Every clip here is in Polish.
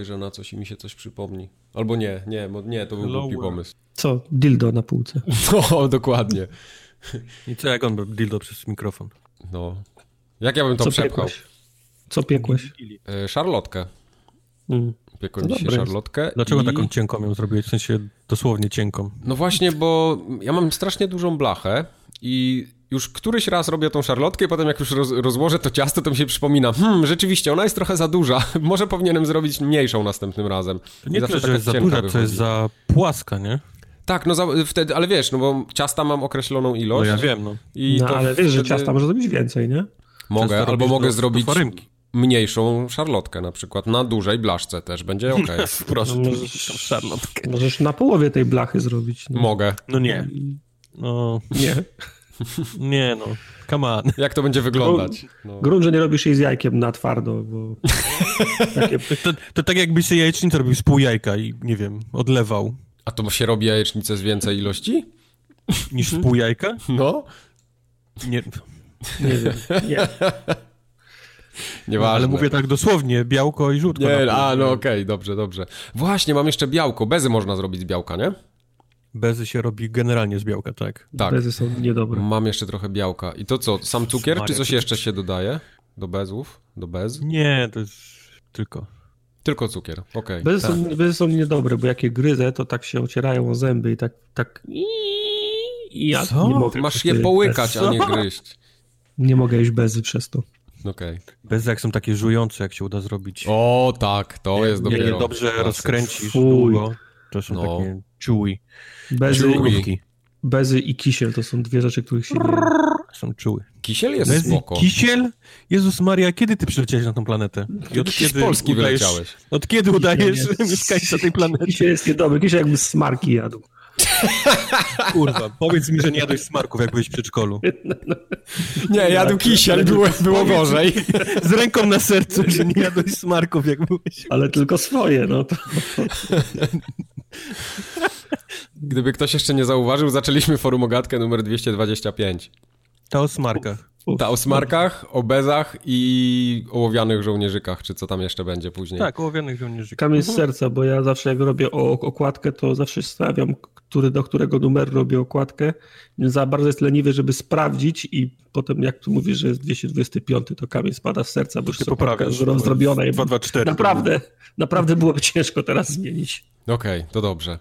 spojrzę na coś i mi się coś przypomni. Albo nie, nie, nie, to był Hello głupi pomysł. Co? Dildo na półce. No, dokładnie. I co jak on był dildo przez mikrofon? No. Jak ja bym to Co przepchał? piekłeś? Co piekłeś? E, szarlotkę. Mm. Piekłem dzisiaj jest. szarlotkę. Dlaczego i... taką cienką ją zrobiłeś? W sensie dosłownie cienką. No właśnie, bo ja mam strasznie dużą blachę i już któryś raz robię tą szarlotkę i potem jak już roz, rozłożę to ciasto, to mi się przypomina, hmm, rzeczywiście, ona jest trochę za duża, może powinienem zrobić mniejszą następnym razem. To I nie tyle, że jest za duża, wychodzi. jest za płaska, nie? Tak, no za, wtedy, ale wiesz, no bo ciasta mam określoną No ilość ja wiem, no. i No to ale wiesz, że wtedy ciasta może zrobić więcej, nie? Mogę, Często albo mogę do- zrobić do mniejszą szarlotkę na przykład, na dużej blaszce też, będzie okej. Proszę, No, to możesz- szarlotkę. Możesz na połowie tej blachy zrobić. No. Mogę. No nie. No, Nie. nie no. Come on. Jak to będzie wyglądać? No. Grunt, że nie robisz jej z jajkiem na twardo, bo takie To, to tak jakbyś sobie jajecznicę robił z pół jajka i, nie wiem, odlewał A to się robi jajecznicę z więcej ilości? niż w pół jajka? No. Nie, nie wiem. Nie. Nieważne. ale mówię tak dosłownie, białko i żółtko. Nie, a no okej, dobrze, dobrze. Właśnie, mam jeszcze białko. Bezy można zrobić z białka, nie? Bezy się robi generalnie z białka, tak. Tak. Bezy są niedobre. Mam jeszcze trochę białka. I to co, sam cukier, Maria, czy coś jeszcze się dodaje? Do bezów? Do bez? Nie, to jest tylko... Tylko cukier, okej. Bezy są, bezy są niedobre, bo jak je gryzę, to tak się ocierają o zęby i tak... tak... I ja Co? nie mogę. Masz je połykać, a nie gryźć. Nie mogę jeść bezy przez to. Okej. Bezy jak są takie żujące, jak się uda zrobić. O, tak, to jest jak je dopiero. dobrze rozkręcisz Fuj. długo, to są No. takie chewy. Bezy, bezy i kisiel to są dwie rzeczy, których się nie... Są czuły. Kisiel jest Bezy, spoko. kisiel? Jezus Maria, kiedy ty przyleciałeś na tą planetę? I od Jakiś z kiedy Polski udajesz- wyleciałeś. Od kiedy udajesz nie. mieszkańca tej planety? Kisiel jest niedobry. Kisiel jakby smarki jadł. Kurwa, powiedz mi, że nie jadłeś smarków, jak byłeś w przedszkolu. Nie, jadł kisiel, było, było gorzej. Z ręką na sercu, że nie jadłeś smarków, jak byłeś. Ale tylko swoje, no to... Gdyby ktoś jeszcze nie zauważył, zaczęliśmy forum ogatkę numer 225. Ta o smarkach. Ta o smarkach, o bezach i ołowianych żołnierzykach, czy co tam jeszcze będzie później. Tak, ołowianych żołnierzy. Kamień z serca, bo ja zawsze jak robię o, okładkę, to zawsze stawiam, który, do którego numeru robię okładkę. Za bardzo jest leniwy, żeby sprawdzić i potem jak tu mówisz, że jest 225, to kamień spada z serca, bo już Ty jest okładka poprawiasz. roz- zrobiona. i 224. Naprawdę, naprawdę byłoby ciężko teraz zmienić. Okej, to dobrze.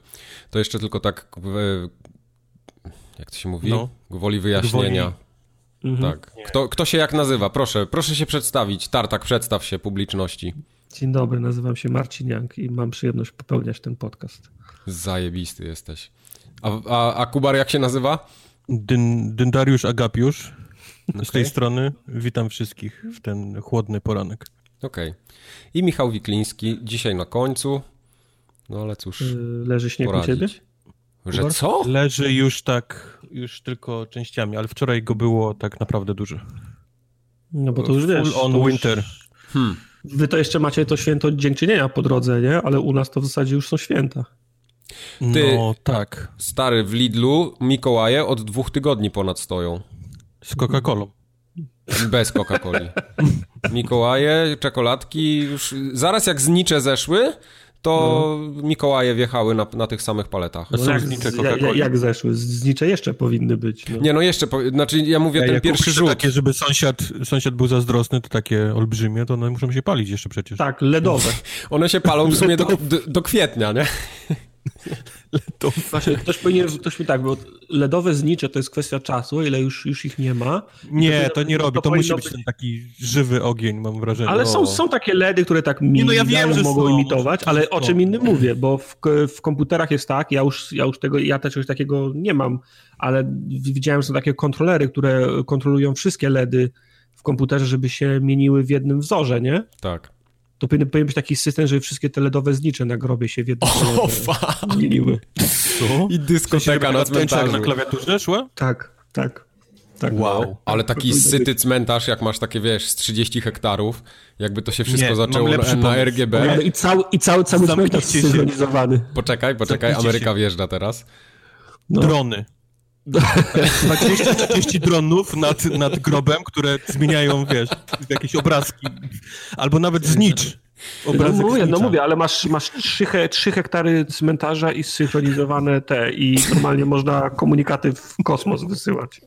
To jeszcze tylko tak, w, jak to się mówi? No. Gwoli wyjaśnienia. Gwoli- Mhm. Tak. Kto, kto się jak nazywa? Proszę, proszę się przedstawić. Tartak, przedstaw się publiczności. Dzień dobry, nazywam się Marcin Jank i mam przyjemność popełniać ten podcast. Zajebisty jesteś. A, a, a Kubar jak się nazywa? Dyn, Dyndariusz Agapiusz. Z tej strony witam wszystkich w ten chłodny poranek. Okej. I Michał Wikliński, dzisiaj na końcu. No ale cóż, Yy, Leży śnieg u ciebie? Że co? Leży już tak, już tylko częściami, ale wczoraj go było tak naprawdę dużo. No bo to już wiesz. Full on już- winter. Hmm. Wy to jeszcze macie to święto dziękczynienia po drodze, nie? Ale u nas to w zasadzie już są święta. Ty- No tak, Stary, w Lidlu Mikołaje od dwóch tygodni ponad stoją. z Coca-Colą. Bez Coca-Coli. Mikołaje, czekoladki, już zaraz jak znicze zeszły, to Mikołaje wjechały na, na tych samych paletach. Są jak, znicze jak, jak zeszły? Znicze jeszcze powinny być. No. Nie, no jeszcze, po, znaczy ja mówię Ej, ten pierwszy rzut. takie, żeby sąsiad, sąsiad był zazdrosny, to takie olbrzymie, to one muszą się palić jeszcze przecież. Tak, ledowe. One się palą w sumie do, do, do kwietnia, nie? To Właśnie ktoś powinien, ktoś mi tak, bo ledowe znicze to jest kwestia czasu, ile już, już ich nie ma. Nie, to nie robi, to, to musi być ten taki żywy ogień, mam wrażenie. Ale są, są takie LEDy, które tak mi no ja wiem, że mogą są. imitować, ale o Są. czym innym mówię, bo w, w komputerach jest tak, ja już, ja już tego, ja też czegoś takiego nie mam, ale widziałem, że są takie kontrolery, które kontrolują wszystkie LEDy w komputerze, żeby się mieniły w jednym wzorze, nie? Tak. To powinien, powinien być taki system, żeby wszystkie te LEDowe znicze na grobie się w jednym O, zmieniły. Co? I dyskoteka na cmentarzu. na klawiaturze szła? Tak, tak. tak. Wow. Ale taki syty cmentarz, jak masz takie, wiesz, z 30 hektarów, jakby to się wszystko Nie, zaczęło na, na. RGB. I cały, i cały, cały cmentarz synchronizowany. Poczekaj, poczekaj, Zamknijcie Ameryka się. wjeżdża teraz. No. Drony. 20-30 dronów nad, nad grobem, które zmieniają, wiesz, jakieś obrazki. Albo nawet znicz. No mówię, no mówię, ale masz, masz 3, he, 3 hektary cmentarza i zsynchronizowane te i normalnie można komunikaty w kosmos wysyłać.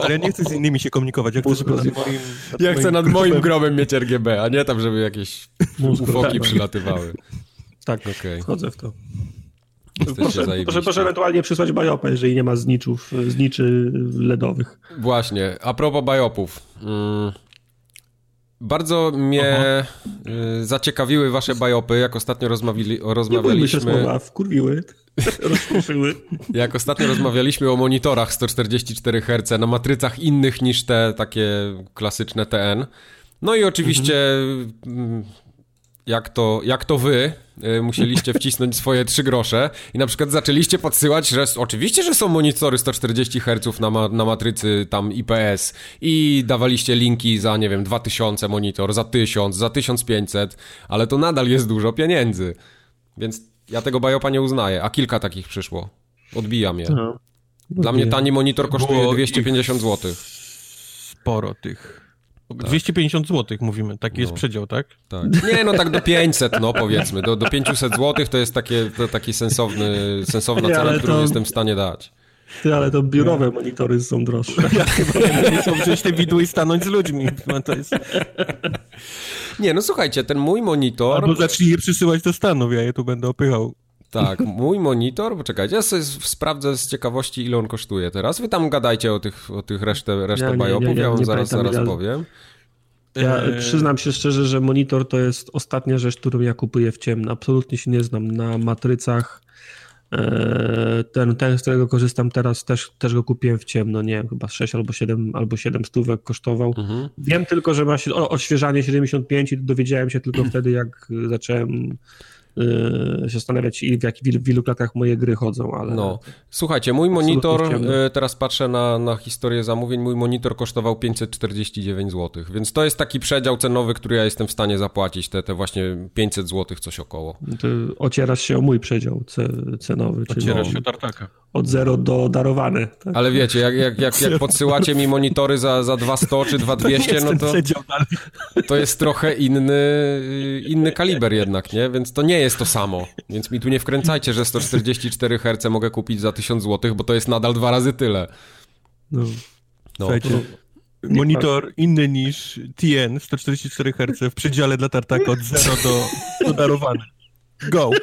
Ale ja nie chcę z innymi się komunikować. Ja chcę, żeby nad moim, nad Ja chcę nad moim grobem mieć RGB, a nie tam, żeby jakieś ufoki tak. przylatywały. Tak, Okej. wchodzę w to. Proszę, proszę, proszę ewentualnie przysłać bajopę, jeżeli nie ma zniczów, zniczy LEDowych. Właśnie, a propos biopów. Mm, bardzo mnie y, zaciekawiły wasze biopy, jak ostatnio rozmawiali, Nie bójmy się rozmawialiśmy, słowa, wkurwiły, rozproszyły. jak ostatnio rozmawialiśmy o monitorach 144 Hz na matrycach innych niż te takie klasyczne TN. No i oczywiście mm, jak to, jak to wy y, musieliście wcisnąć swoje trzy grosze i na przykład zaczęliście podsyłać, że oczywiście, że są monitory 140 Hz na, ma, na matrycy tam IPS i dawaliście linki za, nie wiem, 2000 monitor, za 1000, za 1500, ale to nadal jest dużo pieniędzy. Więc ja tego bajopa nie uznaję, a kilka takich przyszło. Odbijam je. No. Dla mnie tani monitor kosztuje Było 250 zł. Sporo tych. 250 zł mówimy, taki jest No. przedział, tak? Tak. Nie, no tak do 500, no powiedzmy. Do, do 500 zł to jest takie, to taki sensowny, sensowna cena, którą to- jestem w stanie dać. Ty, ale to biurowe monitory są droższe. Nie chcą wziąć te widły i stanąć z ludźmi. No to jest... Nie, no słuchajcie, ten mój monitor... Albo zacznij je przysyłać do Stanów, ja je tu będę opychał. Tak, mój monitor, poczekajcie, ja sobie sprawdzę z ciekawości, ile on kosztuje teraz. Wy tam gadajcie o tych, o tych resztę, resztę Ja nie- bajopów, nie- nie- ja wam zaraz, zaraz ja- powiem. Ja Eee, przyznam się szczerze, że monitor to jest ostatnia rzecz, którą ja kupuję w ciemno. Absolutnie się nie znam na matrycach. Eee, Ten, ten, z którego korzystam teraz, też, też go kupiłem w ciemno. Nie wiem, chyba 6 albo 7, albo 7 stówek kosztował. Mhm. Wiem tylko, że ma się, o, odświeżanie 75 i dowiedziałem się tylko wtedy, jak zacząłem się zastanawiać, w, jak, w, ilu- w ilu klatkach moje gry chodzą, ale No, słuchajcie, mój monitor, e, teraz patrzę na, na historię zamówień, mój monitor kosztował 549 zł, więc to jest taki przedział cenowy, który ja jestem w stanie zapłacić, te, te właśnie 500 zł, coś około. ty ocierasz się o mój przedział ce- cenowy, Ocierasz się o tartaka. od zero do darowane. Tak? Ale wiecie, jak, jak, jak, jak podsyłacie mi monitory za, za 200 czy 2200, no to, przedział dalej. to jest trochę inny, y, inny kaliber jednak, nie? Więc to nie jest to samo. Więc mi tu nie wkręcajcie, że 144 Hz mogę kupić za 1000 zł, bo to jest nadal dwa razy tyle. No. No. Słuchajcie, monitor inny niż TN 144 Hz w przedziale dla tartaka od 0 do, do darowany. Go!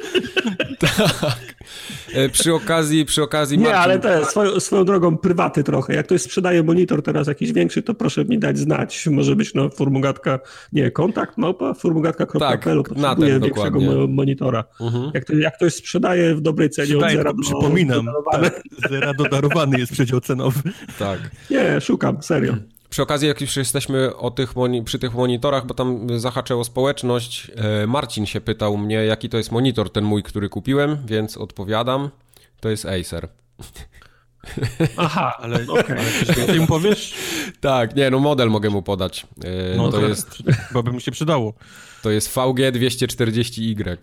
E, Przy okazji, przy okazji Nie, Marcin, ale te swoją, swoją drogą prywaty trochę. Jak ktoś sprzedaje monitor teraz jakiś większy, to proszę mi dać znać. Może być no formugatka, nie, kontakt małpa, formugatka.pl. Tak, ten większego dokładnie. mo- monitora. Mhm. Jak, to, jak ktoś sprzedaje w dobrej cenie od Przydaję, zera do przypominam, tak, zera do darowany jest przedział cenowy. tak. Nie, szukam, serio. Przy okazji, jak już jesteśmy o tych moni- przy tych monitorach, bo tam zahaczęło społeczność, e, Marcin się pytał mnie, jaki to jest monitor, ten mój, który kupiłem, więc odpowiadam. To jest Acer. Aha, Ale, okej. ale coś więcej mu powiesz? Tak, nie, no model mogę mu podać. E, No to, to jest, Chyba by mu się przydało. to jest VG240Y.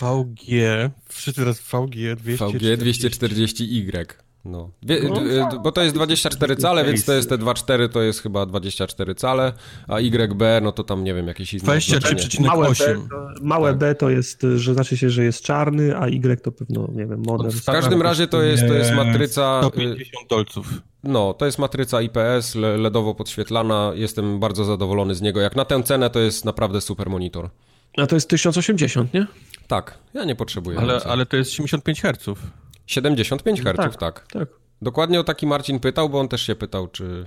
VG, wszyscy teraz VG 200. VG240Y. No. Wie, No, d- d- bo to jest 24 cale, więc to jest te 2.4 to jest chyba 24 cale, a YB no to tam nie wiem, jakieś inne znaczenie. 23,8. Małe, B, to, małe Tak. B to jest, że znaczy się, że jest czarny, a Y to pewno, nie wiem, model. W każdym razie to jest, to jest matryca... y, 150 dolców. No, to jest matryca IPS, le- LEDowo podświetlana. Jestem bardzo zadowolony z niego. Jak na tę cenę, to jest naprawdę super monitor. A to jest 1080, nie? Tak, ja nie potrzebuję. Ale, ale to jest 75 Hz. 75 Hz, tak. tak. Tak. Dokładnie o taki Marcin pytał, bo on też się pytał, czy,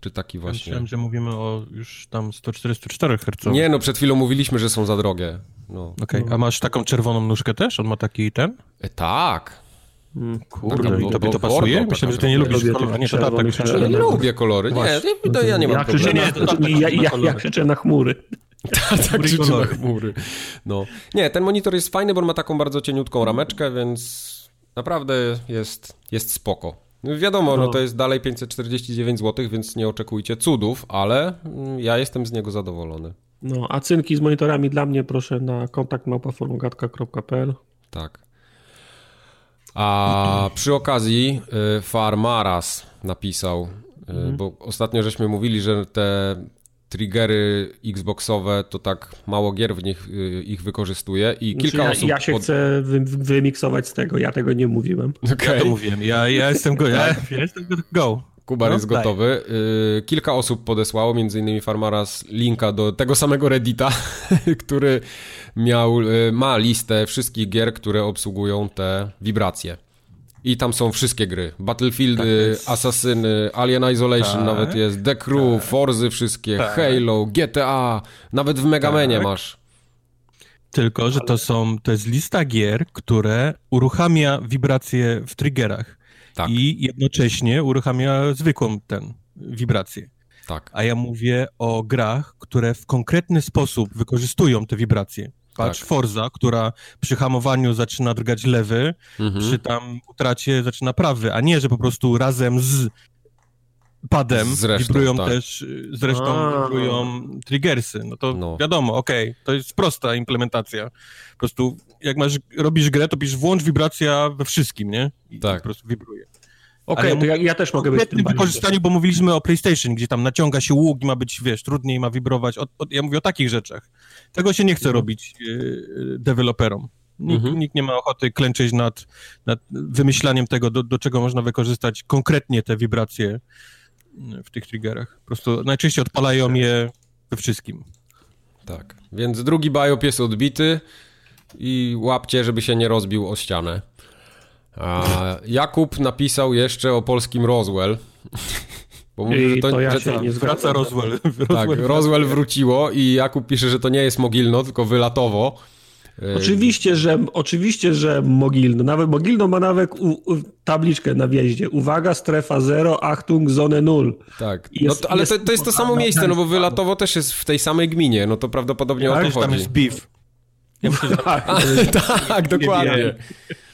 czy taki właśnie. Myślałem, że mówimy o już tam 144 Hz. Nie, no przed chwilą mówiliśmy, że są za drogie. No. Okej, a masz taką czerwoną nóżkę też? On ma taki ten? E, tak. Mm, Kurde, Taka i tobie to pasuje? Myślałem, że ty nie lubisz koloru, a nie to. Ja krzyczę. nie lubię kolory. Nie, nie, to ja nie mam ja problemu. krzyczę, Nie, tak, ja, tak, ja, ja krzyczę na chmury. tak krzyczy na chmury. No. Nie, ten monitor jest fajny, bo on ma taką bardzo cieniutką rameczkę, więc naprawdę jest, jest spoko. Wiadomo, no. No. to jest dalej 549 zł, więc nie oczekujcie cudów, ale mm, ja jestem z niego zadowolony. No, a cynki z monitorami dla mnie proszę na kontakt małpaformugatka.pl Tak. A przy okazji y, Farmaras napisał, y, bo ostatnio żeśmy mówili, że te triggery Xboxowe, to tak mało gier w nich y, ich wykorzystuje i Znaczy, kilka ja, osób... ja się pod- chcę wy, wymiksować z tego, ja tego nie mówiłem. Okej. Ja to mówiłem, ja, ja jestem go, ja, ja jestem go, go. Kubar No, jest gotowy. Y, kilka osób podesłało, między innymi Farmaras, linka do tego samego Reddita, który miał, y, ma listę wszystkich gier, które obsługują te wibracje. I tam są wszystkie gry. Battlefieldy, Tak jest. Asasyny, Alien Isolation Tak. nawet jest, The Crew, Forzy wszystkie, Tak. Halo, GTA, nawet w Megamenie Tak. masz. Tylko, że to są, to jest lista gier, które uruchamia wibracje w triggerach Tak, i jednocześnie uruchamia zwykłą ten, wibrację. tak. A ja mówię o grach, które w konkretny sposób wykorzystują te wibracje. Patrz, Tak. Forza, która przy hamowaniu zaczyna drgać lewy, Mhm. przy tam utracie zaczyna prawy, a nie, że po prostu razem z padem Z resztą, wibrują tak. też, zresztą A. wibrują triggersy. No to No. wiadomo, okej, to jest prosta implementacja. Po prostu jak masz, robisz grę, to pisz włącz wibracja we wszystkim, nie? I Tak. po prostu wibruje. Okej, to ja, ja też W mogę być w tym wykorzystaniu, bo mówiliśmy o PlayStation, gdzie tam naciąga się łuk i ma być, wiesz, trudniej ma wibrować. Ja mówię o takich rzeczach. Tego się nie chce robić yy, deweloperom. Nikt, Mhm. nikt nie ma ochoty klęczeć nad, nad wymyślaniem tego, do, do czego można wykorzystać konkretnie te wibracje w tych triggerach. Po prostu najczęściej odpalają je we wszystkim. Tak, więc drugi biop jest odbity i łapcie, żeby się nie rozbił o ścianę. A Jakub napisał jeszcze o polskim Roswell. Bo mówi, że I to ja że się nie Wraca. Roswell. Tak, Roswell Roswell wróciło i Jakub pisze, że to nie jest Mogilno, tylko wylatowo. E, Oczywiście, że, oczywiście, że Mogilno. Nawet Mogilno ma nawet u, u, tabliczkę na wjeździe. Uwaga, strefa 0, Achtung, zone 0. Tak, Jest- no to, ale jest- to, to jest to samo miejsce, no bo wylatowo też jest w tej samej gminie, no to prawdopodobnie o Też to tam chodzi. jest beef. Ja myślę, że tak, dokładnie.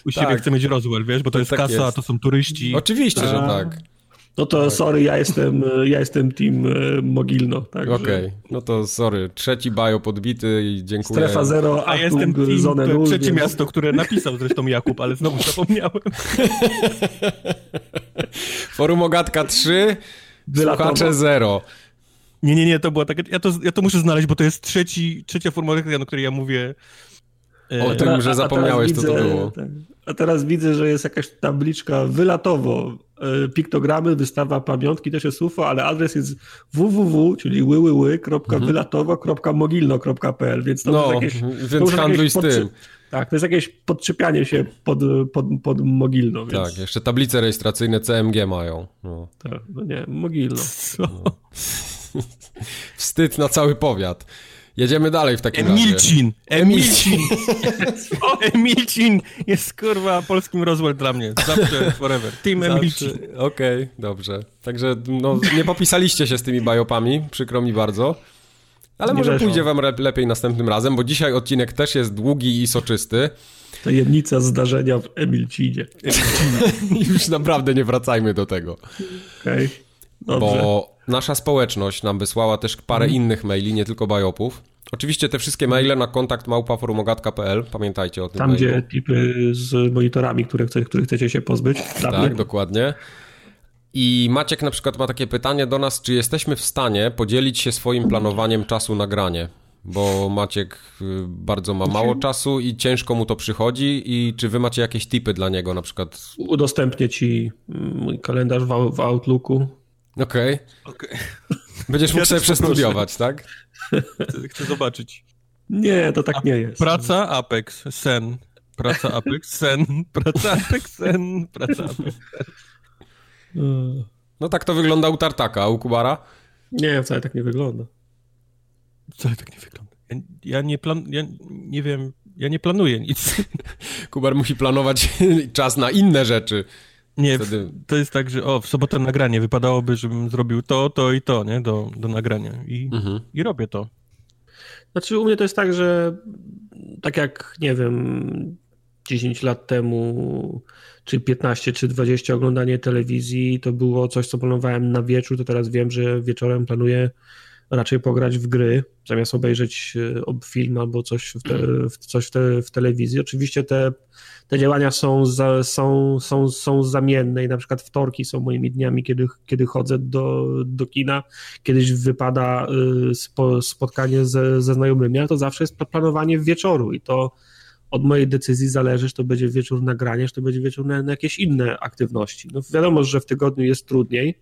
U siebie Tak. chce mieć Roswell, wiesz, bo to jest tak kasa, jest. to są turyści. Oczywiście, że tak. No to sorry, ja jestem, ja jestem team e, Mogilno. Także Okej, no to sorry. Trzeci bio podbity i dziękuję. Strefa 0, A jestem Achtung, team, zone to 0. trzecie więc- miasto, które napisał zresztą Jakub, ale znowu zapomniałem. Forum Ogatka 3, Wylatowo. słuchacze 0. Nie, nie, nie, to było takie, ja to, ja to muszę znaleźć, bo to jest trzeci, trzecia formuła, o której ja mówię. E, O tym, że a zapomniałeś, co to było. tak. A teraz widzę, że jest jakaś tabliczka wylatowo. e, Piktogramy, wystawa pamiątki, też jest UFO, ale adres jest www, czyli www.wylatowo.mogilno.pl, więc to No, jest jakieś... to więc już handluj jakieś z tym. Tak, to jest jakieś podczepianie się pod, pod, pod Mogilno, więc... Tak, jeszcze tablice rejestracyjne CMG mają. No. Tak, no nie, Mogilno. co? Wstyd na cały powiat. Jedziemy dalej w takim razie. Emilcin! Emilcin! Emilcin jest kurwa polskim Roswell dla mnie. Zawsze, forever. Team Emilcin. Okej, dobrze. Także no, nie popisaliście się z tymi biopami, przykro mi bardzo. Ale Nie może weszło. pójdzie wam lepiej następnym razem, bo dzisiaj odcinek też jest długi i soczysty. Tajemnica zdarzenia w Emilcinie. I już naprawdę nie wracajmy do tego. Okej, dobrze. Bo nasza społeczność nam wysłała też parę innych maili, nie tylko biopów. Oczywiście te wszystkie maile na kontakt małpaforumogatka.pl, pamiętajcie o tym Tam, mailu. gdzie tipy z monitorami, które, których chcecie się pozbyć. Tak, dokładnie. I Maciek na przykład ma takie pytanie do nas, czy jesteśmy w stanie podzielić się swoim planowaniem czasu na granie? Bo Maciek y, bardzo ma mało czasu i ciężko mu to przychodzi i czy wy macie jakieś tipy dla niego na przykład? Udostępnię ci mm, mój kalendarz w Outlooku. Okej. Okej. Będziesz mógł Ja sobie przestudiować, tak? Chcę, zobaczyć. Nie, to tak nie jest. Praca, Apex, sen. Praca, Apex, sen. Praca, Apex, sen. Praca, Apex. Eee, No tak to wygląda u Tartaka, a u Kubara? Nie, wcale tak nie wygląda. Wcale tak nie wygląda. Ja, ja nie plan... Ja nie wiem... Ja nie planuję nic. Kubar musi planować czas na inne rzeczy. Nie, Wtedy- to jest tak, że o, w sobotę nagranie, wypadałoby, żebym zrobił to, to i to, nie, do, do nagrania i, Mhm. i robię to. Znaczy u mnie to jest tak, że tak jak, nie wiem, 10 lat temu, czy 15, czy 20 oglądanie telewizji, to było coś, co planowałem na wieczór, to teraz wiem, że wieczorem planuję raczej pograć w gry, zamiast obejrzeć e, film albo coś w, te, w coś w, te, w telewizji. Oczywiście te, te działania są, za, są, są, są zamienne i na przykład wtorki są moimi dniami, kiedy, kiedy chodzę do, do kina, kiedyś wypada y, spo, spotkanie ze, ze znajomymi, ale to zawsze jest planowanie wieczoru i to od mojej decyzji zależy, czy to będzie wieczór nagrania, czy to będzie wieczór na, na jakieś inne aktywności. No wiadomo, że w tygodniu jest trudniej,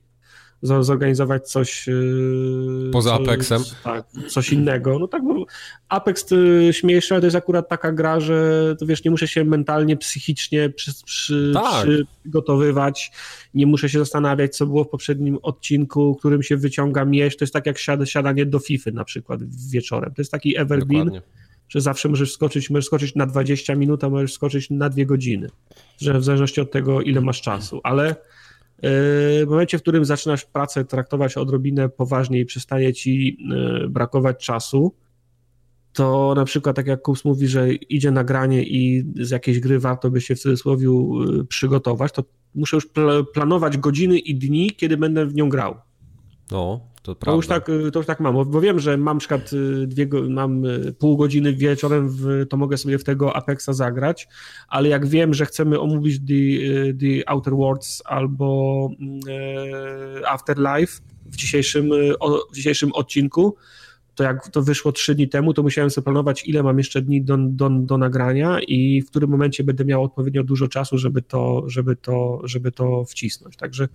zorganizować coś. Yy, Poza co, Apexem? Tak, coś innego. No tak, bo Apex y, śmiejszy, ale to jest akurat taka gra, że to wiesz, nie muszę się mentalnie, psychicznie przy, przy, tak. przygotowywać, nie muszę się zastanawiać, co było w poprzednim odcinku, którym się wyciąga mieć. To jest tak jak siad, siadanie do FIFA na przykład wieczorem. To jest taki evergreen. Dokładnie że zawsze możesz skoczyć, możesz skoczyć na 20 minut, a możesz skoczyć na 2 godziny, że w zależności od tego, ile masz czasu, ale w momencie, w którym zaczynasz pracę traktować odrobinę poważniej i przestaje ci e, brakować czasu, to na przykład, tak jak Kups mówi, że idzie nagranie i z jakiejś gry warto by się w cudzysłowie e, przygotować, to muszę już planować godziny i dni, kiedy będę w nią grał. No, to, to, już tak, to już tak mam, bo wiem, że mam na przykład y, dwie, mam y, pół godziny wieczorem, w, to mogę sobie w tego Apexa zagrać, ale jak wiem, że chcemy omówić The, y, the Outer Worlds albo e, Afterlife w dzisiejszym, w dzisiejszym odcinku, to jak to wyszło trzy dni temu, to musiałem sobie planować, ile mam jeszcze dni do, do, do nagrania i w którym momencie będę miał odpowiednio dużo czasu, żeby to, żeby to, żeby to wcisnąć. Także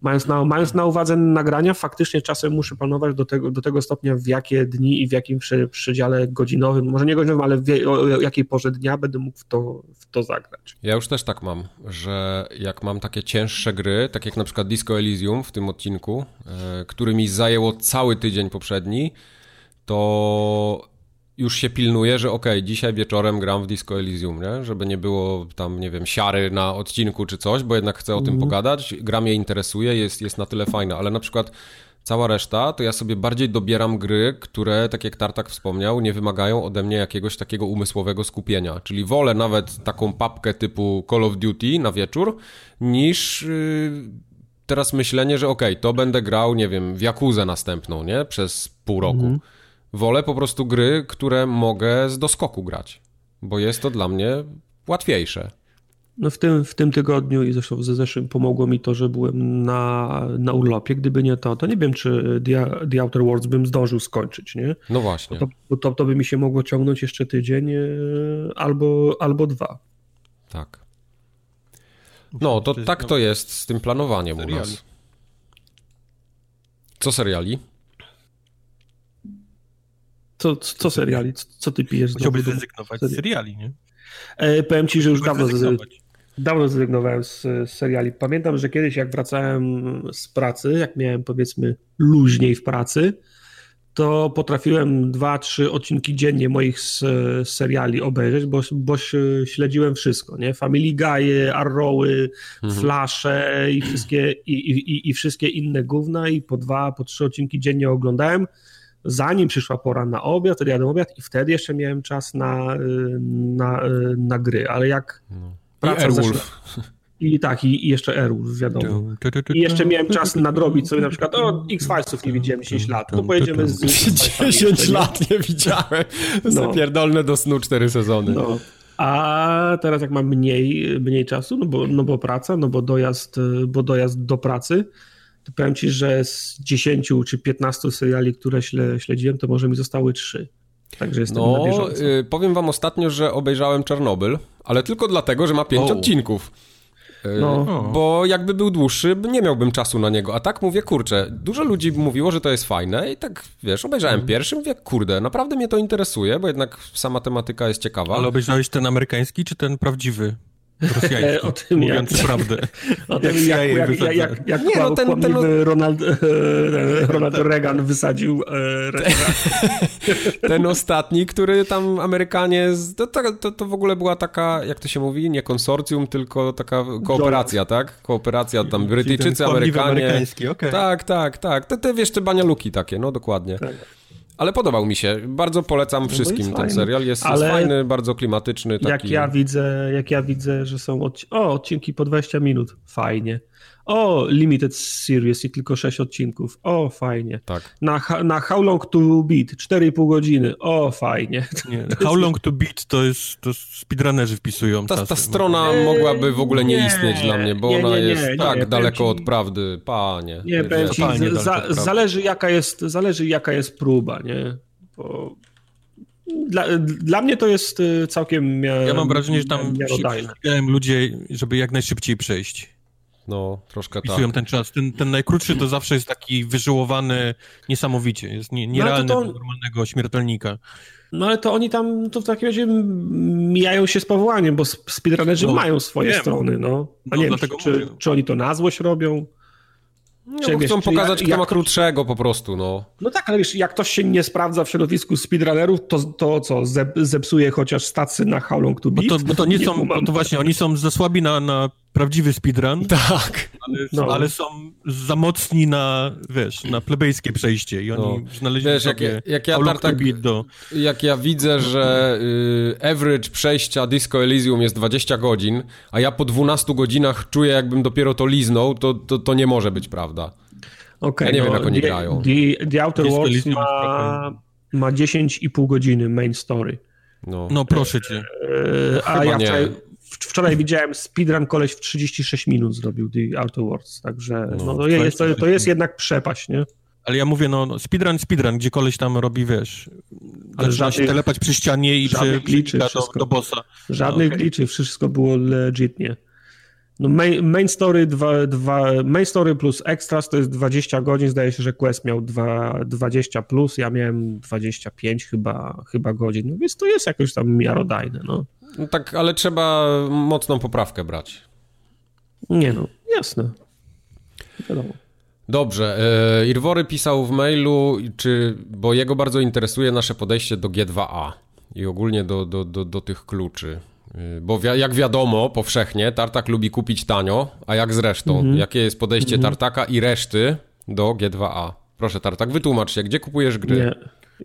mając na, mając na uwadze nagrania, faktycznie czasem muszę planować do tego, do tego stopnia, w jakie dni i w jakim przy, przedziale godzinowym, może nie godzinowym, ale w o jakiej porze dnia będę mógł w to, w to zagrać. Ja już też tak mam, że jak mam takie cięższe gry, tak jak na przykład Disco Elysium w tym odcinku, e, który mi zajęło cały tydzień poprzedni, to już się pilnuje, że okej, okay, dzisiaj wieczorem gram w Disco Elysium, nie? żeby nie było tam, nie wiem, siary na odcinku czy coś, bo jednak chcę o tym mm. pogadać, gra mnie interesuje, jest, jest na tyle fajna, ale na przykład cała reszta, to ja sobie bardziej dobieram gry, które, tak jak Tartak wspomniał, nie wymagają ode mnie jakiegoś takiego umysłowego skupienia, czyli wolę nawet taką papkę typu Call of Duty na wieczór, niż... Yy, teraz myślenie, że okej, okay, to będę grał, nie wiem, w Jakuzę następną, nie? Przez pół roku. Mm. Wolę po prostu gry, które mogę z doskoku grać, bo jest to dla mnie łatwiejsze. No w tym, w tym tygodniu i zresztą ze zeszłym pomogło mi to, że byłem na, na urlopie. Gdyby nie to, to nie wiem, czy The, The Outer Worlds bym zdążył skończyć, nie? No właśnie. To, to, to by mi się mogło ciągnąć jeszcze tydzień e, albo, albo dwa. Tak. No, to tak to jest z tym planowaniem u nas. Co seriali? Co, co seriali? Co, co ty pijesz? Chciałbyś zrezygnować z seriali, nie? E, powiem ci, że już dawno, dawno zrezygnowałem z, z, seriali. Pamiętam, że kiedyś jak wracałem z pracy, jak miałem powiedzmy luźniej w pracy, to potrafiłem dwa, trzy odcinki dziennie moich z, z seriali obejrzeć, bo, bo śledziłem wszystko, nie? Family Guy, Arrowy, mhm. Flasze i wszystkie, i, i, i wszystkie inne gówna i po dwa, po trzy odcinki dziennie oglądałem zanim przyszła pora na obiad, wtedy jadłem obiad i wtedy jeszcze miałem czas na, y, na, y, na gry, ale jak no. praca I zaczęła... I tak, i, i jeszcze Airwolf, wiadomo. I jeszcze miałem czas nadrobić sobie na przykład, o, X-Filesów nie widziałem 10 lat, to pojedziemy z... 10 lat nie widziałem, no. zapierdolne do snu 4 sezony. No. A teraz jak mam mniej, mniej czasu, no bo, no bo praca, no bo dojazd, bo dojazd do pracy, to powiem ci, że z 10 czy 15 seriali, które śledziłem, to może mi zostały 3. Także jestem no, na bieżąco. Y, powiem wam ostatnio, że obejrzałem Czarnobyl, ale tylko dlatego, że ma 5 odcinków. Y, no. Bo jakby był dłuższy, nie miałbym czasu na niego. A tak mówię, kurczę, dużo ludzi mówiło, że to jest fajne i tak, wiesz, obejrzałem mm. pierwszy, mówię, kurde, naprawdę mnie to interesuje, bo jednak sama tematyka jest ciekawa. Ale obejrzałeś ten amerykański czy ten prawdziwy? Rosjański, o tym mówiąc jak, prawdę. O tym jak, jak, jak, jak, jak nie, no ten, ten... Ronald, e, Ronald Reagan wysadził e, ten ostatni, który tam Amerykanie, to, to, to w ogóle była taka, jak to się mówi, nie konsorcjum, tylko taka kooperacja, tak? Kooperacja tam Brytyjczycy, Amerykanie. Okay. Tak, tak, tak. Te, te wiesz, te banialuki takie, no dokładnie. Tak. Ale podobał mi się. Bardzo polecam wszystkim jest ten fajny. serial. Jest, jest fajny, bardzo klimatyczny. Taki... Jak ja widzę, jak ja widzę, że są odci- o, odcinki po 20 minut, fajnie. O, limited series i tylko 6 odcinków. O, fajnie. Tak. Na, na How Long to Beat 4,5 godziny. O, fajnie. Nie, how long to beat to jest, to speedrunnerzy wpisują Ta, ta strona Eee, mogłaby w ogóle nie, nie, istnieć dla mnie, bo nie, ona jest nie, tak daleko ci- od prawdy. Panie. Nie, powiem ci, za, zależy, jaka jest, zależy jaka jest próba, nie? Bo dla, dla mnie to jest y, całkiem mia- Ja mam wrażenie, że tam prześcigają ludzie, żeby jak najszybciej przejść. No, troszkę tak. Wpisują ten czas. Ten, ten najkrótszy to zawsze jest taki wyżyłowany niesamowicie. Jest nie, nierealny No, to to- dla normalnego śmiertelnika. No ale to oni tam to w takim razie mijają się z powołaniem, bo sp- speedrunnerzy No, mają swoje wiem. strony, no. A No, nie wiem, dlatego czy, mówię. czy oni to na złość robią? No, bo wiesz, chcą pokazać, jak- kto ma krótszego po prostu, no. No tak, ale wiesz, jak ktoś się nie sprawdza w środowisku speedrunnerów, to, to co, zep- zepsuje chociaż stacje na How Long to Bo Beat? to, bo to nie są, bo to właśnie, oni są za słabi na, na prawdziwy speedrun, Tak. ale, No. ale są za mocni na, wiesz, na plebejskie przejście i oni No. znaleźli Wiesz, jak jak ja tartak- do... Jak ja widzę, że y, average przejścia Disco Elysium jest 20 godzin, a ja po 12 godzinach czuję, jakbym dopiero to liznął, to, to, to nie może być prawda. Okej, Ja nie wiem, jak oni the, grają. The, the Outer Disco Worlds ma, ma 10,5 godziny main story. No. No proszę cię. Yy, a Chyba ja nie. wczoraj, wczoraj widziałem speedrun koleś w 36 minut zrobił The Outer Worlds, także no, No, to, jest, to, to jest jednak przepaść, nie? Ale ja mówię, no, no speedrun, speedrun, gdzie koleś tam robi, wiesz, Ale zaczyna się żadnych- telepać przy ścianie i przy, liczy, do, wszystko. do bossa. Żadnych Okej. liczy, wszystko było legitnie. No main, main, story dwa, dwa, main story plus extras to jest 20 godzin, zdaje się, że Quest miał dwa, 20 plus, ja miałem 25 chyba, chyba godzin, no więc to jest jakoś tam miarodajne, no. No tak, ale trzeba mocną poprawkę brać. Nie no, jasne. Wiadomo. Dobrze. E, Irwory pisał w mailu, czy, bo jego bardzo interesuje nasze podejście do G2A i ogólnie do, do, do, do tych kluczy. E, Bo wi- jak wiadomo, powszechnie, Tartak lubi kupić tanio, a jak z resztą? Jakie jest podejście Tartaka i reszty do G2A? Proszę Tartak, wytłumacz się, gdzie kupujesz gry? Nie.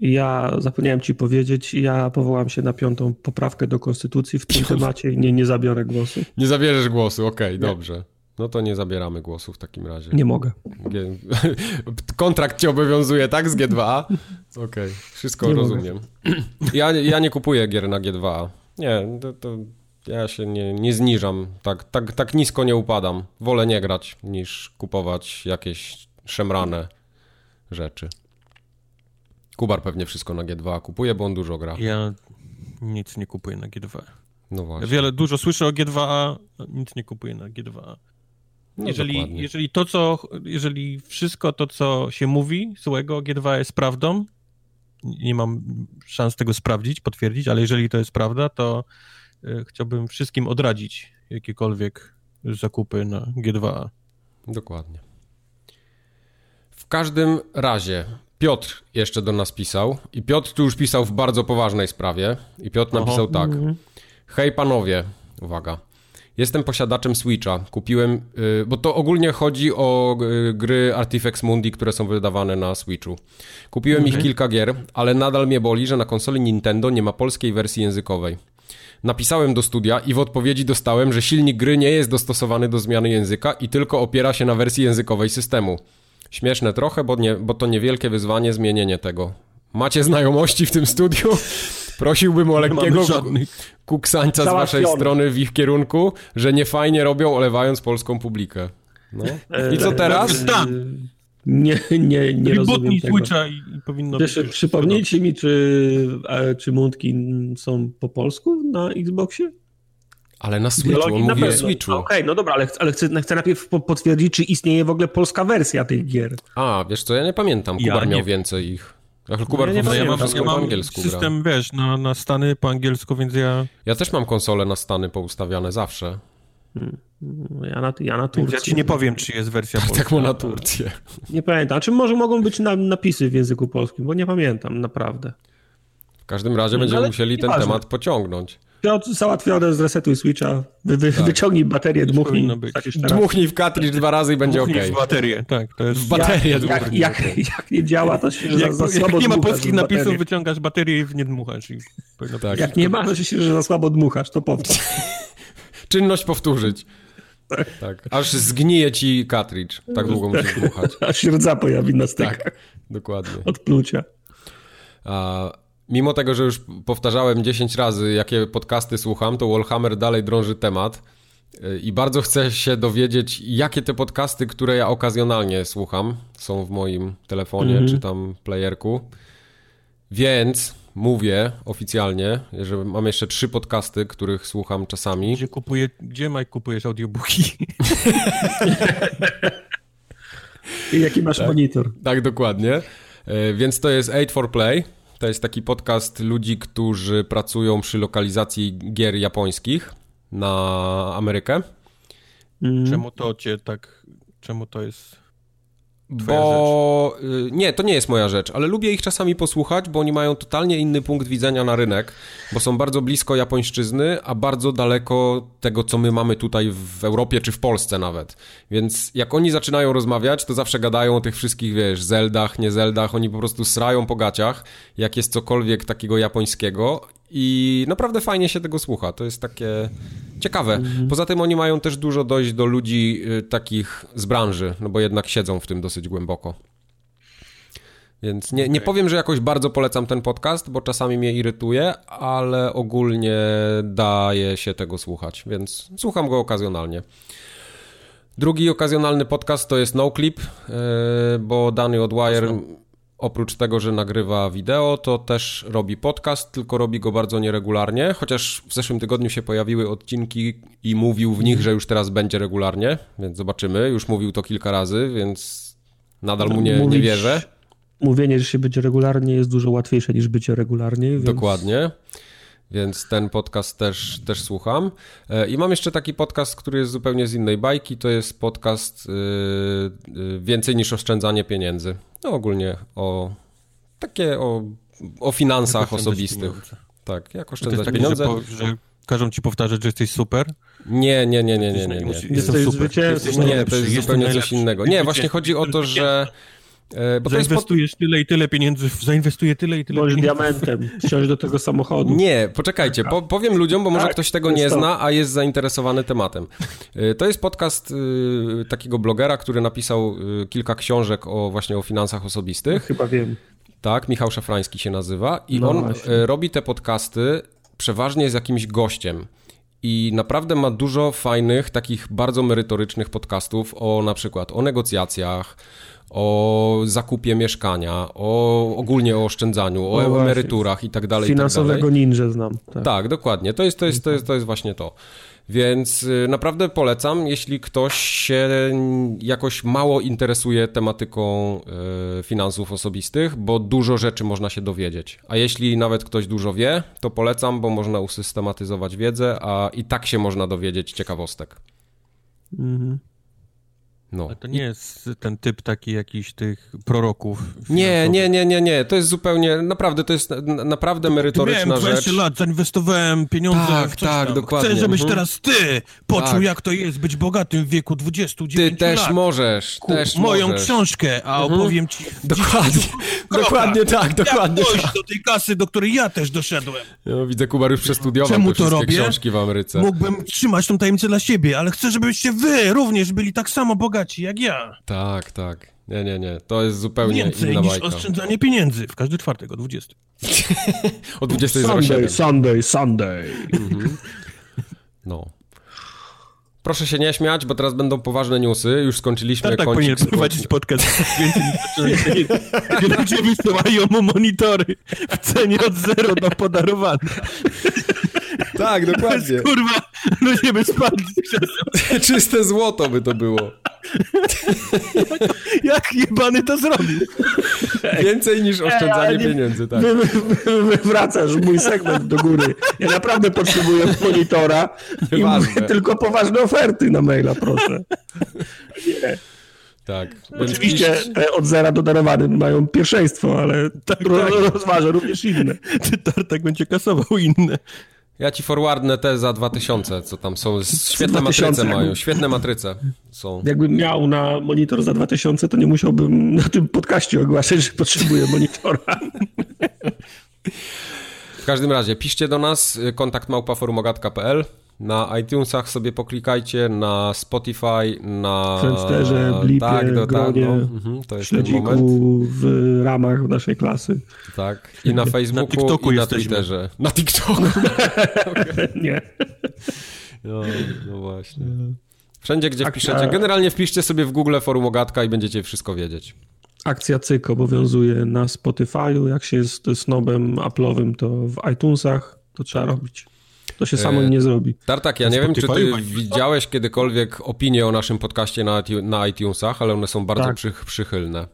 Ja zapomniałem ci powiedzieć, ja powołam się na piątą poprawkę do konstytucji w tym temacie i nie, nie zabiorę głosu. Nie zabierzesz głosu, okej, dobrze. No to nie zabieramy głosu w takim razie. Nie mogę. G... Kontrakt cię obowiązuje, tak? Z G2A? Okej, wszystko Nie rozumiem. Ja, ja nie kupuję gier na G2A. Nie, to, to ja się nie, nie zniżam. Tak, tak, tak nisko nie upadam. Wolę nie grać, niż kupować jakieś szemrane rzeczy. Kubar pewnie wszystko na G2A kupuje, bo on dużo gra. Ja nic nie kupuję na G2. No właśnie. Wiele, dużo słyszę o G2A, nic nie kupuję na G2A. No jeżeli, dokładnie. jeżeli to, co, jeżeli wszystko to, co się mówi złego o G2 jest prawdą, nie mam szans tego sprawdzić, potwierdzić, ale jeżeli to jest prawda, to e, chciałbym wszystkim odradzić jakiekolwiek zakupy na G2A. Dokładnie. W każdym razie Piotr jeszcze do nas pisał i Piotr tu już pisał w bardzo poważnej sprawie i Piotr napisał tak. Hej panowie, uwaga. Jestem posiadaczem Switcha. Kupiłem, y, bo to ogólnie chodzi o y, gry Artifex Mundi, które są wydawane na Switchu. Kupiłem ich kilka gier, ale nadal mnie boli, że na konsoli Nintendo nie ma polskiej wersji językowej. Napisałem do studia i w odpowiedzi dostałem, że silnik gry nie jest dostosowany do zmiany języka i tylko opiera się na wersji językowej systemu. Śmieszne trochę, bo, nie, bo to niewielkie wyzwanie zmienienie tego. Macie znajomości w tym studiu? Prosiłbym o lekkiego kuksańca z waszej strony w ich kierunku, że nie fajnie robią, olewając polską publikę. No. I co teraz? Tak. Nie, nie, nie rozumiem tego. Switcha i, i powinno Wiesz, być... przypomnijcie mi, czy, e, czy mundki są po polsku na Xboxie? Ale na Switchu, on Dialogi na mówi o. Switchu. Okej, no dobra, ale, ale chcę, chcę najpierw po- potwierdzić, czy istnieje w ogóle polska wersja tych gier. A, wiesz co, ja nie pamiętam. Ja Kubar miał nie- więcej ich. Ach, Kubar Ja nie po No ja mam, wszystko ja po mam angielsku gra. system, wiesz, na, na Stany po angielsku, więc ja, Ja też mam konsole na Stany poustawiane zawsze. Ja na, ja na więc Turcji. ja ci nie powiem, czy jest wersja polska. Tak mu na Turcję. Nie pamiętam. A czy może mogą być na, napisy w języku polskim? Bo nie pamiętam, naprawdę. W każdym razie No, będziemy ale musieli ten nieważne. temat pociągnąć. Załatwione, zresetuj switcha, wy, wy, tak. wyciągnij baterię, dmuchnij. Dmuchnij w cartridge dwa razy i będzie ok. w baterię, tak. To jest... W baterię jak, jak, jak, jak, nie działa, to się jak, za, za słabo Jak nie ma polskich napisów, wyciągasz baterię i w nie dmuchasz. I tak. Jak nie ma, to się że za słabo dmuchasz, to powtórz. Czynność powtórzyć. Tak. tak. Aż zgnije ci cartridge. Tak długo musisz dmuchać. Aż się rdza pojawi na stykach. Tak, dokładnie. Od plucia. A, mimo tego, że już powtarzałem 10 razy, jakie podcasty słucham, to Wallhammer dalej drąży temat. I bardzo chcę się dowiedzieć, jakie te podcasty, które ja okazjonalnie słucham, są w moim telefonie mm -hmm. czy tam playerku. Więc mówię oficjalnie, że mam jeszcze trzy podcasty, których słucham czasami. Gdzie, kupuje, gdzie Mike kupujesz audiobooki? I jaki masz tak, monitor? Tak, dokładnie. E, więc to jest 8 for Play. To jest taki podcast ludzi, którzy pracują przy lokalizacji gier japońskich na Amerykę. Mm. Czemu to cię tak, czemu to jest bo rzecz. nie, to nie jest moja rzecz, ale lubię ich czasami posłuchać, bo oni mają totalnie inny punkt widzenia na rynek, bo są bardzo blisko japońszczyzny, a bardzo daleko tego, co my mamy tutaj w Europie czy w Polsce nawet. Więc jak oni zaczynają rozmawiać, to zawsze gadają o tych wszystkich, wiesz, Zeldach, nie Zeldach, oni po prostu srają po gaciach, jak jest cokolwiek takiego japońskiego i naprawdę fajnie się tego słucha. To jest takie ciekawe. Mhm. Poza tym oni mają też dużo dojść do ludzi y, takich z branży, no bo jednak siedzą w tym dosyć głęboko. Więc nie, nie powiem, że jakoś bardzo polecam ten podcast, bo czasami mnie irytuje, ale ogólnie daje się tego słuchać, więc słucham go okazjonalnie. Drugi okazjonalny podcast to jest NoClip, y, bo Dany Odwire oprócz tego, że nagrywa wideo, to też robi podcast, tylko robi go bardzo nieregularnie, chociaż w zeszłym tygodniu się pojawiły odcinki i mówił w nich, że już teraz będzie regularnie, więc zobaczymy. Już mówił to kilka razy, więc nadal mu nie, nie wierzę. Mówienie, że się będzie regularnie jest dużo łatwiejsze niż bycie regularnie. Więc... Dokładnie więc ten podcast też, też słucham. E, I mam jeszcze taki podcast, który jest zupełnie z innej bajki, to jest podcast yy, Więcej niż oszczędzanie pieniędzy. No ogólnie o takie o, o finansach osobistych. Pieniądze. Tak, jak oszczędzać tak, pieniądze. Że, że każą ci powtarzać, że jesteś super? Nie, nie, nie, nie, nie, nie. nie. Jesteś super. Nie, to jest zupełnie coś innego. Nie, właśnie chodzi o to, że bo zainwestujesz pod... tyle i tyle pieniędzy, zainwestuję tyle i tyle Bądź pieniędzy. diamentem, wsiąść do tego samochodu. Nie, poczekajcie, po, powiem ludziom, bo może tak, ktoś tego nie zna, a jest zainteresowany tematem. E, to jest podcast y, takiego blogera, który napisał y, kilka książek o właśnie o finansach osobistych. No, chyba wiem. Tak, Michał Szafrański się nazywa i no on właśnie. robi te podcasty przeważnie z jakimś gościem. I naprawdę ma dużo fajnych, takich bardzo merytorycznych podcastów o na przykład o negocjacjach, o zakupie mieszkania, o ogólnie o oszczędzaniu, o no emeryturach i tak dalej. Finansowego tak dalej. ninja znam. Tak. tak, dokładnie. To jest, to, jest, to, jest, to jest właśnie to. Więc y, naprawdę polecam, jeśli ktoś się jakoś mało interesuje tematyką y, finansów osobistych, bo dużo rzeczy można się dowiedzieć. A jeśli nawet ktoś dużo wie, to polecam, bo można usystematyzować wiedzę, a i tak się można dowiedzieć ciekawostek. Mhm. No. Ale to nie jest ten typ taki jakiś tych proroków. Nie, nie, nie, nie, nie. To jest zupełnie, naprawdę, to jest naprawdę merytoryczna Miałem 20 rzecz. lat, zainwestowałem pieniądze tak, w coś tak, tam. dokładnie. Chcę, żebyś mhm. teraz ty poczuł, tak. jak to jest być bogatym w wieku 29 lat. Ty też lat. możesz, Ku, też Moją możesz. książkę, a mhm. opowiem ci... Dokładnie, dokładnie tak, dokładnie jak tak. do tej kasy, do której ja też doszedłem. No, widzę, Kubar już przestudiował Czemu to robię? książki w Ameryce. Mógłbym trzymać tą tajemnicę dla siebie, ale chcę, żebyście wy również byli tak samo bogaci jak ja. Tak, tak. Nie, nie, nie. To jest zupełnie Więcej inna niż bajka. oszczędzanie pieniędzy w każdy czwartek o 20. o 20.07. Sunday, Sunday, Sunday. Mhm. No. Proszę się nie śmiać, bo teraz będą poważne newsy. Już skończyliśmy tak, tak powinien prowadzić podcast Gdzie ludzie wysyłają mu monitory w cenie od zero do podarowania. Tak, dokładnie. Kurwa, ludzie by spadli Czyste złoto by to było. jak, jak jebany to zrobił? Więcej niż oszczędzanie nie, pieniędzy, tak. Wy, wy, wy, wracasz mój segment do góry. Ja naprawdę potrzebuję monitora i mówię tylko poważne oferty na maila, proszę. Nie. Tak. Oczywiście te od zera do darowanych mają pierwszeństwo, ale tak, tak. rozważę również inne. Tartak będzie kasował inne. Ja ci forwardnę te za 2000, co tam są. Świetne 2000, matryce mają, świetne matryce są. Jakbym miał na monitor za 2000, to nie musiałbym na tym podcaście ogłaszać, że potrzebuję monitora. W każdym razie, piszcie do nas kontakt małpaforumogatka.pl na iTunesach sobie poklikajcie, na Spotify, na... Friendsterze, Blipie, tak, do, tak, no, mhm, to jest ten moment. w ramach naszej klasy. Tak, i na Facebooku, na i na Twitterze. Na TikToku? Nie. No, no właśnie. Wszędzie, gdzie wpiszecie. Generalnie wpiszcie sobie w Google forum Ogatka i będziecie wszystko wiedzieć. Akcja cyk obowiązuje na Spotify'u. Jak się jest snobem Apple'owym, to w iTunesach to trzeba robić. To się samo e, nie zrobi. Tartak, ja nie wiem, czy ty widziałeś kiedykolwiek opinie o naszym podcaście na, na iTunesach, ale one są bardzo tak. przy, przychylne.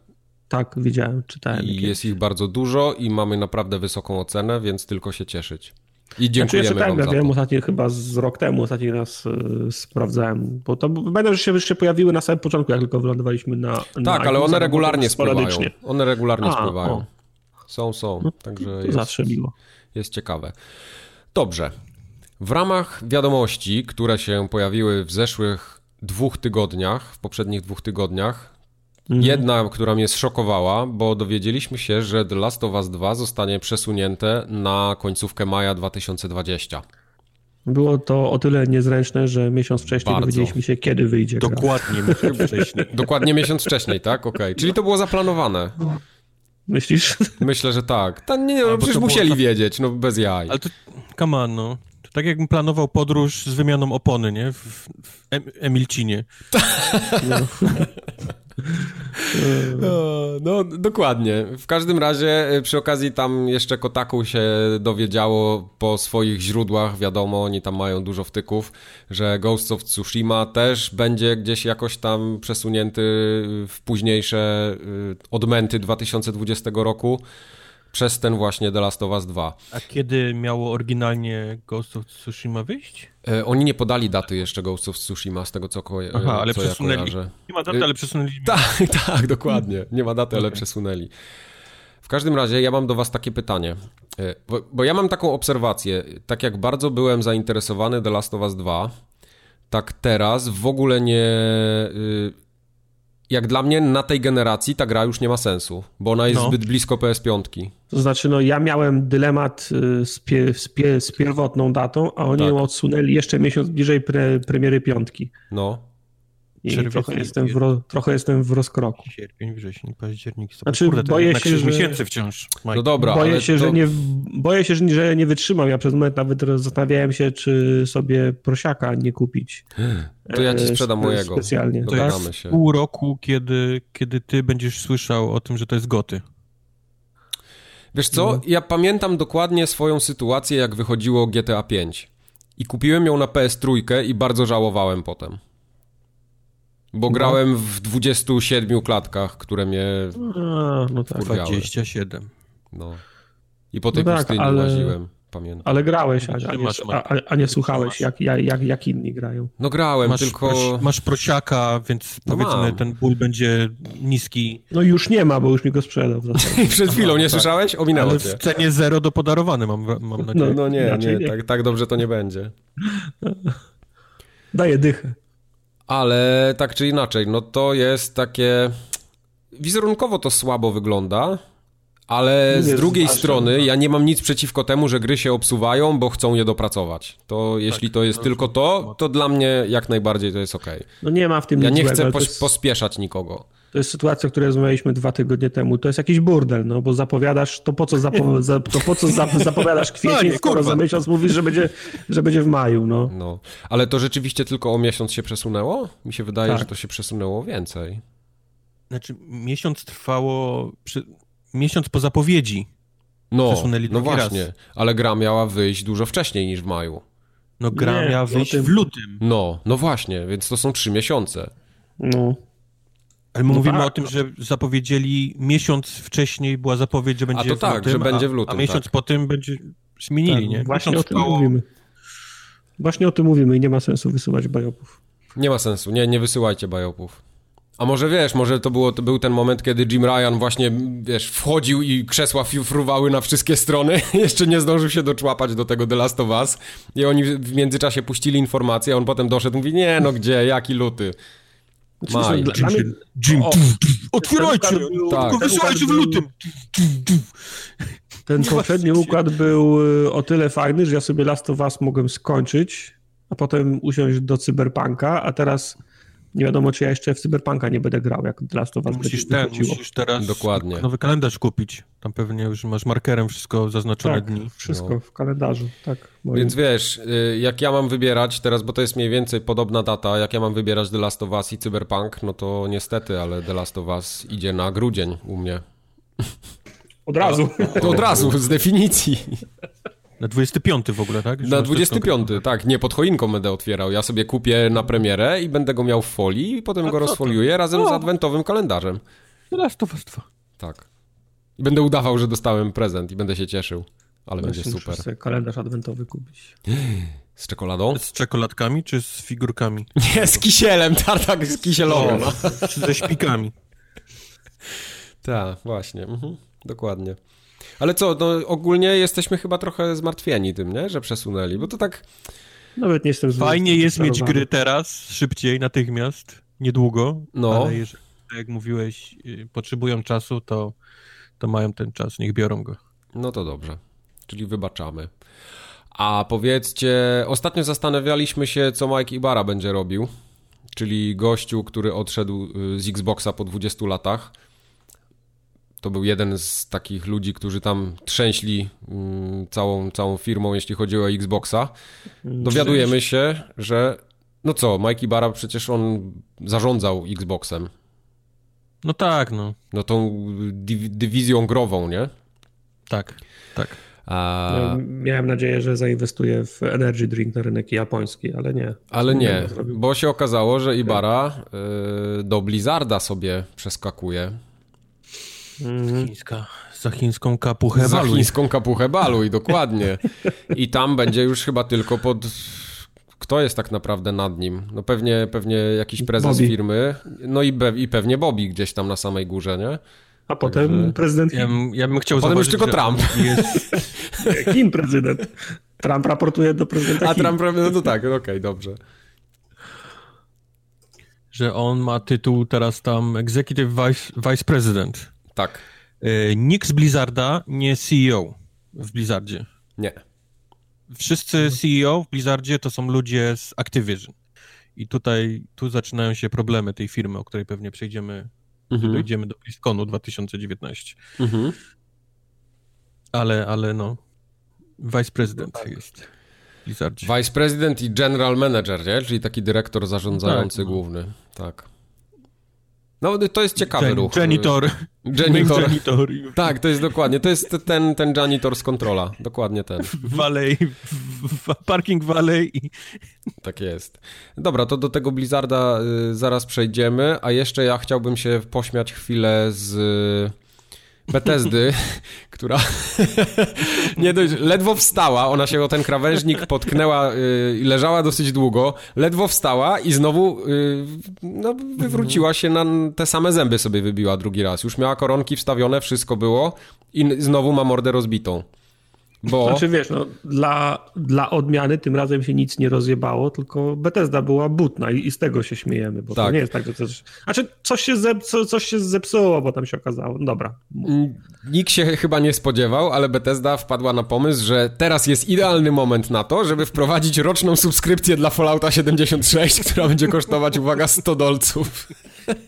Tak, widziałem, czytałem. I jest ich bardzo dużo i mamy naprawdę wysoką ocenę, więc tylko się cieszyć. I dziękujemy znaczy, ja wam ja wiem, ostatnio chyba z rok temu ostatni raz y, sprawdzałem, bo to będą, że się jeszcze pojawiły na samym początku, jak tylko wylądowaliśmy na Tak, na ale one regularnie spływają. One regularnie A, spływają. O. Są, są. No, Także jest, zawsze miło. Jest ciekawe. Dobrze. W ramach wiadomości, które się pojawiły w zeszłych dwóch tygodniach, w poprzednich dwóch tygodniach. Jedna, która mnie zszokowała, bo dowiedzieliśmy się, że The Last of Us 2 zostanie przesunięte na końcówkę maja 2020. Było to o tyle niezręczne, że miesiąc wcześniej Bardzo. dowiedzieliśmy się, kiedy wyjdzie. Dokładnie miesiąc wcześniej. Dokładnie miesiąc wcześniej, tak? Okej. Okay. Czyli to było zaplanowane. Myślisz? Myślę, że tak. Ta, nie, no, przecież musieli tak... wiedzieć, no bez jaj. Ale to, come on, no. Tak jakbym planował podróż z wymianą opony, nie? W, w Emilcinie. No. no, dokładnie. W każdym razie e, przy okazji tam jeszcze Kotaku się dowiedziało po swoich źródłach, wiadomo, oni tam mają dużo wtyków, że Ghost of Tsushima też będzie gdzieś jakoś tam przesunięty w późniejsze e, odmęty 2020 roku przez ten właśnie The Last of Us 2. A kiedy miało oryginalnie Ghost of Tsushima wyjść? E, oni nie podali daty jeszcze Ghost of Tsushima, z tego co, ko Aha, ale co przesunęli. ja. Nie ma daty, ale przesunęli. Tak, tak, dokładnie. Nie ma daty, ale przesunęli. W każdym razie ja mam do was takie pytanie, e, bo, bo, ja mam taką obserwację, tak jak bardzo byłem zainteresowany The Last of Us 2, tak teraz w ogóle nie... Y, jak dla mnie na tej generacji ta gra już nie ma sensu, bo ona jest no. zbyt blisko PS5. To znaczy, no ja miałem dylemat y, z, pie, z, pie, z pierwotną datą, a oni tak. ją odsunęli jeszcze miesiąc bliżej pre, premiery piątki. No. I trochę jestem, w, trochę jestem w rozkroku. Sierpień, wrzesień, październik, Znaczy, Kurde, boję się, że... miesięcy wciąż. No dobra, boję się, to... że nie, boję się, że nie wytrzymam. Ja przez moment nawet zastanawiałem się, czy sobie prosiaka nie kupić. To ja ci e, sprzedam mojego. Specjalnie. To jest się. pół roku, kiedy, kiedy ty będziesz słyszał o tym, że to jest goty. Wiesz co, no. ja pamiętam dokładnie swoją sytuację, jak wychodziło GTA 5. I kupiłem ją na PS3 i bardzo żałowałem potem. Bo no. grałem w 27 klatkach, które mnie. A, no tak, 27. No. I po tej no tak, pustyni ale... łaziłem. Pamiętam. Ale grałeś, a, a, nie, a, a nie słuchałeś, jak, jak, jak inni grają. No grałem, masz, tylko... Masz, masz prosiaka, więc no powiedzmy mam. ten ból będzie niski. No już nie ma, bo już mi go sprzedał. Przed chwilą, nie tak. słyszałeś? Ominęło Ale cię. w cenie zero dopodarowany mam, mam nadzieję. No, no nie, nie, nie. Tak, tak dobrze to nie będzie. Daję dychę. Ale tak czy inaczej, no to jest takie... Wizerunkowo to słabo wygląda, ale z drugiej strony ja nie mam nic przeciwko temu, że gry się obsuwają, bo chcą je dopracować. To jeśli tak, to jest tylko to, to dla mnie jak najbardziej to jest ok. No nie ma w tym Ja nie chcę pos jest... pospieszać nikogo. To jest sytuacja, o której rozmawialiśmy dwa tygodnie temu. To jest jakiś burdel, no bo zapowiadasz, to po co, zapo za, to po co zapowiadasz kwiecień, no, skoro za miesiąc mówisz, że będzie, że będzie w maju, no. no. Ale to rzeczywiście tylko o miesiąc się przesunęło? Mi się wydaje, tak. że to się przesunęło więcej. Znaczy, miesiąc trwało, przy... miesiąc po zapowiedzi. No, no właśnie, raz. ale gra miała wyjść dużo wcześniej niż w maju. No gra Nie, miała wyjść w lutym. No, no właśnie, więc to są trzy miesiące. No. Ale my no mówimy tak. o tym, że zapowiedzieli miesiąc wcześniej była zapowiedź, że będzie a to tak, lutym, że będzie w lutym. A, a miesiąc tak. po tym będzie zmienili, tak, nie? Właśnie miesiąc o tym mówimy. Właśnie o tym mówimy i nie ma sensu wysyłać bajopów. Nie ma sensu, nie, nie wysyłajcie bajopów. A może wiesz, może to, było, to był ten moment, kiedy Jim Ryan właśnie, wiesz, wchodził i krzesła fruwały na wszystkie strony. Jeszcze nie zdążył się doczłapać do tego The Last of Us. I oni w międzyczasie puścili informację, a on potem doszedł i mówi, nie no gdzie, jaki luty. Maj. Dla, dla mnie, Jim, o, otwierajcie! był- Tak. Tylko wysyłajcie w lutym! Ten poprzedni układ był y, o tyle fajny, że ja sobie Last of Us mogłem skończyć, a potem usiąść do Cyberpunka, a teraz nie wiadomo, czy ja jeszcze w Cyberpunka nie będę grał, jak The Last of Us Musisz wychodziło. musisz teraz Dokładnie. nowy kalendarz kupić. Tam pewnie już masz markerem wszystko zaznaczone Tak, dni. wszystko No. w kalendarzu, tak. moim. Więc wiesz, y, jak ja mam wybierać teraz, bo to jest mniej więcej podobna data, jak ja mam wybierać The Last of Us i Cyberpunk, no to niestety, ale The Last of Us idzie na grudzień u mnie. Od razu. To od razu, z definicji. Na 25 w ogóle, tak? Że Na masz też 25, tak, nie pod choinką będę otwierał. Ja sobie kupię na premierę i będę go miał w folii i potem go co to? rozfoliuję razem z adwentowym kalendarzem. 2. Tak. I będę udawał, że dostałem prezent i będę się cieszył. Ale będzie Właśnie muszę super. sobie kalendarz adwentowy kupić. Z czekoladą? Z czekoladkami czy z figurkami? Nie, z kisielem, tartak z kisielowo. No. Czy ze śpikami? Tak, właśnie. Mhm, dokładnie. Ale co, no ogólnie jesteśmy chyba trochę zmartwieni tym, nie? Że przesunęli, bo to tak... Nawet nie jestem Fajnie jest mieć gry teraz, szybciej, natychmiast, niedługo, No. ale jeżeli, tak jak mówiłeś, y, potrzebują czasu, to, to mają ten czas, niech biorą go. No to dobrze. Czyli wybaczamy. A powiedzcie, ostatnio zastanawialiśmy się, co Mike Ibarra będzie robił, czyli gościu, który odszedł y, z Xboxa po 20 latach. To był jeden z takich ludzi, którzy tam trzęśli mm, całą, całą firmą, jeśli chodzi o Xboxa. Dowiadujemy się, że no co, Mike Ibarra przecież on zarządzał Xboxem. No tak, no, No tą dyw- dywizją grową, nie? tak, tak. A... No, miałem nadzieję, że zainwestuję w energy drink na rynek japoński, ale nie. Ale nie, bo się okazało, że Ibarra y, do Blizzarda sobie przeskakuje. Mhm. Chińska, za chińską kapuchę Za waluj. chińską kapuchę baluj, dokładnie. I tam będzie już chyba tylko pod... Kto jest tak naprawdę nad nim? No pewnie, pewnie jakiś prezes Bobby. firmy, no i, be, i pewnie Bobby gdzieś tam na samej górze, nie? A potem Także- prezydent Ja, bym- ja bym chciał A potem już tylko Trump. Jest, Chin prezydent. Trump raportuje do prezydenta A Chin. Trump, no to tak, okej, dobrze. że on ma tytuł teraz tam Executive Vice, Vice President. Tak, Y, Nikt z Blizzarda nie CEO w Blizzardzie. nie. Wszyscy CEO w Blizzardzie to są ludzie z Activision. I tutaj, tu zaczynają się problemy tej firmy, o której pewnie przejdziemy, Mhm. dojdziemy do BlizzConu 2019. Mhm. Ale, ale no, Vice President jest w Blizzardzie. Vice President i General Manager, nie? Czyli taki dyrektor zarządzający Tak, no. główny. Tak. No to jest ciekawy Gen- ruch. Janitor. Janitor. Janitor. Tak, to jest dokładnie, to jest ten, ten janitor z kontrola, dokładnie ten, Valley, Parking Valley tak jest. Dobra, to do tego Blizzarda y, zaraz przejdziemy, a jeszcze ja chciałbym się pośmiać chwilę z Bethesdy, która nie dość, ledwo wstała, ona się o ten krawężnik potknęła y, i leżała dosyć długo, ledwo wstała i znowu y, no, wywróciła się na te same zęby sobie wybiła drugi raz. Już miała koronki wstawione, wszystko było i znowu ma mordę rozbitą. Bo... Znaczy wiesz, no, dla, dla odmiany tym razem się nic nie rozjebało, tylko Bethesda była butna i, i z tego się śmiejemy, bo to Tak. nie jest tak, że coś... Znaczy coś się, zep, co, coś się zepsuło, bo tam się okazało. No dobra. Mm, Nikt się chyba nie spodziewał, ale Bethesda wpadła na pomysł, że teraz jest idealny moment na to, żeby wprowadzić roczną subskrypcję dla Fallouta 76, która będzie kosztować, uwaga, 100 dolców.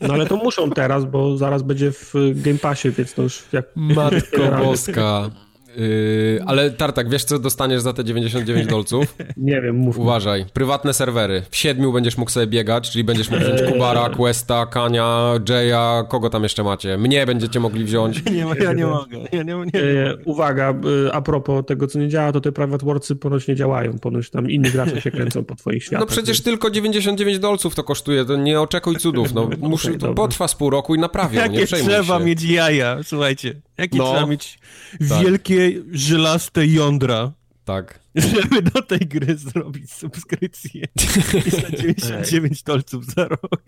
No ale to muszą teraz, bo zaraz będzie w Game Passie, więc to już jak... Matko boska. Yy, ale Tartak, wiesz co dostaniesz za te 99 dolców? Nie wiem, mów. Uważaj, prywatne serwery. W siedmiu będziesz mógł sobie biegać, czyli będziesz mógł wziąć Kubara, Questa, Kania, Jaya, kogo tam jeszcze macie? Mnie będziecie mogli wziąć. nie, ja nie mogę. Ja nie, nie. E, uwaga, e, a propos tego, co nie działa, to te private worksy ponoć nie działają. Ponoć tam inni gracze się kręcą po twoich światach. No przecież tylko 99 dolców to kosztuje, to nie oczekuj cudów. No, muszę, to dobra. potrwa z pół roku i naprawią, nie Jakie przejmuj trzeba się. mieć jaja, słuchajcie. Jakie No. trzeba mieć Tak. wielkie, żelaste jądra, Tak. żeby do tej gry zrobić subskrypcję za 99 dolców za rok.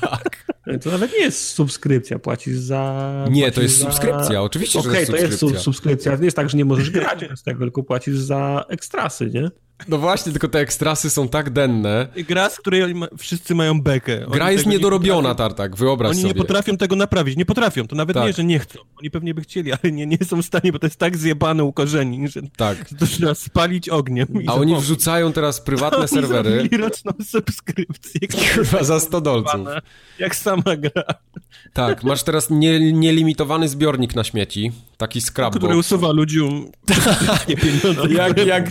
Tak. To nawet nie jest subskrypcja, płacisz za... Nie, płacisz to jest za... subskrypcja, oczywiście, okay, że jest subskrypcja. to jest subskrypcja. Nie jest tak, że nie możesz grać bez tego, tylko płacisz za ekstrasy, nie? No właśnie, tylko te ekstrasy są tak denne. Gra, z której wszyscy mają bekę. Oni Gra jest niedorobiona, Tartak, wyobraź Oni sobie. nie potrafią tego naprawić, nie potrafią. To nawet Tak. nie, że nie chcą. Oni pewnie by chcieli, ale nie, nie są w stanie, bo to jest tak zjebane u korzeni, że Tak. to trzeba spalić ogniem. i A oni wrzucają teraz prywatne Oni serwery. zrobili roczną subskrypcję. Kurwa, za 100 dolców. Jak sama gra, Tak, masz teraz nie, nielimitowany zbiornik na śmieci, taki scrapbox. który usuwa ludziom nie pieniądze. Jak, jak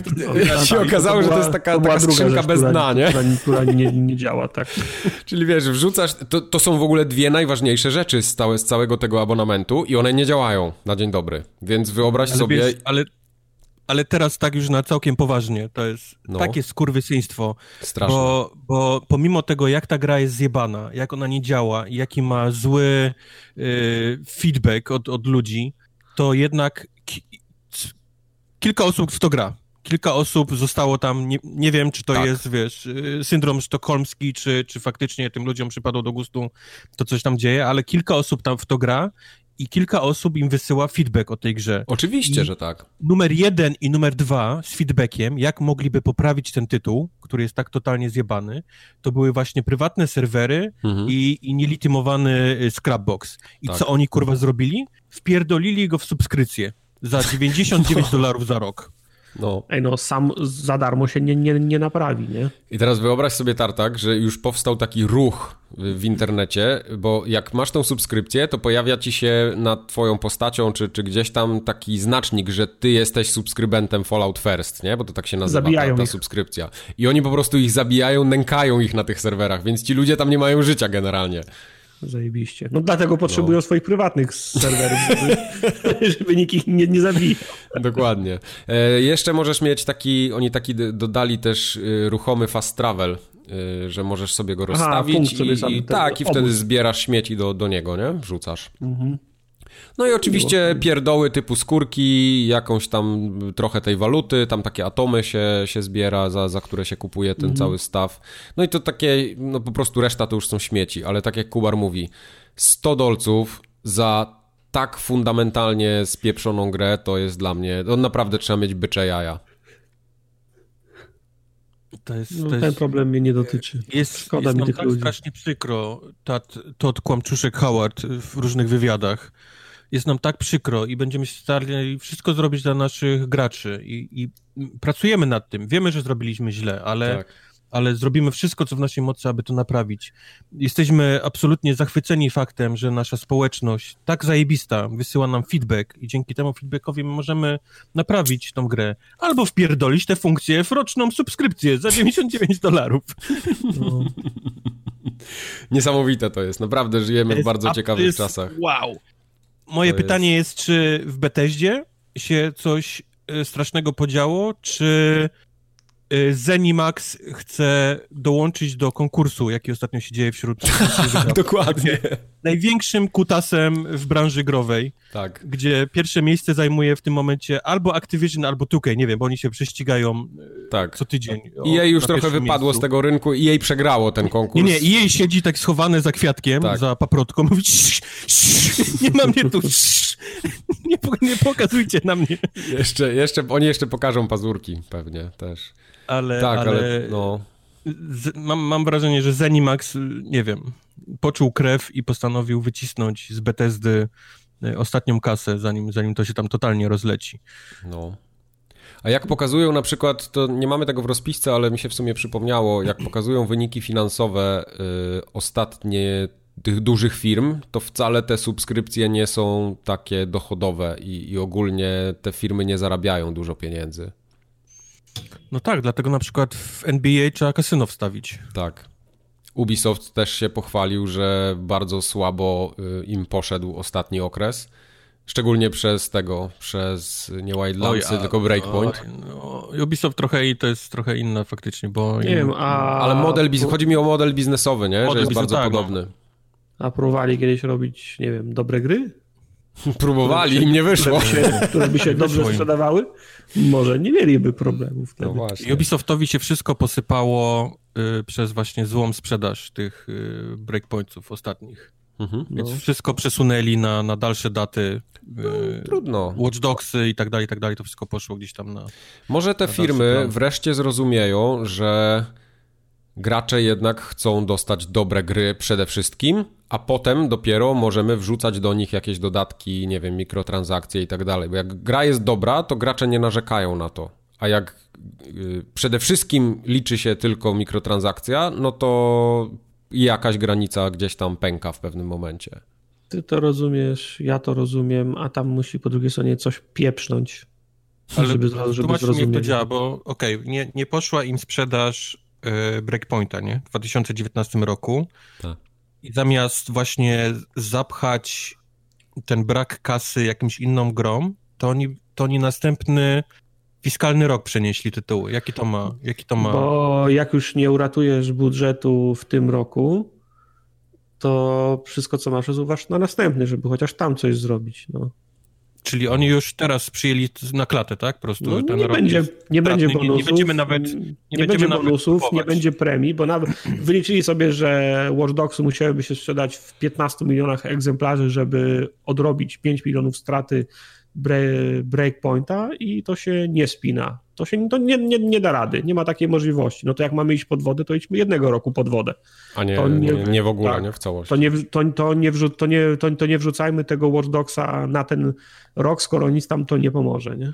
się okazało, że to jest taka, to taka skrzynka rzecz, bez która, dna, nie? Która, która nie, nie działa, tak. Czyli wiesz, wrzucasz, to, to są w ogóle dwie najważniejsze rzeczy z, całe, z całego tego abonamentu i one nie działają na dzień dobry. Więc wyobraź Ale, sobie... wiesz, ale, ale teraz tak już na całkiem poważnie, to jest No. takie skurwysyństwo, Straszne. bo, bo pomimo tego, jak ta gra jest zjebana, jak ona nie działa i jaki ma zły y, feedback od, od ludzi, to jednak ki, kilka osób w to gra. Kilka osób zostało tam, nie, nie wiem, czy to Tak. jest, wiesz, y, syndrom sztokholmski, czy, czy faktycznie tym ludziom przypadło do gustu to coś tam dzieje, ale kilka osób tam w to gra i kilka osób im wysyła feedback o tej grze Oczywiście, I- że tak. numer jeden i numer dwa z feedbackiem, jak mogliby poprawić ten tytuł, który jest tak totalnie zjebany, to były właśnie prywatne serwery Mhm. i, i nielitymowany y, scrapbox. I Tak. co oni kurwa zrobili? Wpierdolili go w subskrypcję za 99 dolarów za rok. No. Ej, no sam za darmo się nie, nie, nie naprawi, nie? I teraz wyobraź sobie, Tartak, że już powstał taki ruch w internecie, bo jak masz tą subskrypcję, to pojawia ci się nad twoją postacią, czy, czy gdzieś tam taki znacznik, że ty jesteś subskrybentem Fallout First, nie? Bo to tak się nazywa Zabijają ta, ta ich. subskrypcja. I oni po prostu ich zabijają, nękają ich na tych serwerach, więc ci ludzie tam nie mają życia generalnie. Zajebiście. No dlatego potrzebują swoich prywatnych serwerów, żeby, żeby nikt ich nie, nie zabijał. Dokładnie. E, jeszcze możesz mieć taki, oni taki dodali też y, ruchomy fast travel, y, że możesz sobie go Aha, rozstawić punkt sobie i, i tak, i obóz. wtedy zbierasz śmieci do, do niego, nie? Wrzucasz. Mhm. No i oczywiście pierdoły typu skórki, jakąś tam trochę tej waluty, tam takie atomy się, się zbiera, za, za które się kupuje ten Mhm. cały staw. No i to takie, no po prostu reszta to już są śmieci, ale tak jak Kubar mówi, 100 dolców za tak fundamentalnie spieprzoną grę, to jest dla mnie, to naprawdę trzeba mieć bycze jaja. To jest, No, to ten jest, problem mnie nie dotyczy. jest, Szkoda jest mi tych tak ludzi. strasznie przykro, Tat, Todd Kłamczuszek Howard w różnych wywiadach. Jest nam tak przykro i będziemy starali wszystko zrobić dla naszych graczy i, i pracujemy nad tym. Wiemy, że zrobiliśmy źle, ale Tak. ale zrobimy wszystko, co w naszej mocy, aby to naprawić. Jesteśmy absolutnie zachwyceni faktem, że nasza społeczność tak zajebista wysyła nam feedback i dzięki temu feedbackowi my możemy naprawić tą grę. Albo wpierdolić tę funkcję w roczną subskrypcję za 99 dolarów. No. Niesamowite to jest, naprawdę żyjemy w Jest bardzo ab- ciekawych jest- czasach. Wow! Moje To pytanie jest... czy w Beteździe się coś y, strasznego podziało, czy y, Zenimax chce dołączyć do konkursu, jaki ostatnio się dzieje wśród dokładnie. największym kutasem w branży growej, Tak. gdzie pierwsze miejsce zajmuje w tym momencie albo Activision, albo 2K, nie wiem, bo oni się prześcigają e, Tak. co tydzień. I jej już trochę wypadło miejscu. z tego rynku i jej przegrało ten konkurs. Nie, nie, i jej siedzi tak schowane za kwiatkiem, Tak. za paprotką, mówi "Sz, sz, nie ma mnie tu, sz, nie, nie pokazujcie na mnie. Jeszcze, jeszcze, oni jeszcze pokażą pazurki pewnie też. Ale, Tak, ale, ale, no... z, mam, mam wrażenie, że Zenimax, nie wiem, poczuł krew i postanowił wycisnąć z Bethesdy ostatnią kasę, zanim, zanim to się tam totalnie rozleci. No. A jak pokazują na przykład, to nie mamy tego w rozpisce, ale mi się w sumie przypomniało, jak pokazują wyniki finansowe y, ostatnie tych dużych firm, to wcale te subskrypcje nie są takie dochodowe i, i ogólnie te firmy nie zarabiają dużo pieniędzy. No tak, dlatego na przykład w NBA trzeba kasyno wstawić. Tak. Ubisoft też się pochwalił, że bardzo słabo y, im poszedł ostatni okres. Szczególnie przez tego, przez nie Wildlandsy, Oj, a- tylko Breakpoint. No, Ubisoft trochę i to jest trochę inna faktycznie, bo... Nie wiem, a... Ale model, biz- chodzi mi o model biznesowy, nie? Model że jest biznes- bardzo tak, no. podobny. A próbowali kiedyś robić, nie wiem, dobre gry? Próbowali, im nie wyszło. Które by się, które by się dobrze sprzedawały? Może nie mieliby problemów No. Ubisoftowi się wszystko posypało przez właśnie złą sprzedaż tych y, breakpointów ostatnich. Mhm. Więc no. wszystko przesunęli na, na dalsze daty. No, trudno. Watch Dogsy i tak dalej, i tak dalej. To wszystko poszło gdzieś tam na. Może te firmy wreszcie zrozumieją, że gracze jednak chcą dostać dobre gry przede wszystkim, a potem dopiero możemy wrzucać do nich jakieś dodatki, nie wiem, mikrotransakcje i tak dalej. Bo jak gra jest dobra, to gracze nie narzekają na to. A jak y, przede wszystkim liczy się tylko mikrotransakcja, no to jakaś granica gdzieś tam pęka w pewnym momencie. Ty to rozumiesz, ja to rozumiem, a tam musi po drugiej stronie coś pieprznąć. Ale żeby, żeby zrozumieć. jak to działa, bo okej, okay, nie, nie poszła im sprzedaż e, Breakpointa, nie? W 2019 roku. Tak. I zamiast właśnie zapchać ten brak kasy jakimś inną grą, to oni, to oni następny fiskalny rok przenieśli tytuły. Jaki to ma? Jaki to ma? Bo jak już nie uratujesz budżetu w tym roku, to wszystko, co masz, uważ na następny, żeby chociaż tam coś zrobić. No. Czyli oni już teraz przyjęli na klatę, tak? Po prostu no, nie, będzie, nie będzie bonusów. Nie, nie będziemy nawet. Nie, nie będzie bonusów, nie będzie premii, bo nawet wyliczyli sobie, że Watch Dogs musiałyby się sprzedać w 15 milionach egzemplarzy, żeby odrobić 5 milionów straty breakpointa i to się nie spina. To się to nie, nie, nie da rady, nie ma takiej możliwości. No to jak mamy iść pod wodę, to idźmy jednego roku pod wodę. A nie, nie, nie, w ogóle, tak, nie w całości. To nie, to, to, nie wrzu, to, nie, to, to nie wrzucajmy tego Watch Dogsa na ten rok, skoro nic tam to nie pomoże, nie?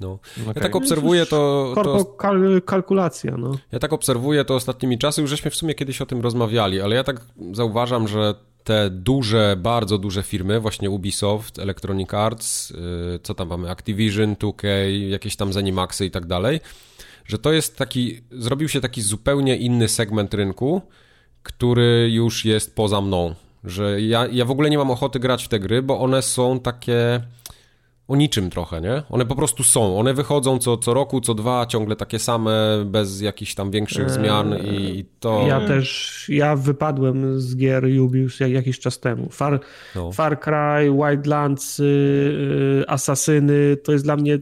No. Okay. Ja tak obserwuję to... to... Kal kalkulacja, no. Ja tak obserwuję to ostatnimi czasy, już żeśmy w sumie kiedyś o tym rozmawiali, ale ja tak zauważam, że te duże, bardzo duże firmy, właśnie Ubisoft, Electronic Arts, y, co tam mamy, Activision, 2K, jakieś tam Zenimaxy i tak dalej, że to jest taki, zrobił się taki zupełnie inny segment rynku, który już jest poza mną. Że ja, ja w ogóle nie mam ochoty grać w te gry, bo one są takie o niczym trochę, nie? One po prostu są. One wychodzą co, co roku, co dwa, ciągle takie same, bez jakichś tam większych eee, zmian i to... Ja też, ja wypadłem z gier Ubi już jakiś czas temu. Far, no. Far Cry, Wildlands, yy, Asasyny, to jest dla mnie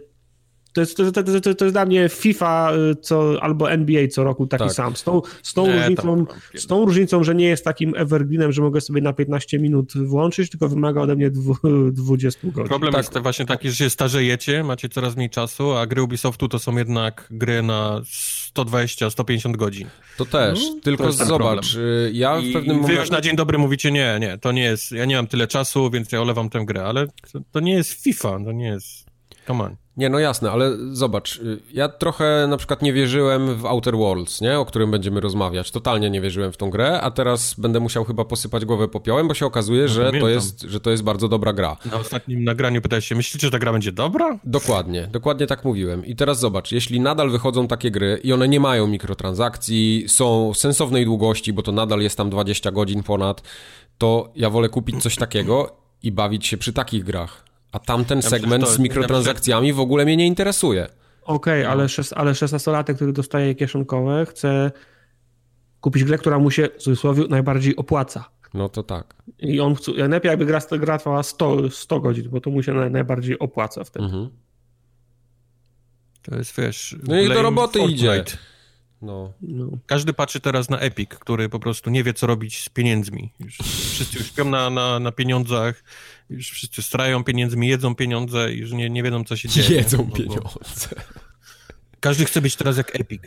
to jest, to, to, to, to jest dla mnie FIFA y, co, albo NBA co roku taki tak. sam. Z tą, z, tą nie, różnicą, z tą różnicą, że nie jest takim evergreenem, że mogę sobie na 15 minut włączyć, tylko wymaga ode mnie 20 godzin. Problem tak. jest właśnie taki, że się starzejecie, macie coraz mniej czasu, a gry Ubisoftu to są jednak gry na 120-150 godzin. To też, no, tylko to zobacz, problem. ja w pewnym momencie... Wy już na dzień dobry mówicie, nie, nie, to nie jest, ja nie mam tyle czasu, więc ja olewam tę grę, ale to, to nie jest FIFA, to nie jest... Come on. Nie, no jasne, ale zobacz, y, ja trochę na przykład nie wierzyłem w Outer Worlds, nie, o którym będziemy rozmawiać. Totalnie nie wierzyłem w tą grę, a teraz będę musiał chyba posypać głowę popiołem, bo się okazuje, no, że, to jest, że to jest bardzo dobra gra. Na ostatnim nagraniu pytałeś się, myślicie, że ta gra będzie dobra? Dokładnie, dokładnie tak mówiłem. I teraz zobacz, jeśli nadal wychodzą takie gry i one nie mają mikrotransakcji, są sensownej długości, bo to nadal jest tam 20 godzin ponad, to ja wolę kupić coś takiego i bawić się przy takich grach. A tamten ja segment z mikrotransakcjami w ogóle mnie nie interesuje. Okej, okay, no. ale, ale 16-latek, który dostaje kieszonkowe, chce kupić grę, która mu się w cudzysłowie najbardziej opłaca. No to tak. I on najlepiej jakby gra, gra trwała 100, 100 godzin, bo to mu się najbardziej opłaca wtedy. Mhm. To jest, wiesz... No i do roboty Fortnite. idzie. No. no. Każdy patrzy teraz na Epic, który po prostu nie wie, co robić z pieniędzmi. Już wszyscy już śpią na, na, na pieniądzach, już wszyscy strają pieniędzmi, jedzą pieniądze i już nie, nie wiedzą, co się dzieje. Jedzą no, pieniądze. Każdy chce być teraz jak Epic.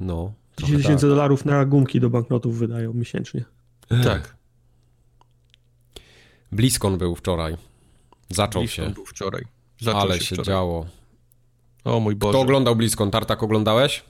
No. 10 tysięcy tak. dolarów na gumki do banknotów wydają miesięcznie. Tak. BlizzCon był wczoraj. Zaczął BlizzCon się. był wczoraj. Zaczął Ale się, się działo. O mój Boże. Kto oglądał BlizzCon? Tartak oglądałeś?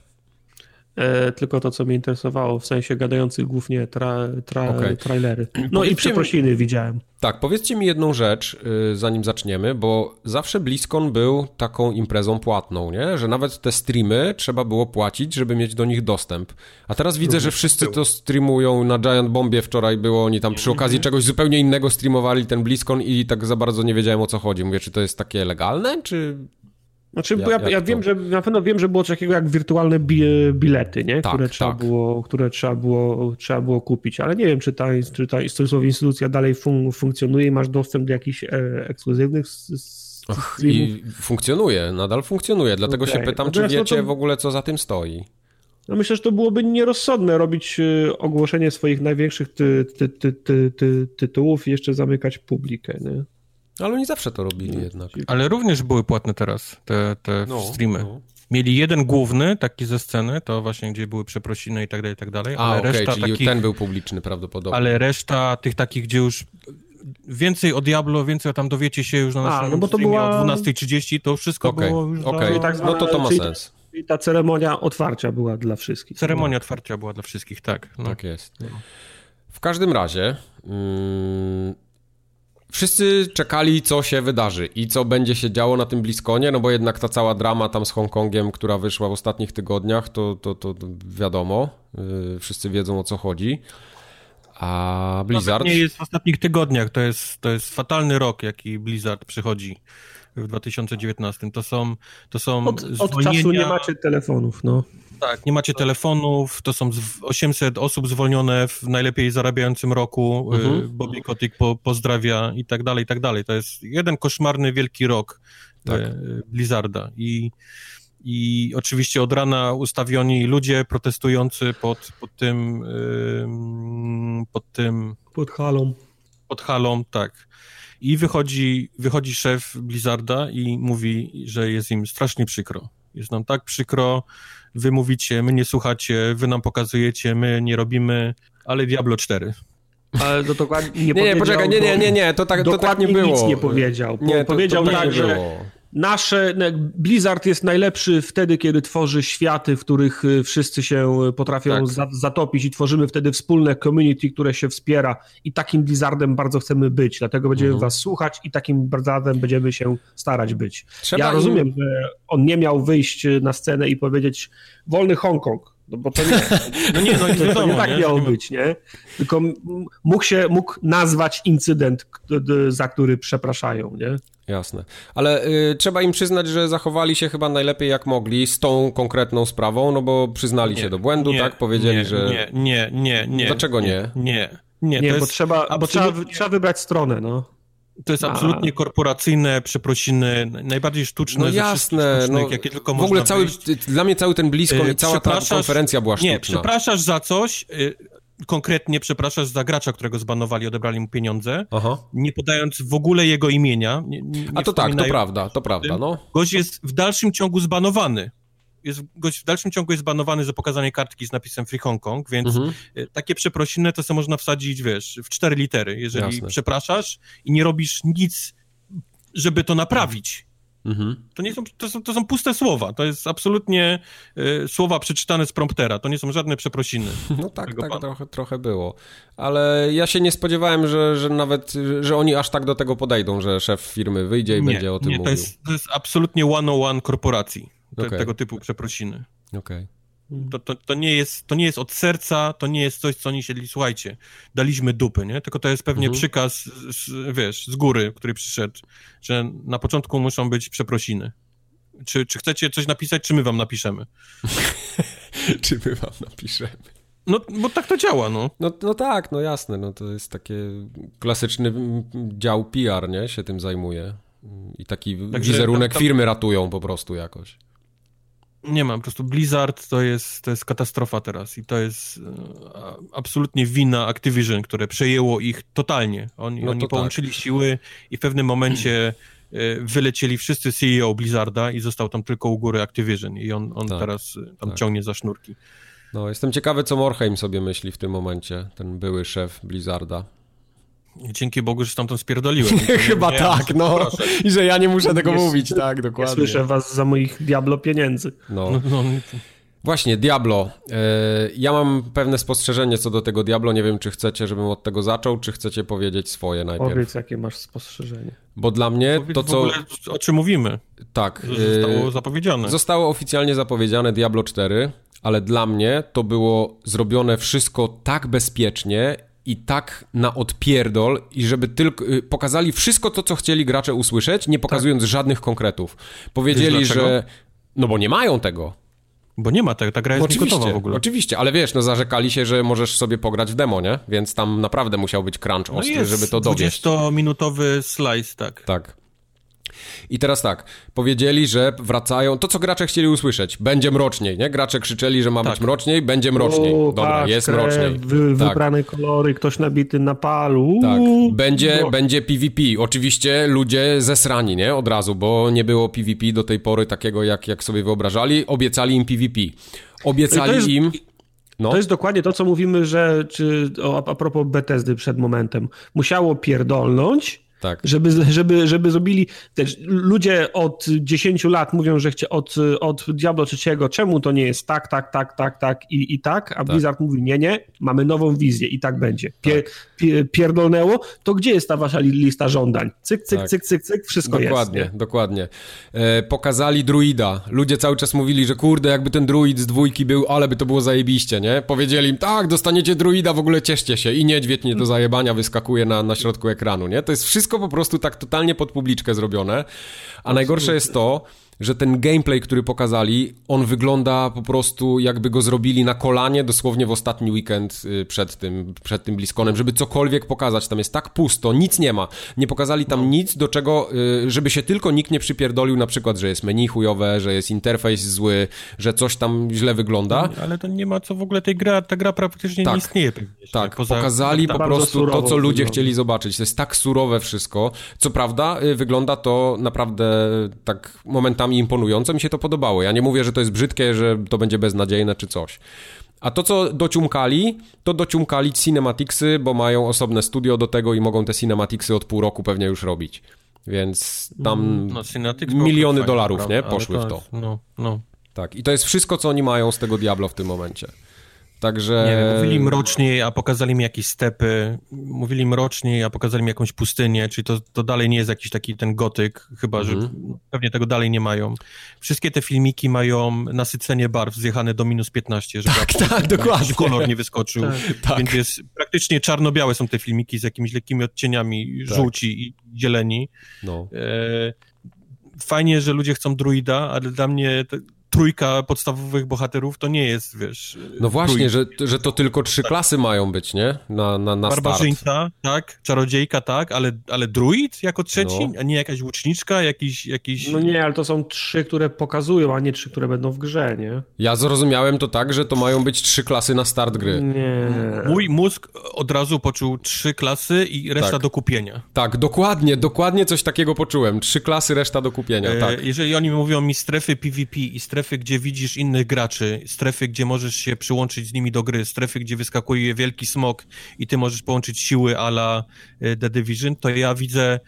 E, tylko to, co mnie interesowało, w sensie gadających głównie tra, tra, okay. trailery. No powiedzcie i przeprosiny mi, widziałem. Tak, powiedzcie mi jedną rzecz, y, zanim zaczniemy, bo zawsze BlizzCon był taką imprezą płatną, nie? Że nawet te streamy trzeba było płacić, żeby mieć do nich dostęp. A teraz widzę, że wszyscy to streamują na Giant Bombie wczoraj było, oni tam przy okazji czegoś zupełnie innego streamowali ten BlizzCon i tak za bardzo nie wiedziałem o co chodzi. Mówię, czy to jest takie legalne, czy znaczy, ja, ja, ja wiem, że na pewno wiem, że było coś takiego jak wirtualne bi bilety, nie? Tak, które, trzeba tak. było, które trzeba było, trzeba było kupić, ale nie wiem, czy ta, czy ta instytucja dalej fun funkcjonuje i masz dostęp do jakichś e, ekskluzywnych Och, I funkcjonuje, nadal funkcjonuje, dlatego okay. się pytam, czy wiecie to... w ogóle, co za tym stoi. No myślę, że to byłoby nierozsądne robić y, ogłoszenie swoich największych ty, ty, ty, ty, ty, tytułów i jeszcze zamykać publikę, nie? Ale oni zawsze to robili jednak. Ale również były płatne teraz te, te No, streamy. no. Mieli jeden główny, taki ze sceny, to właśnie gdzie były przeprosiny i tak dalej, i tak dalej, A, ale okej, reszta czyli takich, ten był publiczny prawdopodobnie. ale reszta tych takich, gdzie już więcej o Diablo, więcej tam dowiecie się już na A, naszym no bo to streamie była- o 12.30, to wszystko Okej, było już za... tak no to to ma czyli- sens. I ta ceremonia otwarcia była dla wszystkich. Ceremonia otwarcia była dla wszystkich, tak. No. Tak jest. W każdym razie mm, wszyscy czekali, co się wydarzy i co będzie się działo na tym Bliskonie, no bo jednak ta cała drama tam z Hongkongiem, która wyszła w ostatnich tygodniach, to, to, to to wiadomo, yy, wszyscy wiedzą o co chodzi. A Blizzard... Nie jest w ostatnich tygodniach, to jest, to jest fatalny rok, jaki Blizzard przychodzi w 2019. To są, to są Od, od czasu nie macie telefonów, no. Tak, nie macie telefonów, to są z- 800 osób zwolnione w najlepiej zarabiającym roku. Mhm. Mhm. Bobby Kotick po, pozdrawia i tak dalej, i tak dalej. To jest jeden koszmarny, wielki rok Tak. e, Blizzarda. I, I oczywiście od rana ustawioni ludzie protestujący pod, pod tym ym, pod tym Pod halą. pod halą, tak. I wychodzi, wychodzi szef Blizzarda i mówi, że jest im strasznie przykro. Jest nam tak przykro, wy mówicie, my nie słuchacie, wy nam pokazujecie, my nie robimy, ale Diablo 4. Ale to dokładnie nie, Nie, nie, poczekaj, nie, nie, nie, nie, to tak, to tak dokładnie nie było. nic nie powiedział. Po- Nie, to, powiedział to tak, nie że było. Nasze, no, Blizzard jest najlepszy wtedy, kiedy tworzy światy, w których y, wszyscy się potrafią Tak. za, zatopić i tworzymy wtedy wspólne community, które się wspiera i takim Blizzardem bardzo chcemy być, dlatego będziemy Mhm. was słuchać i takim Blizzardem będziemy się starać być. Trzeba ja im- rozumiem, że on nie miał wyjść na scenę i powiedzieć wolny Hongkong, no bo to nie, No nie, no i to, nie tak nie? miało nie być, nie? Tylko mógł się, mógł nazwać incydent, za który przepraszają, nie? Jasne. Ale y, trzeba im przyznać, że zachowali się chyba najlepiej jak mogli z tą konkretną sprawą, no bo przyznali się do błędu, nie, tak? Powiedzieli, nie, że... Nie, nie, nie, nie. Dlaczego nie? Nie, nie, Nie, to bo, jest, trzeba, bo trzeba, trzeba wybrać stronę, no. to jest A. absolutnie korporacyjne przeprosiny, najbardziej sztuczne No jasne, sztucznych, no, jakie tylko w ogóle można cały, wyjść. dla mnie cały ten blisko Y, i cała ta konferencja była sztuczna. Nie, przepraszasz za coś, y, konkretnie przepraszasz za gracza, którego zbanowali, odebrali mu pieniądze, Aha. nie podając w ogóle jego imienia. Nie, nie A to tak, to prawda, to prawda, no. Gość jest w dalszym ciągu zbanowany. Jest, gość w dalszym ciągu jest zbanowany za pokazanie kartki z napisem Free Hong Kong, więc Mhm. y, takie przeprosiny to sobie można wsadzić, wiesz, w cztery litery, jeżeli Jasne. przepraszasz i nie robisz nic, żeby to naprawić. Mhm. To, nie są, to, są, to są puste słowa. To jest absolutnie y, słowa przeczytane z promptera. To nie są żadne przeprosiny. No tak, tak trochę, trochę było. Ale ja się nie spodziewałem, że, że nawet, że oni aż tak do tego podejdą, że szef firmy wyjdzie i nie, będzie o tym nie, to mówił. jest, to jest absolutnie one-on-one korporacji. Te, Okej. Tego typu przeprosiny. Okej. To, to, to, nie jest, to nie jest od serca, to nie jest coś, co oni siedli, słuchajcie, daliśmy dupy, nie? Tylko to jest pewnie Mhm. przykaz, z, wiesz, z góry, który przyszedł, że na początku muszą być przeprosiny. Czy, czy chcecie coś napisać, czy my wam napiszemy? Czy my wam napiszemy? No, bo tak to działa, no. No, no tak, no jasne, no to jest takie klasyczny mm, dział PR, nie? Się tym zajmuje. I taki Także wizerunek tam- tam- firmy ratują po prostu jakoś. Nie mam, po prostu Blizzard to jest, to jest katastrofa teraz i to jest e, absolutnie wina Activision, które przejęło ich totalnie. Oni, No to oni tak. połączyli siły i w pewnym momencie e, wylecieli wszyscy CEO Blizzarda i został tam tylko u góry Activision i on, on Tak, teraz e, tam tak. ciągnie za sznurki. No, jestem ciekawy, co Morheim sobie myśli w tym momencie, ten były szef Blizzarda. Dzięki Bogu, że stamtąd spierdoliłem. Chyba Nie, tak, nie, no. proszę. I że ja nie muszę tego Nie mówić, tak, Ja dokładnie. słyszę was za moich Diablo pieniędzy. No. No, no, Właśnie, Diablo. E, ja mam pewne spostrzeżenie co do tego Diablo. Nie wiem, czy chcecie, żebym od tego zaczął, czy chcecie powiedzieć swoje najpierw. Powiedz, jakie masz spostrzeżenie. Bo dla mnie Powiedz to, w co... ogóle, o czym mówimy, Tak. zostało e, zapowiedziane. Zostało oficjalnie zapowiedziane Diablo 4, ale dla mnie to było zrobione wszystko tak bezpiecznie i tak na odpierdol i żeby tylko y, pokazali wszystko to, co chcieli gracze usłyszeć, nie pokazując żadnych konkretów. Powiedzieli, że... No bo nie mają tego. Bo nie ma tego, ta gra jest Oczywiście, w ogóle. oczywiście, ale wiesz, no zarzekali się, że możesz sobie pograć w demo, nie? Więc tam naprawdę musiał być crunch No ostry, jest żeby to dowieść. 20-minutowy slice, tak. Tak. I teraz tak, powiedzieli, że wracają, to co gracze chcieli usłyszeć, będzie mroczniej, nie? Gracze krzyczeli, że ma Tak. być mroczniej, będzie mroczniej. O, Dobra, jest krew, mroczniej. Wy, Tak. Wybrane kolory, ktoś nabity na palu. Tak, będzie, no. będzie PvP. Oczywiście ludzie zesrani, nie? Od razu, bo nie było PvP do tej pory takiego, jak, jak sobie wyobrażali. Obiecali im PvP. Obiecali jest- im... No, To jest dokładnie to, co mówimy, że czy, o, a propos Bethesdy przed momentem. Musiało pierdolnąć, tak. żeby, żeby, żeby zrobili. Też, ludzie od 10 lat mówią, że chcie od, od Diablo 3, czemu to nie jest tak, tak, tak, tak, tak i, i tak, a Blizzard mówi nie, nie, mamy nową wizję i tak będzie. Pie, pie, pierdolnęło, to gdzie jest ta wasza li- lista żądań? Cyk, cyk, Tak. cyk, cyk, cyk, wszystko Dokładnie, jest. nie? dokładnie. E, pokazali druida. Ludzie cały czas mówili, że kurde, jakby ten druid z dwójki był, ale by to było zajebiście, nie? Powiedzieli im, tak, dostaniecie druida, w ogóle cieszcie się. I niedźwiedź nie do zajebania wyskakuje na, na środku ekranu, nie? To jest wszystko po prostu tak totalnie pod publiczkę zrobione. A najgorsze jest to, że ten gameplay, który pokazali, on wygląda po prostu jakby go zrobili na kolanie dosłownie w ostatni weekend y, przed tym, przed tym BlizzConem, żeby cokolwiek pokazać. Tam jest tak pusto, nic nie ma. Nie pokazali tam nic, do czego, y, żeby się tylko nikt nie przypierdolił, na przykład, że jest menu chujowe, że jest interfejs zły, że coś tam źle wygląda. Ale to nie ma co w ogóle tej gra, ta gra praktycznie Tak. nie istnieje. Tak, Poza- pokazali po bardzo prostu to, surowo co ludzie wygląda. chcieli zobaczyć. To jest tak surowe wszystko. Co prawda, y, wygląda to naprawdę tak momentami imponująco. Mi się to podobało. Ja nie mówię, że to jest brzydkie, że to będzie beznadziejne czy coś. A to, co dociumkali, to dociumkali cinematicsy, bo mają osobne studio do tego i mogą te cinematicsy od pół roku pewnie już robić. Więc tam... No, Cinematic było miliony dolarów, nie? Poszły w to. jest- No, no. Tak. I to jest wszystko, co oni mają z tego Diablo w tym momencie. Także... Nie wiem, mówili mroczniej, a pokazali mi jakieś stepy, mówili mroczniej, a pokazali mi jakąś pustynię, czyli to, to dalej nie jest jakiś taki ten gotyk, chyba, że Mhm. pewnie tego dalej nie mają. Wszystkie te filmiki mają nasycenie barw zjechane do minus 15, żeby Tak, tak, dokładnie. kolor nie wyskoczył, Tak. więc jest, praktycznie czarno-białe są te filmiki z jakimiś lekkimi odcieniami Tak. żółci i zieleni. No. E, fajnie, że ludzie chcą druida, ale dla mnie trójka podstawowych bohaterów to nie jest, wiesz... No właśnie, że, że to tylko trzy klasy mają być, nie? Na, na, na start. Barbarzyńca, tak, czarodziejka, tak, ale, ale druid jako trzeci, No. a nie jakaś łuczniczka, jakiś... jakiś... No nie, ale to są trzy, które pokazują, a nie trzy, które będą w grze, nie? Ja zrozumiałem to tak, że to mają być trzy klasy na start gry. Nie. Mój mózg od razu poczuł trzy klasy i reszta Tak. do kupienia. Tak, dokładnie, dokładnie coś takiego poczułem. Trzy klasy, reszta do kupienia, E, tak. Jeżeli oni mówią mi strefy PvP i strefy, gdzie widzisz innych graczy, strefy, gdzie możesz się przyłączyć z nimi do gry, strefy, gdzie wyskakuje wielki smok i ty możesz połączyć siły ala e, The Division, to ja widzę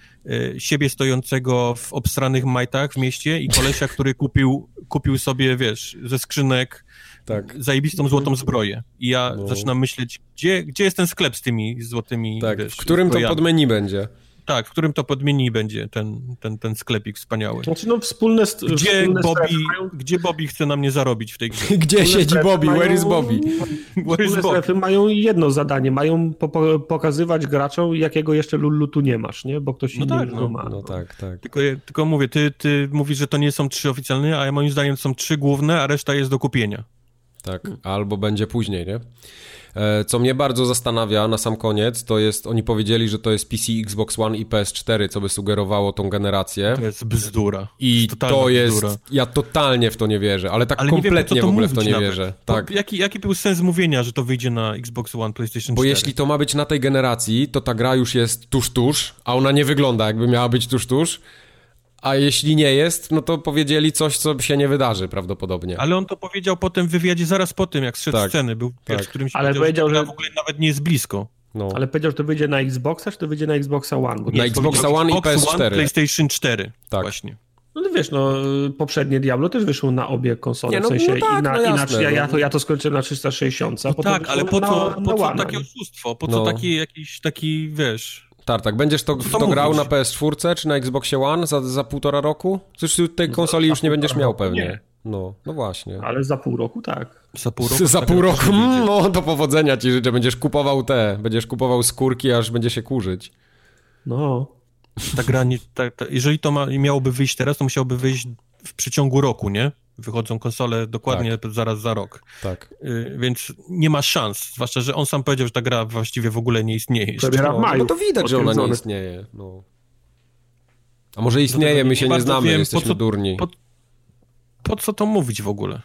e, siebie stojącego w obstranych majtach w mieście i kolesia, który kupił, kupił sobie, wiesz, ze skrzynek Tak. zajebistą złotą zbroję. I ja No. zaczynam myśleć, gdzie, gdzie jest ten sklep z tymi złotymi, Tak, wiesz, w którym to zbrojami? pod menu będzie? Tak, w którym to podmieni będzie ten, ten, ten sklepik wspaniały. Znaczy, no wspólne... st- Gdzie wspólne Bobby, strefy mają- gdzie Bobby chce na mnie zarobić w tej grze? Gdzie siedzi strefy Bobby? Where mają- is Bobby? Where is Wspólne Bobby? strefy mają jedno zadanie, mają po, po, pokazywać graczom, jakiego jeszcze lulu tu nie masz, nie? Bo ktoś No inny tak, już no, ma. No tak, tak. Tylko, tylko mówię, ty, ty mówisz, że to nie są trzy oficjalne, a ja moim zdaniem są trzy główne, a reszta jest do kupienia. Tak, albo będzie później, nie? E, Co mnie bardzo zastanawia na sam koniec, to jest, oni powiedzieli, że to jest PC, Xbox One i PS4, co by sugerowało tą generację. To jest bzdura. I totalna to jest, bzdura. ja totalnie w to nie wierzę, ale tak Ale wiem, kompletnie to w ogóle w to nie nawet. wierzę. Tak. Jaki, jaki był sens mówienia, że to wyjdzie na Xbox One, PlayStation 4? Bo jeśli to ma być na tej generacji, to ta gra już jest tuż, tuż, a ona nie wygląda jakby miała być tuż, tuż. A jeśli nie jest, no to powiedzieli coś, co się nie wydarzy prawdopodobnie. Ale on to powiedział potem w wywiadzie zaraz po tym, jak zszedł Tak, sceny. Był tak. pierwszy, którym się Ale powiedział, powiedział, że że- w ogóle nawet nie jest blisko. No. Ale powiedział, że to wyjdzie na Xboxa, czy to wyjdzie na Xboxa One? Bo Na Xboxa One i Xbox PS4. One, PlayStation 4. Tak. Właśnie. No to wiesz, no poprzednie Diablo też wyszło na obie konsole, Nie, no- w sensie no tak, i na, no i na, jasne, ja, ja, no. to, ja to skończyłem na 360, a No potem tak, ale po co, na po co takie oszustwo? Po co No. taki jakiś taki, wiesz... Tartak, będziesz to, w to to grał na PS4 czy na Xboxie One za, za półtora roku? Zresztą tej konsoli już nie będziesz miał roku pewnie. nie. No, no właśnie. Ale za pół roku tak. Za pół roku. Za ta pół roku, mm, no do powodzenia ci życzę, będziesz kupował te, będziesz kupował skórki, aż będzie się kurzyć. No. Ta gra, nie, ta, ta, jeżeli to ma, miałoby wyjść teraz, to musiałoby wyjść w przeciągu roku, nie? Wychodzą konsole dokładnie zaraz za rok. Tak. Y, więc nie ma szans. Zwłaszcza, że on sam powiedział, że ta gra właściwie w ogóle nie istnieje. jeszcze. Premiera w No, maju. no to widać, że ona nie istnieje. No. A może istnieje, my się nie znamy, wiem, jesteśmy co, durni. Po, po co to mówić w ogóle?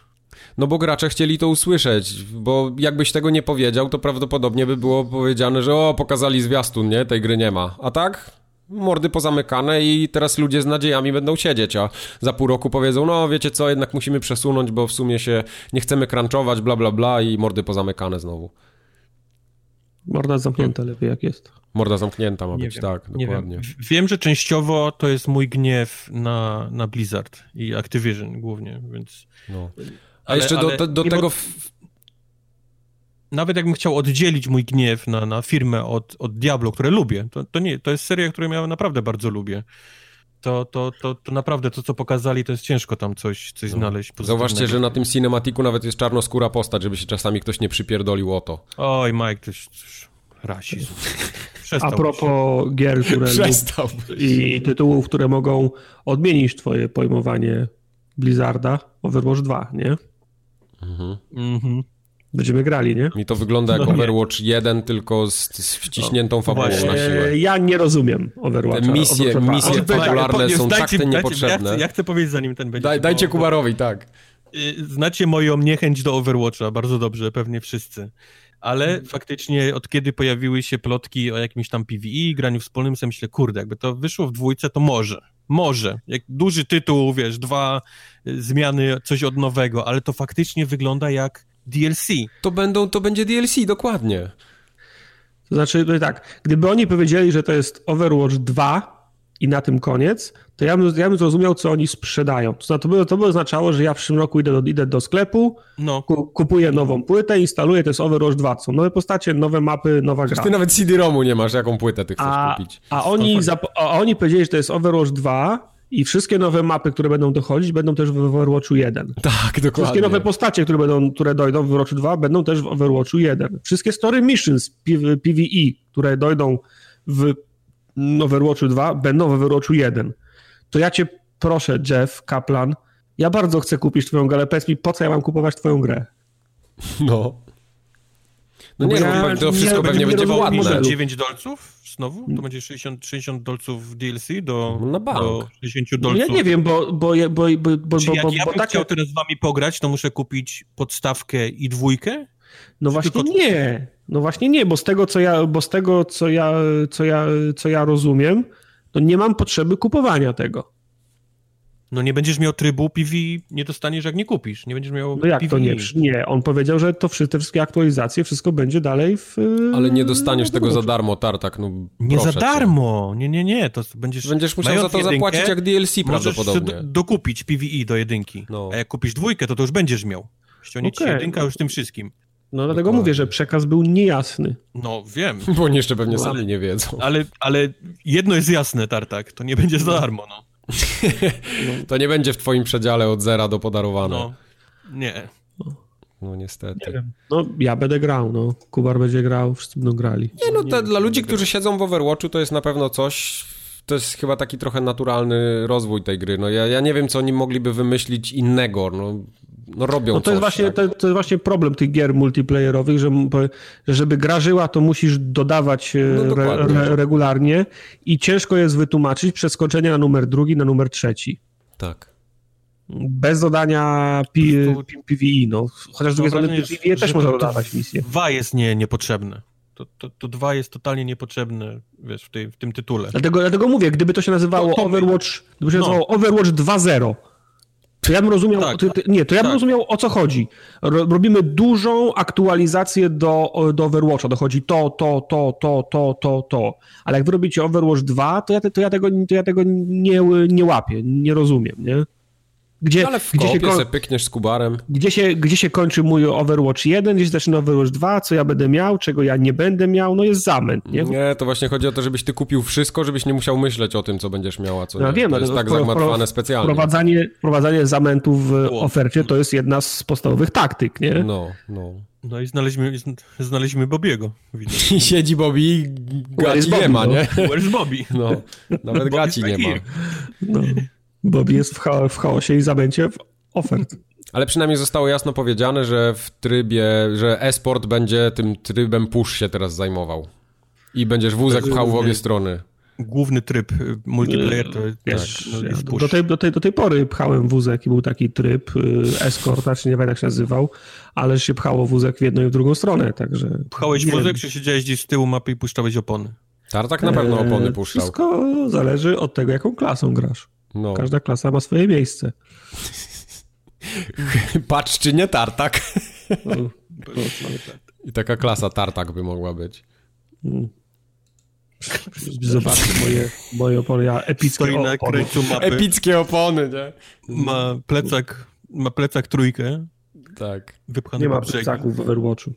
No bo gracze chcieli to usłyszeć, bo jakbyś tego nie powiedział, to prawdopodobnie by było powiedziane, że o, pokazali zwiastun, nie? Tej gry nie ma. A tak? Mordy pozamykane i teraz ludzie z nadziejami będą siedzieć, a za pół roku powiedzą, no wiecie co, jednak musimy przesunąć, bo w sumie się nie chcemy crunchować, bla bla bla i mordy pozamykane znowu. Morda zamknięta lepiej jak jest. Morda zamknięta ma Nie być, wiem, tak, Nie dokładnie. wiem. Wiem, że częściowo to jest mój gniew na, na Blizzard i Activision głównie, więc... No. A Ale- jeszcze do, ale do, tego... Nawet jakbym chciał oddzielić mój gniew na, na firmę od, od Diablo, które lubię, to, to nie, to jest seria, którą ja naprawdę bardzo lubię. To, to, to, to naprawdę to, co pokazali, to jest ciężko tam coś, coś No. znaleźć pozytywnego. Zauważcie, że na tym cinematiku nawet jest czarnoskóra postać, żeby się czasami ktoś nie przypierdolił o to. Oj, Mike, to jest rasizm. A Przestałbyś. propos gier, które Przestał. i tytułów, które mogą odmienić twoje pojmowanie Blizzarda, Overwatch 2, nie? Mhm. Mhm. Będziemy grali, nie? Mi to wygląda jak No nie. Overwatch 1, tylko z, z wciśniętą fabułą właśnie. na siłę. Ja nie rozumiem Overwatcha. Te misje- Overwatcha 2. misje Ale to jest tak, fabularne są tak te dajcie- niepotrzebne. Ja chcę, ja chcę powiedzieć, zanim ten będzie. Daj, dajcie Kubarowi, tak. Y, Znacie moją niechęć do Overwatcha, bardzo dobrze, pewnie wszyscy. Ale Mhm. faktycznie od kiedy pojawiły się plotki o jakimś tam PvE, graniu wspólnym, sobie myślę, kurde, jakby to wyszło w dwójce, to może. Może. Jak duży tytuł, wiesz, dwa y, zmiany, coś od nowego, ale to faktycznie wygląda jak DLC. To, będą, to będzie DLC, dokładnie. To znaczy, to tak, gdyby oni powiedzieli, że to jest Overwatch 2 i na tym koniec, to ja bym, ja bym zrozumiał, co oni sprzedają. To, znaczy, to, by, to by oznaczało, że ja w przyszłym roku idę do, idę do sklepu, No, ku, kupuję nową płytę, instaluję, to jest Overwatch 2. To są nowe postacie, nowe mapy, nowa gra. Ty nawet CD-ROMu nie masz, jaką płytę ty chcesz A, kupić. a, oni zap- a oni powiedzieli, że to jest Overwatch 2 i wszystkie nowe mapy, które będą dochodzić, będą też w Overwatchu 1. Tak, Wszystkie dokładnie. nowe postacie, które, będą, które dojdą w Overwatchu 2, będą też w Overwatchu 1. Wszystkie story missions PvE, które dojdą w Overwatchu 2, będą w Overwatchu 1. To ja cię proszę, Jeff Kaplan, ja bardzo chcę kupić twoją grę, powiedz mi, po co ja mam kupować twoją grę? No. No No nie, ja no, wszystko nie pewnie będzie ładne. modelu. 9 dolców znowu? To będzie 60, 60 dolców DLC do, bank. do 60 No dolców. ja nie wiem, bo, bo, bo, bo, bo, bo, Czy bo, jak bo, ja bo bym takie... chciał teraz z wami pograć, to muszę kupić podstawkę i dwójkę? No właśnie tylko- nie. No właśnie nie, bo z tego, co ja, bo z tego, co ja, co ja, co ja rozumiem, to nie mam potrzeby kupowania tego. No nie będziesz miał trybu PV, nie dostaniesz jak nie kupisz. Nie będziesz miał No jak to PvE. nie? Nie, on powiedział, że to wszy- te wszystkie aktualizacje, wszystko będzie dalej w... Ale nie dostaniesz tego za darmo, Tartak, no Nie za cię. darmo. Nie, nie, nie. To będziesz, Będziesz musiał za to jedynkę, zapłacić jak DLC prawdopodobnie. dokupić PvE do jedynki. No. A jak kupisz dwójkę, to to już będziesz miał. Ściągnie ci Okej. jedynka już tym wszystkim. No dlatego Dokładnie. mówię, że przekaz był niejasny. No wiem, Bo oni jeszcze pewnie No, sami ale- nie wiedzą. ale, ale jedno jest jasne, Tartak. To nie będzie za darmo, no. To nie będzie w twoim przedziale od zera do podarowane. No, nie. No niestety. No ja będę grał, no. Kubar będzie grał, wszyscy będą grali. Nie, no Nie to wiem, dla ludzi, którzy siedzą w Overwatchu, to jest na pewno coś. To jest chyba taki trochę naturalny rozwój tej gry. No ja, ja nie wiem, co oni mogliby wymyślić innego. No, no robią No to coś. jest, właśnie, tak. to, to jest właśnie problem tych gier multiplayerowych, że, żeby gra żyła, to musisz dodawać e, No re, re, regularnie i ciężko jest wytłumaczyć przeskoczenie na numer drugi, na numer trzeci. tak. Bez dodania P, Po prostu- P, PvE, no. Chociaż z drugiej strony PvE też można to- to dodawać misje. Dwa jest nie, niepotrzebne. To, to, to dwa jest totalnie niepotrzebne, wiesz, w, tej, w tym tytule. Dlatego, dlatego mówię, gdyby to się nazywało To- to- Overwatch, gdyby się no. nazywało Overwatch 2.0, to ja bym rozumiał, Tak. nie, to ja bym Tak. rozumiał o co chodzi. Ro, robimy dużą aktualizację do, do Overwatcha, dochodzi to, to, to, to, to, to, to. Ale jak wy robicie Overwatch 2, to ja, to ja tego, to ja tego nie, nie łapię, nie rozumiem, nie? Gdzie, No Ale w gdzie, się, se pykniesz z kubarem. gdzie, się, gdzie się kończy mój Overwatch 1, gdzie się zaczyna Overwatch 2, co ja będę miał, czego ja nie będę miał, no jest zamęt, nie? Nie, to właśnie chodzi o to, żebyś ty kupił wszystko, żebyś nie musiał myśleć o tym, co będziesz miał, a co No nie. wiem, to ale jest to tak wpro- zagmatwane specjalnie. Wprowadzanie, wprowadzanie zamętów w Było. ofercie to jest jedna z podstawowych taktyk, nie? No, no. No i znaleźliśmy, znaleźliśmy Bobiego. Widać. I siedzi Bobby i gaci nie Bobby, ma, no? nie? Where's Bobby? No, nawet Bobby gaci nie ma. No. Bobby jest w, cha- w chaosie i zamęcie w ofert. Ale przynajmniej zostało jasno powiedziane, że w trybie, że e-sport będzie tym trybem push się teraz zajmował. I będziesz wózek pchał w obie strony. główny tryb y, multiplayer to Wiesz, tak, no, ja do, tej, do, tej, do tej pory pchałem wózek i był taki tryb y, escort, znaczy nie wiem jak się nazywał, ale się pchało wózek w jedną i w drugą stronę, także... Pchałeś wózek, wiem. czy siedziałeś gdzieś z tyłu mapy i puszczałeś opony? Tartak na pewno opony eee, puszczał. Wszystko zależy od tego, jaką klasą grasz. No. Każda klasa ma swoje miejsce. Patrz, czy nie tartak. No, I taka klasa tartak by mogła być. Mm. Zobaczcie moje, moje opony, ja epickie Stoi na opony. Mapy. Epickie opony, nie? Ma plecak, ma plecak trójkę. Tak. Nie ma plecaków w Overwatchu.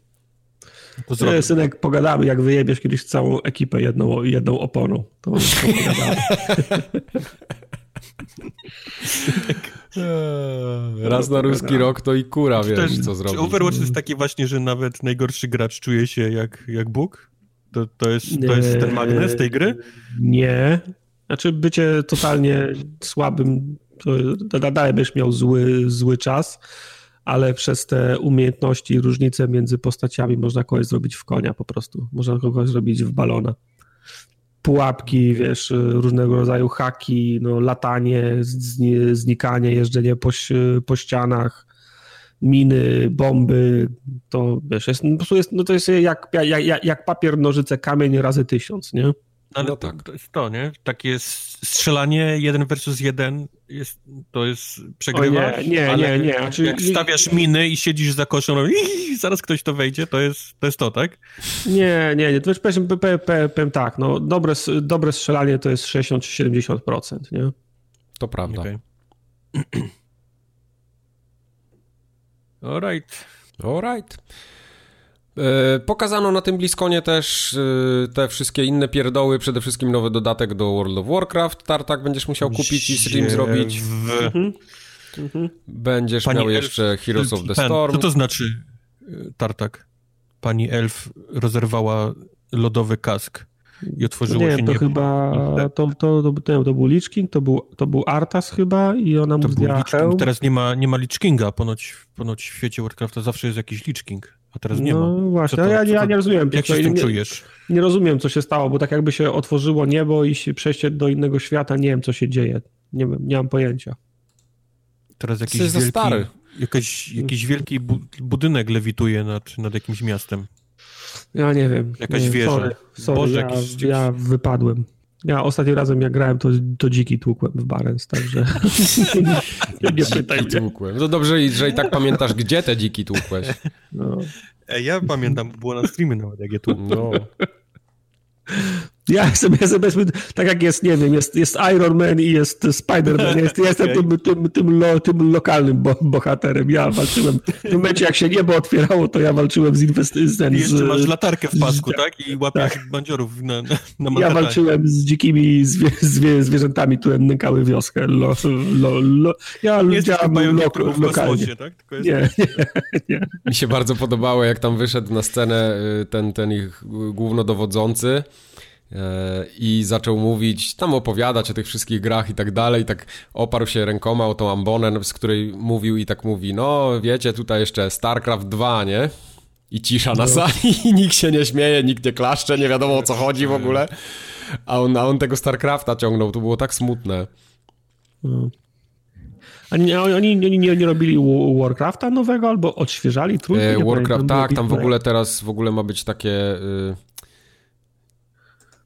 To Nie, synek, pogadamy, jak wyjebiesz kiedyś całą ekipę jedną, jedną oponą. To, to pogadamy. Raz na ruski rok to i kura, wiesz, co zrobić. Overwatch jest taki właśnie, że nawet najgorszy gracz czuje się jak, jak Bóg? To, to, jest, to jest ten magnes tej gry? Nie. Znaczy bycie totalnie słabym, to, dalej byś miał zły, zły czas, ale przez te umiejętności i różnice między postaciami można kogoś zrobić w konia po prostu. Można kogoś zrobić w balona. Pułapki, wiesz, różnego rodzaju haki, no, latanie, znikanie, jeżdżenie po, po ścianach, miny, bomby, to wiesz, jest, po prostu jest, no to jest jak, jak, jak papier, nożyce, kamień razy tysiąc, nie? Ale no tak. to jest to, nie? Takie strzelanie jeden versus jeden, jest, to jest przegrywasz. O nie, nie, nie, nie. Znaczy, jak stawiasz miny i siedzisz za koszem, i zaraz ktoś to wejdzie, to jest to, jest to tak? Nie, nie, nie. To już powiem, powiem tak, no dobre, dobre strzelanie to jest 60-70%, nie? To prawda. Okay. Alright. Alright. E, pokazano na tym Bliskonie też e, te wszystkie inne pierdoły, przede wszystkim nowy dodatek do World of Warcraft. Tartak będziesz musiał kupić i stream zrobić. Mhm. Mhm. Będziesz Pani miał jeszcze Heroes of the Storm. Co to znaczy, e, Tartak? Pani Elf rozerwała lodowy kask i otworzyło nie, się to niebo. chyba to, to, to, to, to był Lich King, to był, to był Artas chyba i ona mu zdjęła Teraz nie ma, nie ma Lich Kinga, ponoć, ponoć w świecie Warcrafta zawsze jest jakiś Lich King, a teraz nie no, ma. No właśnie, to, ja, ja nie rozumiem. Jak się z tym nie, czujesz? Nie rozumiem, co się stało, bo tak jakby się otworzyło niebo i się przejście do innego świata, nie wiem, co się dzieje. Nie wiem, nie mam pojęcia. Teraz jakiś wielki, stary. Jakiś, jakiś wielki budynek lewituje nad, nad jakimś miastem. Ja nie wiem. Jakaś nie, wieża. Sorry, sorry Boże, ja, jakiś... ja wypadłem. Ja ostatnim razem jak grałem, to, to dziki tłukłem w Barents, także nie, pytaj mnie. Tłukłem. No dobrze, że i tak pamiętasz, gdzie te dziki tłukłeś. No. Ja pamiętam, było na streamy nawet, jak je tłukłem. No. Ja sobie, ja sobie tak jak jest, nie wiem, jest, jest Iron Man i jest Spider-Man, jest, jestem okay. tym, tym, tym, lo, tym lokalnym bo, bohaterem. Ja walczyłem, w tym momencie jak się niebo otwierało, to ja walczyłem z inwestycjami. I jeszcze masz latarkę w pasku, tak? I łapiesz tak. bandziorów na, na Ja walczyłem z dzikimi zwie, zwie, zwierzętami, które nękały wioskę. Lo, lo, lo, ja nie działam lo, lokalnie. tak? Jest... Nie, nie, nie. Mi się bardzo podobało, jak tam wyszedł na scenę y, ten, ten ich głównodowodzący i zaczął mówić, tam opowiadać o tych wszystkich grach i tak dalej, tak oparł się rękoma o tą ambonę, z której mówił i tak mówi, no wiecie, tutaj jeszcze StarCraft 2, nie? I cisza na no. sali, i nikt się nie śmieje, nikt nie klaszcze, nie wiadomo o co chodzi w ogóle. A on, a on tego StarCrafta ciągnął, to było tak smutne. No. Oni, oni, oni nie, nie robili Warcrafta nowego albo odświeżali trójkę? E, Warcraft, tak, tam w ogóle teraz w ogóle ma być takie... Y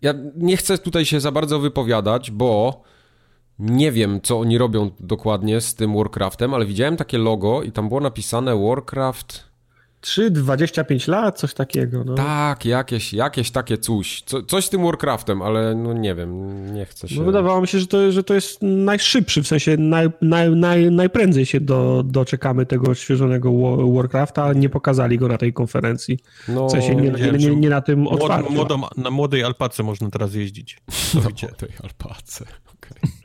ja nie chcę tutaj się za bardzo wypowiadać, bo nie wiem, co oni robią dokładnie z tym Warcraftem, ale widziałem takie logo i tam było napisane Warcraft 3, 25 lat, coś takiego. No. Tak, jakieś, jakieś takie coś. Co, coś z tym Warcraftem, ale no nie wiem, nie chcę się... No wydawało mi się, że to, że to jest najszybszy, w sensie naj, naj, naj, najprędzej się do, doczekamy tego odświeżonego Warcrafta, ale nie pokazali go na tej konferencji. No, w sensie nie, nie, nie, nie na tym otwarciu. Młodą, na młodej alpace można teraz jeździć. Na młodej alpace, okej. Okay.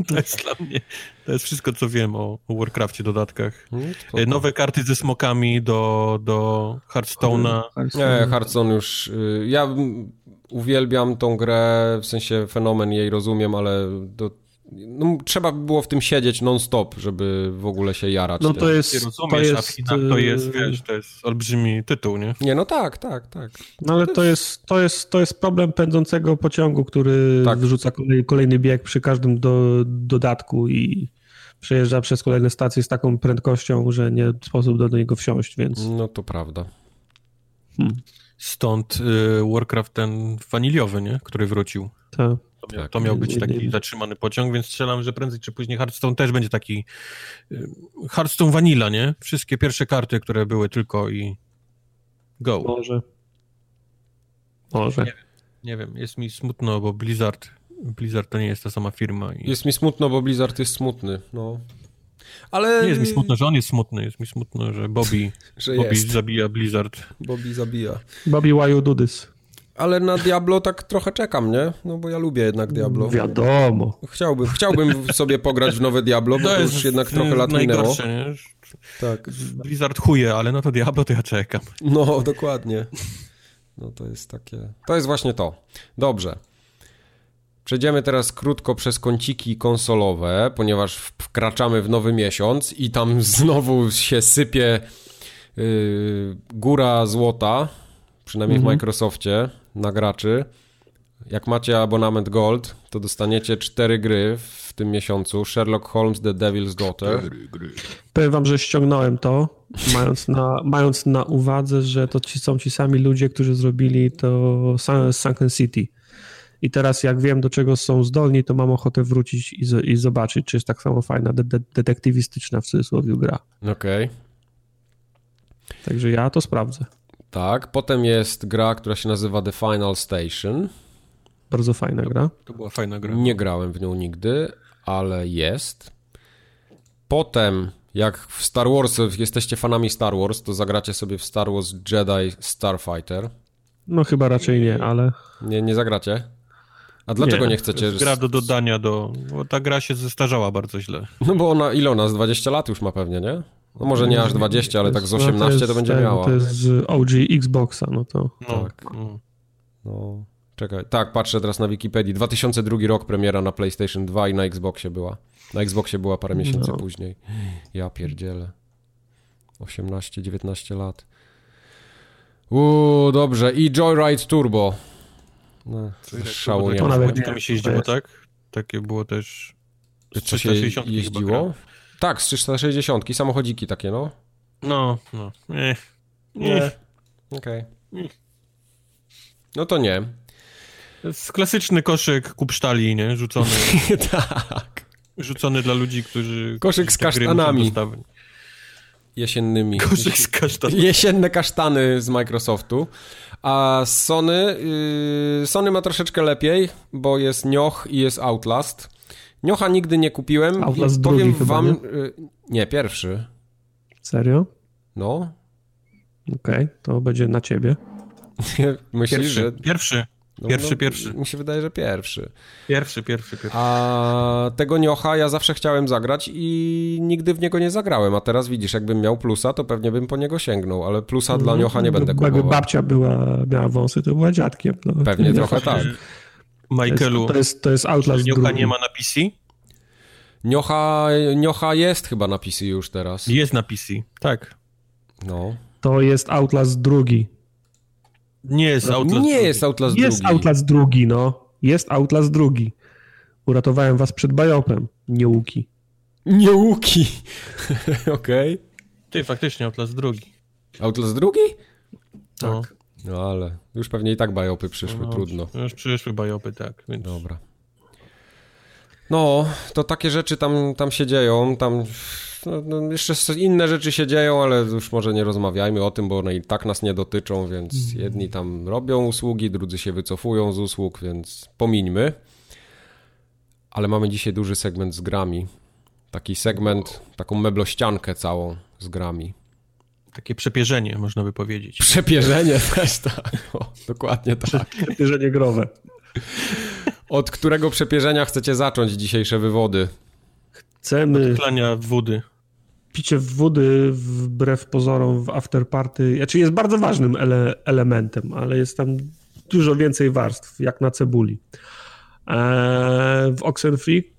To jest dla mnie, to jest wszystko, co wiem o, o Warcraftie dodatkach. No, Nowe karty ze smokami do, do Hearthstone'a. Nie, Hearthstone już, y, ja uwielbiam tą grę, w sensie fenomen jej rozumiem, ale do, no, trzeba by było w tym siedzieć non-stop, żeby w ogóle się jarać. No tym. to jest, to rozumiesz, a w jest, Chinach to jest, y, wiesz, to jest olbrzymi tytuł, nie? Nie, no tak, tak, tak. No ale to jest, to jest, to jest problem pędzącego pociągu, który Tak. wyrzuca kolejny, kolejny bieg przy każdym do, dodatku i przejeżdża przez kolejne stacje z taką prędkością, że nie sposób do niego wsiąść, więc No to prawda. Stąd y, Warcraft ten waniliowy, nie? Który wrócił. to, To miał, Tak. to miał być taki zatrzymany pociąg, więc strzelam, że prędzej czy później Hearthstone też będzie taki y, Hearthstone Vanilla, nie? Wszystkie pierwsze karty, które były tylko i go. może. Może. Nie wiem, jest mi smutno, bo Blizzard Blizzard to nie jest ta sama firma. I Jest mi smutno, bo Blizzard jest smutny, no. Ale... Nie jest mi smutno, że on jest smutny, jest mi smutno, że Bobby, że Bobby jest. zabija Blizzard. Bobby zabija. Bobby, why you do this? Ale na Diablo tak trochę czekam, nie? No bo ja lubię jednak Diablo. Wiadomo. Chciałbym, chciałbym sobie pograć w nowe Diablo, bo to, już jednak trochę lat minęło. najgorsze, nie? Tak. Blizzard chuje, ale na to Diablo to ja czekam. No, dokładnie. No to jest takie... To jest właśnie to. Dobrze. Przejdziemy teraz krótko przez kąciki konsolowe, ponieważ wkraczamy w nowy miesiąc i tam znowu się sypie yy, góra złota, przynajmniej w Mhm. Microsoftie, na graczy. Jak macie abonament Gold, to dostaniecie cztery gry w tym miesiącu. Sherlock Holmes, The Devil's Daughter. Powiem wam, że ściągnąłem to, mając na, mając na uwadze, że to ci, są ci sami ludzie, którzy zrobili to Sun- Sunken City. I teraz jak wiem, do czego są zdolni, to mam ochotę wrócić i, z, i zobaczyć, czy jest tak samo fajna, de, de, detektywistyczna w cudzysłowie gra. Okej. Także ja to sprawdzę. Tak, potem jest gra, która się nazywa The Final Station. Bardzo fajna gra. To była fajna gra. Nie grałem w nią nigdy, ale jest. Potem, jak w Star Wars, jesteście fanami Star Wars, to zagracie sobie w Star Wars Jedi Starfighter. No chyba raczej nie, ale Nie, nie zagracie? A dlaczego nie, Nie, chcecie? Jest gra do dodania do... Bo ta gra się zestarzała bardzo źle. No bo ona, ile ona? Z 20 lat już ma pewnie, nie? No może nie aż 20, ale tak z no 18 to, jest będzie miała. To jest z OG Xboxa, no to No, Tak. no. No, czekaj. Tak, patrzę teraz na Wikipedii. 2002 rok premiera na PlayStation 2 i na Xboxie była. Na Xboxie była parę miesięcy No. później. Ja pierdzielę. 18-19 lat. Uuu, dobrze. I Joyride Turbo. No, szału nie To ma. nawet Samochodźmi nie, się to jeździło, tak? Takie było też... z Co się 360 chyba jeździło? Tak, z 360, samochodziki takie, no. No, no. Nie. Nie. Okej. No to nie. To jest klasyczny koszyk kupsztali, nie? Rzucony, tak. rzucony dla ludzi, którzy... Koszyk z kasztanami. Jesiennymi. Koszyk z kasztanami. Jesienne kasztany z Microsoftu. A Sony, yy, Sony ma troszeczkę lepiej, bo jest Nioh i jest Outlast. Niocha nigdy nie kupiłem. Outlast I powiem drugi chyba, wam, nie? yy, nie, pierwszy. serio? No. Okej, to będzie na ciebie. Myślisz, Pierwszy, że... pierwszy, no, pierwszy, no, pierwszy. Mi się wydaje, że pierwszy. pierwszy, pierwszy, pierwszy. A tego Niocha ja zawsze chciałem zagrać i nigdy w niego nie zagrałem. A teraz widzisz, jakbym miał plusa, to pewnie bym po niego sięgnął, ale plusa dla Niocha nie będę Jakby kupował. babcia była, miała wąsy, to była dziadkiem. No, Pewnie trochę tak. Michaelu, To jest, to jest Outlast Niocha drugi. nie ma na PC? Niocha, Niocha jest chyba na PC już teraz. Jest na PC, tak. No. To jest Outlast drugi. Nie jest Outlast nie drugi. jest Outlast Jest drugi. Outlast drugi, no. Jest Outlast drugi. Uratowałem was przed bajopem, nie łuki. Nie łuki. Okej. Ty, faktycznie Outlast drugi. Outlast drugi? No. No ale już pewnie i tak bajopy przyszły, No, trudno. Już przyszły bajopy, tak. Więc... Dobra. No, to takie rzeczy tam, tam się dzieją, tam no, no, jeszcze inne rzeczy się dzieją, ale już może nie rozmawiajmy o tym, bo one i tak nas nie dotyczą, więc jedni tam robią usługi, drudzy się wycofują z usług, więc pomińmy. Ale mamy dzisiaj duży segment z grami. Taki segment, taką meblościankę całą z grami. Takie przepierzenie, można by powiedzieć. Przepierzenie też, tak. O, dokładnie tak. Przepierzenie growe. Od którego przepierzenia chcecie zacząć dzisiejsze wywody? Chcemy Klania wody. picie wody wbrew pozorom w afterparty, znaczy jest bardzo ważnym ele elementem, ale jest tam dużo więcej warstw, jak na cebuli. Eee, w Oxenfree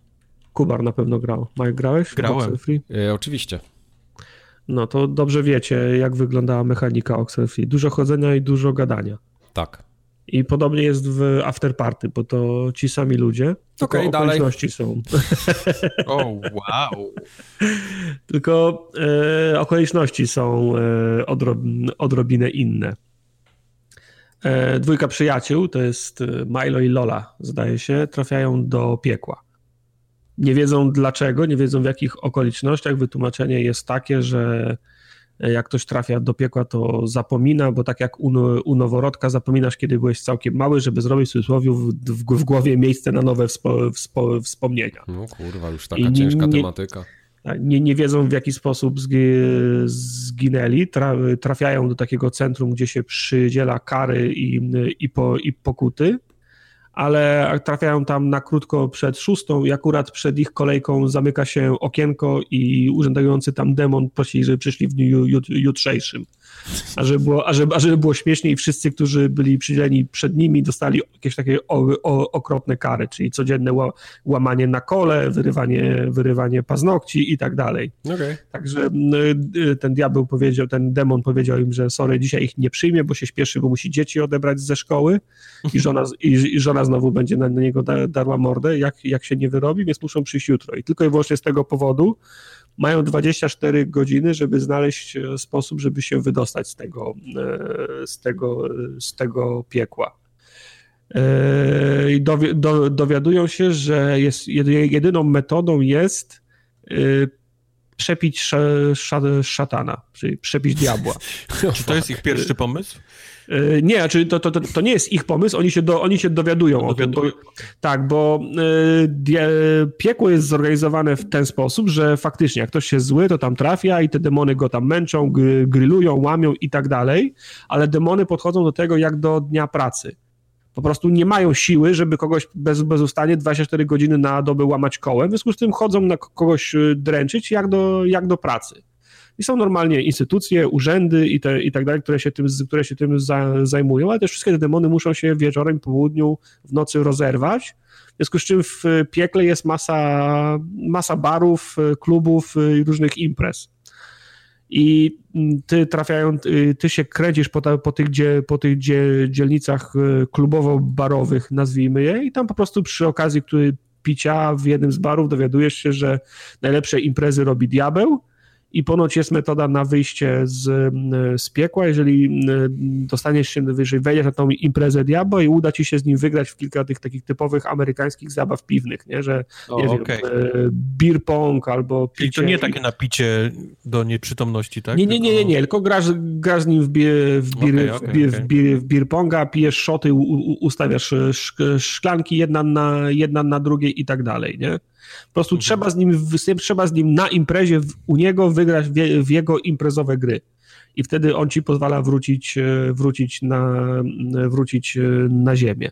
Kubar na pewno grał. Mike, grałeś? Grałem. E, oczywiście. No to dobrze wiecie, jak wyglądała mechanika Oxenfree. Dużo chodzenia i dużo gadania. Tak. I podobnie jest w Afterparty, bo to ci sami ludzie, tylko dalej. okoliczności są. O, wow. tylko e, okoliczności są e, odrob, odrobinę inne. E, dwójka przyjaciół, to jest e, Milo i Lola, zdaje się, trafiają do piekła. Nie wiedzą dlaczego, nie wiedzą w jakich okolicznościach. Wytłumaczenie jest takie, że jak ktoś trafia do piekła, to zapomina, bo tak jak u, u noworodka zapominasz, kiedy byłeś całkiem mały, żeby zrobić w cudzysłowie w, w, w głowie miejsce na nowe wspo, wspo, wspomnienia. No kurwa, już taka I ciężka nie- tematyka. Nie, nie wiedzą w jaki sposób zgi- zginęli, tra, trafiają do takiego centrum, gdzie się przydziela kary i, i, po, i pokuty, ale trafiają tam na krótko przed szóstą i akurat przed ich kolejką zamyka się okienko i urzędujący tam demon prosi, żeby przyszli w dniu jut, jutrzejszym. A żeby, było, a, żeby, a żeby było śmieszniej, wszyscy, którzy byli przydzieleni przed nimi, dostali jakieś takie o, o, okropne kary, czyli codzienne ła, łamanie na kole, wyrywanie, wyrywanie paznokci i tak dalej. Okej. Także y, ten diabeł powiedział, ten demon powiedział im, że sorry, dzisiaj ich nie przyjmie, bo się śpieszy, bo musi dzieci odebrać ze szkoły i żona, i, i żona znowu będzie na, na niego da, darła mordę, jak, jak się nie wyrobi, więc muszą przyjść jutro. I tylko i wyłącznie z tego powodu mają 24 godziny, żeby znaleźć e, sposób, żeby się wydostać z tego, e, z tego, z tego piekła. E, I dowi, do, dowiadują się, że jest, jedy- jedyną metodą jest przepić sz, szatana, czyli przepić diabła. Czy to jest ich pierwszy pomysł? E, Nie, znaczy to, to, to, to nie jest ich pomysł, oni się, do, oni się dowiadują o tym. Bo, tak, bo die, piekło jest zorganizowane w ten sposób, że faktycznie jak ktoś jest zły, to tam trafia i te demony go tam męczą, gry, grillują, łamią i tak dalej, ale demony podchodzą do tego jak do dnia pracy. Po prostu nie mają siły, żeby kogoś bez, bezustannie 24 godziny na dobę łamać kołem, w związku z tym chodzą na kogoś dręczyć jak do, jak do pracy. I są normalnie instytucje, urzędy i, te, i tak dalej, które się tym, które się tym za, zajmują, ale też wszystkie te demony muszą się wieczorem, po południu, w nocy rozerwać. W związku z czym w piekle jest masa, masa barów, klubów i różnych imprez. I ty trafiają, ty się kręcisz po, ta, po tych, po tych dzie, dzielnicach e, klubowo-barowych, nazwijmy je, i tam po prostu przy okazji który picia w jednym z barów dowiadujesz się, że najlepsze imprezy robi diabeł, i ponoć jest metoda na wyjście z, z piekła, jeżeli dostaniesz się, jeżeli wejdziesz na tą imprezę diabła i uda ci się z nim wygrać w kilka tych takich typowych amerykańskich zabaw piwnych, nie? że O, nie wiem, okej. e, beer pong albo picie. Czyli to nie takie napicie do nieprzytomności, tak? Nie, nie, nie, nie, nie, tylko grasz, grasz z nim w beer, w beer, w beer, okej. w beer, w beer ponga, pijesz szoty, u, u, ustawiasz e, szk- szklanki jedna na, jedna na drugiej i tak dalej, nie? Po prostu Mhm. trzeba, z nim, trzeba z nim na imprezie w, u niego wygrać w, w jego imprezowe gry. I wtedy on ci pozwala wrócić, e, wrócić, na, wrócić e, na ziemię.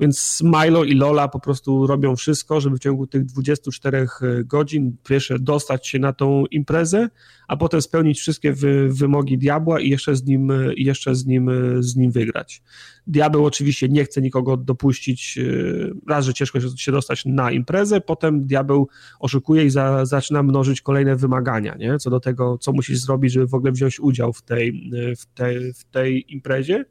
Więc Milo i Lola po prostu robią wszystko, żeby w ciągu tych 24 godzin pierwsze dostać się na tą imprezę, a potem spełnić wszystkie wy, wymogi diabła i jeszcze z nim, i jeszcze z nim, z nim wygrać. Diabeł oczywiście nie chce nikogo dopuścić, e, raz, że ciężko się- się dostać na imprezę, potem diabeł oszukuje i za, zaczyna mnożyć kolejne wymagania, nie? co do tego, co musisz zrobić, żeby w ogóle wziąć udział w tej, w tej, w tej imprezie.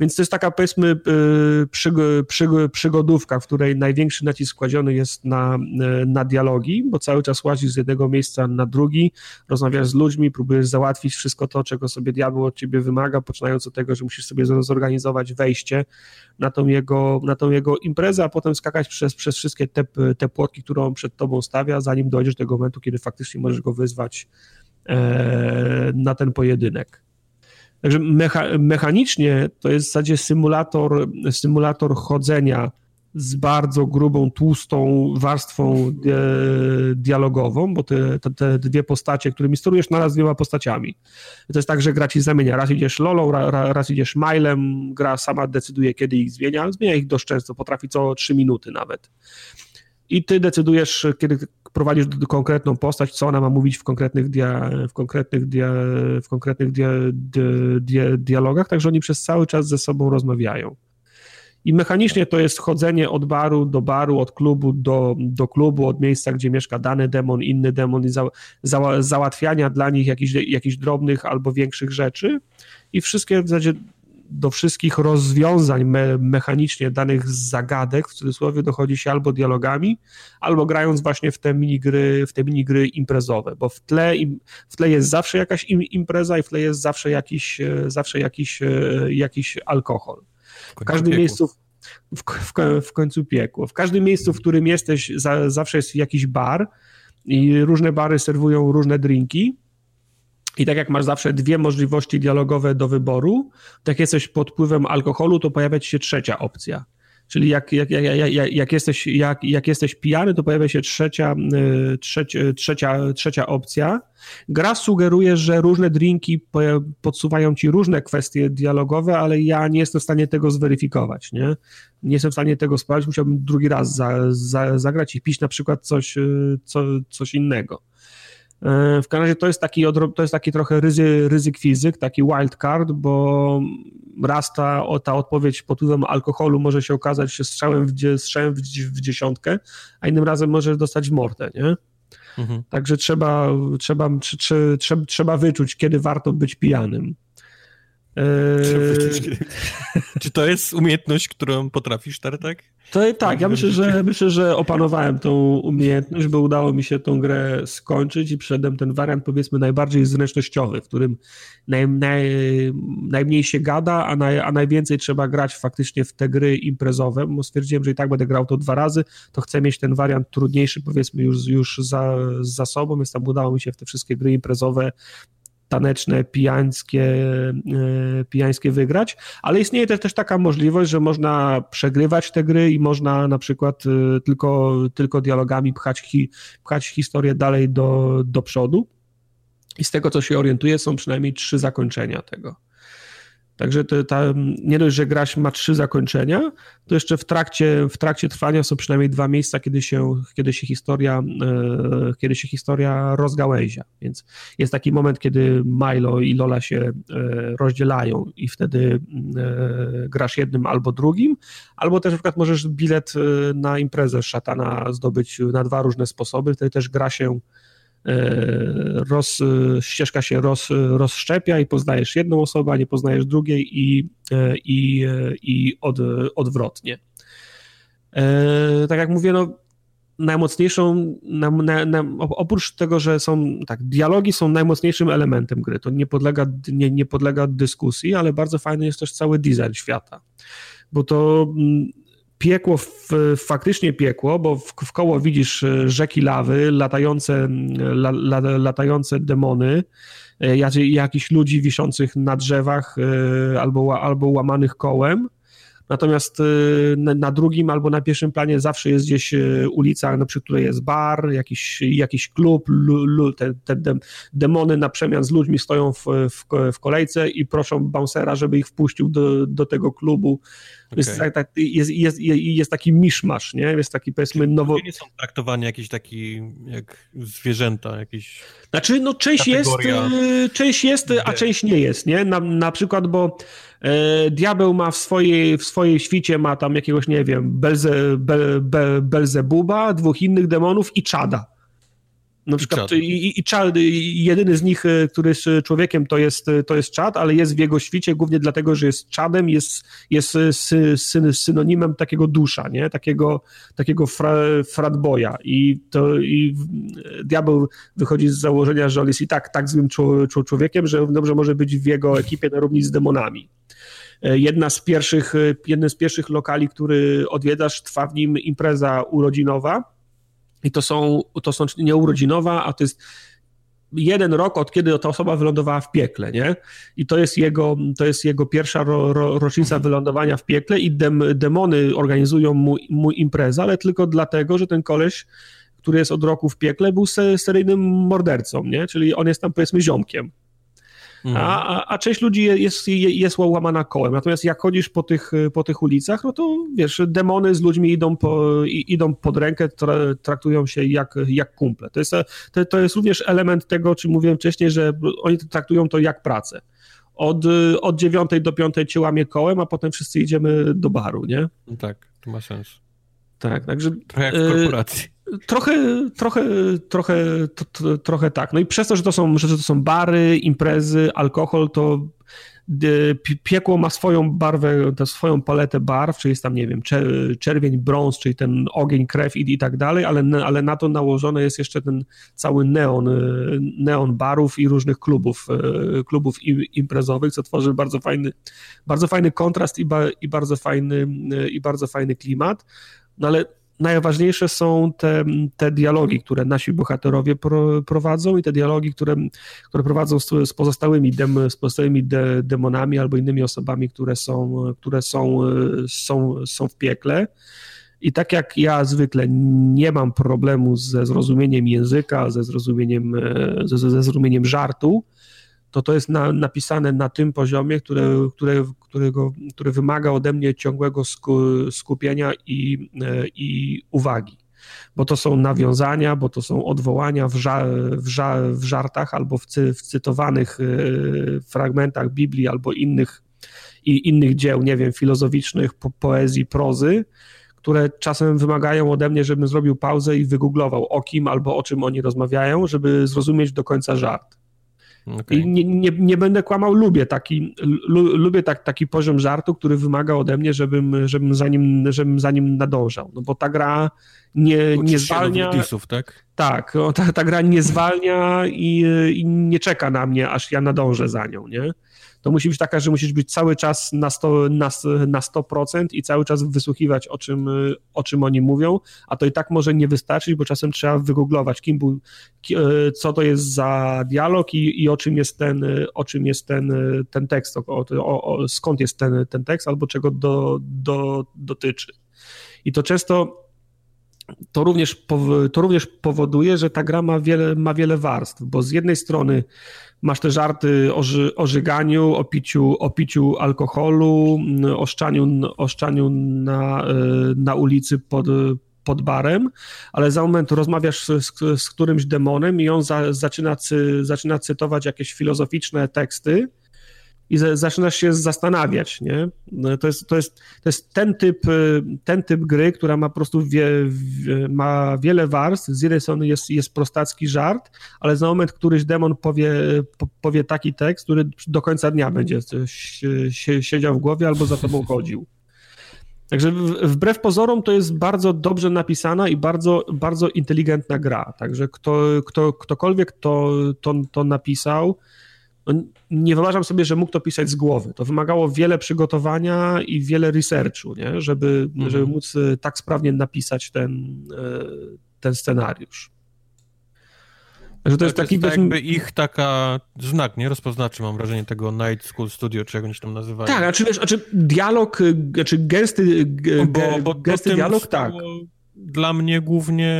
Więc to jest taka, powiedzmy, y, przyg- przyg- przygodówka, w której największy nacisk kładziony jest na, y, na dialogi, bo cały czas łazisz z jednego miejsca na drugi, rozmawiasz z ludźmi, próbujesz załatwić wszystko to, czego sobie diabeł od ciebie wymaga, poczynając od tego, że musisz sobie zorganizować wejście na tą jego, na tą jego imprezę, a potem skakać przez, przez wszystkie te, te płotki, które on przed tobą stawia, zanim dojdziesz do tego momentu, kiedy faktycznie możesz go wyzwać e, na ten pojedynek. Także mecha, mechanicznie to jest w zasadzie symulator, symulator chodzenia z bardzo grubą, tłustą warstwą di dialogową, bo te, te, te dwie postacie, którymi sterujesz naraz dwiema postaciami. To jest tak, że gra ci zamienia. Raz idziesz Lolą, ra, ra, raz idziesz Milem, gra sama decyduje, kiedy ich zmienia. Zmienia ich dość często, potrafi co 3 minuty nawet. I ty decydujesz, kiedy prowadzisz konkretną postać, co ona ma mówić w konkretnych, dia, w konkretnych, dia, w konkretnych dia, dialogach, także oni przez cały czas ze sobą rozmawiają. I mechanicznie to jest chodzenie od baru do baru, od klubu do, do klubu, od miejsca, gdzie mieszka dany demon, inny demon i za, za, załatwiania dla nich jakichś, jakichś drobnych albo większych rzeczy. I wszystkie w zasadzie do wszystkich rozwiązań me, mechanicznie danych zagadek, w cudzysłowie, dochodzi się albo dialogami, albo grając właśnie w te minigry, w te minigry imprezowe, bo w tle, w tle jest zawsze jakaś impreza i w tle jest zawsze jakiś, e, zawsze jakiś, e, jakiś alkohol. W każdym miejscu w, w, w, końcu piekło. W każdym miejscu, w którym jesteś, za, zawsze jest jakiś bar i różne bary serwują różne drinki i tak jak masz zawsze dwie możliwości dialogowe do wyboru, tak jesteś pod wpływem alkoholu, to pojawia ci się trzecia opcja. Czyli jak, jak, jak, jak, jak, jesteś, jak, jak jesteś pijany, to pojawia się trzecia, y, trzecia, trzecia, trzecia opcja. Gra sugeruje, że różne drinki podsuwają ci różne kwestie dialogowe, ale ja nie jestem w stanie tego zweryfikować. Nie, nie jestem w stanie tego sprawdzić, musiałbym drugi raz za, za, zagrać i pić na przykład coś, y, co, coś innego. E, w każdym razie to jest taki, to jest taki trochę ryzy, ryzyk fizyk, taki wild card, bo raz ta, ta odpowiedź pod wpływem alkoholu może się okazać się strzałem w, strzałem w, w dziesiątkę, a innym razem może dostać w mordę, nie? Mhm. Także trzeba, trzeba, trzeba, trzeba wyczuć, kiedy warto być pijanym. Eee... Czy to jest umiejętność, którą potrafisz, Tartak? To tak, ja myślę, że myślę, że opanowałem tą umiejętność, bo udało mi się tą grę skończyć i przedem ten wariant powiedzmy najbardziej zręcznościowy, w którym naj, naj, najmniej się gada, a, naj, a najwięcej trzeba grać faktycznie w te gry imprezowe, bo stwierdziłem, że i tak będę grał to dwa razy, to chcę mieć ten wariant trudniejszy powiedzmy już, już za, za sobą, więc tam udało mi się w te wszystkie gry imprezowe taneczne, pijańskie, e, pijańskie wygrać, ale istnieje też, też taka możliwość, że można przegrywać te gry i można na przykład e, tylko, tylko dialogami pchać, hi, pchać historię dalej do, do przodu. I z tego, co się orientuję, są przynajmniej trzy zakończenia tego. Także to, ta, nie dość, że gra ma trzy zakończenia, to jeszcze w trakcie, w trakcie trwania są przynajmniej dwa miejsca, kiedy się, kiedy się, historia, e, kiedy się historia rozgałęzia. Więc jest taki moment, kiedy Milo i Lola się e, rozdzielają i wtedy e, grasz jednym albo drugim, albo też na przykład możesz bilet na imprezę szatana zdobyć na dwa różne sposoby, wtedy też gra się roz, ścieżka się roz, rozszczepia i poznajesz jedną osobę, a nie poznajesz drugiej i, e, i, e, i od, odwrotnie. Tak jak mówię, no, najmocniejszą, na, na, na, oprócz tego, że są, tak, dialogi są najmocniejszym elementem gry, to nie podlega, nie, nie podlega dyskusji, ale bardzo fajny jest też cały design świata, bo to piekło, faktycznie piekło, bo w, w koło widzisz e, rzeki lawy, latające, la, la, latające demony, e, jakichś ludzi wiszących na drzewach e, albo, albo łamanych kołem. Natomiast na drugim albo na pierwszym planie zawsze jest gdzieś ulica, przy której jest bar, jakiś, jakiś klub, te, te demony na przemian z ludźmi stoją w, w, w kolejce i proszą bouncera, żeby ich wpuścił do, do tego klubu Okay. Jest, tak, tak, jest, jest, jest, taki miszmasz, nie? Jest taki powiedzmy nowo... Nie są traktowani jakieś taki jak zwierzęta, jakieś... Znaczy, no część kategoria... jest, y, część jest, a część nie jest, nie? Na, na przykład, bo e, diabeł ma w swojej, w swojej świcie ma tam jakiegoś, nie wiem, Belze, Be, Be, Belzebuba, dwóch innych demonów i Czada. Na przykład i, i, i, jedyny z nich, e, który jest człowiekiem, to jest, e, to jest czad, ale jest w jego świcie głównie dlatego, że jest czadem, jest, jest e, sy, synonimem takiego dusza, nie? Takiego, takiego fra, fratboya. I, to, I diabeł wychodzi z założenia, że on jest i tak tak złym człowiekiem, że dobrze może być w jego ekipie na równi z demonami. Jedna z pierwszych, jeden z pierwszych lokali, który odwiedzasz, trwa w nim impreza urodzinowa i to są, to są nie urodzinowa, a to jest jeden rok od kiedy ta osoba wylądowała w piekle, nie? I to jest jego, to jest jego pierwsza ro, ro, rocznica mhm. wylądowania w piekle i dem, demony organizują mu, mu imprezę, ale tylko dlatego, że ten koleś, który jest od roku w piekle, był seryjnym mordercą, nie? Czyli on jest tam powiedzmy ziomkiem. Mhm. A, a, część ludzi jest, jest łamana kołem. Natomiast jak chodzisz po tych, po tych ulicach, no to wiesz, demony z ludźmi idą, po, idą pod rękę, traktują się jak, jak kumple. To jest, to, to jest również element tego, o czym mówiłem wcześniej, że oni traktują to jak pracę od, od 9 do 5 cię łamie kołem, a potem wszyscy idziemy do baru, nie? Tak, to ma sens. Tak, także... Trochę jak w korporacji. Trochę, trochę, trochę, to, to, trochę tak. No i przez to, że to, są, że to są bary, imprezy, alkohol, to piekło ma swoją barwę, swoją paletę barw, czyli jest tam, nie wiem, czerwień, brąz, czyli ten ogień, krew i, i tak dalej, ale, ale na to nałożony jest jeszcze ten cały neon, neon barów i różnych klubów, e, klubów imprezowych, co tworzy bardzo fajny, bardzo fajny kontrast i, ba, i, bardzo fajny, i bardzo fajny klimat. No ale najważniejsze są te, te dialogi, które nasi bohaterowie pro, prowadzą i te dialogi, które, które prowadzą z, z pozostałymi, dem, z pozostałymi de, demonami albo innymi osobami, które są, które są, są, są w piekle. I tak jak ja zwykle nie mam problemu ze zrozumieniem języka, ze zrozumieniem, ze, ze zrozumieniem żartu, to to jest na, napisane na tym poziomie, które, które, którego, który wymaga ode mnie ciągłego skupienia i, e, i uwagi. Bo to są nawiązania, bo to są odwołania w, ża, w, ża, w żartach albo w, cy, w cytowanych e, fragmentach Biblii albo innych, i innych dzieł, nie wiem, filozoficznych, po, poezji, prozy, które czasem wymagają ode mnie, żebym zrobił pauzę i wygooglował o kim albo o czym oni rozmawiają, żeby zrozumieć do końca żart. Okay. I nie, nie, nie, będę kłamał, lubię taki, lu, lubię tak, taki poziom żartu, który wymaga ode mnie, żebym, żebym, za, nim, żebym za nim nadążał. No bo ta gra nie, nie zwalnia. Tak? Tak, ta, ta gra nie zwalnia i, i nie czeka na mnie, aż ja nadążę za nią, nie? To musi być taka, że musisz być cały czas na 100%, na, na 100% i cały czas wysłuchiwać, o czym, o czym oni mówią, a to i tak może nie wystarczyć, bo czasem trzeba wygooglować, kim był, e, co to jest za dialog i, i o czym jest ten, o czym jest ten, ten tekst, o, o, skąd jest ten, ten tekst, albo czego do, do, dotyczy. I to często to również, to również powoduje, że ta gra ma wiele, ma wiele warstw, bo z jednej strony masz te żarty o, ży, o żyganiu, o piciu, o piciu alkoholu, o szczaniu, o szczaniu na, e, na ulicy pod, pod barem, ale za moment rozmawiasz z, z którymś demonem i on za, zaczyna, cy, zaczyna cytować jakieś filozoficzne teksty, i zaczynasz się zastanawiać, nie? No, to jest, to jest, to jest ten, typ, y, ten typ gry, która ma po prostu wie, ma wiele warstw. Z jednej strony jest, jest prostacki żart, ale za moment któryś demon powie, powie taki tekst, który do końca dnia będzie siedział w głowie albo za tobą chodził. Także wbrew pozorom to jest bardzo dobrze napisana i bardzo, bardzo inteligentna gra. Także kto, kto, ktokolwiek to, to, to napisał, nie wyobrażam sobie, że mógł to pisać z głowy. To wymagało wiele przygotowania i wiele researchu, nie? Żeby, mhm. żeby móc e, tak sprawnie napisać ten, e, ten scenariusz. Że to jest taki jest jakby ich taka znak, nie? Rozpoznaczy, mam wrażenie, tego Night School Studio, czy jak oni się tam nazywają. Tak, znaczy wiesz, znaczy dialog, e, znaczy gęsty, bo, bo gęsty dialog, tak dla mnie głównie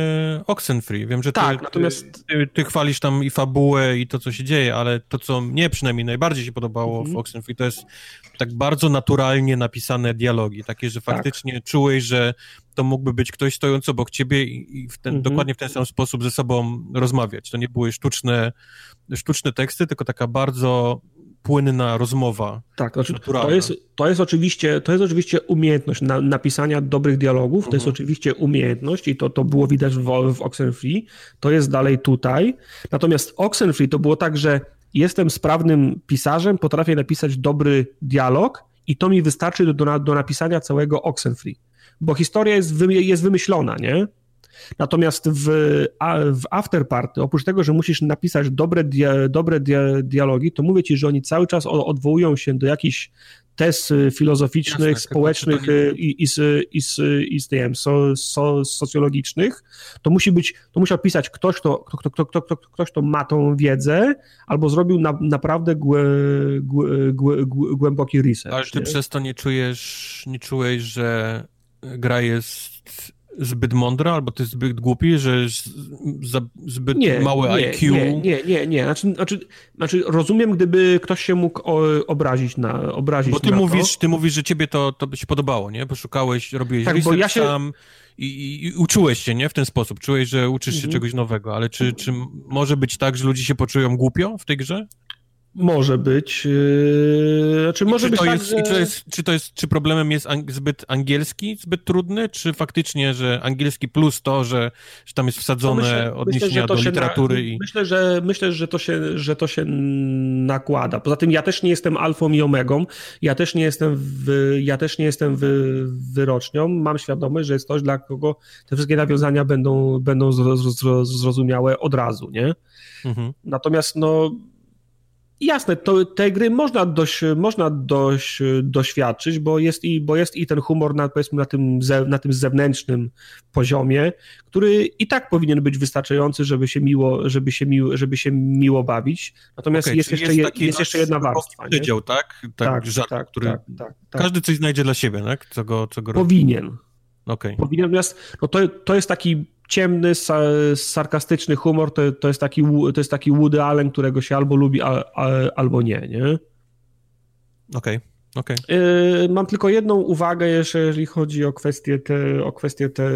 Oxenfree. Wiem, że ty, tak, natomiast... Ty, ty, chwalisz tam i fabułę i to, co się dzieje, ale to, co mnie przynajmniej najbardziej się podobało mhm. w Oxenfree, to jest tak bardzo naturalnie napisane dialogi, takie, że tak. faktycznie tak. czułeś, że to mógłby być ktoś stojący obok ciebie i w ten, mhm. dokładnie w ten sam sposób ze sobą rozmawiać. To nie były sztuczne, sztuczne teksty, tylko taka bardzo płynna rozmowa. Tak, znaczy, to, jest, to, jest oczywiście, to jest oczywiście umiejętność na, napisania dobrych dialogów, to jest mhm. oczywiście umiejętność i to, to było widać w, w Oxenfree, to jest dalej tutaj. Natomiast Oxenfree to było tak, że jestem sprawnym pisarzem, potrafię napisać dobry dialog i to mi wystarczy do, do, do napisania całego Oxenfree. Bo historia jest, wy, jest wymyślona, nie? Natomiast w, w Afterparty, oprócz tego, że musisz napisać dobre, dia, dobre dia, dialogi, to mówię ci, że oni cały czas odwołują się do jakichś test filozoficznych, Jasne, społecznych i, i, i, i, i wiem, so, so, socjologicznych, to musi być, to musiał pisać ktoś, kto, kto, kto, kto, kto, ktoś, kto ma tą wiedzę, albo zrobił na, naprawdę głę, głę, głę, głęboki research. Ale ty nie? przez to nie czujesz, nie czułeś, że gra jest zbyt mądra, albo ty zbyt głupi, że za, zbyt nie, małe nie, IQ? Nie, nie, nie, nie. Znaczy, znaczy, znaczy rozumiem, gdyby ktoś się mógł obrazić na obrazić Bo ty mówisz, to. ty mówisz, że ciebie to, to by się podobało, nie? Poszukałeś, robiłeś tak, bo ja się... sam i, i, i, uczyłeś się, nie? W ten sposób. Czułeś, że uczysz się mhm. czegoś nowego, ale czy, czy może być tak, że ludzie się poczują głupio w tej grze? Może być. Yy, znaczy może czy być to tak, jest, że... czy, to jest, czy to jest, czy problemem jest ang zbyt angielski, zbyt trudny, czy faktycznie, że angielski plus to, że, że tam jest wsadzone myślę- odniesienia myślę, do literatury na, i... Myślę, że myślę, że to, się, że to się nakłada. Poza tym ja też nie jestem alfą i omegą, ja też nie jestem, w, ja też nie jestem wy, wyrocznią. Mam świadomość, że jest ktoś, dla kogo te wszystkie nawiązania będą, będą zro- zro- zrozumiałe od razu, nie? Mhm. Natomiast no jasne, to, tej gry można dość, można dość doświadczyć, bo jest i, bo jest i ten humor na, powiedzmy na tym, na tym zewnętrznym poziomie, który i tak powinien być wystarczający, żeby się miło, żeby się miło, żeby się miło bawić. Natomiast Okej, jest, jeszcze, je- taki jest jeszcze jedna warstwa. Przedział, tak? Tak, żart, który... tak, tak, tak. Każdy coś znajdzie dla siebie, tak? Co go, co go robi. Powinien. Okej. Powinien, natomiast no to, to jest taki ciemny, sa, sarkastyczny humor, to, to, jest taki, to jest taki Woody Allen, którego się albo lubi, a, a, albo nie, nie? Okej, okej. Yy, Mam tylko jedną uwagę jeszcze, jeżeli chodzi o kwestię, te, o kwestię te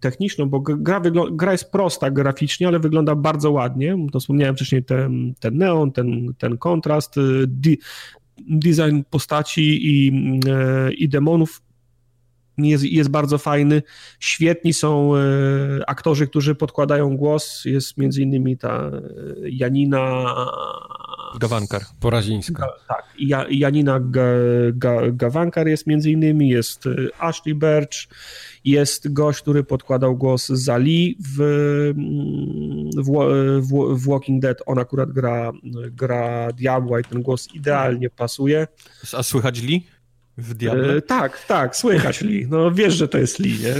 techniczną, bo gra, gra jest prosta graficznie, ale wygląda bardzo ładnie. To wspomniałem wcześniej ten, ten neon, ten, ten kontrast, yy, di, design postaci i, yy, i demonów jest, jest bardzo fajny. Świetni są e, aktorzy, którzy podkładają głos. Jest między innymi ta e, Janina Gawankar. Porazińska. tak, ja, Janina Ga, Ga, Gawankar jest między innymi, jest Ashley Birch, jest gość, który podkładał głos za Lee w, mm, w, w, w Walking Dead. On akurat gra, gra Diabła i ten głos idealnie pasuje. A słychać Lee w Diable? E, tak, tak, słychać Lee. No wiesz, że to jest Lee, nie?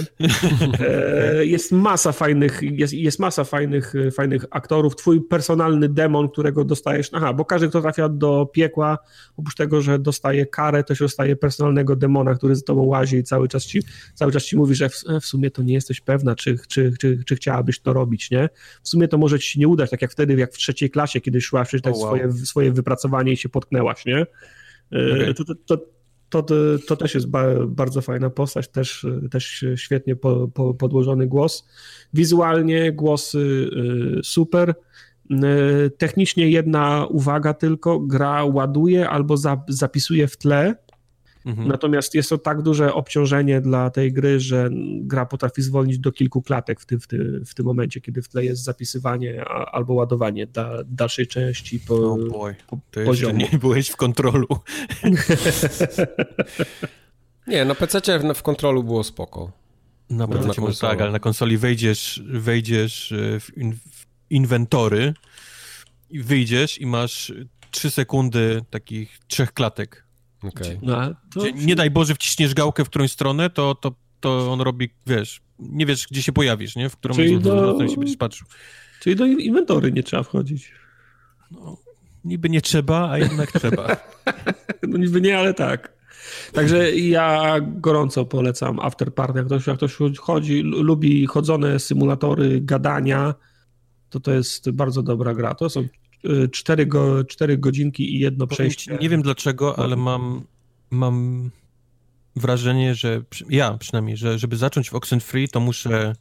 E, jest masa fajnych, jest, jest masa fajnych, fajnych aktorów. Twój personalny demon, którego dostajesz, aha, bo każdy, kto trafia do piekła, oprócz tego, że dostaje karę, to się dostaje personalnego demona, który z tobą łazi i cały czas ci, cały czas ci mówi, że w, w sumie to nie jesteś pewna, czy, czy, czy, czy chciałabyś to robić, nie? W sumie to może ci się nie udać, tak jak wtedy, jak w trzeciej klasie, kiedy szłaś przeczytać O, wow. swoje, swoje wypracowanie i się potknęłaś, nie? E, Okej. To, to, to, to, to też jest ba, bardzo fajna postać, też, też świetnie po, po, podłożony głos. Wizualnie głosy y, super. Y, Technicznie jedna uwaga tylko, gra ładuje albo za, zapisuje w tle, Mhm. natomiast jest to tak duże obciążenie dla tej gry, że gra potrafi zwolnić do kilku klatek w tym, w tym, w tym momencie, kiedy w tle jest zapisywanie a, albo ładowanie dla dalszej części po, Oh boy, po poziomu. nie byłeś w kontrolu. Nie, na PC w kontrolu było spoko. Na PC może konsolę. tak, ale na konsoli wejdziesz, wejdziesz e, w, in, w inwentory i wyjdziesz i masz 3 sekundy takich trzech klatek. Okej. No, to, nie daj Boże wciśniesz gałkę w którąś stronę, to, to, to on robi, wiesz, nie wiesz gdzie się pojawisz, nie? W którą Czyli do- stronę się będziesz patrzył. czyli do inwentory nie trzeba wchodzić. Niby nie trzeba, a jednak trzeba. No niby nie, ale tak. Także ja gorąco polecam Afterparty. Jak ktoś, jak ktoś chodzi, lu- lubi chodzone symulatory gadania, to to jest bardzo dobra gra. To są cztery, go, cztery godzinki i jedno przejście. Nie wiem dlaczego, ale mam, mam wrażenie, że ja przynajmniej, że żeby zacząć w Oxenfree, to muszę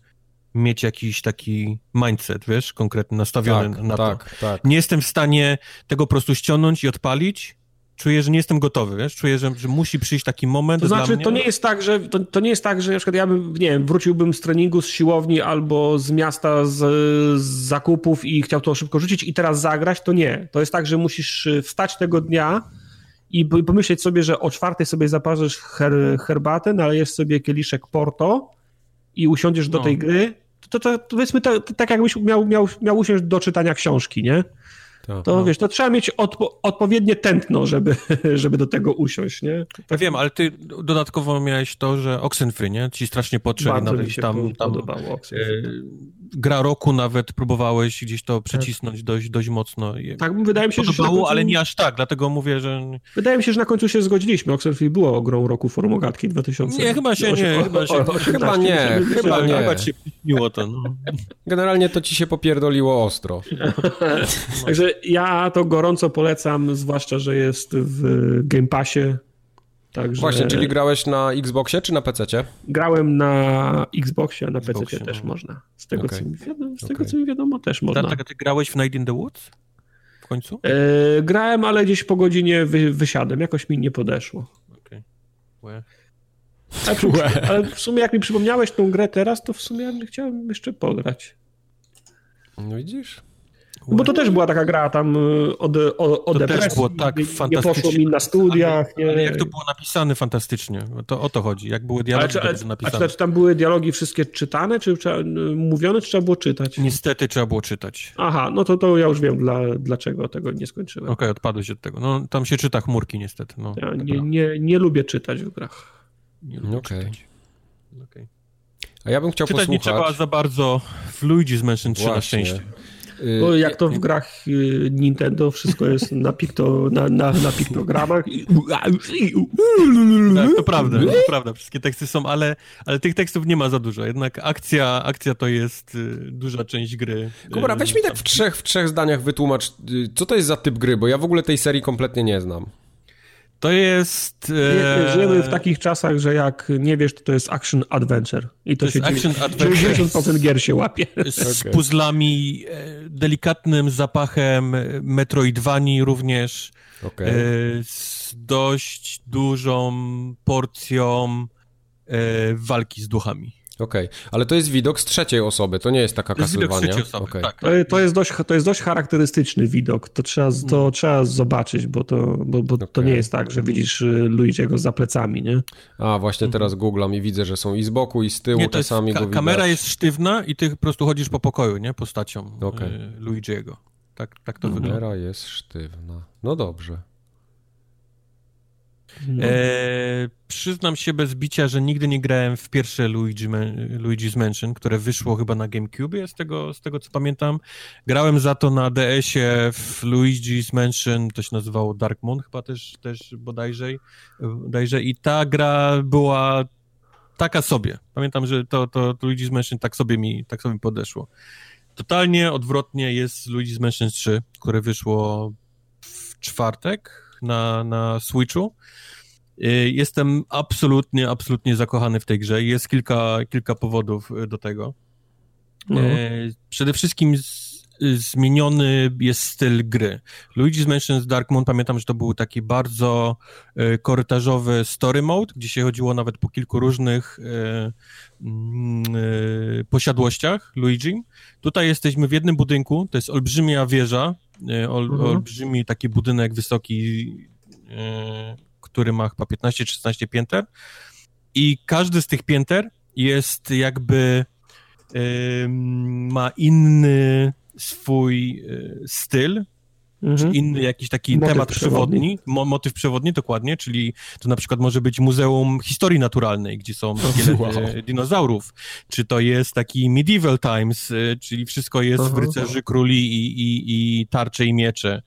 mieć jakiś taki mindset, wiesz, konkretny, nastawiony Tak, na to. tak, tak. Nie jestem w stanie tego po prostu ściągnąć i odpalić. Czuję, że nie jestem gotowy, wiesz? Czuję, że, że musi przyjść taki moment To znaczy, to nie jest tak, że to, to nie jest tak, że na przykład ja bym, nie wiem, wróciłbym z treningu, z siłowni albo z miasta, z, z zakupów i chciał to szybko rzucić i teraz zagrać, to nie. To jest tak, że musisz y, wstać tego dnia i pomyśleć sobie, że o czwartej sobie zaparzysz her, herbatę, nalejesz sobie kieliszek Porto i usiądziesz do No. tej gry, to, to, to powiedzmy to tak jakbyś miał, miał, miał usiąść do czytania książki, nie? To. To wiesz, to trzeba mieć odpo, odpowiednie tętno, żeby, żeby do tego usiąść, nie? Ja wiem, ale ty dodatkowo miałeś to, że Oxenfree, nie? Ci strasznie podszedł Bardzo nawet mi się tam, tam, podobało. e, gra roku nawet próbowałeś gdzieś to przecisnąć dość, dość mocno. I Tak, wydaje mi się, że Podobało, końcu, ale nie aż tak, dlatego mówię, że... Wydaje mi się, że na końcu się zgodziliśmy. Oxenfree było grą roku Formogatki 2000. Nie, chyba się nie, chyba się- chyba nie, chyba nie. Chyba ci się to, no. Generalnie to ci się popierdoliło ostro. Także ja to gorąco polecam, zwłaszcza, że jest w Game Passie. Także Właśnie, czyli grałeś na Xboxie czy na PC-cie? grałem na Xboxie, a na PC też no. można. Z tego, Okej. co, mi wiadomo, z tego Okej. co mi wiadomo, też można. Dlatego ty grałeś w Night in the Woods? w końcu? E, grałem, ale gdzieś po godzinie wy, wysiadłem. Jakoś mi nie podeszło. Okej. Ale, przy- ale w sumie jak mi przypomniałeś tą grę teraz, to w sumie chciałem jeszcze pograć. No widzisz? No bo to też była taka gra tam y, od, o, o To też depresji, było tak nie, nie fantastycznie. poszło mi na studiach. Ale, nie. ale jak to było napisane fantastycznie, to o to chodzi. Jak były dialogi czy, ale, dobrze a napisane. czy, czy tam były dialogi wszystkie czytane, czy trzeba, y, mówione, czy trzeba było czytać? Niestety trzeba było czytać. Aha, no to, to ja już wiem, dla, dlaczego tego nie skończyłem. Okej, odpadłeś od tego. No, tam się czyta chmurki niestety. No, Ja nie, nie, nie lubię czytać w grach. nie lubię Okej. czytać. Okej. A ja bym chciał Czytać nie posłuchać... trzeba za bardzo w Luigi's Mansion 3 na Właśnie. szczęście. Y, Bo jak to w grach y, Nintendo wszystko jest na, pikto, na, na, na piktogramach. Tak, to prawda, to prawda. Wszystkie teksty są, ale, ale tych tekstów nie ma za dużo. Jednak akcja, akcja to jest y, duża część gry. Kubra, weź mi tak w trzech, w trzech zdaniach wytłumacz, co to jest za typ gry, bo ja w ogóle tej serii kompletnie nie znam. To jest... E, Żyjemy w takich czasach, że jak nie wiesz, to to jest action adventure. I to, To się action dziewię- adventure. 90% gier się łapie. z Okej. puzzlami, e, delikatnym zapachem e, Metroidvanii również, Okej. e, z dość dużą porcją e, walki z duchami. Okej, ale to jest widok z trzeciej osoby, to nie jest taka To jest trzeciej osoby, Okej. tak. To, to, jest dość, to jest dość charakterystyczny widok. To trzeba, to trzeba zobaczyć, bo, to, bo, bo to Okej. nie jest tak, że widzisz y, Luigi'ego za plecami, nie? A, właśnie teraz googlam i widzę, że są i z boku, i z tyłu Nie, to jest, czasami ka- go widać. kamera jest sztywna i ty po prostu chodzisz po pokoju, nie? Postacią e, Luigi'ego. Tak, tak to wygląda. Kamera jest sztywna. No dobrze. No. E, przyznam się bez bicia, że nigdy nie grałem w pierwsze Luigi, Luigi's Mansion, które wyszło chyba na GameCube, z tego, z tego co pamiętam. Grałem za to na DS-ie w Luigi's Mansion, to się nazywało Dark Moon chyba też, też bodajże, bodajże i ta gra była taka sobie. Pamiętam, że to, to, to Luigi's Mansion tak sobie mi, tak sobie podeszło. Totalnie odwrotnie jest Luigi's Mansion 3, które wyszło w czwartek na, na Switchu. Y, Jestem absolutnie, absolutnie zakochany w tej grze. Jest kilka, kilka powodów y, do tego. No. E, Przede wszystkim z, y, zmieniony jest styl gry. Luigi's Mansion z Dark Moon, pamiętam, że to był taki bardzo e, korytarzowy story mode, gdzie się chodziło nawet po kilku różnych e, mm, e, posiadłościach Luigi. Tutaj jesteśmy w jednym budynku, to jest olbrzymia wieża, ol, Mhm. olbrzymi taki budynek wysoki, który ma chyba 15-16 pięter i każdy z tych pięter jest jakby ma inny swój y, styl, Mhm. czy inny jakiś taki Motyw temat przewodni. przewodni, mo, motyw przewodni dokładnie, czyli to na przykład może być Muzeum Historii Naturalnej, gdzie są szkielety Wow. dinozaurów, czy to jest taki Medieval Times, y, czyli wszystko jest w Aha. rycerzy króli i, i, i tarcze i miecze,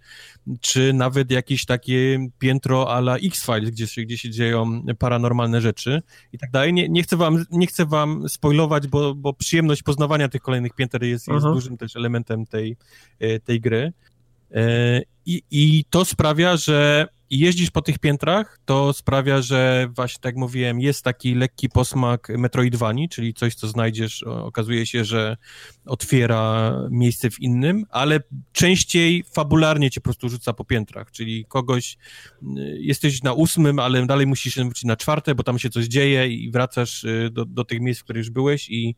czy nawet jakieś takie piętro a la X-Files, gdzie się, gdzie się dzieją paranormalne rzeczy i tak dalej. Nie, nie, chcę wam, nie chcę wam spoilować, bo, bo przyjemność poznawania tych kolejnych pięter jest, jest Aha. dużym też elementem tej, e, tej gry. E, I, I to sprawia, że jeździsz po tych piętrach, to sprawia, że właśnie tak mówiłem, jest taki lekki posmak Metroidvanii, czyli coś, co znajdziesz, okazuje się, że otwiera miejsce w innym, ale częściej fabularnie cię po prostu rzuca po piętrach, czyli kogoś, y, jesteś na ósmym, ale dalej musisz wrócić na czwarte, bo tam się coś dzieje i wracasz y, do, do tych miejsc, w których już byłeś i,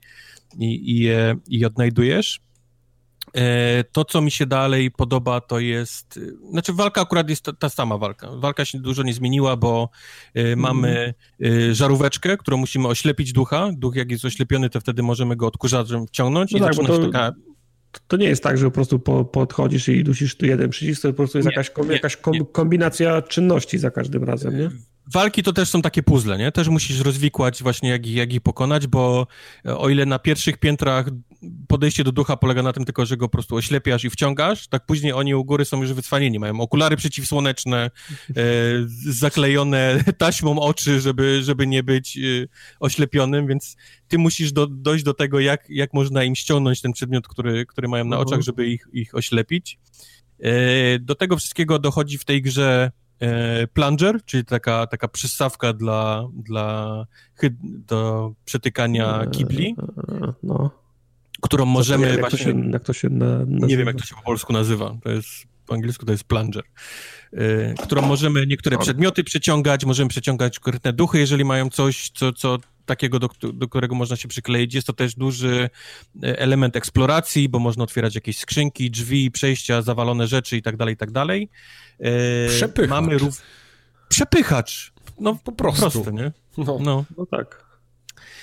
i, i, je, i je odnajdujesz. E, To, co mi się dalej podoba, to jest. y, Znaczy, walka akurat jest ta, sama walka. Walka się dużo nie zmieniła, bo y, mamy y, żaróweczkę, którą musimy oślepić ducha. Duch, jak jest oślepiony, to wtedy możemy go odkurzaczem wciągnąć No i tak, zaczyna bo się to- taka. To nie jest tak, że po prostu po, podchodzisz i dusisz tu jeden przycisk, to po prostu jest Nie, jakaś, kom, jakaś kom, kombinacja czynności za każdym razem, nie? Walki to też są takie puzzle, nie? Też musisz rozwikłać właśnie, jak, jak ich pokonać, bo e, o ile na pierwszych piętrach podejście do ducha polega na tym tylko, że go po prostu oślepiasz i wciągasz, tak później oni u góry są już wycwanieni, mają okulary przeciwsłoneczne, e, zaklejone taśmą oczy, żeby, żeby nie być e, oślepionym, więc ty musisz do, dojść do tego, jak, jak można im ściągnąć ten przedmiot, który, który mają na Mhm. oczach, żeby ich, ich oślepić. E, do tego wszystkiego dochodzi w tej grze e, plunger, czyli taka, taka przystawka dla, dla do przetykania kibli, E, No. którą Nie możemy wiem, jak właśnie... To się, jak to się na, nazywa. Nie wiem, jak to się po polsku nazywa. To jest po angielsku to jest plunger, y, którą możemy niektóre przedmioty przeciągać, możemy przeciągać konkretne duchy, jeżeli mają coś, co, co takiego, do, do, którego można się przykleić. Jest to też duży y, element eksploracji, bo można otwierać jakieś skrzynki, drzwi, przejścia, zawalone rzeczy i tak dalej, i tak dalej. Y, Przepychacz. Mamy rów... Przepychacz. No po prostu. Proste, nie? No, no. no tak.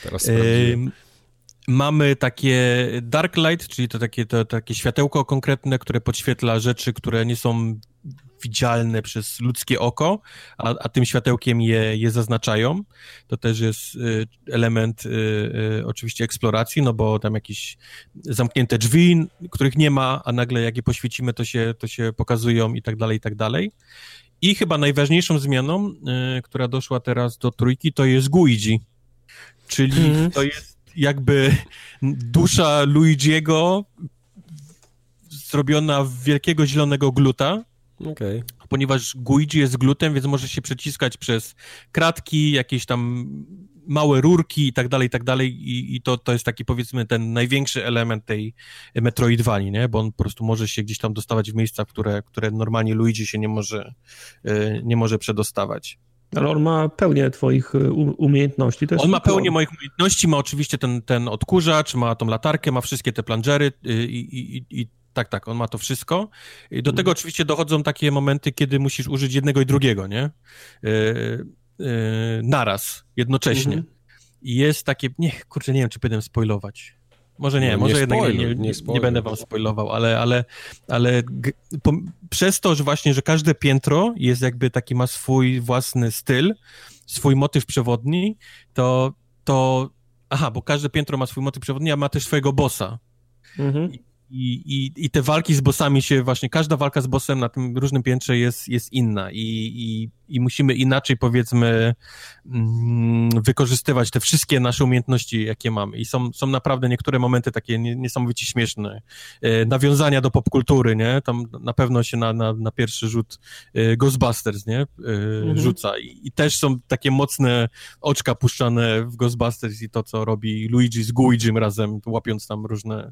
Teraz Mamy takie dark light, czyli to takie, to, takie światełko konkretne, które podświetla rzeczy, które nie są widzialne przez ludzkie oko, a, a tym światełkiem je, je zaznaczają. To też jest y, element y, y, oczywiście eksploracji, no bo tam jakieś zamknięte drzwi, których nie ma, a nagle jak je poświecimy, to się, to się pokazują i tak dalej, i tak dalej. I chyba najważniejszą zmianą, która doszła teraz do trójki, to jest Guigi, czyli mm. to jest jakby dusza Luigiego zrobiona w wielkiego zielonego gluta. Okay. Ponieważ Guigi jest glutem, więc może się przeciskać przez kratki, jakieś tam małe rurki i tak dalej, i tak dalej i, i to, to jest taki powiedzmy ten największy element tej Metroidvanii, nie? Bo on po prostu może się gdzieś tam dostawać w miejsca, które, które normalnie Luigi się nie może, e, nie może przedostawać. Ale on ma pełnię twoich y, umiejętności. on ma pełnię moich umiejętności, ma oczywiście ten, ten odkurzacz, ma tą latarkę, ma wszystkie te plangery y, i, i, i tak, tak, on ma to wszystko. I do tego oczywiście dochodzą takie momenty, kiedy musisz użyć jednego i drugiego, nie? Yy, yy, naraz, jednocześnie. Mhm. I jest takie, nie, kurczę, nie wiem, czy będę spoilować. Może nie, no, może nie jednak nie, nie, nie, będę wam spoilował, ale, ale, ale po, przez to, że właśnie, że każde piętro jest jakby taki, ma swój własny styl, swój motyw przewodni, to, to aha, bo każde piętro ma swój motyw przewodni, a ma też swojego bossa. Mhm. I, i, I te walki z bossami się właśnie, każda walka z bossem na tym różnym piętrze jest, jest inna i, i, i musimy inaczej powiedzmy mm, wykorzystywać te wszystkie nasze umiejętności, jakie mamy. I są, są naprawdę niektóre momenty takie niesamowicie śmieszne. E, nawiązania do popkultury, nie? Tam na pewno się na, na, na pierwszy rzut e, Ghostbusters, nie? E, mhm. Rzuca. I, I, też są takie mocne oczka puszczane w Ghostbusters i to, co robi Luigi z Guigim razem, łapiąc tam różne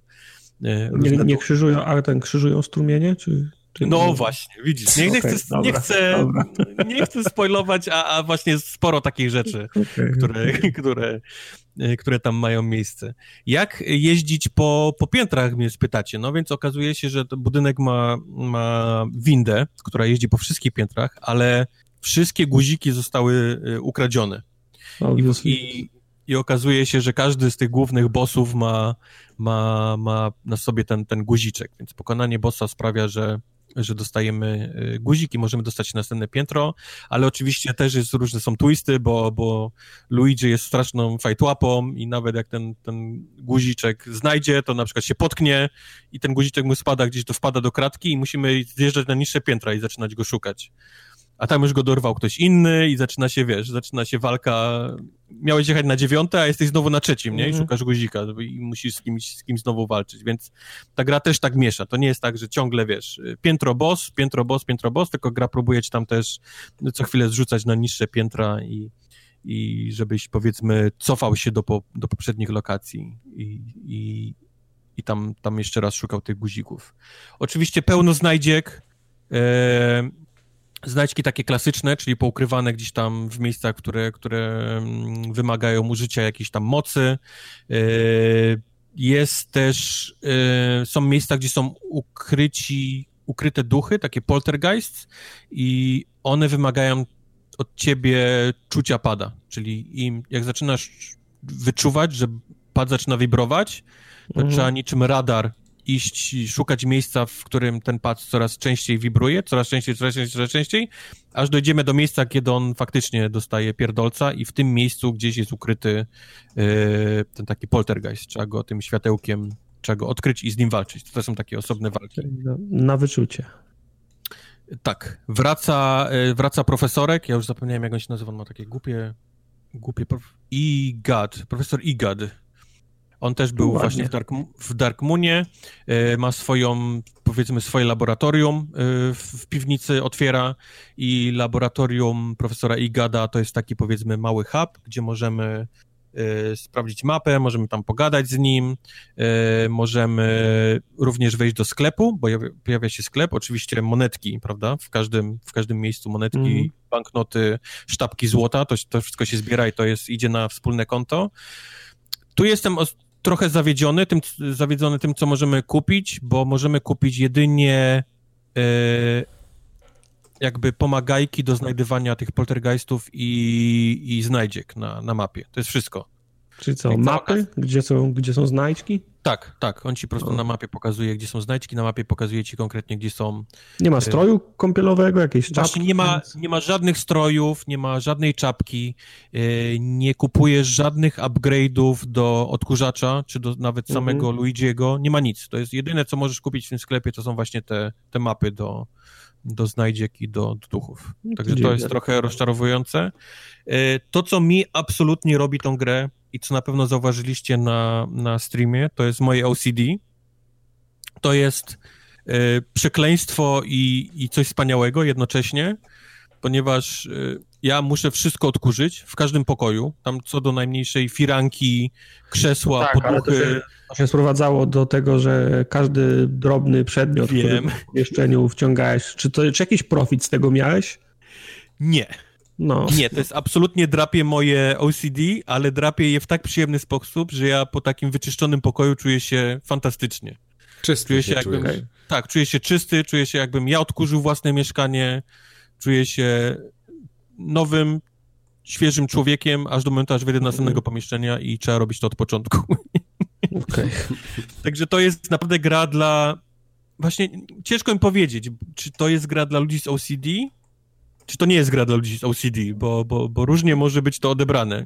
nie, nie krzyżują, ale ten krzyżują strumienie, czy... czy no nie? właśnie, widzisz, nie, nie, okay, chcę, dobra, nie, chcę, nie chcę spoilować, a, a właśnie sporo takich rzeczy, okay, które. Które, które tam mają miejsce. Jak jeździć po, po piętrach, mnie spytacie? No więc okazuje się, że budynek ma, ma windę, która jeździ po wszystkich piętrach, ale wszystkie guziki zostały y, ukradzione. I, i, I okazuje się, że każdy z tych głównych bossów ma ma, ma na sobie ten, ten guziczek, więc pokonanie bossa sprawia, że że dostajemy y, guzik i możemy dostać następne piętro, ale oczywiście też jest różne są twisty, bo, bo Luigi jest straszną fajtłapą i nawet jak ten, ten guziczek znajdzie, to na przykład się potknie i ten guziczek mu spada gdzieś, to wpada do kratki i musimy zjeżdżać na niższe piętra i zaczynać go szukać a tam już go dorwał ktoś inny i zaczyna się, wiesz, zaczyna się walka. Miałeś jechać na dziewiąte, a jesteś znowu na trzecim, nie? I mhm. szukasz guzika i musisz z kimś, z kimś znowu walczyć, więc ta gra też tak miesza. To nie jest tak, że ciągle, wiesz, piętro boss, piętro boss, piętro boss, tylko gra próbuje ci tam też co chwilę zrzucać na niższe piętra i, i żebyś, powiedzmy, cofał się do, po, do poprzednich lokacji i, i, i tam, tam jeszcze raz szukał tych guzików. Oczywiście pełno znajdziek, e, znajdźki takie klasyczne, czyli poukrywane gdzieś tam w miejscach, które, które mm, wymagają użycia jakiejś tam mocy. E, jest też, e, są miejsca, gdzie są ukryci, ukryte duchy, takie poltergeist i one wymagają od ciebie czucia pada, czyli im, jak zaczynasz wyczuwać, że pad zaczyna wibrować, to mhm. trzeba niczym radar iść, szukać miejsca, w którym ten pad coraz częściej wibruje, coraz częściej, coraz częściej, coraz częściej, aż dojdziemy do miejsca, kiedy on faktycznie dostaje pierdolca i w tym miejscu gdzieś jest ukryty yy, ten taki poltergeist. Trzeba go tym światełkiem, trzeba go odkryć i z nim walczyć. To są takie osobne walki. Na wyczucie. Tak. Wraca, yy, wraca profesorek, ja już zapomniałem, jak on się nazywa, on ma takie głupie, głupie, prof... Igad, profesor Igad on też był Ładnie. właśnie w Dark, w Dark Moonie, e, ma swoją, powiedzmy, swoje laboratorium e, w, piwnicy, otwiera i laboratorium profesora Igada to jest taki, powiedzmy, mały hub, gdzie możemy y, sprawdzić mapę, możemy tam pogadać z nim, możemy również wejść do sklepu, bo pojawia się sklep, oczywiście monetki, prawda, w każdym, w każdym miejscu monetki, mm. banknoty, sztabki złota, to, to wszystko się zbiera i to jest, idzie na wspólne konto. Tu jestem trochę zawiedziony tym, zawiedziony tym, co możemy kupić, bo możemy kupić jedynie jakby pomagajki do znajdywania tych poltergeistów i, i znajdziek na, na mapie. To jest wszystko. Czyli co, mapy, gdzie są, gdzie są znajdźki? Tak, tak. On ci po prostu no. na mapie pokazuje, gdzie są znajdźki, na mapie pokazuje ci konkretnie, gdzie są... Nie ma e, stroju kąpielowego, jakiejś czapki? Właśnie nie ma, nie ma żadnych strojów, nie ma żadnej czapki, e, nie kupujesz żadnych upgrade'ów do odkurzacza, czy do nawet mhm. samego Luigiego, nie ma nic. To jest jedyne, co możesz kupić w tym sklepie, to są właśnie te, te mapy do, do znajdziek i do, do duchów. Także to jest trochę rozczarowujące. E, to, co mi absolutnie robi tą grę i co na pewno zauważyliście na, na streamie, to jest moje OCD. To jest e, przekleństwo i, i coś wspaniałego jednocześnie, ponieważ e, ja muszę wszystko odkurzyć w każdym pokoju, tam co do najmniejszej firanki, krzesła, tak, podmuchy. To się sprowadzało do tego, że każdy drobny przedmiot, Wiem. który w pomieszczeniu wciągałeś, czy, to, czy jakiś profit z tego miałeś? Nie. No. Nie, to jest absolutnie drapie moje OCD, ale drapie je w tak przyjemny sposób, że ja po takim wyczyszczonym pokoju czuję się fantastycznie. Czysty czuję się, jakbym, Tak, czuję się czysty, czuję się jakbym ja odkurzył własne mieszkanie, czuję się nowym, świeżym człowiekiem, aż do momentu, aż wejdę do następnego mhm. pomieszczenia i trzeba robić to od początku. Okay. Także to jest naprawdę gra dla... Właśnie ciężko mi powiedzieć, czy to jest gra dla ludzi z OCD, czy to nie jest gra dla ludzi z OCD, bo, bo, bo różnie może być to odebrane.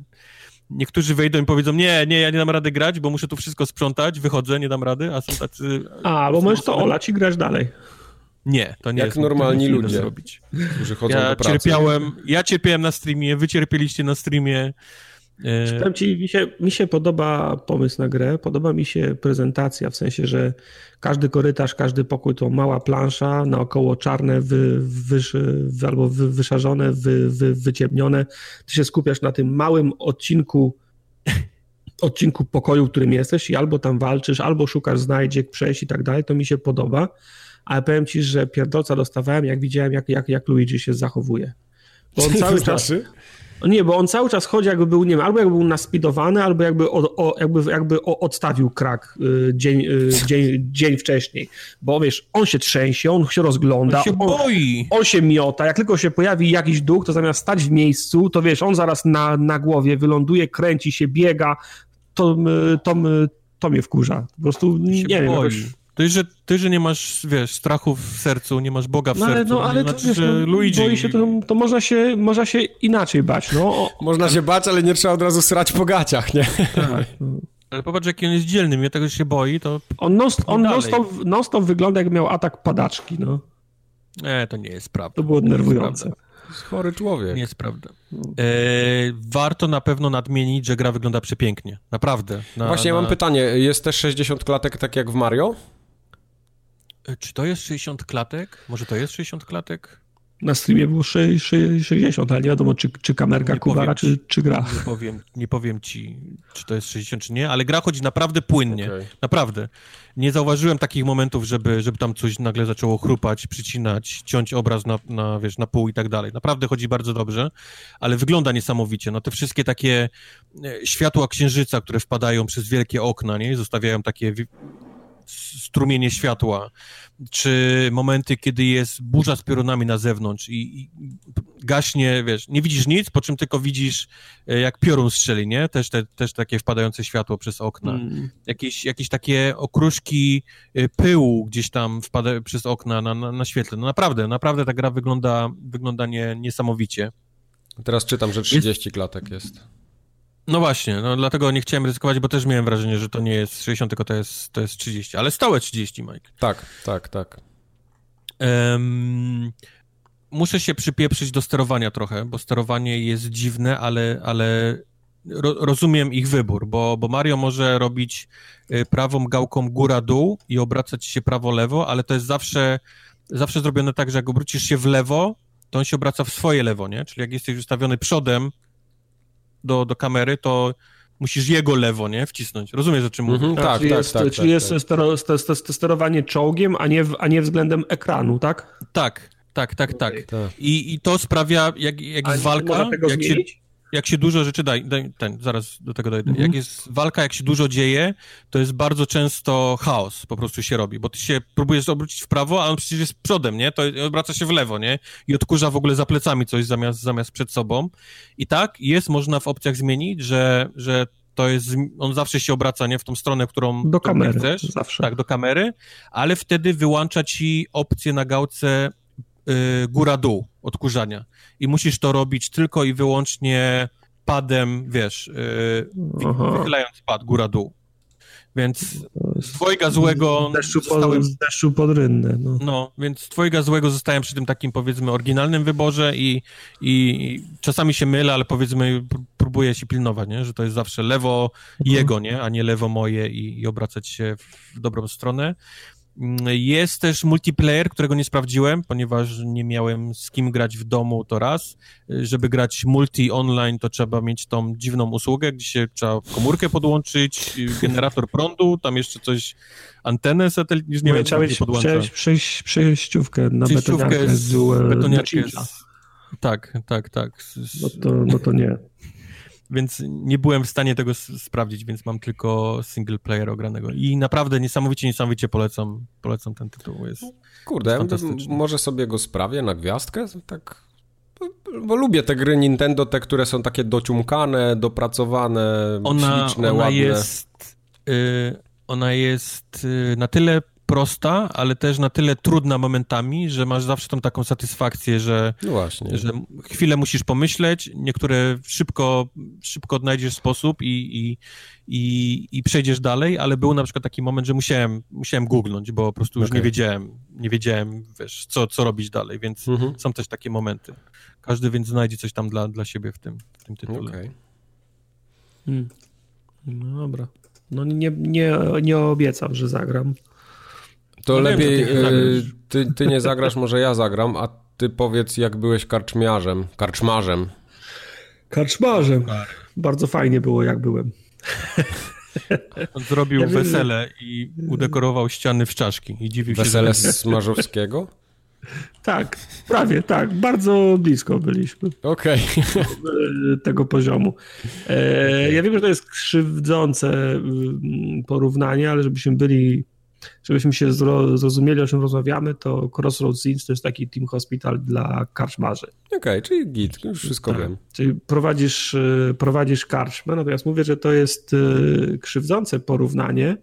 Niektórzy wejdą i powiedzą, nie, nie, ja nie dam rady grać, bo muszę tu wszystko sprzątać, wychodzę, nie dam rady, a są tacy... A, bo możesz to olać i grać dalej. Nie, to nie Jak jest normalni ludzie, zrobić. którzy chodzą ja do pracy. Cierpiałem, ja cierpiałem na streamie, wy cierpieliście na streamie. E, Powiem ci, mi się, mi się podoba pomysł na grę, podoba mi się prezentacja, w sensie, że każdy korytarz, każdy pokój to mała plansza, naokoło czarne, wy, wy, albo wy, wyszarzone, wy, wy, wyciemnione. Ty się skupiasz na tym małym odcinku odcinku pokoju, w którym jesteś i albo tam walczysz, albo szukasz znajdziek, przejść i tak dalej, to mi się podoba ale powiem ci, że pierdolca dostawałem, jak widziałem, jak, jak, jak Luigi się zachowuje. Bo on cały czas... Nie, bo on cały czas chodzi jakby był, nie wiem, albo jakby był naspidowany, albo jakby, o, o, jakby, jakby odstawił krak y, dzień, y, dzień, dzień wcześniej. Bo wiesz, on się trzęsie, on się rozgląda. On się on, boi. On się miota. Jak tylko się pojawi jakiś duch, to zamiast stać w miejscu, to wiesz, on zaraz na, na głowie wyląduje, kręci się, biega. To, to, to mnie wkurza. Po prostu nie wiem. Jakoś, to, że ty, że nie masz, wiesz, strachu w sercu, nie masz Boga w no, ale, sercu, no, ale to, znaczy, wiesz, że no, Luigi... Boi się, to, to można, się, można się inaczej bać, no. Można się bać, ale nie trzeba od razu srać po gaciach, nie? Tak. Ale popatrz, jaki on jest dzielny, mnie tego się boi, to... On non-stop on non non wygląda, jak miał atak padaczki, no. Nie, to nie jest prawda. To było denerwujące. Chory człowiek. Nie jest prawda. E, warto na pewno nadmienić, że gra wygląda przepięknie. Naprawdę. Na, Właśnie na... ja mam pytanie. Jest też 60 klatek tak jak w Mario? E, czy to jest 60 klatek? Może to jest 60 klatek? Na streamie było 60, ale nie wiadomo, czy, czy kamerka nie Kubara, czy, czy gra. Nie powiem, nie powiem ci, czy to jest 60, czy nie, ale gra chodzi naprawdę płynnie. Okay. Naprawdę. Nie zauważyłem takich momentów, żeby, żeby tam coś nagle zaczęło chrupać, przycinać, ciąć obraz na, na, wiesz, na pół i tak dalej. Naprawdę chodzi bardzo dobrze, ale wygląda niesamowicie. No te wszystkie takie e, światła księżyca, które wpadają przez wielkie okna, nie? Zostawiają takie strumienie światła, czy momenty, kiedy jest burza z piorunami na zewnątrz i, i gaśnie, wiesz, nie widzisz nic, po czym tylko widzisz, e, jak piorun strzeli, nie? Też, te, też takie wpadające światło przez okna. Mm. Jakieś, jakieś takie okruszki e, pyłu gdzieś tam wpada przez okna na, na, na świetle. No naprawdę, naprawdę ta gra wygląda, wygląda nie, niesamowicie. Teraz czytam, że 30 jest... klatek jest. No właśnie, no dlatego nie chciałem ryzykować, bo też miałem wrażenie, że to nie jest 60, tylko to jest, to jest 30, ale stałe 30, Mike. Tak, tak, tak. Um, muszę się przypieprzyć do sterowania trochę, bo sterowanie jest dziwne, ale, ale ro, rozumiem ich wybór, bo, bo Mario może robić y, prawą gałką góra-dół i obracać się prawo-lewo, ale to jest zawsze, zawsze zrobione tak, że jak obrócisz się w lewo, to on się obraca w swoje lewo, nie? Czyli jak jesteś ustawiony przodem, do, do kamery, to musisz jego lewo, nie, wcisnąć. Rozumiesz, o czym mówię? Mhm, tak, czyli tak, jest, tak, czyli tak, jest tak. Stero, st- st- st- sterowanie czołgiem, a nie, w, a nie względem ekranu, tak? Tak, tak, tak, tak. Tak. I, I to sprawia, jak, jak A jest walka, można tego jak się, zmienić? Jak się dużo rzeczy, daj, daj ten, zaraz do tego dojdę. Mhm. Jak jest walka, jak się dużo dzieje, to jest bardzo często chaos po prostu się robi, bo ty się próbujesz obrócić w prawo, a on przecież jest przodem, nie? To obraca się w lewo, nie? I odkurza w ogóle za plecami coś zamiast, zamiast przed sobą. I tak, jest można w opcjach zmienić, że, że to jest, on zawsze się obraca, nie? W tą stronę, którą Do którą kamery, chcesz. zawsze. Tak, do kamery, ale wtedy wyłącza ci opcję na gałce góra-dół odkurzania. I musisz to robić tylko i wyłącznie padem, wiesz, y, Aha. wychylając pad góra-dół. Więc dwojga złego z deszczu, zostałem, pod, deszczu pod no. no, więc twojego złego zostałem przy tym takim, powiedzmy, oryginalnym wyborze i, i, czasami się mylę, ale powiedzmy, pró- próbuję się pilnować, nie? że to jest zawsze lewo jego, nie? a nie lewo moje i, i obracać się w dobrą stronę. Jest też multiplayer, którego nie sprawdziłem, ponieważ nie miałem z kim grać w domu, to raz. Żeby grać multi online, to trzeba mieć tą dziwną usługę, gdzie się trzeba komórkę podłączyć, generator prądu, tam jeszcze coś, antenę satelityczną, już nie wiem, się podłącza. przejść, przejściówkę na Przejściówkę betoniarkę z, betoniarkę z, Tak, tak, tak. No, to, no to nie. Więc nie byłem w stanie tego sprawdzić, więc mam tylko single player ogranego. I naprawdę niesamowicie, niesamowicie polecam, polecam ten tytuł. Jest Kurde, ja Fantastyczne. może sobie go sprawię na gwiazdkę, tak... Bo, lubię te gry Nintendo, te, które są takie dociumkane, dopracowane, ona, śliczne, ona ładne. jest y, ona jest y, na tyle prosta, ale też na tyle trudna momentami, że masz zawsze tą taką satysfakcję, że, No właśnie. że chwilę musisz pomyśleć, niektóre szybko, szybko odnajdziesz sposób i, i, i, i przejdziesz dalej, ale był na przykład taki moment, że musiałem, musiałem googlnąć, bo po prostu już Okej. nie wiedziałem, nie wiedziałem, wiesz, co, co robić dalej, więc Mhm. są też takie momenty. Każdy więc znajdzie coś tam dla, dla siebie w tym, w tym tytule. Okej. Hmm. No dobra. No nie, nie, nie obiecam, że zagram. To No wiem, lepiej że ty nie e, zagrasz. ty, ty nie zagrasz, może ja zagram, a ty powiedz jak byłeś karczmiarzem, karczmarzem. Karczmarzem. Bardzo fajnie było, jak byłem. On zrobił Ja wiem, że- wesele i udekorował ściany w czaszki i dziwił Wesele się, że... Smarzowskiego? Tak, prawie, tak. Bardzo blisko byliśmy Okej. e, tego poziomu. E, ja wiem, że to jest krzywdzące mm, porównanie, ale żebyśmy byli, żebyśmy się zro, zrozumieli, o czym rozmawiamy, to Crossroads Inns to jest taki team hospital dla karczmarzy. Okej, czyli git, już wszystko Tak. wiem. Czyli prowadzisz, e, prowadzisz karczmę, natomiast mówię, że to jest e, krzywdzące porównanie,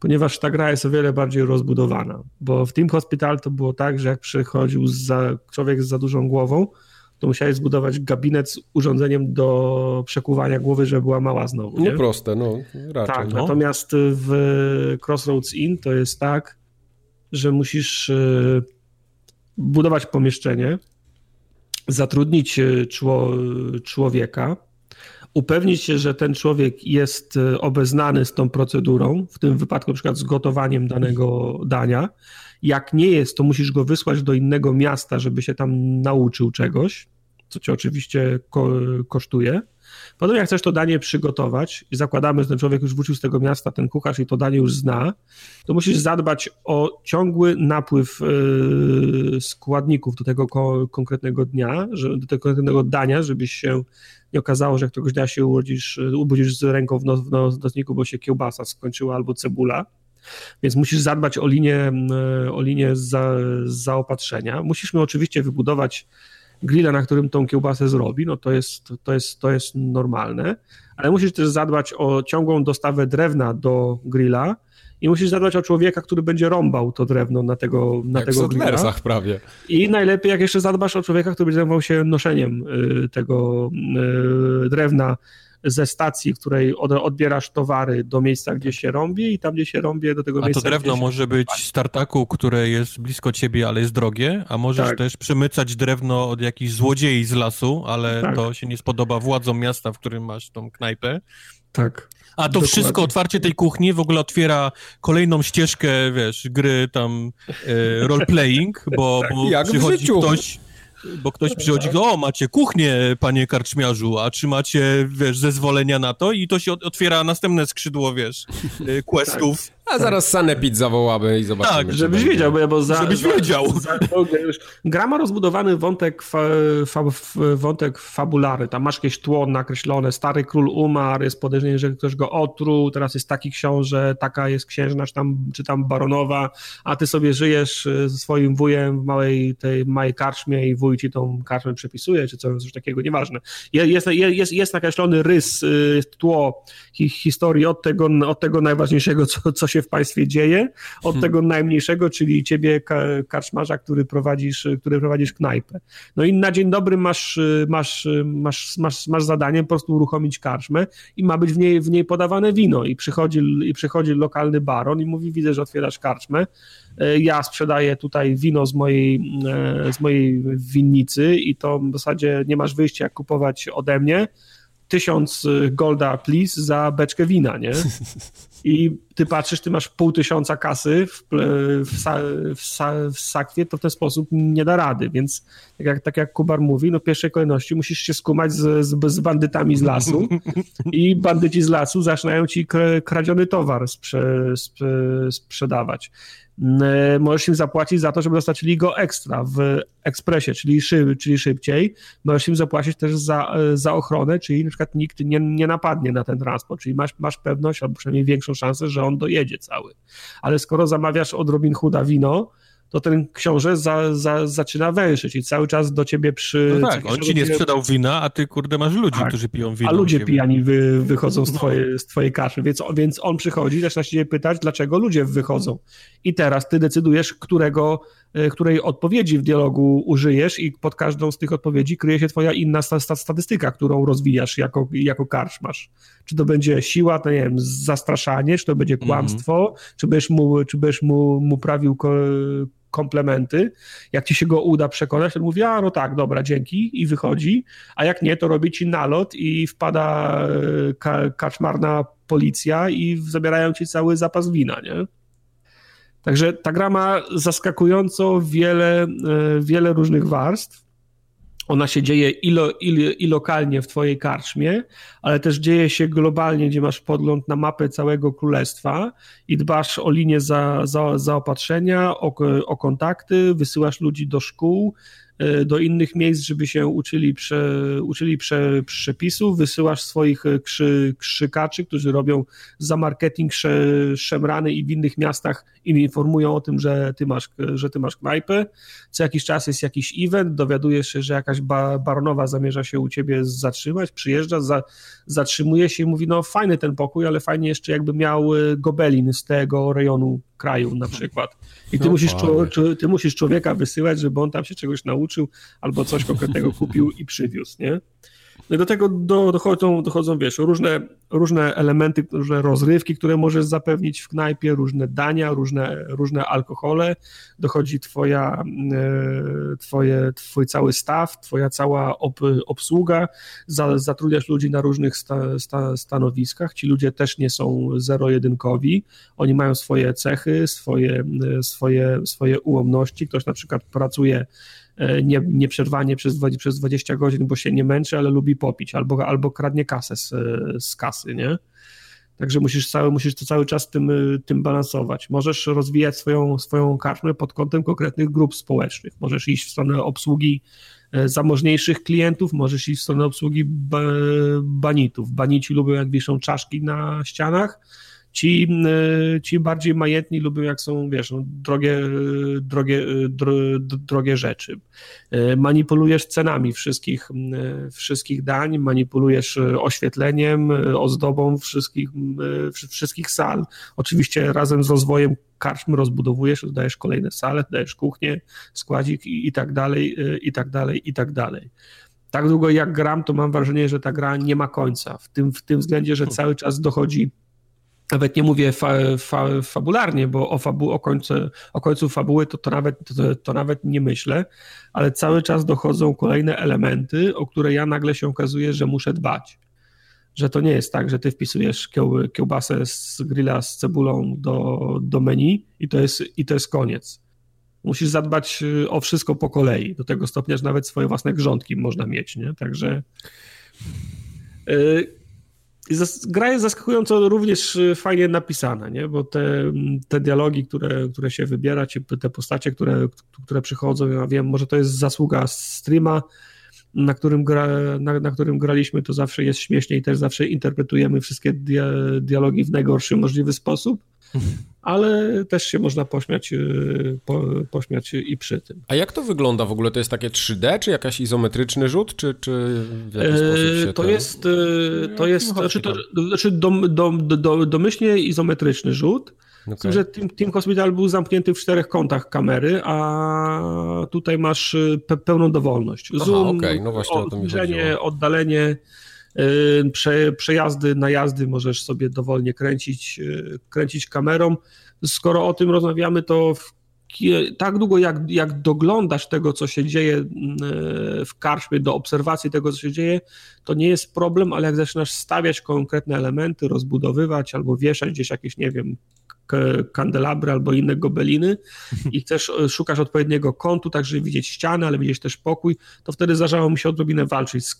ponieważ ta gra jest o wiele bardziej rozbudowana. Bo w Team Hospital to było tak, że jak przychodził za, człowiek z za dużą głową, to musiałeś zbudować gabinet z urządzeniem do przekuwania głowy, żeby była mała znowu. No Nie? proste, no raczej. tak, no. natomiast w Crossroads Inn to jest tak, że musisz e, budować pomieszczenie, zatrudnić czło, człowieka, upewnić się, że ten człowiek jest e, obeznany z tą procedurą, w tym wypadku na przykład z gotowaniem danego dania. Jak nie jest, to musisz go wysłać do innego miasta, żeby się tam nauczył czegoś, co cię oczywiście ko kosztuje. Potem jak chcesz to danie przygotować i zakładamy, że ten człowiek już wrócił z tego miasta, ten kucharz i to danie już zna, to musisz zadbać o ciągły napływ yy, składników do tego ko konkretnego dnia, do tego konkretnego dania, żebyś się nie okazało, że jak któregoś dnia się urodzisz, yy, ubudzisz z ręką w, no, w no- nocniku, bo się kiełbasa skończyła albo cebula. Więc musisz zadbać o linię, yy, o linię za, zaopatrzenia. Musisz mi oczywiście wybudować grilla, na którym tą kiełbasę zrobi, no to jest, to jest, to jest normalne, ale musisz też zadbać o ciągłą dostawę drewna do grilla i musisz zadbać o człowieka, który będzie rąbał to drewno na tego, na Jak w tego grilla. Settlersach prawie. I najlepiej, jak jeszcze zadbasz o człowieka, który będzie zajmował się noszeniem y, tego y, drewna ze stacji, której od, odbierasz towary do miejsca, gdzie się rąbie i tam, gdzie się rąbie, do tego A to miejsca, drewno gdzie się... może być z tartaku, które jest blisko ciebie, ale jest drogie, a możesz Tak. też przemycać drewno od jakichś złodziei z lasu, ale Tak. to się nie spodoba władzom miasta, w którym masz tą knajpę. Tak. A to Dokładnie. wszystko, otwarcie tej kuchni w ogóle otwiera kolejną ścieżkę, wiesz, gry tam e, roleplaying, bo, bo jak w przychodzi życiu. ktoś, bo ktoś przychodzi, o, macie kuchnię, panie karczmiarzu, a czy macie, wiesz, zezwolenia na to i to się otwiera następne skrzydło, wiesz, y, questów. Tak. A zaraz Sanepid zawołamy i zobaczymy. Tak, żebyś wiedział, bo, ja, bo za, żebyś wiedział. Za, gra ma rozbudowany wątek, fa, fa, wątek fabulary. Tam masz jakieś tło nakreślone. Stary król umarł, jest podejrzenie, że ktoś go otruł, teraz jest taki książę, taka jest księżna, czy tam, czy tam baronowa, a ty sobie żyjesz y, ze swoim wujem w małej tej małej karczmie i wuj ci tą karczmę przepisuje, czy coś, coś takiego, nieważne. Jest, jest, jest nakreślony rys, y, tło historii od tego, od tego najważniejszego, co, co się w państwie dzieje, od hmm. tego najmniejszego, czyli ciebie, karczmarza, który prowadzisz, który prowadzisz knajpę. No i na dzień dobry masz, masz, masz, masz, masz zadanie po prostu uruchomić karczmę i ma być w niej, w niej podawane wino i przychodzi, i przychodzi lokalny baron i mówi, widzę, że otwierasz karczmę, e, ja sprzedaję tutaj wino z mojej, e, z mojej winnicy i to w zasadzie nie masz wyjścia, jak kupować ode mnie, tysiąc golda please za beczkę wina, nie? i ty patrzysz, ty masz pół tysiąca kasy w, w, w, w sakwie, to w ten sposób nie da rady, więc tak jak, tak jak Kubar mówi, no w pierwszej kolejności musisz się skumać z, z, z bandytami z lasu i bandyci z lasu zaczynają ci kradziony towar sprze, sprze, sprzedawać. E, możesz im zapłacić za to, żeby dostarczyli go ekstra w ekspresie, czyli, szyb, czyli szybciej. Możesz im zapłacić też za, e, za ochronę, czyli na przykład nikt nie, nie napadnie na ten transport, czyli masz, masz pewność, albo przynajmniej większą szansę, że on dojedzie cały. Ale skoro zamawiasz od Robin Hooda wino, to ten książę za, za, zaczyna węszyć i cały czas do ciebie przy... No tak, on ci nie sprzedał wina, a ty kurde masz ludzi, tak. którzy piją wino. A ludzie pijani wy, wychodzą z no. twojej, z twojej kaszy, więc, więc on przychodzi, zaczyna się pytać, dlaczego ludzie wychodzą. I teraz ty decydujesz, którego, e, której odpowiedzi w dialogu użyjesz i pod każdą z tych odpowiedzi kryje się twoja inna statystyka, którą rozwijasz jako, jako karczmasz. Czy to będzie siła, to nie wiem, zastraszanie, czy to będzie mhm. kłamstwo, mm -hmm. czy będziesz mu, czy będziesz mu, mu prawił komplementy. Jak ci się go uda przekonać, to mówi, a no tak, dobra, dzięki i wychodzi, a jak nie, to robi ci nalot i wpada e, ka kaczmarna policja i zabierają ci cały zapas wina, nie? Także ta gra ma zaskakująco wiele, e, wiele różnych warstw ona się dzieje i, lo, i, i, lokalnie w twojej karczmie, ale też dzieje się globalnie, gdzie masz podgląd na mapę całego królestwa i dbasz o linię za, za, zaopatrzenia, o, o kontakty, wysyłasz ludzi do szkół, do innych miejsc, żeby się uczyli, prze, uczyli prze, przepisów, wysyłasz swoich e, krzy, krzykaczy, którzy robią za marketing sze, szemrany i w innych miastach i informują o tym, że ty masz, że ty masz knajpę. Co jakiś czas jest jakiś event, dowiadujesz się, że jakaś ba, baronowa zamierza się u ciebie zatrzymać, przyjeżdża, za, zatrzymuje się i mówi, no fajny ten pokój, ale fajnie jeszcze jakby miał e, gobelin z tego rejonu kraju na przykład. I ty, no musisz, ty musisz człowieka wysyłać, żeby on tam się czegoś nauczył albo coś konkretnego kupił i przywiózł, nie? No i do tego do, dochodzą, dochodzą, wiesz, różne, różne elementy, różne rozrywki, które możesz zapewnić w knajpie, różne dania, różne, różne alkohole, dochodzi twoja, e, twoje, twój cały staw, twoja cała ob, obsługa, za, zatrudniasz ludzi na różnych sta, sta, stanowiskach, ci ludzie też nie są zero-jedynkowi, oni mają swoje cechy, swoje, swoje, swoje ułomności, ktoś na przykład pracuje E, nie, nieprzerwanie przez, przez 20 godzin, bo się nie męczy, ale lubi popić, albo, albo kradnie kasę z, z kasy, nie? Także musisz, cały, musisz to cały czas tym, tym balansować. Możesz rozwijać swoją, swoją karczmę pod kątem konkretnych grup społecznych. Możesz iść w stronę obsługi e, zamożniejszych klientów, możesz iść w stronę obsługi banitów. Banici lubią, jak wiszą czaszki na ścianach, Ci, y, ci bardziej majętni lubią, jak są, wiesz, no, drogie, drogie, dro, drogie rzeczy. Y, manipulujesz cenami wszystkich, y, wszystkich dań, manipulujesz oświetleniem, ozdobą wszystkich, wszystkich sal. Oczywiście razem z rozwojem karczmy rozbudowujesz, dodajesz kolejne sale, dajesz kuchnię, składzik i, i tak dalej, i tak dalej, i tak dalej tak długo jak gram, to mam wrażenie, że ta gra nie ma końca. W tym, w tym względzie, że cały czas dochodzi nawet nie mówię fa, fa, fabularnie, bo o, fabu, o, końcu, o końcu fabuły to, to, nawet, to, to, nawet nie myślę, ale cały czas dochodzą kolejne elementy, o które ja nagle się okazuje, że muszę dbać. Że to nie jest tak, że ty wpisujesz kieł, kiełbasę z grilla z cebulą do, do menu i to, jest, i to jest koniec. musisz zadbać y, o wszystko po kolei, do tego stopnia, że nawet swoje własne grządki można mieć, nie? Także yy, gra jest zaskakująco również y, fajnie napisana, nie? bo te, te dialogi, które, które się wybiera, te postacie, które, które przychodzą, ja wiem, może to jest zasługa streama, na którym, gra, na, na, którym graliśmy, to zawsze jest śmiesznie i też zawsze interpretujemy wszystkie dia, dialogi w najgorszy możliwy sposób, ale też się można pośmiać, y, po, pośmiać i przy tym. A jak to wygląda w ogóle? To jest takie 3D, czy jakiś izometryczny rzut, czy, czy w jaki sposób się to ten... jest, y, to jest, znaczy, to, znaczy dom, dom, dom, domyślnie izometryczny rzut, Okay. Że Team, Team Hospital był zamknięty w czterech kątach kamery, a tutaj masz y, pe pełną dowolność. Zoom, Aha, okay. no właśnie odbliżenie, oddalenie, prze, przejazdy, najazdy możesz sobie dowolnie kręcić, yy, kręcić kamerą. Skoro o tym rozmawiamy, to w tak długo jak, jak doglądasz tego, co się dzieje yy, w karczmie, do obserwacji tego, co się dzieje, to nie jest problem, ale jak zaczynasz stawiać konkretne elementy, rozbudowywać albo wieszać gdzieś jakieś, nie wiem, kandelabry albo inne gobeliny i chcesz, e, szukasz odpowiedniego kątu, tak żeby widzieć ścianę, ale widzieć też pokój, to wtedy zdarzało mi się odrobinę walczyć z,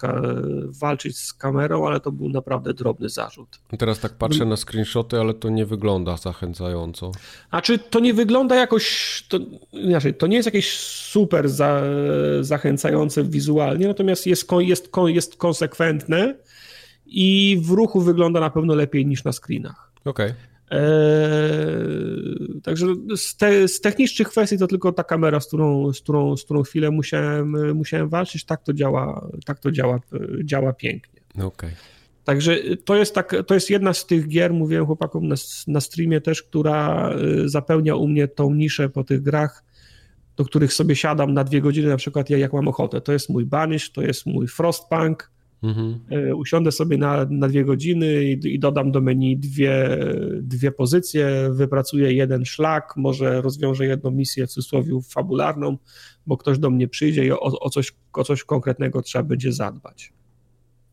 walczyć z kamerą, ale to był naprawdę drobny zarzut. Teraz tak patrzę na screenshoty, ale to nie wygląda zachęcająco. A czy to nie wygląda jakoś, to, inaczej, to nie jest jakieś super za, zachęcające wizualnie, natomiast jest, jest, jest konsekwentne i w ruchu wygląda na pewno lepiej niż na screenach. Okej. Okay. Eee, także z, te, z, technicznych kwestii to tylko ta kamera, z którą, z którą, z którą chwilę musiałem, musiałem walczyć, tak to działa, tak to działa, działa pięknie. Okay. Także to jest, tak, to jest jedna z tych gier, mówiłem chłopakom na, na streamie też, która y, zapełnia u mnie tą niszę po tych grach, do których sobie siadam na dwie godziny, na przykład ja jak mam ochotę. To jest mój Banish, to jest mój Frostpunk, Mhm. E, usiądę sobie na, na dwie godziny i, i, dodam do menu dwie, dwie pozycje, wypracuję jeden szlak, może rozwiążę jedną misję w cudzysłowie fabularną, bo ktoś do mnie przyjdzie i o, o, coś, o coś konkretnego trzeba będzie zadbać.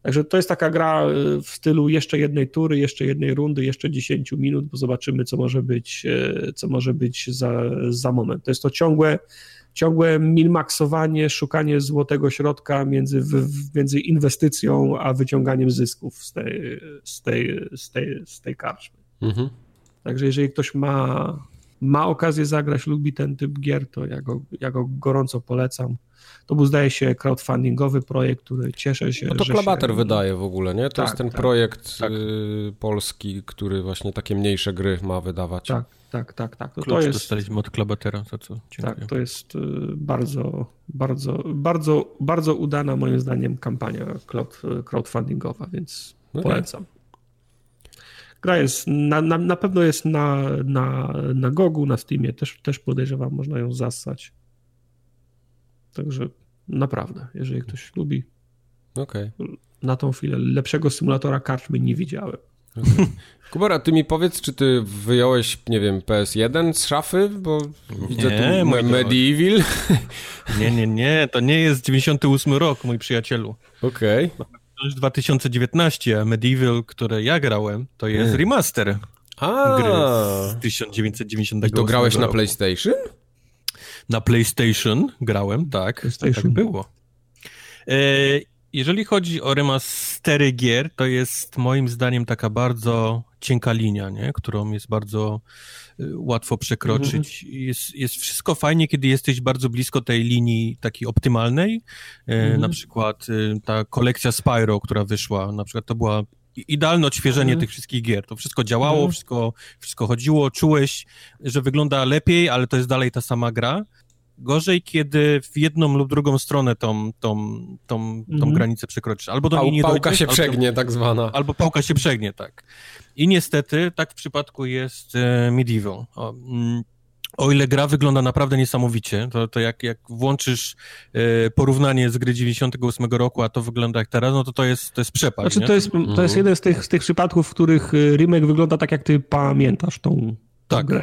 Także to jest taka gra e, w stylu jeszcze jednej tury, jeszcze jednej rundy, jeszcze 10 minut, bo zobaczymy, co może być, e, co może być za, za moment. To jest to ciągłe ciągłe minmaksowanie, szukanie złotego środka między, w, między inwestycją a wyciąganiem zysków z tej, z tej, z tej, z tej karczmy. Mhm. Także jeżeli ktoś ma, ma okazję zagrać, lubi ten typ gier, to ja go, ja go gorąco polecam. To był, zdaje się, crowdfundingowy projekt, który cieszę się, no to że Klabater się... wydaje w ogóle, nie? To tak, jest ten tak, projekt tak. Y, polski, który właśnie takie mniejsze gry ma wydawać. Tak, tak, tak, tak. To, to jest, dostaliśmy od Klabatera, za co dziękuję. Tak, to jest y, bardzo, bardzo, bardzo, bardzo udana moim zdaniem kampania crowd, crowdfundingowa, więc okay. polecam. Gra jest, na, na, na pewno jest na, na, na Gogu, na Steamie, też, też podejrzewam, można ją zassać. Także naprawdę, jeżeli ktoś lubi, okay. na tą chwilę lepszego symulatora karczmy nie widziałem. Okay. Kubara, ty mi powiedz, czy ty wyjąłeś, nie wiem, PS1 z szafy, bo widzę nie, tu Medieval. Nie, nie, nie, to nie jest 98 rok, mój przyjacielu. Okej. Okay. To jest 2019, a Medieval, które ja grałem, to jest remaster a. gry z 1998 I to grałeś roku. na PlayStation? Na PlayStation grałem, tak. PlayStation. Tak było. E, jeżeli chodzi o remastery gier, to jest moim zdaniem taka bardzo cienka linia, nie? którą jest bardzo y, łatwo przekroczyć. Mhm. Jest, jest wszystko fajnie, kiedy jesteś bardzo blisko tej linii takiej optymalnej. E, mhm. Na przykład y, ta kolekcja Spyro, która wyszła, na przykład to była idealne odświeżenie mhm. tych wszystkich gier. To wszystko działało, wszystko, wszystko chodziło, czułeś, że wygląda lepiej, ale to jest dalej ta sama gra. Gorzej, kiedy w jedną lub drugą stronę tą, tą, tą, tą mm. granicę przekroczysz. Albo do niej nie Pałka dojdziesz, się przegnie, albo, tak zwana. Albo pałka się przegnie, tak. I niestety tak w przypadku jest e, Medieval. O, mm, o ile gra wygląda naprawdę niesamowicie, to, to jak, jak włączysz e, porównanie z gry 98 roku, a to wygląda jak teraz, no to to jest, to jest przepaść. Znaczy, to, jest, to jest mhm. jeden z tych, z tych przypadków, w których e, remake wygląda tak, jak ty pamiętasz tą Tak.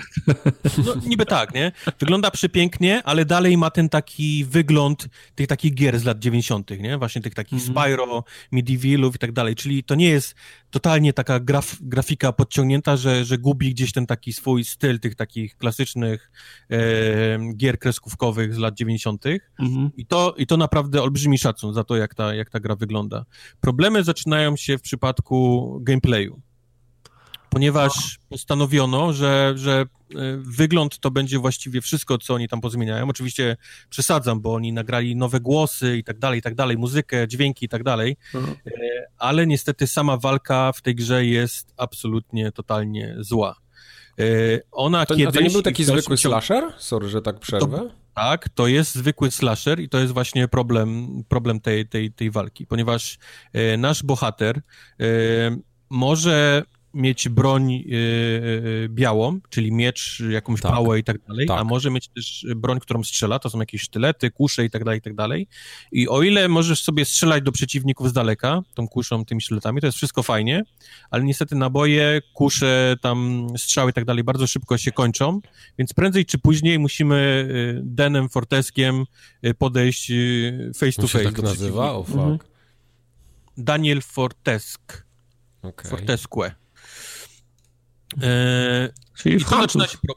No, niby tak, nie? Wygląda przepięknie, ale dalej ma ten taki wygląd tych takich gier z lat 90., nie? Właśnie tych takich mm -hmm. Spyro, Medievalów i tak dalej. Czyli to nie jest totalnie taka graf, grafika podciągnięta, że, że gubi gdzieś ten taki swój styl tych takich klasycznych e, gier kreskówkowych z lat 90. Mm -hmm. I, to, I to naprawdę olbrzymi szacun za to, jak ta, jak ta gra wygląda. Problemy zaczynają się w przypadku gameplayu ponieważ postanowiono, że, że e, wygląd to będzie właściwie wszystko, co oni tam pozmieniają. Oczywiście przesadzam, bo oni nagrali nowe głosy i tak dalej, i tak dalej, muzykę, dźwięki i tak dalej, mhm. e, ale niestety sama walka w tej grze jest absolutnie, totalnie zła. E, ona to, kiedyś... to nie był taki zwykły slasher? Sorry, że tak przerwę. To, tak, to jest zwykły slasher i to jest właśnie problem, problem tej, tej, tej walki, ponieważ nasz bohater może mieć broń yy, yy, białą, czyli miecz, jakąś tak. pałę i tak dalej, tak. a może mieć też broń, którą strzela, to są jakieś sztylety, kusze i tak dalej, i tak dalej. I o ile możesz sobie strzelać do przeciwników z daleka, tą kuszą, tymi sztyletami, to jest wszystko fajnie, ale niestety naboje, kusze, tam strzały i tak dalej bardzo szybko się kończą, więc prędzej czy później musimy Denem Forteskiem podejść face to face. tak nazywa? O, fuck. Mhm. Daniel Fortesk. Okay. Fortesque. Eee, Czyli w zaczyna się pro...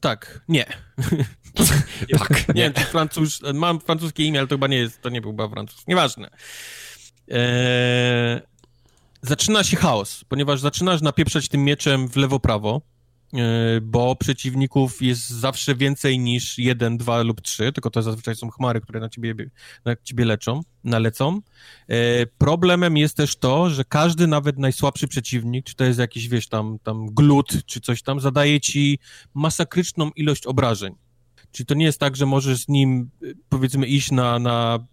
Tak, nie. tak, nie, nie. wiem, Francuz, mam francuskie imię, ale to chyba nie jest, to nie był chyba francuz. Nieważne. Eee, zaczyna się chaos, ponieważ zaczynasz napieprzać tym mieczem w lewo-prawo bo przeciwników jest zawsze więcej niż jeden, dwa lub trzy, tylko to zazwyczaj są chmary, które na ciebie, na ciebie leczą, nalecą. E, problemem jest też to, że każdy, nawet najsłabszy przeciwnik, czy to jest jakiś, wiesz, tam, tam glut, czy coś tam, zadaje ci masakryczną ilość obrażeń. Czyli to nie jest tak, że możesz z nim, powiedzmy, iść na, na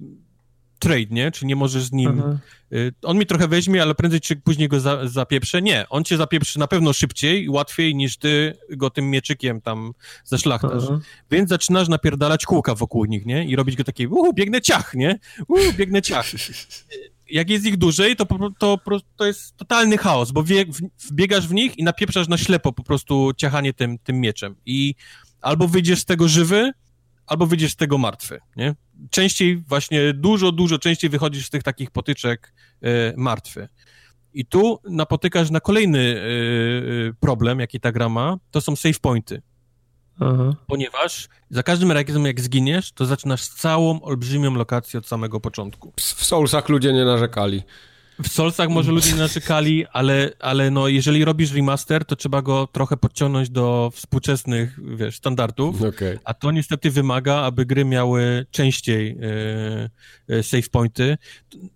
trade, nie? Czy nie możesz z nim... Aha. Y, on mi trochę weźmie, ale prędzej czy później go za, zapieprze. Nie, on cię zapieprzy na pewno szybciej i łatwiej niż ty go tym mieczykiem tam zeszlachtasz. Aha. Więc zaczynasz napierdalać kółka wokół nich, nie? I robić go taki, uhu, biegnę ciach, nie? Uhu, biegnę ciach. Jak jest ich dłużej, to, to, to jest totalny chaos, bo wie, wbiegasz w nich i napieprzasz na ślepo po prostu ciachanie tym, tym mieczem. I albo wyjdziesz z tego żywy, albo wyjdziesz z tego martwy, nie? Częściej właśnie, dużo, dużo częściej wychodzisz z tych takich potyczek y, martwy. I tu napotykasz na kolejny y, problem, jaki ta gra ma, to są save pointy. Aha. Ponieważ za każdym razem, jak zginiesz, to zaczynasz całą olbrzymią lokację od samego początku. W Soulsach ludzie nie narzekali. W Solsach może ludzie narzekali, ale, ale no, jeżeli robisz remaster, to trzeba go trochę podciągnąć do współczesnych, wiesz, standardów, okay. a to niestety wymaga, aby gry miały częściej e, e, save pointy.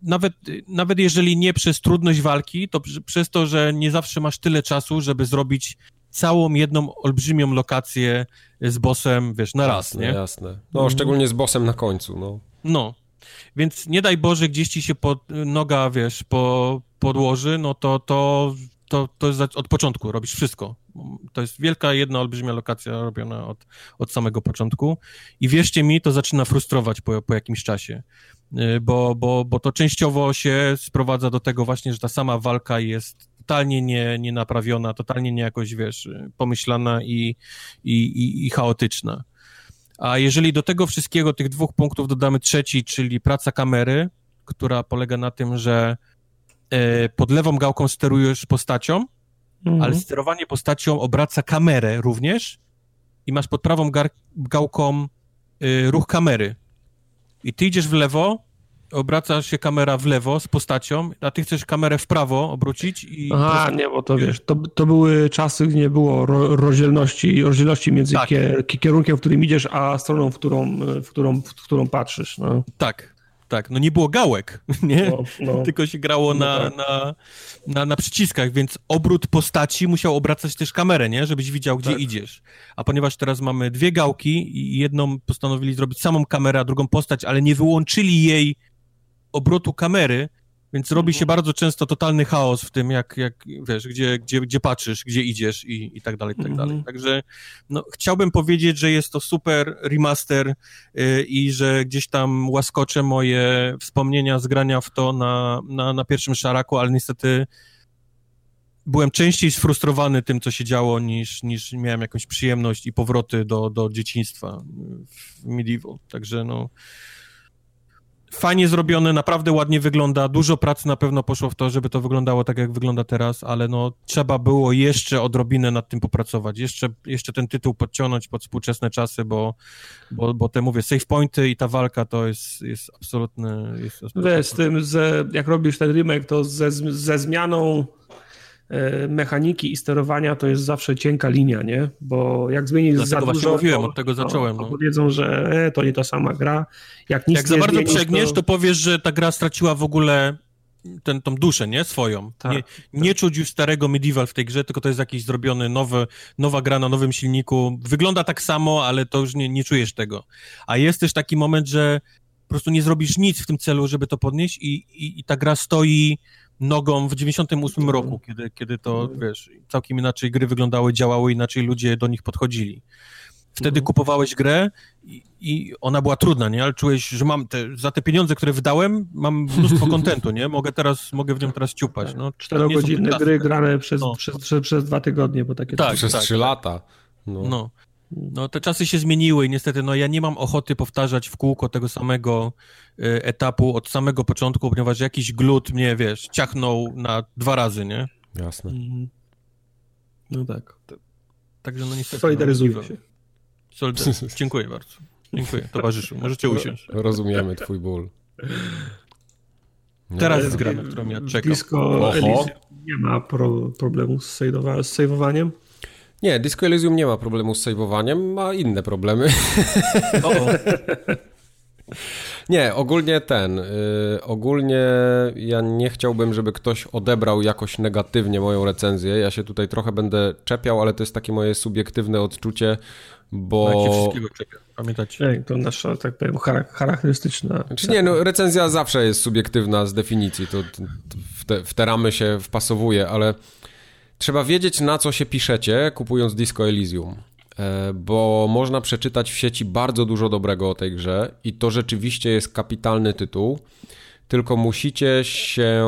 Nawet, nawet jeżeli nie przez trudność walki, to przez to, że nie zawsze masz tyle czasu, żeby zrobić całą jedną olbrzymią lokację z bossem, wiesz, na raz, jasne, nie? Jasne, No, szczególnie z bossem na końcu, no. No, więc nie daj Boże, gdzieś ci się pod, noga, wiesz, po, podłoży, no to, to, to, to jest od początku, robisz wszystko. To jest wielka, jedna olbrzymia lokacja robiona od, od samego początku i wierzcie mi, to zaczyna frustrować po, po jakimś czasie, y, bo, bo, bo to częściowo się sprowadza do tego właśnie, że ta sama walka jest totalnie nie, nie naprawiona, totalnie nie jakoś, wiesz, pomyślana i, i, i, i chaotyczna. A jeżeli do tego wszystkiego, tych dwóch punktów dodamy trzeci, czyli praca kamery, która polega na tym, że e, pod lewą gałką sterujesz postacią, mhm. ale sterowanie postacią obraca kamerę również i masz pod prawą gałką y, ruch kamery. I ty idziesz w lewo, obraca się kamera w lewo z postacią, a ty chcesz kamerę w prawo obrócić i... Aha, nie, bo to wiesz, to, to były czasy, gdzie nie było ro, rozdzielności, rozdzielności między tak. kier, kierunkiem, w którym idziesz, a stroną, w którą, w którą, w którą patrzysz. No. Tak, tak, no nie było gałek, nie? No, no. Tylko się grało no na, tak. na, na, na, przyciskach, więc obrót postaci musiał obracać też kamerę, nie? Żebyś widział, gdzie tak. idziesz. A ponieważ teraz mamy dwie gałki i jedną postanowili zrobić samą kamerę, a drugą postać, ale nie wyłączyli jej obrotu kamery, więc robi się mhm. bardzo często totalny chaos w tym, jak, jak wiesz, gdzie, gdzie, gdzie patrzysz, gdzie idziesz i, i tak dalej, i tak dalej. Mhm. Także no, chciałbym powiedzieć, że jest to super remaster yy, i że gdzieś tam łaskoczę moje wspomnienia z grania w to na, na, na pierwszym szaraku, ale niestety byłem częściej sfrustrowany tym, co się działo, niż, niż miałem jakąś przyjemność i powroty do, do dzieciństwa w Medieval. Także no fajnie zrobione, naprawdę ładnie wygląda. Dużo pracy na pewno poszło w to, żeby to wyglądało tak, jak wygląda teraz, ale no trzeba było jeszcze odrobinę nad tym popracować. Jeszcze, jeszcze ten tytuł podciągnąć pod współczesne czasy, bo, bo, bo te, mówię, save pointy i ta walka to jest, jest absolutny... Jest Wiesz, z tym, że jak robisz ten remake, to ze, ze zmianą mechaniki i sterowania to jest zawsze cienka linia, nie? Bo jak zmienisz Dlatego za dużo, mówiłem, to, od tego zacząłem. To, no. powiedzą, że e, to nie ta sama gra. Jak, nic jak za bardzo przegniesz, to... to powiesz, że ta gra straciła w ogóle ten, tą duszę, nie? Swoją. Tak, nie, tak. nie czuć już starego medieval w tej grze, tylko to jest jakiś zrobiony nowy, nowa gra na nowym silniku. Wygląda tak samo, ale to już nie, nie czujesz tego. A jest też taki moment, że po prostu nie zrobisz nic w tym celu, żeby to podnieść i, i, i ta gra stoi nogą w 98 roku, kiedy, kiedy to, wiesz, całkiem inaczej gry wyglądały, działały, inaczej ludzie do nich podchodzili. Wtedy kupowałeś grę i, i, ona była trudna, nie? Ale czułeś, że mam te, za te pieniądze, które wydałem, mam mnóstwo kontentu, nie? Mogę teraz, mogę w nią teraz ciupać, no. Czterogodzinne gry grane przez, no. przez, przez, przez, dwa tygodnie, bo takie... Tak, przez tak, trzy tak. lata. No. no. No, te czasy się zmieniły i niestety, no ja nie mam ochoty powtarzać w kółko tego samego y, etapu od samego początku, ponieważ jakiś glut mnie, wiesz, ciachnął na dwa razy, nie? Jasne. Mhm. No tak. Także no niestety... Solidaryzuję no, się. Solidar... Dziękuję bardzo. Dziękuję, towarzyszu. Możecie usiąść. Rozumiemy twój ból. Nie Teraz jest gra, na którą ja czekam. Elysium nie ma pro, problemu z, z saveowaniem? Nie, Disco Elysium nie ma problemu z saveowaniem, ma inne problemy. Nie, ogólnie ten, yy, ogólnie ja nie chciałbym, żeby ktoś odebrał jakoś negatywnie moją recenzję. Ja się tutaj trochę będę czepiał, ale to jest takie moje subiektywne odczucie, bo... Jak się wszystkiego czepia, pamiętacie? to nasza, tak powiem, charakterystyczna... Znaczy nie, no recenzja zawsze jest subiektywna z definicji, to, to w, te, w te ramy się wpasowuje, ale trzeba wiedzieć na co się piszecie kupując Disco Elysium. E, bo można przeczytać w sieci bardzo dużo dobrego o tej grze i to rzeczywiście jest kapitalny tytuł, tylko musicie się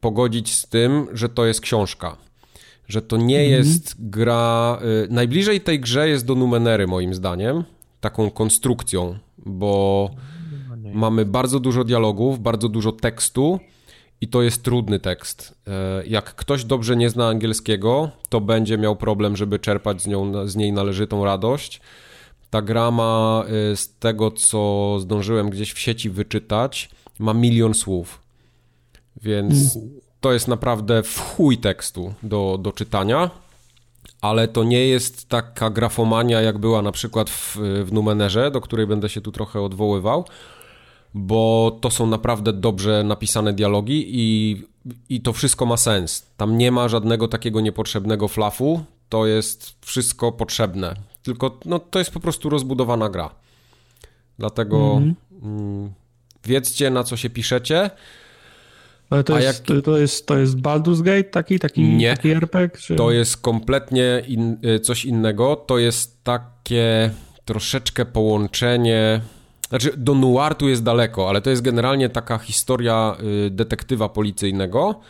pogodzić z tym, że to jest książka. Że to nie mhm. jest gra. Y, najbliżej tej grze jest do Numenery, moim zdaniem, taką konstrukcją, bo no mamy bardzo dużo dialogów, bardzo dużo tekstu i to jest trudny tekst. E, jak ktoś dobrze nie zna angielskiego, to będzie miał problem, żeby czerpać z, nią, z niej należytą radość. Ta gra ma, e, z tego co zdążyłem gdzieś w sieci wyczytać, ma milion słów. Więc to jest naprawdę w chuj tekstu do, do czytania, ale to nie jest taka grafomania, jak była na przykład w, w Numenerze, do której będę się tu trochę odwoływał bo to są naprawdę dobrze napisane dialogi i, i to wszystko ma sens. Tam nie ma żadnego takiego niepotrzebnego flafu, to jest wszystko potrzebne. Tylko no, to jest po prostu rozbudowana gra. Dlatego mm -hmm. wiedzcie, na co się piszecie. Ale to, jest, jak... to, jest, to jest Baldur's Gate taki, taki, nie, taki RPG? Czy... To jest kompletnie in, y, coś innego. To jest takie troszeczkę połączenie znaczy, do Nuartu jest daleko, ale to jest generalnie taka historia y, detektywa policyjnego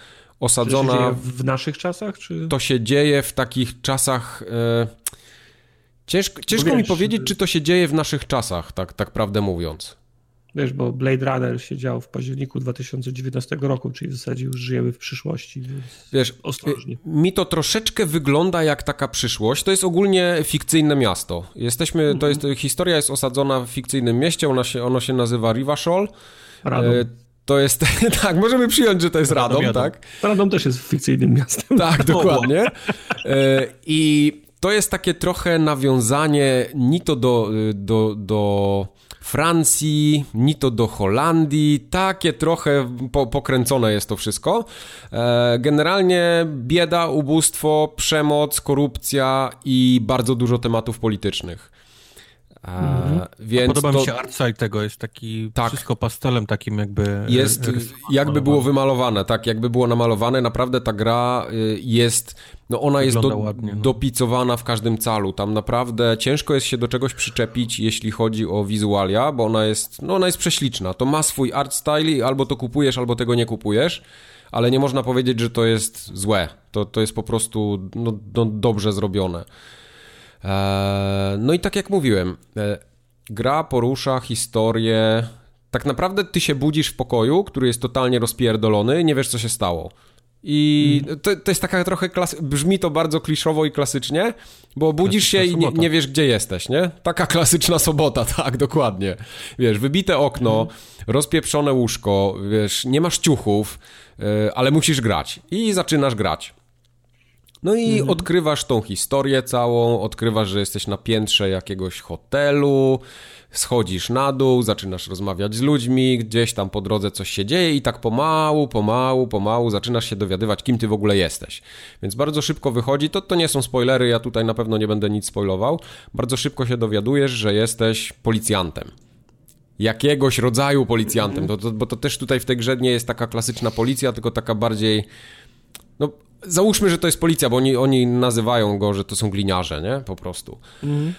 osadzona... To się dzieje w naszych czasach? Czy... To się dzieje w takich czasach... Y, ciężko, ciężko wiesz, mi powiedzieć, czy to się dzieje w naszych czasach, tak, tak prawdę mówiąc. Wiesz, bo Blade Runner się dział w październiku 2019 roku, czyli w zasadzie już żyjemy w przyszłości, Wiesz, ostrożnie. Mi to troszeczkę wygląda jak taka przyszłość. To jest ogólnie fikcyjne miasto. Jesteśmy, to mhm. jest, historia jest osadzona w fikcyjnym mieście, ona się, ono się nazywa Rivashol. Radom. E, to jest, tak, możemy przyjąć, że to jest Radom, Radom tak? Radom też jest fikcyjnym miastem. Tak, dokładnie. E, I to jest takie trochę nawiązanie ni to do, do, do Francji, ni to do Holandii, takie trochę po, pokręcone jest to wszystko. E, generalnie bieda, ubóstwo, przemoc, korupcja i bardzo dużo tematów politycznych. Mhm. Więc podoba to... mi się artside tego, jest taki tak. wszystko pastelem takim jakby... Jest, jakby było wymalowane, tak, jakby było namalowane, naprawdę ta gra y, jest, no ona jest do, ładnie, no. dopicowana w każdym calu, tam naprawdę ciężko jest się do czegoś przyczepić, jeśli chodzi o wizualia, bo ona jest, no ona jest prześliczna, to ma swój art style i albo to kupujesz, albo tego nie kupujesz, ale nie można powiedzieć, że to jest złe, To, to jest po prostu no, no dobrze zrobione. E, no i tak jak mówiłem, e, gra porusza historię. Tak naprawdę ty się budzisz w pokoju, który jest totalnie rozpierdolony, nie wiesz co się stało. I mm. to, to jest taka trochę klasy... brzmi to bardzo kliszowo i klasycznie, bo budzisz się i nie, nie, wiesz, gdzie jesteś, nie? Taka klasyczna sobota, tak, dokładnie. Wiesz, wybite okno, mm. rozpieprzone łóżko, wiesz, nie masz ciuchów, yy, ale musisz grać. I zaczynasz grać. No i mhm. odkrywasz tą historię całą, odkrywasz, że jesteś na piętrze jakiegoś hotelu, schodzisz na dół, zaczynasz rozmawiać z ludźmi, gdzieś tam po drodze coś się dzieje i tak pomału, pomału, pomału zaczynasz się dowiadywać, kim ty w ogóle jesteś. Więc bardzo szybko wychodzi, to, to nie są spoilery, ja tutaj na pewno nie będę nic spoilował, bardzo szybko się dowiadujesz, że jesteś policjantem jakiegoś rodzaju policjantem, to, to, bo to też tutaj w tej grze nie jest taka klasyczna policja, tylko taka bardziej no załóżmy, że to jest policja, bo oni, oni nazywają go, że to są gliniarze, nie? Po prostu. Mhm.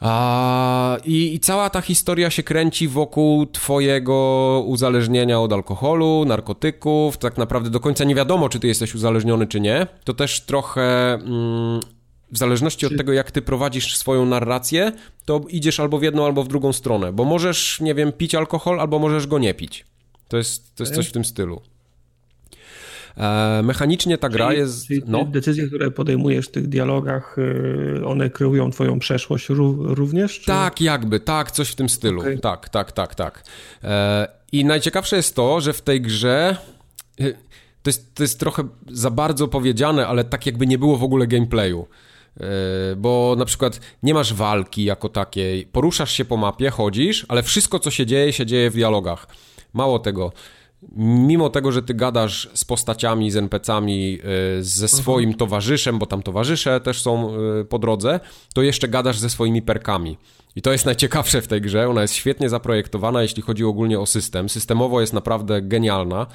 A, i, I cała ta historia się kręci wokół twojego uzależnienia od alkoholu, narkotyków. Tak naprawdę do końca nie wiadomo, czy ty jesteś uzależniony, czy nie. To też trochę mm, w zależności od tego, jak ty prowadzisz swoją narrację, to idziesz albo w jedną, albo w drugą stronę. Bo możesz, nie wiem, pić alkohol, albo możesz go nie pić. To jest, to jest coś w tym stylu. E, mechanicznie ta gra czyli, jest. Czyli no. Decyzje, które podejmujesz w tych dialogach, y, one kreują Twoją przeszłość również? Czy... Tak, jakby, tak, coś w tym stylu. Okay. Tak, tak, tak, tak. E, I najciekawsze jest to, że w tej grze. Y, to jest, to jest trochę za bardzo powiedziane, ale tak jakby nie było w ogóle gameplayu. E, bo na przykład nie masz walki jako takiej, poruszasz się po mapie, chodzisz, ale wszystko co się dzieje, się dzieje w dialogach. Mało tego, mimo tego, że ty gadasz z postaciami, z NPC-ami, y, ze mhm. swoim towarzyszem, bo tam towarzysze też są y, po drodze, to jeszcze gadasz ze swoimi perkami. I to jest najciekawsze w tej grze. Ona jest świetnie zaprojektowana, jeśli chodzi ogólnie o system. Systemowo jest naprawdę genialna,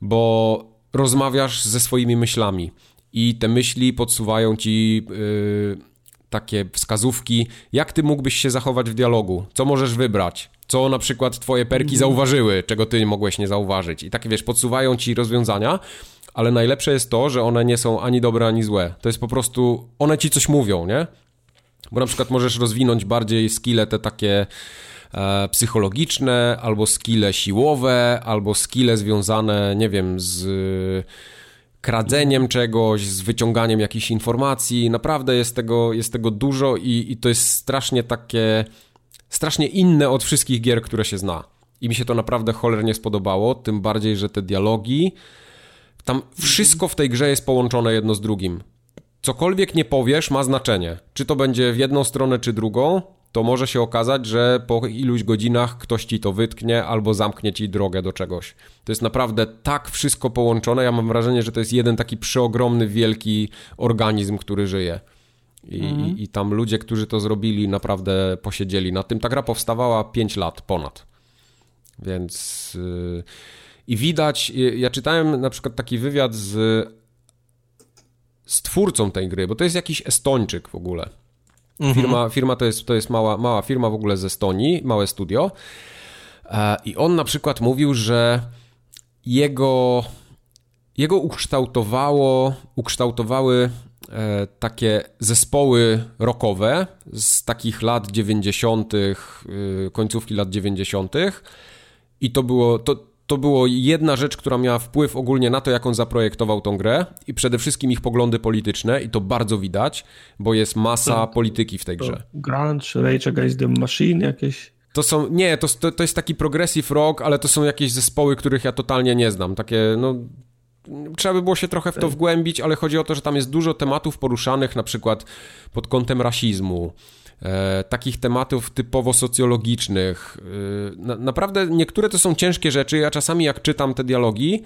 bo rozmawiasz ze swoimi myślami i te myśli podsuwają ci. Yy, takie wskazówki, jak ty mógłbyś się zachować w dialogu, co możesz wybrać, co na przykład twoje perki zauważyły, czego ty mogłeś nie zauważyć. I takie, wiesz, podsuwają ci rozwiązania, ale najlepsze jest to, że one nie są ani dobre, ani złe. To jest po prostu, one ci coś mówią, nie? Bo na przykład możesz rozwinąć bardziej skille te takie e, psychologiczne, albo skille siłowe, albo skille związane, nie wiem, z kradzeniem czegoś, z wyciąganiem jakichś informacji. Naprawdę jest tego, jest tego dużo i, i to jest strasznie takie, strasznie inne od wszystkich gier, które się zna. I mi się to naprawdę cholernie spodobało, tym bardziej, że te dialogi, tam wszystko w tej grze jest połączone jedno z drugim. Cokolwiek nie powiesz, ma znaczenie. Czy to będzie w jedną stronę, czy drugą, to może się okazać, że po iluś godzinach ktoś ci to wytknie albo zamknie ci drogę do czegoś. To jest naprawdę tak wszystko połączone. Ja mam wrażenie, że to jest jeden taki przeogromny, wielki organizm, który żyje. I, mm. i, tam ludzie, którzy to zrobili, naprawdę posiedzieli na tym. Ta gra powstawała 5 lat ponad. Więc. Yy, I widać. Ja czytałem na przykład taki wywiad z, z twórcą tej gry, bo to jest jakiś Estończyk w ogóle. Mhm. Firma, firma to jest, to jest mała, mała firma w ogóle ze Estonii, małe studio. E, I on na przykład mówił, że jego, jego ukształtowało, ukształtowały takie zespoły rockowe z takich lat 90., y, końcówki lat 90. I to było, to, to było jedna rzecz, która miała wpływ ogólnie na to, jak on zaprojektował tą grę i przede wszystkim ich poglądy polityczne i to bardzo widać, bo jest masa polityki w tej grze. Grunge, Rage Against the Machine jakieś? To są, nie, to, to, to jest taki progressive rock, ale to są jakieś zespoły, których ja totalnie nie znam. Takie, no, trzeba by było się trochę w to wgłębić, ale chodzi o to, że tam jest dużo tematów poruszanych, na przykład pod kątem rasizmu, e, takich tematów typowo socjologicznych. E, na, naprawdę niektóre to są ciężkie rzeczy. Ja czasami jak czytam te dialogi,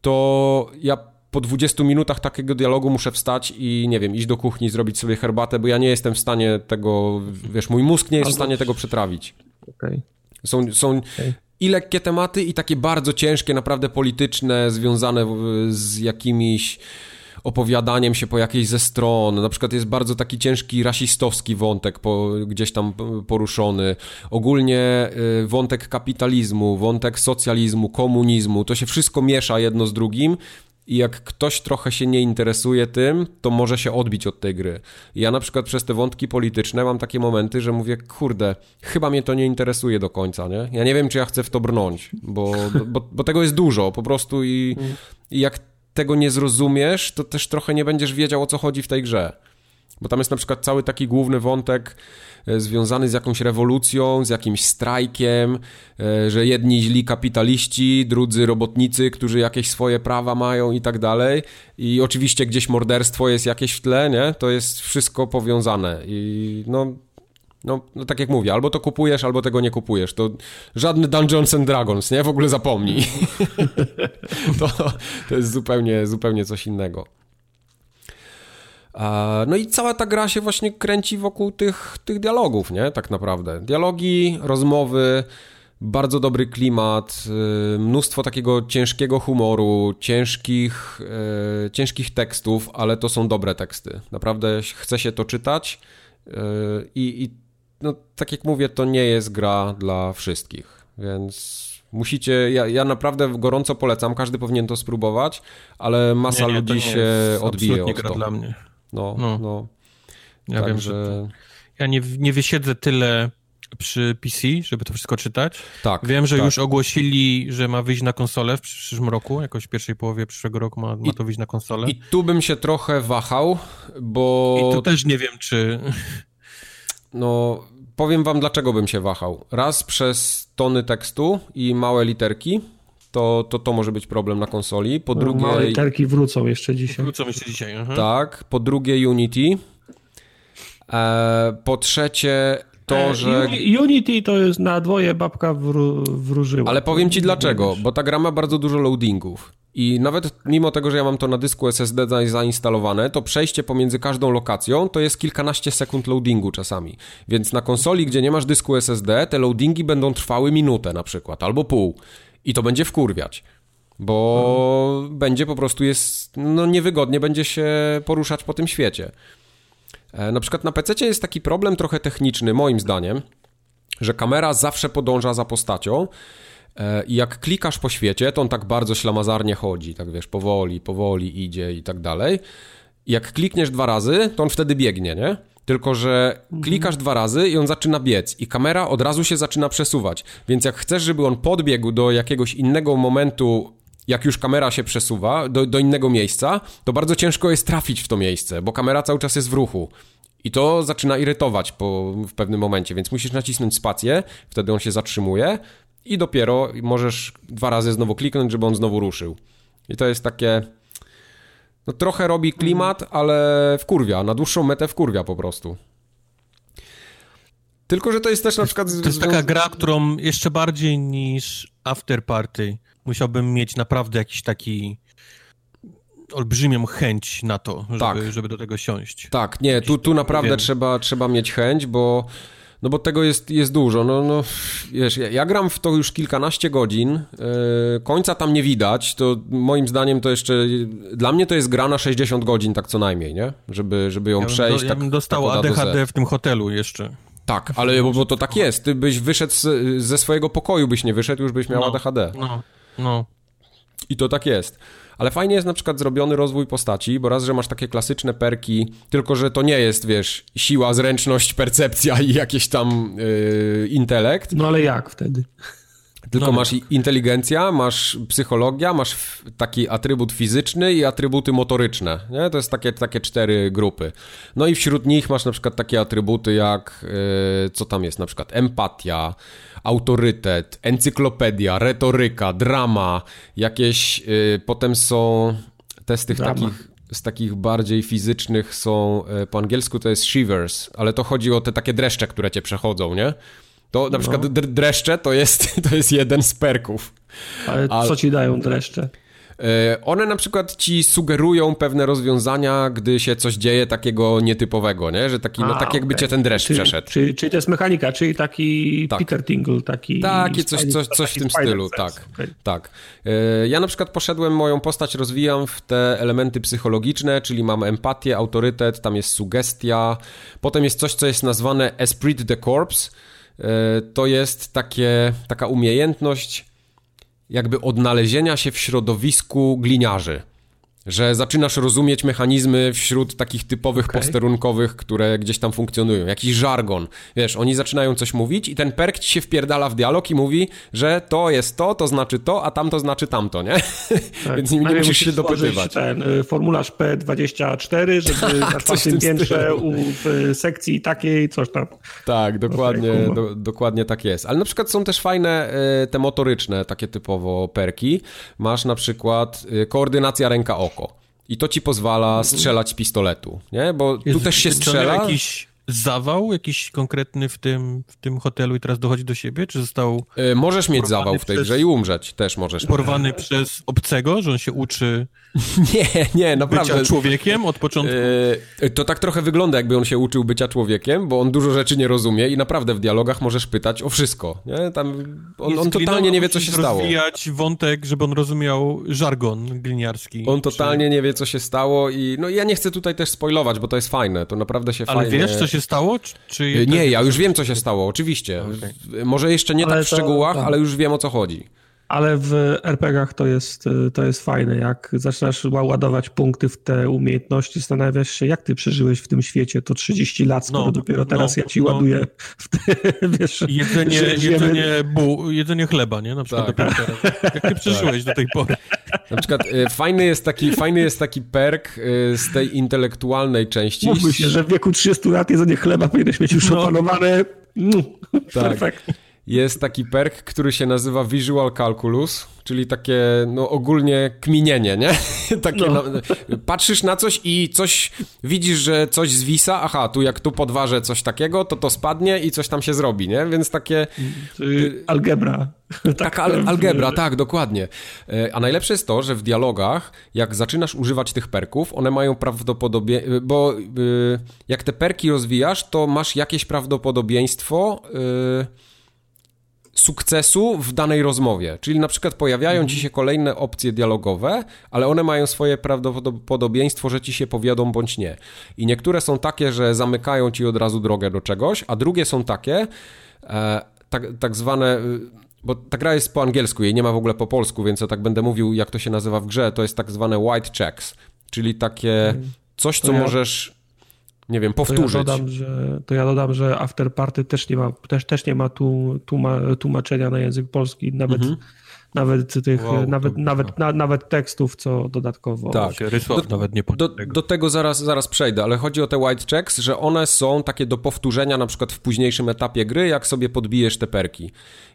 to ja po 20 minutach takiego dialogu muszę wstać i nie wiem, iść do kuchni, zrobić sobie herbatę, bo ja nie jestem w stanie tego, wiesz, mój mózg nie jest w stanie tego przetrawić. Okay. Są, są okay. I lekkie tematy, i takie bardzo ciężkie, naprawdę polityczne, związane z jakimiś opowiadaniem się po jakiejś ze stron. Na przykład jest bardzo taki ciężki rasistowski wątek po, gdzieś tam poruszony. Ogólnie y, wątek kapitalizmu, wątek socjalizmu, komunizmu, to się wszystko miesza jedno z drugim i jak ktoś trochę się nie interesuje tym, to może się odbić od tej gry. Ja na przykład przez te wątki polityczne mam takie momenty, że mówię, kurde, chyba mnie to nie interesuje do końca, nie? Ja nie wiem, czy ja chcę w to brnąć, bo, bo, bo tego jest dużo po prostu i, i jak tego nie zrozumiesz, to też trochę nie będziesz wiedział, o co chodzi w tej grze. Bo tam jest na przykład cały taki główny wątek e, związany z jakąś rewolucją, z jakimś strajkiem, e, że jedni źli kapitaliści, drudzy robotnicy, którzy jakieś swoje prawa mają i tak dalej. I oczywiście gdzieś morderstwo jest jakieś w tle, nie? To jest wszystko powiązane. I no, no, no tak jak mówię, albo to kupujesz, albo tego nie kupujesz. To żadny Dungeons and Dragons, nie? W ogóle zapomnij. to, to jest zupełnie, zupełnie coś innego. No i cała ta gra się właśnie kręci wokół tych, tych dialogów, nie? Tak naprawdę. Dialogi, rozmowy, bardzo dobry klimat, y, mnóstwo takiego ciężkiego humoru, ciężkich, y, ciężkich tekstów, ale to są dobre teksty. Naprawdę chce się to czytać y, i, i no, tak jak mówię, to nie jest gra dla wszystkich, więc musicie, ja, ja naprawdę gorąco polecam, każdy powinien to spróbować, ale masa nie, nie, ludzi się odbije od gra to. dla mnie. No, no. no. Ja Także... wiem, że ja nie, nie wysiedzę tyle przy PC, żeby to wszystko czytać. Tak. Wiem, że tak. już ogłosili, że ma wyjść na konsolę w przyszłym roku, jakoś w pierwszej połowie przyszłego roku ma, ma to wyjść na konsolę. I tu bym się trochę wahał, bo... I tu też nie wiem, czy... No, powiem wam, dlaczego bym się wahał. Raz przez tony tekstu i małe literki, to, to to może być problem na konsoli. Po drugie... Małe literki wrócą jeszcze dzisiaj. Wrócą jeszcze dzisiaj, aha. Tak. Po drugie Unity. E, po trzecie to, e, że... Unity to jest na dwoje babka wró wróżyła. Ale powiem ci dlaczego, bo ta gra ma bardzo dużo loadingów. I nawet mimo tego, że ja mam to na dysku SSD zainstalowane, to przejście pomiędzy każdą lokacją to jest kilkanaście sekund loadingu czasami. Więc na konsoli, gdzie nie masz dysku SSD, te loadingi będą trwały minutę na przykład, albo pół. I to będzie wkurwiać. Bo mhm. będzie po prostu jest, no niewygodnie będzie się poruszać po tym świecie. E, na przykład na PC jest taki problem trochę techniczny, moim zdaniem, że kamera zawsze podąża za postacią e, i jak klikasz po świecie, to on tak bardzo ślamazarnie chodzi, tak wiesz, powoli, powoli idzie i tak dalej. Jak klikniesz dwa razy, to on wtedy biegnie, nie? Tylko, że klikasz dwa razy i on zaczyna biec i kamera od razu się zaczyna przesuwać. Więc jak chcesz, żeby on podbiegł do jakiegoś innego momentu, jak już kamera się przesuwa, do, do innego miejsca, to bardzo ciężko jest trafić w to miejsce, bo kamera cały czas jest w ruchu. I to zaczyna irytować po, w pewnym momencie, więc musisz nacisnąć spację, wtedy on się zatrzymuje i dopiero możesz dwa razy znowu kliknąć, żeby on znowu ruszył. I to jest takie no trochę robi klimat, ale wkurwia, na dłuższą metę wkurwia po prostu. Tylko, że to jest też na przykład... To jest taka gra, którą jeszcze bardziej niż After Party musiałbym mieć naprawdę jakiś taki olbrzymią chęć na to, żeby, tak. żeby do tego siąść. Tak, nie, tu, tu naprawdę trzeba, trzeba mieć chęć, bo no bo tego jest, jest dużo. No, no, wiesz, ja, ja gram w to już kilkanaście godzin, yy, końca tam nie widać, to moim zdaniem to jeszcze, dla mnie to jest gra na 60 godzin tak co najmniej, nie? Żeby, żeby ją ja przejść. Do, tak, ja bym dostał tak ADHD w tym hotelu jeszcze. Tak, ale bo, bo to tak jest, ty byś wyszedł z, ze swojego pokoju, byś nie wyszedł, już byś miał no, ADHD. No, no. I to tak jest. Ale fajnie jest na przykład zrobiony rozwój postaci, bo raz, że masz takie klasyczne perki, tylko że to nie jest, wiesz, siła, zręczność, percepcja i jakieś tam yy, intelekt. No ale jak wtedy? Tylko no, masz inteligencja, masz psychologia, masz taki atrybut fizyczny i atrybuty motoryczne. Nie? To jest takie, takie cztery grupy. No i wśród nich masz na przykład takie atrybuty jak, yy, co tam jest, na przykład empatia, autorytet, encyklopedia, retoryka, drama, jakieś, yy, potem są te z tych drama. takich z takich bardziej fizycznych są, yy, po angielsku to jest shivers, ale to chodzi o te takie dreszcze, które cię przechodzą, nie? To na no. przykład dreszcze to jest, to jest jeden z perków. Ale, Ale co ci dają dreszcze? E, one na przykład ci sugerują pewne rozwiązania, gdy się coś dzieje takiego nietypowego, nie? Że taki, no, A, no tak jakby okay. cię ten dreszcz czyli, przeszedł. Czyli, czyli to jest mechanika, czyli taki tak. Peter Tingle, taki... Takie coś, coś, coś w tym stylu, tak. Okay. tak. E, ja na przykład poszedłem, moją postać rozwijam w te elementy psychologiczne, czyli mam empatię, autorytet, tam jest sugestia, potem jest coś, co jest nazwane esprit de corps, to jest takie, taka umiejętność jakby odnalezienia się w środowisku gliniarzy. Że zaczynasz rozumieć mechanizmy wśród takich typowych okay. posterunkowych, które gdzieś tam funkcjonują. Jakiś żargon. Wiesz, oni zaczynają coś mówić i ten perk ci się wpierdala w dialog i mówi, że to jest to, to znaczy to, a tamto znaczy tamto, nie? Tak. Więc nimi nie musisz się dopytywać. ten y, formularz P24, żeby na czwartym piętrze u, w sekcji takiej coś tam. Tak, dokładnie, okay, do, dokładnie tak jest. Ale na przykład są też fajne y, te motoryczne, takie typowo perki. Masz na przykład y, koordynacja ręka-oko. I to ci pozwala strzelać pistoletu, nie? Bo tu też się strzela. jakiś zawał jakiś konkretny w tym, w tym hotelu i teraz dochodzi do siebie? Czy został. Yy, możesz mieć zawał w tej przez, grze i umrzeć też możesz. Porwany przez obcego, że on się uczy. nie, nie, naprawdę. Bycia człowiekiem od początku. Yy, to tak trochę wygląda, jakby on się uczył bycia człowiekiem, bo on dużo rzeczy nie rozumie i naprawdę w dialogach możesz pytać o wszystko. Nie? Tam on, on totalnie nie wie, co się stało. rozwijać wątek, żeby on rozumiał żargon gliniarski. On totalnie czy... nie wie, co się stało i no ja nie chcę tutaj też spoilować, bo to jest fajne. To naprawdę się Ale fajnie. Ale wiesz, co się stało? Czy... Nie, ja już wiem, co się stało, oczywiście. Okay. Może jeszcze nie ale tak w to, szczegółach, tak. ale już wiem, o co chodzi. Ale w RPGach to jest, to jest fajne. Jak zaczynasz ładować punkty w te umiejętności, zastanawiasz się, jak ty przeżyłeś w tym świecie to 30 lat, skoro no, dopiero teraz no, ja ci no. ładuję w te, wiesz, jedzenie, jedzenie, bu, jedzenie chleba, nie? Na przykład tak. dopiero teraz. Jak ty przeżyłeś tak. do tej pory? Na przykład y, fajny, jest taki, fajny jest taki perk y, z tej intelektualnej części. Mówmy się, że w wieku 30 lat jedzenie chleba powinieneś mieć już no. opanowane. No, tak. Perfekt jest taki perk, który się nazywa Visual Calculus, czyli takie no, ogólnie kminienie, nie? takie, no. No, patrzysz na coś i coś, widzisz, że coś zwisa, aha, tu jak tu podważę coś takiego, to to spadnie i coś tam się zrobi, nie? Więc takie... Y, algebra. Taka al algebra, tak, dokładnie. E, a najlepsze jest to, że w dialogach, jak zaczynasz używać tych perków, one mają prawdopodobieństwo, bo y, jak te perki rozwijasz, to masz jakieś prawdopodobieństwo... Yy, sukcesu w danej rozmowie. Czyli na przykład pojawiają ci się kolejne opcje dialogowe, ale one mają swoje prawdopodobieństwo, że ci się powiadą bądź nie. I niektóre są takie, że zamykają ci od razu drogę do czegoś, a drugie są takie, e, tak, tak zwane y, bo ta gra jest po angielsku, jej nie ma w ogóle po polsku, więc ja tak będę mówił, jak to się nazywa w grze, to jest tak zwane white checks, czyli takie mm. coś, co ja... możesz nie wiem, powtórzyć. To ja dodam, że, to ja dodam, że Afterparty też nie ma, też, też nie ma tu, tłumaczenia na język polski, nawet, mhm. nawet tych, wow, nawet, nawet, na, nawet tekstów, co dodatkowo. Tak, do, nawet nie do, tego. do tego zaraz, zaraz przejdę, ale chodzi o te white checks, że one są takie do powtórzenia na przykład w późniejszym etapie gry, jak sobie podbijesz te perki.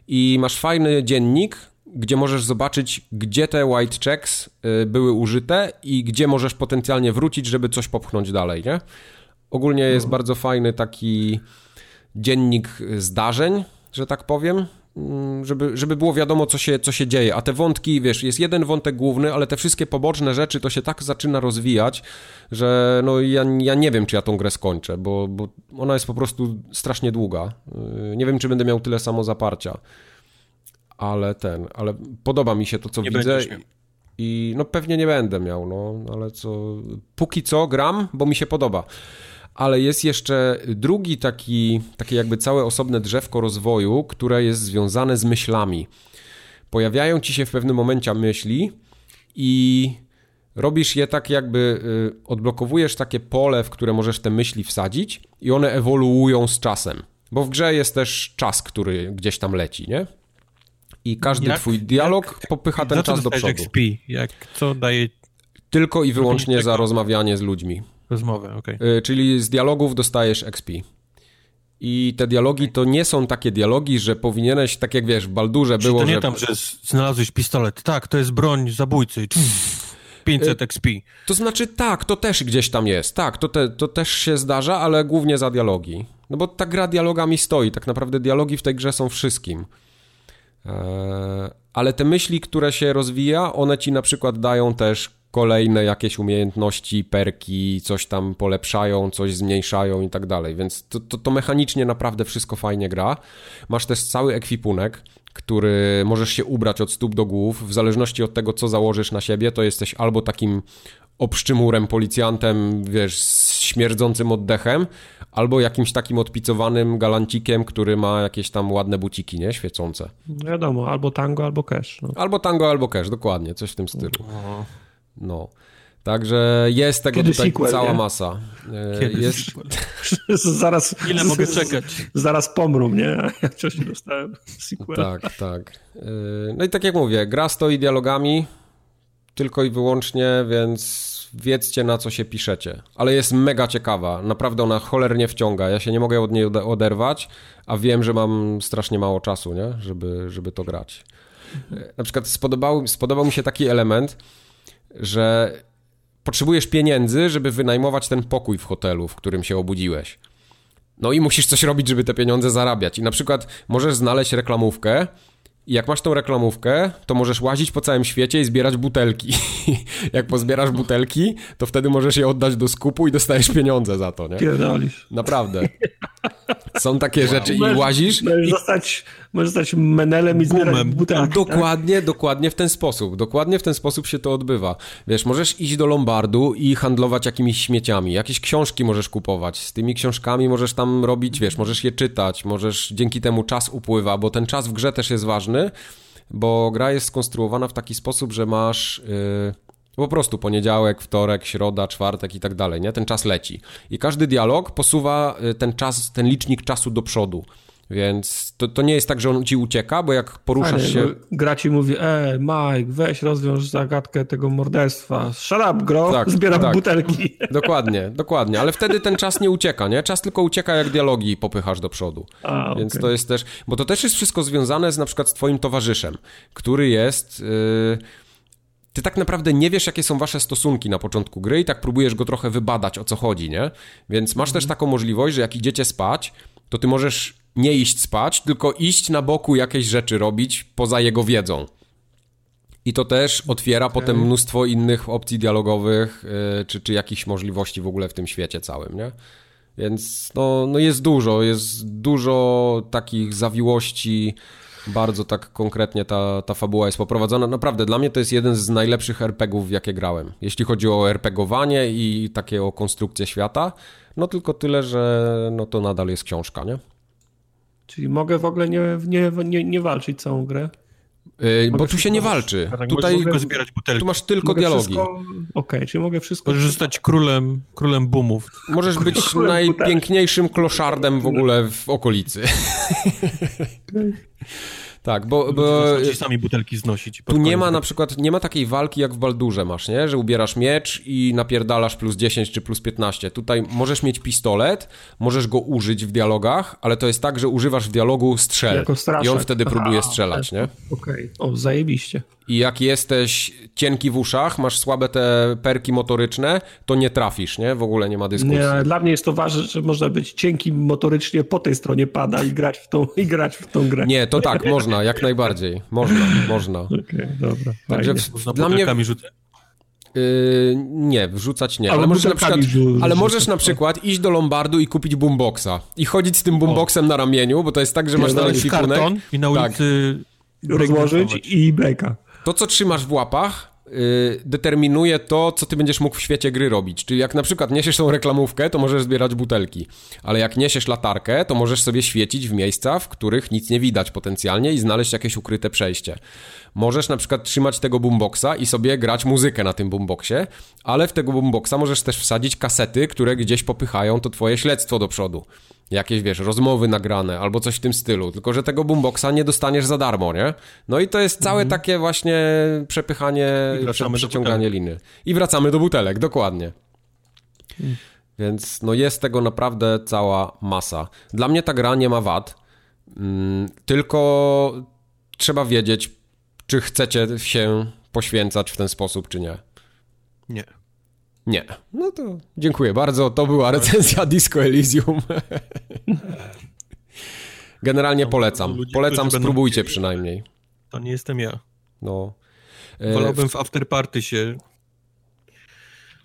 I masz fajny dziennik, gdzie możesz zobaczyć, gdzie te white checks y, były użyte i gdzie możesz potencjalnie wrócić, żeby coś popchnąć dalej, nie? Ogólnie jest no. bardzo fajny taki dziennik zdarzeń, że tak powiem, mm, żeby, żeby było wiadomo, co się, co się dzieje. A te wątki, wiesz, jest jeden wątek główny, ale te wszystkie poboczne rzeczy to się tak zaczyna rozwijać, że no ja, ja nie wiem, czy ja tą grę skończę, bo, bo ona jest po prostu strasznie długa. Yy, nie wiem, czy będę miał tyle samo zaparcia. Ale ten, ale podoba mi się to, co nie widzę. I no pewnie nie będę miał, no, ale co. Póki co gram, bo mi się podoba ale jest jeszcze drugi taki, takie jakby całe osobne drzewko rozwoju, które jest związane z myślami. Pojawiają ci się w pewnym momencie myśli i robisz je tak jakby, y, odblokowujesz takie pole, w które możesz te myśli wsadzić i one ewoluują z czasem. Bo w grze jest też czas, który gdzieś tam leci, nie? I każdy jak, twój dialog jak, popycha ten czas do przodu. XP? Jak co daje... Tylko i wyłącznie za rozmawianie z ludźmi. Rozmowę, okej. Okay. Czyli z dialogów dostajesz XP. I te dialogi to nie są takie dialogi, że powinieneś, tak jak wiesz, w Baldurze było, to nie że... tam, że znalazłeś pistolet. Tak, to jest broń zabójcy. 500 XP. To znaczy tak, to też gdzieś tam jest. Tak, to, te, to też się zdarza, ale głównie za dialogi. No bo ta gra dialogami stoi. Tak naprawdę dialogi w tej grze są wszystkim. Eee, ale te myśli, które się rozwija, one ci na przykład dają też kolejne jakieś umiejętności, perki, coś tam polepszają, coś zmniejszają i tak dalej, więc to, to, to mechanicznie naprawdę wszystko fajnie gra. Masz też cały ekwipunek, który możesz się ubrać od stóp do głów, w zależności od tego, co założysz na siebie, to jesteś albo takim obszczymurem, policjantem, wiesz, z śmierdzącym oddechem, albo jakimś takim odpicowanym galancikiem, który ma jakieś tam ładne buciki, nie? Świecące. Wiadomo, albo tango, albo cash. No. Albo tango, albo cash, dokładnie, coś w tym stylu. No. Także jest tego Kiedy tutaj sequel, cała nie? masa. E, Kiedy Jest, zaraz, Ile mogę czekać? Zaraz pomrą, nie? Ja wcześniej dostałem sequel. tak, tak. E, No i tak jak mówię, gra stoi dialogami tylko i wyłącznie, więc wiedzcie na co się piszecie. Ale jest mega ciekawa, naprawdę ona cholernie wciąga. Ja się nie mogę od niej ode- oderwać, a wiem, że mam strasznie mało czasu, nie? Żeby, żeby to grać. E, Na przykład spodobał, spodobał mi się taki element, że potrzebujesz pieniędzy, żeby wynajmować ten pokój w hotelu, w którym się obudziłeś. No i musisz coś robić, żeby te pieniądze zarabiać. I na przykład możesz znaleźć reklamówkę i jak masz tą reklamówkę, to możesz łazić po całym świecie i zbierać butelki. jak pozbierasz butelki, to wtedy możesz je oddać do skupu i dostajesz pieniądze za to, nie? Pierdolisz. Naprawdę. Są takie rzeczy i łazisz Możesz i zostać, możesz zostać menelem i zbierać Boomem. butelki. Dokładnie, dokładnie w ten sposób. Dokładnie w ten sposób się to odbywa. Wiesz, możesz iść do Lombardu i handlować jakimiś śmieciami. Jakieś książki możesz kupować. Z tymi książkami możesz tam robić, wiesz, możesz je czytać. Możesz, dzięki temu czas upływa, bo ten czas w grze też jest ważny, bo gra jest skonstruowana w taki sposób, że masz... Yy, po prostu poniedziałek, wtorek, środa, czwartek i tak dalej, nie? Ten czas leci. I każdy dialog posuwa y, ten czas, ten licznik czasu do przodu. Więc to, to nie jest tak, że on ci ucieka, bo jak poruszasz Fajnie, się... Gra ci mówi, e, Mike, weź rozwiąż zagadkę tego morderstwa. Shut up, gro, Tak, zbieram tak. butelki. Dokładnie, dokładnie, ale wtedy ten czas nie ucieka, nie? Czas tylko ucieka, jak dialogi popychasz do przodu. A, Więc okej. to jest też, bo to też jest wszystko związane z na przykład z twoim towarzyszem, który jest... Yy... Ty tak naprawdę nie wiesz, jakie są wasze stosunki na początku gry i tak próbujesz go trochę wybadać, o co chodzi, nie? Więc masz też taką możliwość, że jak idziecie spać, to ty możesz nie iść spać, tylko iść na boku jakieś rzeczy robić poza jego wiedzą. I to też otwiera potem mnóstwo innych opcji dialogowych, yy, czy, czy jakichś możliwości w ogóle w tym świecie całym, nie? Więc no, no jest dużo, jest dużo takich zawiłości, bardzo tak konkretnie ta, ta fabuła jest poprowadzona. Naprawdę, dla mnie to jest jeden z najlepszych RPGów, w jakie grałem. Jeśli chodzi o RPGowanie i takie o konstrukcję świata, no tylko tyle, że no to nadal jest książka, nie? Czyli mogę w ogóle nie, nie, nie, nie walczyć całą grę. Yy, bo Mogę tu się nie walczy. Tak, Tutaj tylko zbierać butelki. tu masz tylko Mogę dialogi. Wszystko... Okej, czyli mogę wszystko... Możesz zostać królem, królem boomów. Możesz być Królem najpiękniejszym kloszardem w ogóle w okolicy. Tak, bo, bo sami butelki znosić. tu nie ma na przykład, nie ma takiej walki jak w Baldurze masz, nie? Że ubierasz miecz i napierdalasz plus 10 czy plus 15. Tutaj możesz mieć pistolet, możesz go użyć w dialogach, ale to jest tak, że używasz w dialogu strzel Jako i on wtedy próbuje strzelać, nie? Okej, o, zajebiście. I jak jesteś cienki w uszach, masz słabe te perki motoryczne, to nie trafisz, nie? W ogóle nie ma dyskusji. Nie, dla mnie jest to ważne, że można być cienkim motorycznie po tej stronie pada i grać w tą, i grać w tą grę. Nie, to tak, można, jak najbardziej. Można, można. Okej, dobra. Także w, Można dla mnie yy, nie, wrzucać nie, Ale ale możesz na przykład, ale możesz na tak. przykład iść do Lombardu i kupić boomboxa i chodzić z tym boomboxem na ramieniu, bo to jest tak, że masz na ekwipunek. Karton i na Tak. ulicy Rozłożyć breakdance'ować. i beka. To, co trzymasz w łapach, yy, determinuje to, co ty będziesz mógł w świecie gry robić. Czyli jak na przykład niesiesz tą reklamówkę, to możesz zbierać butelki. Ale jak niesiesz latarkę, to możesz sobie świecić w miejsca, w których nic nie widać potencjalnie i znaleźć jakieś ukryte przejście. Możesz na przykład trzymać tego boomboxa i sobie grać muzykę na tym boomboxie, ale w tego boomboxa możesz też wsadzić kasety, które gdzieś popychają to twoje śledztwo do przodu. Jakieś, wiesz, rozmowy nagrane albo coś w tym stylu. Tylko, że tego boomboxa nie dostaniesz za darmo, nie? No i to jest całe takie właśnie przepychanie, I przeciąganie liny. I wracamy do butelek, dokładnie. Więc no jest tego naprawdę cała masa. Dla mnie ta gra nie ma wad, mm, tylko trzeba wiedzieć, czy chcecie się poświęcać w ten sposób, czy nie. Nie. Nie. No to dziękuję bardzo. To była recenzja Disco Elysium. Generalnie polecam. Polecam, spróbujcie przynajmniej. To nie jestem ja. No. E, Wolałbym w afterparty się...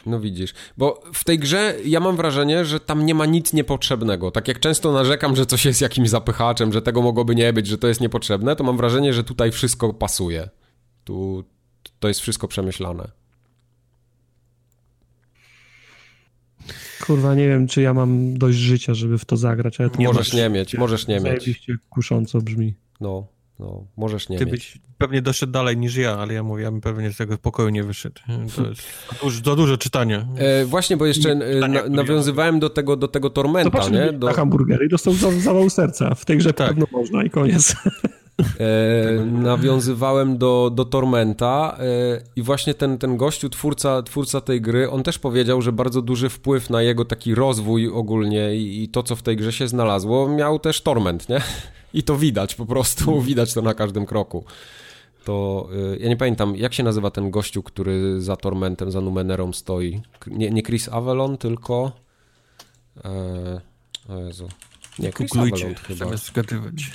No widzisz, bo w tej grze ja mam wrażenie, że tam nie ma nic niepotrzebnego. Tak jak często narzekam, że coś jest jakimś zapychaczem, że tego mogłoby nie być, że to jest niepotrzebne, to mam wrażenie, że tutaj wszystko pasuje. Tu to jest wszystko przemyślane. Kurwa, nie wiem, czy ja mam dość życia, żeby w to zagrać, ale to możesz nie mieć, możesz nie mieć. Zajebiście kusząco brzmi. No. No, możesz nie Ty mieć. byś pewnie doszedł dalej niż ja, ale ja mówię, ja bym pewnie z tego pokoju nie wyszedł. To jest za dużo, za dużo czytania. E, właśnie, bo jeszcze e, na, nawiązywałem do tego, do tego Tormenta, Zobaczmy nie? Do, na hamburgery i dostał za- zawał serca. W tej grze Tak. pewno można i koniec. E, nawiązywałem do, do Tormenta e, i właśnie ten, ten gościu, twórca, twórca tej gry, on też powiedział, że bardzo duży wpływ na jego taki rozwój ogólnie i, i to, co w tej grze się znalazło, miał też Torment, nie? I to widać po prostu, widać to na każdym kroku. To e, ja nie pamiętam, jak się nazywa ten gościu, który za Tormentem, za Numenerą stoi. Nie, nie Chris Avalon, tylko... E, Jezu. Nie, Chris Googlujcie, Avalon chyba. zamiast zgadywać.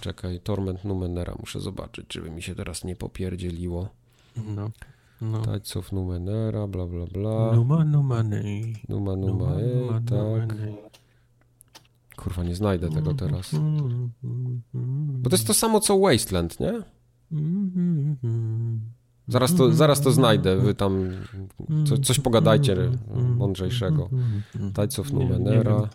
Czekaj, Torment Numenera muszę zobaczyć, żeby mi się teraz nie popierdzieliło. No, no. Of Numenera, bla bla bla. Numa, numa, nej. Numa Numa, Numa, tak. Kurwa, nie znajdę tego teraz. Bo to jest to samo co Wasteland, nie? mm, mm, mm. Zaraz to, zaraz to znajdę, wy tam co, coś pogadajcie mądrzejszego. Tides of Numenera.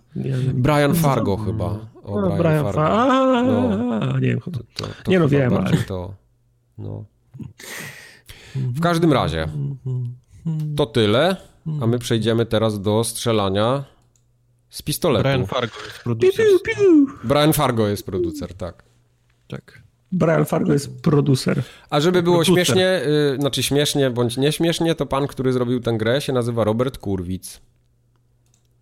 Brian Fargo chyba. O, No, Brian, Brian Fargo. Fa- No. Nie wiem. To, to, to Nie no, wiem, ale- to. No. W każdym razie, to tyle, a my przejdziemy teraz do strzelania z pistoletu. Brian Brian, Fargo jest Piu, producer. piu, piu. Fargo jest producer, tak. Tak. Brian Fargo jest producer. A żeby było Producer. śmiesznie, y, znaczy śmiesznie bądź nieśmiesznie, to pan, który zrobił tę grę się nazywa Robert Kurwic.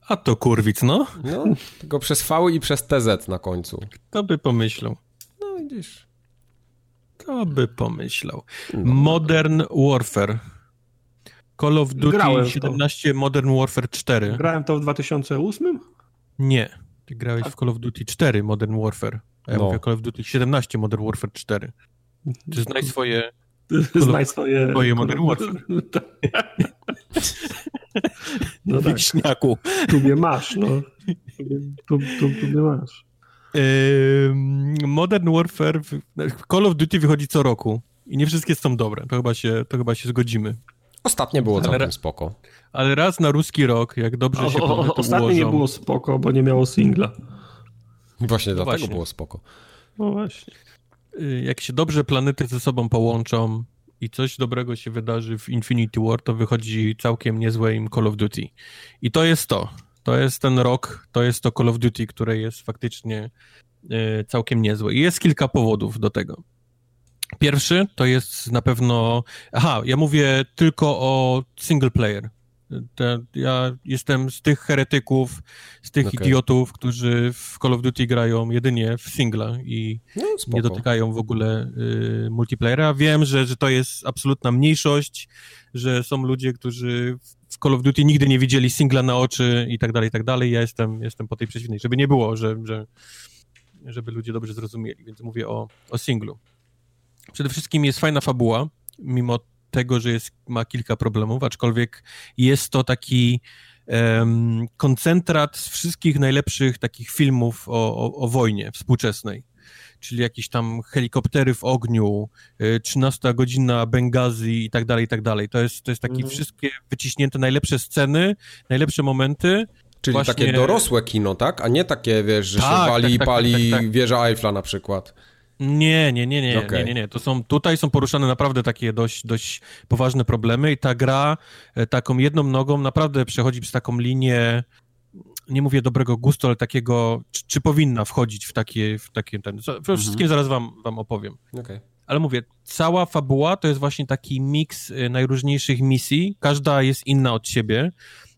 A to kurwic, no. No, tylko przez V i przez TZ na końcu. Kto by pomyślał? No widzisz. Kto by pomyślał? No. Modern Warfare. Call of Duty Grałem w to. 17 Modern Warfare 4. Grałem to w 2008? Nie. Ty grałeś w Call of Duty 4 Modern Warfare. A ja No. mówię Call of Duty 17 Modern Warfare 4. Czy znaj swoje... Znaj swoje... Swoje Modern Warfare. No tak, Wiśniaku. tu mnie masz, no. Tu, tu, tu mnie masz. Modern Warfare... Call of Duty wychodzi co roku. I nie wszystkie są dobre. To chyba się, to chyba się zgodzimy. Ostatnie było Ale całkiem ra- spoko. Ale raz na ruski rok, jak dobrze się O, o, planety ostatnio nie ułożą- było spoko, bo nie miało singla. Właśnie dlatego właśnie. było spoko. No właśnie. y, jak się dobrze planety ze sobą połączą i coś dobrego się wydarzy w Infinity War, to wychodzi całkiem niezłe im Call of Duty. I to jest to. To jest ten rok, to jest to Call of Duty, które jest faktycznie y, całkiem niezłe. I jest kilka powodów do tego. Pierwszy to jest na pewno. Aha, ja mówię tylko o single player. Te, ja jestem z tych heretyków, z tych Okej. idiotów, którzy w Call of Duty grają jedynie w singla i No nie dotykają w ogóle y, multiplayera. Wiem, że, że to jest absolutna mniejszość, że są ludzie, którzy w Call of Duty nigdy nie widzieli singla na oczy i tak dalej, i tak dalej. Ja jestem, jestem po tej przeciwnej, żeby nie było, że, że, żeby ludzie dobrze zrozumieli, więc mówię o, o singlu. Przede wszystkim jest fajna fabuła, mimo tego, że jest, ma kilka problemów, aczkolwiek jest to taki em, koncentrat z wszystkich najlepszych takich filmów o, o, o wojnie współczesnej. Czyli jakieś tam helikoptery w ogniu, y, 13 godzina Bengazi i tak dalej, i tak dalej. To jest, to jest takie Mhm. wszystkie wyciśnięte najlepsze sceny, najlepsze momenty. Czyli właśnie- takie dorosłe kino, tak? A nie takie, wiesz, że Tak, się wali tak, i tak, pali tak, tak. wieża Eiffla na przykład. Nie, nie, nie, nie, Okej. nie, nie, nie. To są, tutaj są poruszane naprawdę takie dość, dość poważne problemy i ta gra e, taką jedną nogą naprawdę przechodzi przez taką linię, nie mówię dobrego gustu, ale takiego, czy, czy powinna wchodzić w takie, w takie ten, za- we wszystkim zaraz wam, wam opowiem. Okej. Ale mówię, cała fabuła to jest właśnie taki miks e, najróżniejszych misji, każda jest inna od siebie,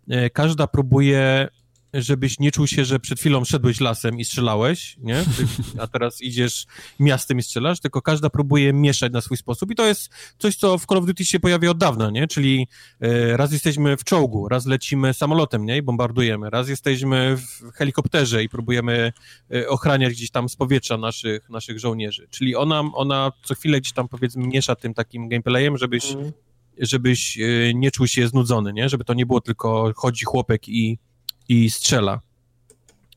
E, każda próbuje żebyś nie czuł się, że przed chwilą szedłeś lasem i strzelałeś, nie? A teraz idziesz miastem i strzelasz, tylko każda próbuje mieszać na swój sposób i to jest coś, co w Call of Duty się pojawia od dawna, nie? Czyli e, raz jesteśmy w czołgu, raz lecimy samolotem, nie? I bombardujemy, raz jesteśmy w helikopterze i próbujemy e, ochraniać gdzieś tam z powietrza naszych, naszych żołnierzy. Czyli ona, ona co chwilę gdzieś tam powiedzmy miesza tym takim gameplayem, żebyś, żebyś e, nie czuł się znudzony, nie? Żeby to nie było tylko chodzi chłopek i, i strzela.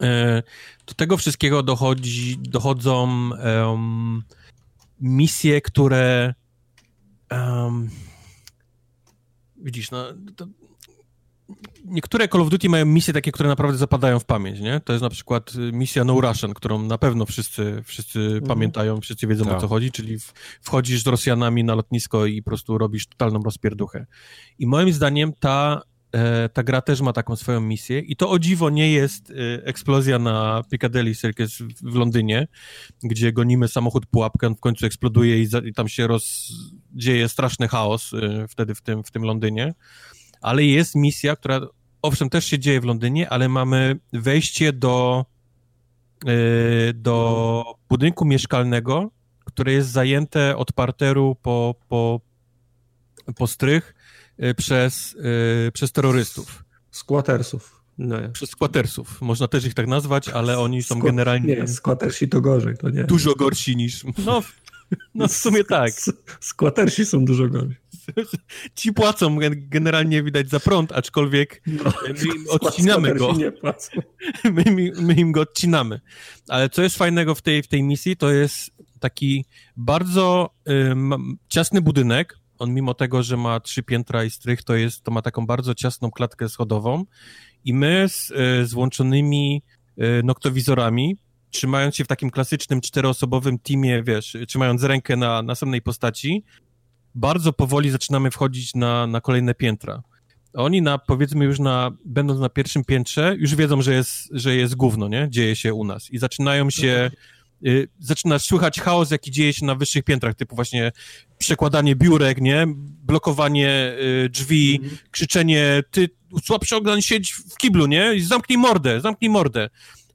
E, Do tego wszystkiego dochodzi, dochodzą em, misje, które em, widzisz, no to, niektóre Call of Duty mają misje takie, które naprawdę zapadają w pamięć, nie? To jest na przykład y, misja No Russian, którą na pewno wszyscy, wszyscy mhm. pamiętają, wszyscy wiedzą tak. o co chodzi, czyli wchodzisz z Rosjanami na lotnisko i po prostu robisz totalną rozpierduchę. I moim zdaniem ta, ta gra też ma taką swoją misję i to o dziwo nie jest e, eksplozja na Piccadilly Circus w Londynie, gdzie gonimy samochód pułapkę, on w końcu eksploduje i, za, i tam się roz, dzieje straszny chaos e, wtedy w tym, w tym Londynie. Ale jest misja, która owszem też się dzieje w Londynie, ale mamy wejście do, do budynku mieszkalnego, które jest zajęte od parteru po, po, po strych przez, yy, przez terrorystów. Squattersów. No. Przez squattersów. Można też ich tak nazwać, ale oni są generalnie... Nie, squattersi to gorzej, to nie. Dużo gorsi niż... No, no w sumie tak. Squattersi są dużo gorsi. Ci płacą generalnie widać za prąd, aczkolwiek no, my im odcinamy go. My, my, im go odcinamy. Ale co jest fajnego w tej, w tej misji, to jest taki bardzo y, ciasny budynek. On mimo tego, że ma trzy piętra i strych, to, jest, to ma taką bardzo ciasną klatkę schodową i my z, y, z włączonymi y, noktowizorami trzymając się w takim klasycznym czteroosobowym teamie, wiesz, trzymając rękę na następnej postaci, bardzo powoli zaczynamy wchodzić na, na kolejne piętra. Oni na, powiedzmy już na, będąc na pierwszym piętrze, już wiedzą, że jest, że jest gówno, nie? Dzieje się u nas. I zaczynają się, y, zaczyna słychać chaos, jaki dzieje się na wyższych piętrach, typu właśnie przekładanie biurek, nie? Blokowanie y, drzwi, mhm. krzyczenie, ty słabszy ogląd siedź w kiblu, nie? Zamknij mordę, zamknij mordę.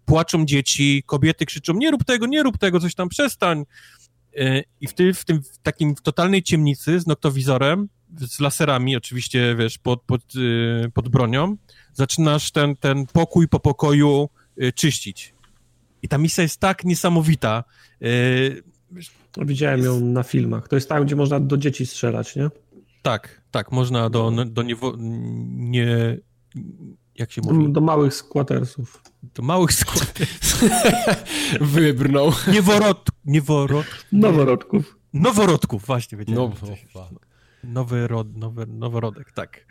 Płaczą dzieci, kobiety krzyczą, nie rób tego, nie rób tego, coś tam, przestań. E, I w, ty, w tym w takim w totalnej ciemnicy z noktowizorem, z laserami oczywiście, wiesz, pod, pod, pod bronią, zaczynasz ten, ten pokój po pokoju czyścić. I ta misja jest tak niesamowita. Widziałem jest... ją na filmach. To jest tam, gdzie można do dzieci strzelać, nie? Tak, tak, można do, do niewo, nie, jak się mówi? Do małych squattersów. Do małych squattersów. Wybrnął. Nieworod... Nieworod... Noworodków. Noworodków, właśnie wiedziałem. No, nowy rod, nowy, noworodek, tak.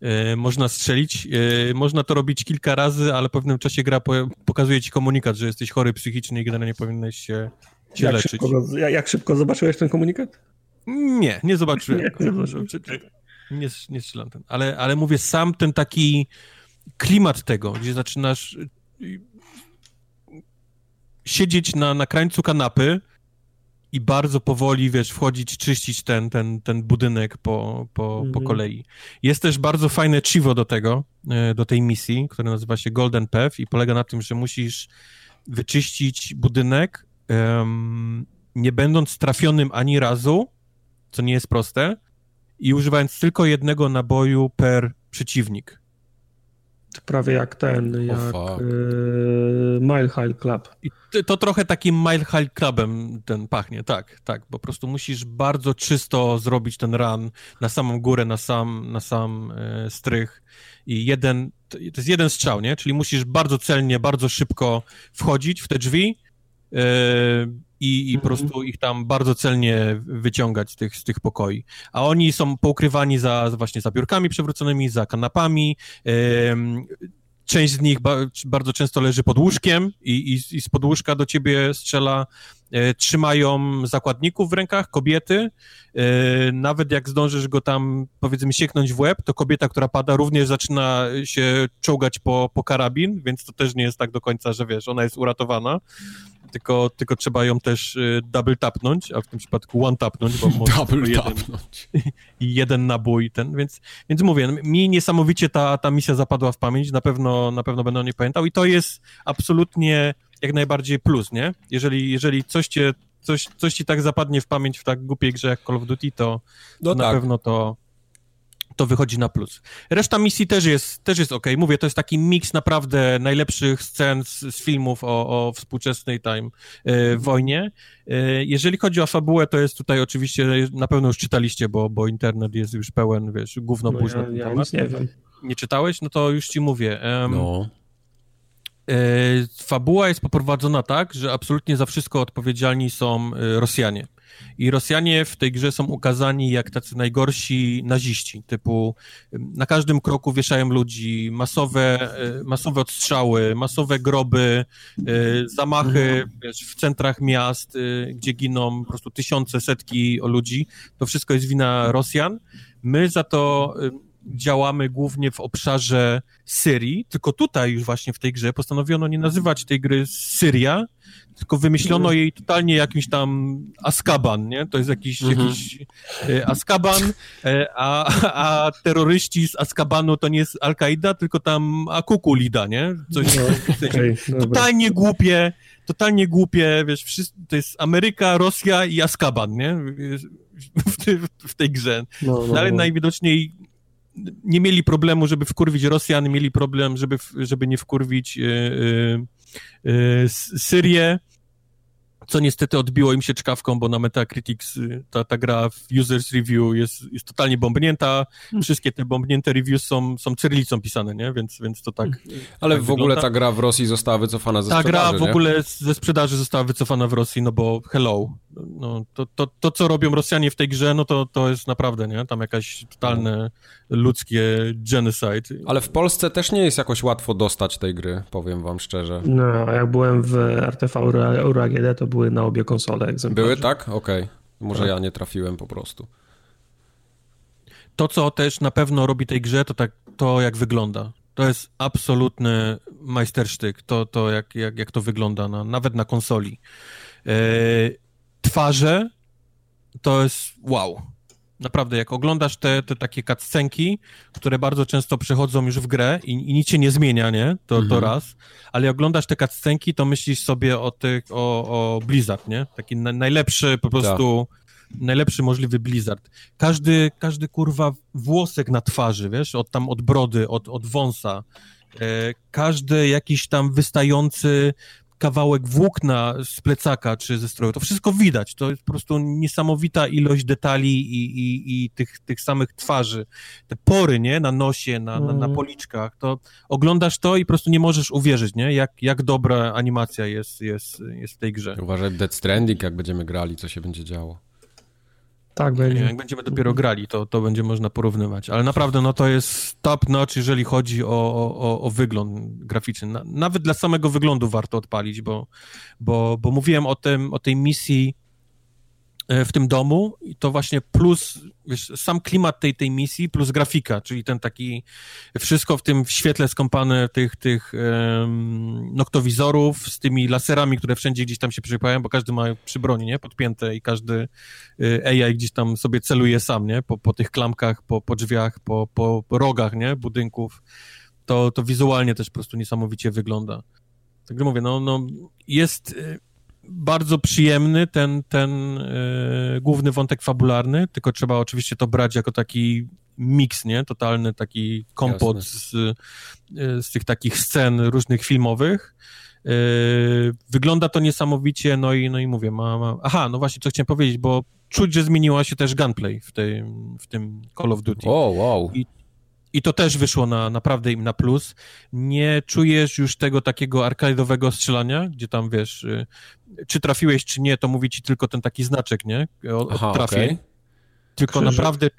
E, można strzelić, e, można to robić kilka razy, ale w pewnym czasie gra po, pokazuje ci komunikat, że jesteś chory psychicznie i generalnie powinieneś się, się jak leczyć. Szybko, jak szybko zobaczyłeś ten komunikat? Nie, nie zobaczyłem. Nie, nie, nie, nie strzelam ten. Ale, ale mówię, sam ten taki klimat tego, gdzie zaczynasz y, siedzieć na, na krańcu kanapy i bardzo powoli, wiesz, wchodzić, czyścić ten, ten, ten budynek po, po, po mhm. kolei. Jest też bardzo fajne chivo do tego, y, do tej misji, które nazywa się Golden Path i polega na tym, że musisz wyczyścić budynek, um, nie będąc trafionym ani razu, co nie jest proste, i używając tylko jednego naboju per przeciwnik prawie jak ten, jak oh, y, Mile High Club. I to trochę takim Mile High Clubem ten pachnie, tak, tak, po prostu musisz bardzo czysto zrobić ten run na samą górę, na sam, na sam y, strych i jeden, to jest jeden strzał, nie? Czyli musisz bardzo celnie, bardzo szybko wchodzić w te drzwi, y, i, i po mhm. prostu ich tam bardzo celnie wyciągać z tych, z tych pokoi. A oni są poukrywani za, właśnie za biurkami przewróconymi, za kanapami. Część z nich ba bardzo często leży pod łóżkiem i, i, i z podłóżka do ciebie strzela trzymają zakładników w rękach, kobiety. E, nawet jak zdążysz go tam, powiedzmy, sieknąć w łeb, to kobieta, która pada, również zaczyna się czołgać po, po karabin, więc to też nie jest tak do końca, że wiesz, ona jest uratowana, tylko, tylko trzeba ją też e, double tapnąć, a w tym przypadku one tapnąć, bo może double jeden, jeden nabój ten, więc, więc mówię, mi niesamowicie ta, ta misja zapadła w pamięć, na pewno, na pewno będę o niej pamiętał i to jest absolutnie jak najbardziej plus, nie? Jeżeli, jeżeli coś cię, coś, coś ci tak zapadnie w pamięć w tak głupiej grze jak Call of Duty, to, no to tak. na pewno to, to wychodzi na plus. Reszta misji też jest, też jest ok. Mówię, to jest taki miks naprawdę najlepszych scen z, z filmów o, o współczesnej time e, wojnie. E, jeżeli chodzi o fabułę, to jest tutaj oczywiście, na pewno już czytaliście, bo, bo internet jest już pełen, wiesz, gówno no ja, ja nie wiem. Nie czytałeś? No to już ci mówię. Um, no. E, fabuła jest poprowadzona tak, że absolutnie za wszystko odpowiedzialni są e, Rosjanie. I Rosjanie w tej grze są ukazani jak tacy najgorsi naziści, typu na każdym kroku wieszają ludzi, masowe, e, masowe odstrzały, masowe groby, zamachy wiesz, w centrach miast, gdzie giną po prostu tysiące, setki ludzi. To wszystko jest wina Rosjan. My za to działamy głównie w obszarze Syrii, tylko tutaj już właśnie w tej grze postanowiono nie nazywać tej gry Syria, tylko wymyślono jej totalnie jakimś tam Askaban, nie? To jest jakiś, mhm. jakiś e, Askaban, e, a, a terroryści z Askabanu to nie jest Al-Kaida, tylko tam Akukulida, nie? Coś, no, okay, totalnie głupie, totalnie głupie, wiesz, wszyscy, to jest Ameryka, Rosja i Askaban, nie? W, w tej grze. No, no, Ale no. najwidoczniej nie mieli problemu, żeby wkurwić Rosjan, mieli problem, żeby, żeby nie wkurwić yy, yy, Syrię, co niestety odbiło im się czkawką, bo na Metacritics y, ta, ta gra w Users Review jest, jest totalnie bombnięta. Hmm. Wszystkie te bombnięte reviews są, są cyrylicą pisane, nie? Więc, więc to tak. Hmm. Ale tak w ogóle ta gra w Rosji została wycofana ze ta sprzedaży. Ta gra w nie? ogóle ze sprzedaży została wycofana w Rosji, no bo hello. No, to, to, to, co robią Rosjanie w tej grze, no to, to jest naprawdę, nie? Tam jakaś totalne ludzkie genocide. Ale w Polsce też nie jest jakoś łatwo dostać tej gry, powiem wam szczerze. No, jak byłem w RTV EuroAGD, to były na obie konsole egzemplarze. Były, tak? Okej. Okay. Może tak. ja nie trafiłem po prostu. To, co też na pewno robi tej grze, to tak to, jak wygląda. To jest absolutny majstersztyk, to, to jak, jak, jak to wygląda, na, nawet na konsoli. E, twarze to jest wow. Naprawdę, jak oglądasz te, te takie cutscenki, które bardzo często przychodzą już w grę i, i nic się nie zmienia, nie? To, mhm. to raz. Ale jak oglądasz te cutscenki, to myślisz sobie o, tych, o, o Blizzard, nie? Taki na, najlepszy po prostu... Tak najlepszy możliwy Blizzard. Każdy, każdy kurwa włosek na twarzy, wiesz, od tam od brody, od, od wąsa, e, każdy jakiś tam wystający kawałek włókna z plecaka czy ze stroju. To wszystko widać. To jest po prostu niesamowita ilość detali i, i, i tych, tych samych twarzy. Te pory, nie? Na nosie, na, na, na, mm. policzkach. To oglądasz to i po prostu nie możesz uwierzyć, nie? Jak, jak dobra animacja jest, jest, jest w tej grze. Uważaj Dead Stranding, jak będziemy grali, co się będzie działo. Tak, będzie. Jak będziemy dopiero grali, to, to będzie można porównywać. Ale naprawdę, no to jest top notch, jeżeli chodzi o, o, o wygląd graficzny. Na, nawet dla samego wyglądu warto odpalić, bo, bo, bo mówiłem o, tym, o tej misji w tym domu i to właśnie plus wiesz, sam klimat tej, tej misji plus grafika, czyli ten taki wszystko w tym świetle skąpane tych, tych um, noktowizorów z tymi laserami, które wszędzie gdzieś tam się przypają, bo każdy ma przy broni, nie? Podpięte i każdy e, AI gdzieś tam sobie celuje sam, nie? Po, po tych klamkach, po, po drzwiach, po, po rogach, nie? Budynków. To, to wizualnie też po prostu niesamowicie wygląda. Tak jak mówię, no, no jest e, bardzo przyjemny ten, ten e, główny wątek fabularny, tylko trzeba oczywiście to brać jako taki miks, nie? Totalny taki kompot z, e, z tych takich scen różnych filmowych. E, wygląda to niesamowicie, no i, no i mówię, ma, ma... Aha, no właśnie, co chciałem powiedzieć, bo czuć, że zmieniła się też gunplay w, tej, w tym Call of Duty. O, wow. I i to też wyszło na, naprawdę im na plus. Nie czujesz już tego takiego arcade'owego strzelania, gdzie tam wiesz, y, czy trafiłeś, czy nie, to mówi ci tylko ten taki znaczek, nie? O, Aha, trafię. Okay. Tylko krzyżyk. naprawdę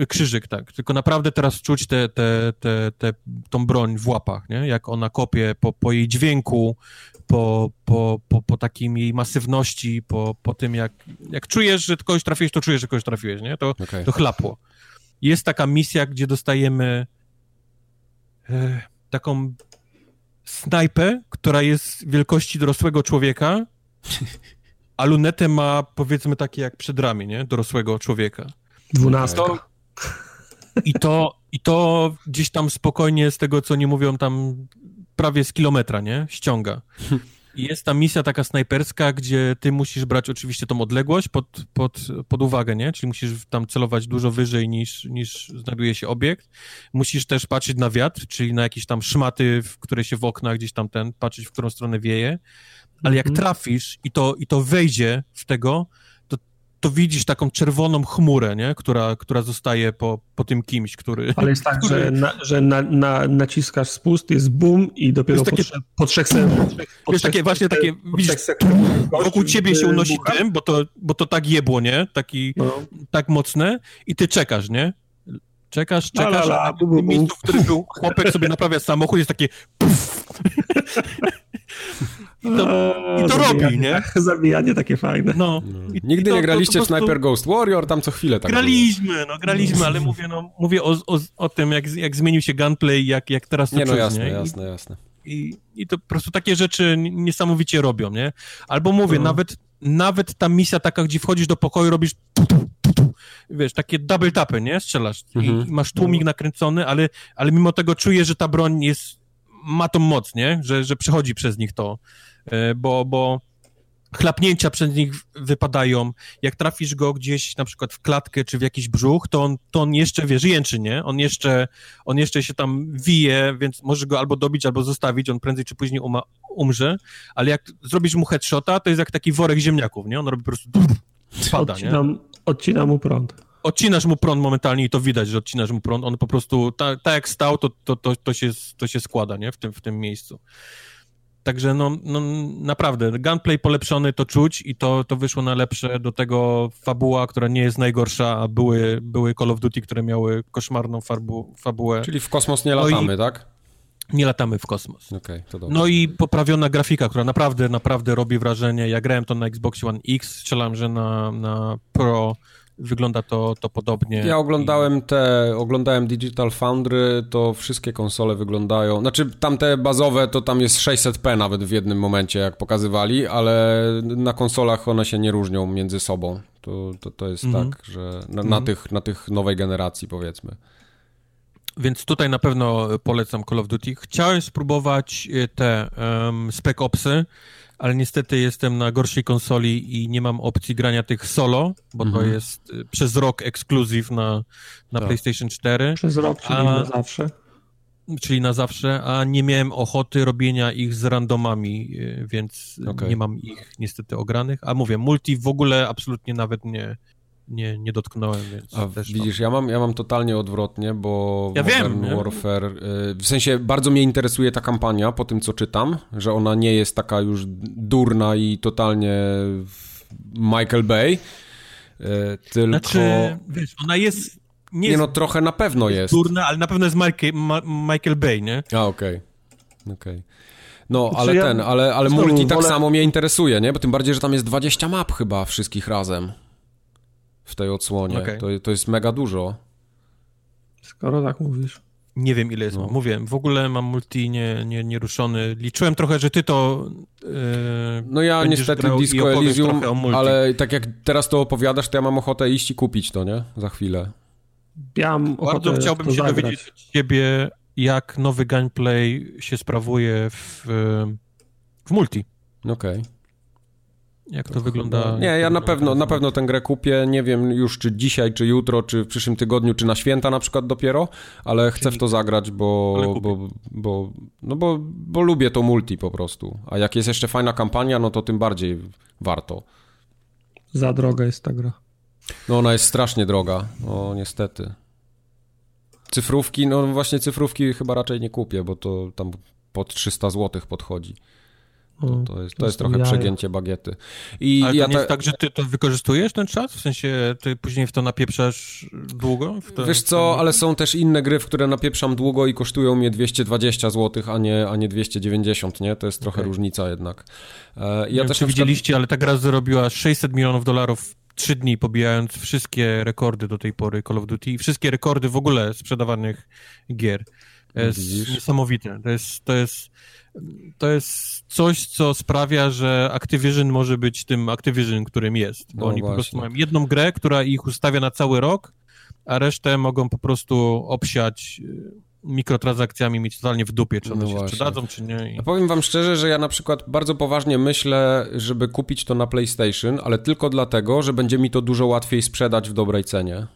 y, krzyżyk, tak. Tylko naprawdę teraz czuć te, te, te, te, tą broń w łapach, nie? Jak ona kopie po, po jej dźwięku, po, po, po, po takim jej masywności, po, po tym jak, jak czujesz, że kogoś trafiłeś, to czujesz, że kogoś trafiłeś, nie? To, okay. to chlapło jest taka misja, gdzie dostajemy e, taką snajpę, która jest wielkości dorosłego człowieka, a lunetę ma powiedzmy takie jak przedramię, nie? Dorosłego człowieka. Dwunastka. I to, I to gdzieś tam spokojnie z tego, co nie mówią, tam prawie z kilometra, nie? Ściąga. Jest ta misja taka snajperska, gdzie ty musisz brać oczywiście tą odległość pod, pod, pod uwagę, nie? Czyli musisz tam celować dużo wyżej niż, niż znajduje się obiekt. Musisz też patrzeć na wiatr, czyli na jakieś tam szmaty, które się w oknach gdzieś tam ten, patrzeć, w którą stronę wieje. Ale jak mhm. trafisz i to, i to wejdzie w tego, to widzisz taką czerwoną chmurę, nie? Która, która zostaje po, po tym kimś, który... Ale jest tak, który... że, na, że na, na, naciskasz spust, jest boom i dopiero takie... po, po trzech sekundach... Wiesz, takie właśnie takie, widzisz, wokół ciebie się unosi dym, bo to, bo to tak jebło, nie? Taki, no. tak mocne i ty czekasz, nie? Czekasz, czekasz, la, la, la, a w miejscu, w którym był chłopek sobie naprawia samochód, jest takie puf. I to, i to robi, nie? Zabijanie takie fajne. No. no. Nigdy to, nie graliście to, to w Sniper Ghost Warrior, tam co chwilę tak Graliśmy, było. no graliśmy, ale mówię, no, mówię o, o, o tym, jak, jak zmienił się gunplay, jak, jak teraz to Nie, no jasne, nie? jasne, jasne. I, I to po prostu takie rzeczy niesamowicie robią, nie? Albo mówię, no. nawet, nawet ta misja taka, gdzie wchodzisz do pokoju, robisz wiesz, takie double tapy, nie? Strzelasz mhm. i masz tłumik nakręcony, ale, ale mimo tego czujesz, że ta broń jest, ma tą moc, nie? Że, że przechodzi przez nich to, bo, bo chlapnięcia przez nich wypadają. Jak trafisz go gdzieś na przykład w klatkę czy w jakiś brzuch, to on, to on jeszcze, wiesz, jęczy, nie? On jeszcze, on jeszcze się tam wije, więc możesz go albo dobić, albo zostawić, on prędzej czy później uma, umrze, ale jak zrobisz mu headshota, to jest jak taki worek ziemniaków, nie? On robi po prostu spada, odcinam, nie? Odcinam mu prąd. Odcinasz mu prąd momentalnie i to widać, że odcinasz mu prąd. On po prostu, tak ta jak stał, to, to, to, to, się, to się składa, nie? W tym, w tym miejscu. Także no, no naprawdę, gunplay polepszony to czuć i to, to wyszło na lepsze. Do tego fabuła, która nie jest najgorsza, a były, były Call of Duty, które miały koszmarną farbu, fabułę. Czyli w kosmos nie latamy, no i... tak? nie latamy w kosmos. Okay, no i poprawiona grafika, która naprawdę, naprawdę robi wrażenie. Ja grałem to na Xbox One X, strzelam, że na, na Pro wygląda to, to podobnie. Ja oglądałem te, oglądałem Digital Foundry, to wszystkie konsole wyglądają, znaczy tamte bazowe to tam jest 600p nawet w jednym momencie jak pokazywali, ale na konsolach one się nie różnią między sobą. To, to, to jest -hmm. tak, że na, na -hmm. tych, na tych nowej generacji powiedzmy. Więc tutaj na pewno polecam Call of Duty. Chciałem spróbować e, te um, Spec Opsy, ale niestety jestem na gorszej konsoli i nie mam opcji grania tych solo, bo mhm. to jest e, przez rok ekskluzyw na, na tak. PlayStation 4. Przez rok, czyli a, na zawsze. Czyli na zawsze, a nie miałem ochoty robienia ich z randomami, e, więc okay. nie mam ich niestety ogranych. A mówię, multi w ogóle absolutnie nawet nie, nie, nie dotknąłem, więc A widzisz, ja mam, ja mam totalnie odwrotnie, bo ja Modern wiem, Warfare, y, w sensie bardzo mnie interesuje ta kampania po tym, co czytam, że ona nie jest taka już durna i totalnie Michael Bay, y, tylko... Znaczy, wiesz, ona jest... Nie, nie no, trochę na pewno jest. jest. Durna, ale na pewno jest Michael, Ma Michael Bay, nie? A, okej. Okay. Okej. Okay. No, znaczy ale ja, ten, ale, ale multi tak wolę... samo mnie interesuje, nie? Bo tym bardziej, że tam jest 20 map chyba wszystkich razem w tej odsłonie. Okay. To, to jest mega dużo. Skoro tak mówisz. Nie wiem, ile jest. No. Mówię, w ogóle mam multi nie, nie, nieruszony. Liczyłem trochę, że ty to. Yy, no ja niestety Disco Elysium, ale tak jak teraz to opowiadasz, to ja mam ochotę iść i kupić to, nie? Za chwilę. Ja mam Bardzo chciałbym się zagrać. dowiedzieć od ciebie, jak nowy gameplay się sprawuje w, w multi. Okej. Okay. Jak to, to wygląda? Chyba... Nie, ja na pewno, na pewno tę grę kupię. Nie wiem już, czy dzisiaj, czy jutro, czy w przyszłym tygodniu, czy na święta na przykład dopiero, ale chcę w to zagrać, bo, bo, bo, no bo, bo lubię to multi po prostu. A jak jest jeszcze fajna kampania, no to tym bardziej warto. Za droga jest ta gra. No ona jest strasznie droga, no niestety. Cyfrówki, no właśnie cyfrówki chyba raczej nie kupię, bo to tam pod 300 zł podchodzi. To, mm, to jest, to jest trochę jaja. przegięcie bagiety. I Ale ja to nie ta... jest tak, że ty to wykorzystujesz ten czas? W sensie ty później w to napieprzasz długo? To, Wiesz co, ale są też inne gry, w które napieprzam długo i kosztują mnie 220 zł, a nie, a nie 290, nie? To jest trochę okay. różnica jednak. E, ja nie też wiem, widzieliście, przykład... ale ta gra zarobiła 600 milionów dolarów trzy dni, pobijając wszystkie rekordy do tej pory Call of Duty i wszystkie rekordy w ogóle sprzedawanych gier. To jest Widzisz? niesamowite. To jest, to jest to jest coś, co sprawia, że Activision może być tym Activision, którym jest. Bo no oni właśnie. po prostu mają jedną grę, która ich ustawia na cały rok, a resztę mogą po prostu obsiać y, mikrotransakcjami mieć totalnie w dupie, czy one no się właśnie. sprzedadzą, czy nie. I... powiem wam szczerze, że ja na przykład bardzo poważnie myślę, żeby kupić to na PlayStation, ale tylko dlatego, że będzie mi to dużo łatwiej sprzedać w dobrej cenie.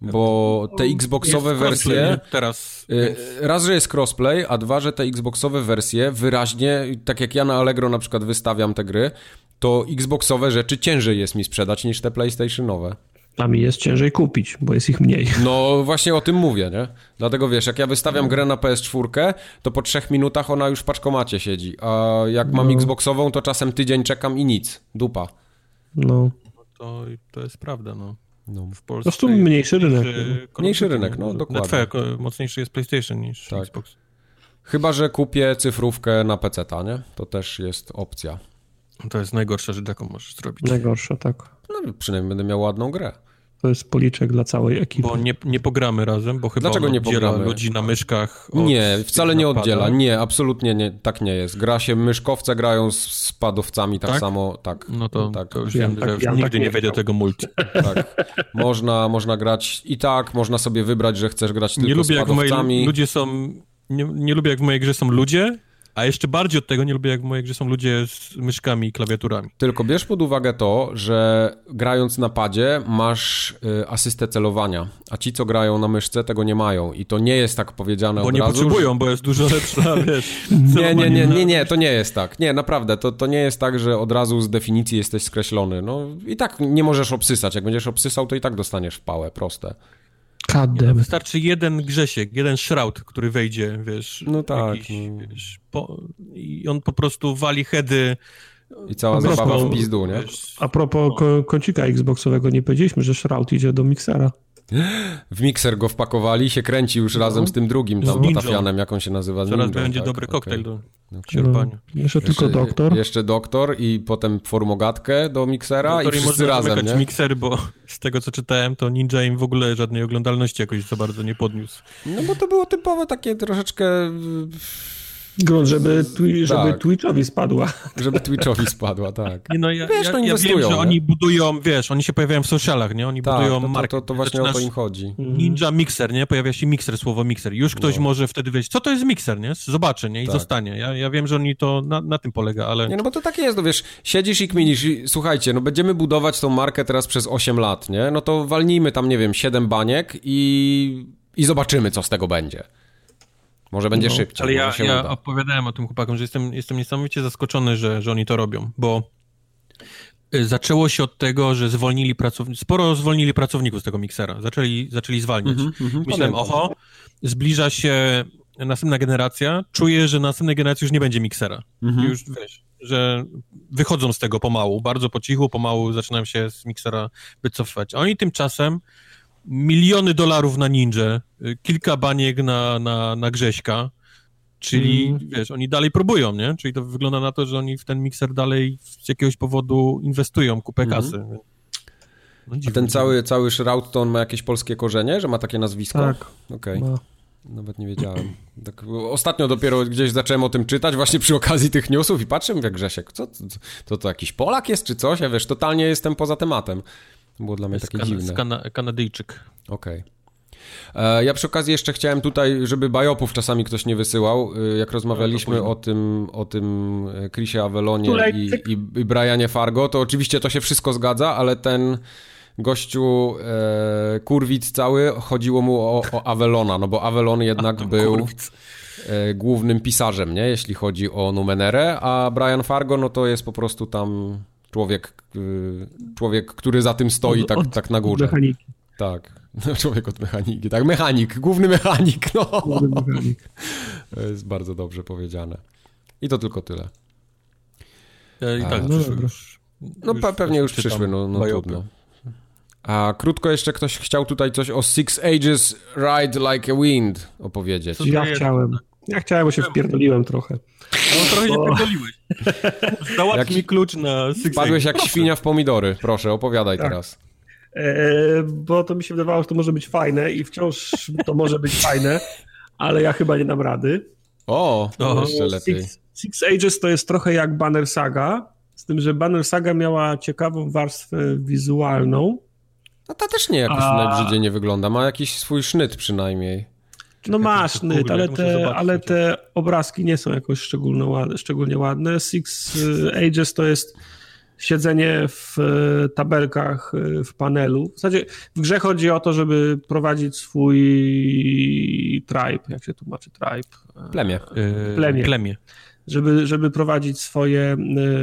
Bo te Xboxowe wersje. Teraz. Y, raz, że jest crossplay, a dwa, że te Xboxowe wersje wyraźnie, tak jak ja na Allegro na przykład wystawiam te gry, to Xboxowe rzeczy ciężej jest mi sprzedać niż te PlayStationowe. A mi jest ciężej kupić, bo jest ich mniej. No właśnie o tym mówię, nie? Dlatego wiesz, jak ja wystawiam grę na PS4, to po trzech minutach ona już w paczkomacie siedzi, a jak mam No. Xboxową, to czasem tydzień czekam i nic. Dupa. No. To, to jest prawda, no. No. W Polsce Po prostu mniejszy rynek. mniejszy- Mniejszy rynek, no, dokładnie. Ko- mocniejszy jest PlayStation niż Tak. Xbox. Chyba, że kupię cyfrówkę na PC-ta, nie? To też jest opcja. To jest najgorsza rzecz, jaką możesz zrobić. Najgorsze, tak. No przynajmniej będę miał ładną grę. To jest policzek dla całej ekipy. Bo nie, nie pogramy razem, bo chyba Dlaczego nie oddziela pogramy? ludzi na myszkach od Nie, wcale nie napada. oddziela. Nie, absolutnie nie, tak nie jest. Gra się, myszkowce grają z spadowcami tak, Tak? samo, tak. No to, tak, to już Ja wiem, tak- że już ja nigdy tak nie nie wejdę tego multi. tak. Można, można grać i tak, można sobie wybrać, że chcesz grać tylko Nie lubię, jak w mojej, spadowcami. ludzie są... Nie, nie lubię, jak w mojej grze są ludzie, a jeszcze bardziej od tego nie lubię, jak w mojej grze są ludzie z myszkami i klawiaturami. Tylko bierz pod uwagę to, że grając na padzie masz y, asystę celowania, a ci, co grają na myszce, tego nie mają. I to nie jest tak powiedziane Bo nie razu. potrzebują, bo jest dużo lepsza, wiesz... Nie, nie, nie, nie, nie, to nie jest tak. Nie, naprawdę, to, to nie jest tak, że od razu z definicji jesteś skreślony. No i tak nie możesz obsysać. Jak będziesz obsysał, to i tak dostaniesz w pałę, proste. Kadem. Wystarczy jeden Grzesiek, jeden Shroud, który wejdzie, wiesz... No tak, Jakiś, no. wiesz po, I on po prostu wali heady... I cała zabawa w pizdu, nie? Wiesz, A propos ko- kącika Xboxowego, nie powiedzieliśmy, że Shroud idzie do miksera. W mikser go wpakowali, się kręci już razem z tym drugim tam ninją. potafianem, jak on się nazywa. z zaraz ninją, będzie tak, dobry okej. koktajl do Okej. sierpania. No, jeszcze tylko doktor. Jeszcze doktor i potem formogatkę do miksera Doktor i wszyscy razem, nie? mikser, bo z tego co czytałem, to Ninja im w ogóle żadnej oglądalności jakoś za bardzo nie podniósł. No bo to było typowe takie troszeczkę, Grunt, żeby, twi- żeby Tak. Twitchowi spadła. żeby Twitchowi spadła, tak. Nie no, ja, Wiesz, ja, no ja wiem, że nie? oni budują, wiesz, oni się pojawiają w socialach, nie? Oni Tak, budują to, to, markę. to, to właśnie o to im chodzi. Ninja Mixer, nie? Pojawia się mixer, słowo mixer. Już ktoś No. może wtedy wiedzieć, co to jest mixer, nie? Zobaczy, nie? I Tak. zostanie. Ja, ja wiem, że oni to na, na tym polega, ale... Nie, no bo to takie jest, no wiesz, siedzisz i kminisz i słuchajcie, no będziemy budować tą markę teraz przez 8 lat, nie? No to walnijmy tam, nie wiem, 7 baniek i, i zobaczymy, co z tego będzie. Może będzie No, szybciej, Ale ja, ja uda. opowiadałem o tym chłopakom, że jestem, jestem niesamowicie zaskoczony, że, że oni to robią, bo y, zaczęło się od tego, że zwolnili pracowników, sporo zwolnili pracowników z tego miksera, zaczęli, zaczęli zwalniać. Mhm, mhm, Myślałem, oho, zbliża się następna generacja, czuję, że następnej generacji już nie będzie miksera. Mhm. Już wiesz, że wychodzą z tego pomału, bardzo po cichu, pomału zaczynają się z miksera wycofywać. A oni tymczasem miliony dolarów na ninja, y, kilka baniek na, na, na Grześka, czyli Mhm. wiesz, oni dalej próbują, nie? Czyli to wygląda na to, że oni w ten mikser dalej z jakiegoś powodu inwestują kupę Mhm. kasy. No, A ten cały, cały Shroud to on ma jakieś polskie korzenie, że ma takie nazwisko? Tak. Okej, Ma. nawet nie wiedziałem. Tak, ostatnio dopiero gdzieś zacząłem o tym czytać, właśnie przy okazji tych newsów i patrzę, mówię, Grzesiek, co, co, to, to jakiś Polak jest czy coś? Ja wiesz, totalnie jestem poza tematem. Było dla mnie takie kan- dziwne. kana- Kanadyjczyk. Okej. E, Ja przy okazji jeszcze chciałem tutaj, żeby bajopów czasami ktoś nie wysyłał, y, jak rozmawialiśmy No, o tym, o tym e, Chrisie Avelonie i, i, i Brianie Fargo, to oczywiście to się wszystko zgadza, ale ten gościu e, kurwic cały, chodziło mu o, o Avelona, no bo Avelon jednak był Kurwic. e, głównym pisarzem, nie, jeśli chodzi o Numenerę, a Brian Fargo, no to jest po prostu tam człowiek, y, człowiek, który za tym stoi Od- tak, od- tak na górze. Mechaniki. Tak, no, człowiek od mechaniki, tak, mechanik, główny mechanik, no. Główny mechanik. To jest bardzo dobrze powiedziane. I to tylko tyle. I A, tak, no przyszły już. No już pe- pewnie już przyszły, no, no trudno. A krótko jeszcze ktoś chciał tutaj coś o Six Ages Ride Like a Wind opowiedzieć. Ja chciałem. Ja chciałem, bo się wpierdoliłem trochę. No trochę się Bo- pierdoliłeś. Załatw Jak- mi klucz na Six Padłeś jak Proszę. świnia w pomidory. Proszę, opowiadaj Tak. teraz. E, bo to mi się wydawało, że to może być fajne i wciąż to może być fajne, ale ja chyba nie dam rady. O, Oho. jeszcze lepiej. Six, Six Ages to jest trochę jak Banner Saga, z tym, że Banner Saga miała ciekawą warstwę wizualną. No ta też nie jakoś A- najbrzydziej nie wygląda. Ma jakiś swój sznyt przynajmniej. No masz, Google, ale te, zobaczyć. ale te obrazki nie są jakoś szczególnie ładne. Szczególnie ładne. Six e, Ages to jest siedzenie w e, tabelkach e, w panelu. W zasadzie w grze chodzi o to, żeby prowadzić swój tribe, jak się tłumaczy tribe. Plemię. Plemię. Plemię. Żeby, żeby prowadzić swoje,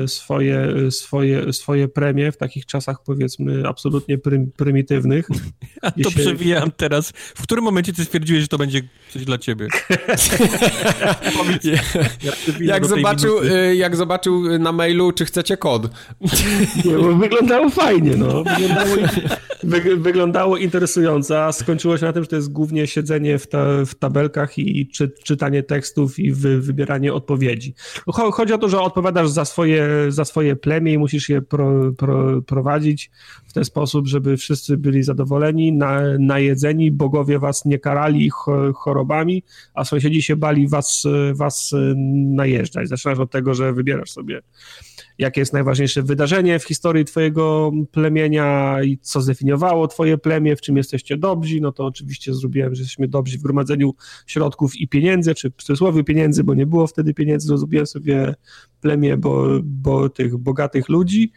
e, swoje, e, swoje, swoje premie w takich czasach, powiedzmy, absolutnie prym, prymitywnych. Ja to się... przewijam teraz. W którym momencie ty stwierdziłeś, że to będzie coś dla ciebie? jak, zobaczył, e, jak zobaczył na mailu, czy chcecie kod. Nie, bo wyglądało fajnie, no. Wyglądało, wy, wyglądało interesująco, a skończyło się na tym, że to jest głównie siedzenie w, ta, w tabelkach i czy, czytanie tekstów i wy, wybieranie odpowiedzi. Chodzi o to, że odpowiadasz za swoje, za swoje plemię i musisz je pro, pro, prowadzić w ten sposób, żeby wszyscy byli zadowoleni, na, najedzeni, bogowie was nie karali chorobami, a sąsiedzi się bali was, was najeżdżać. Zaczynasz od tego, że wybierasz sobie jakie jest najważniejsze wydarzenie w historii twojego plemienia i co zdefiniowało twoje plemię, w czym jesteście dobrzy, no to oczywiście zrobiłem, że jesteśmy dobrzy w gromadzeniu środków i pieniędzy, czy w cudzysłowie pieniędzy, bo nie było wtedy pieniędzy, zrobiłem sobie plemię bo, bo tych bogatych ludzi,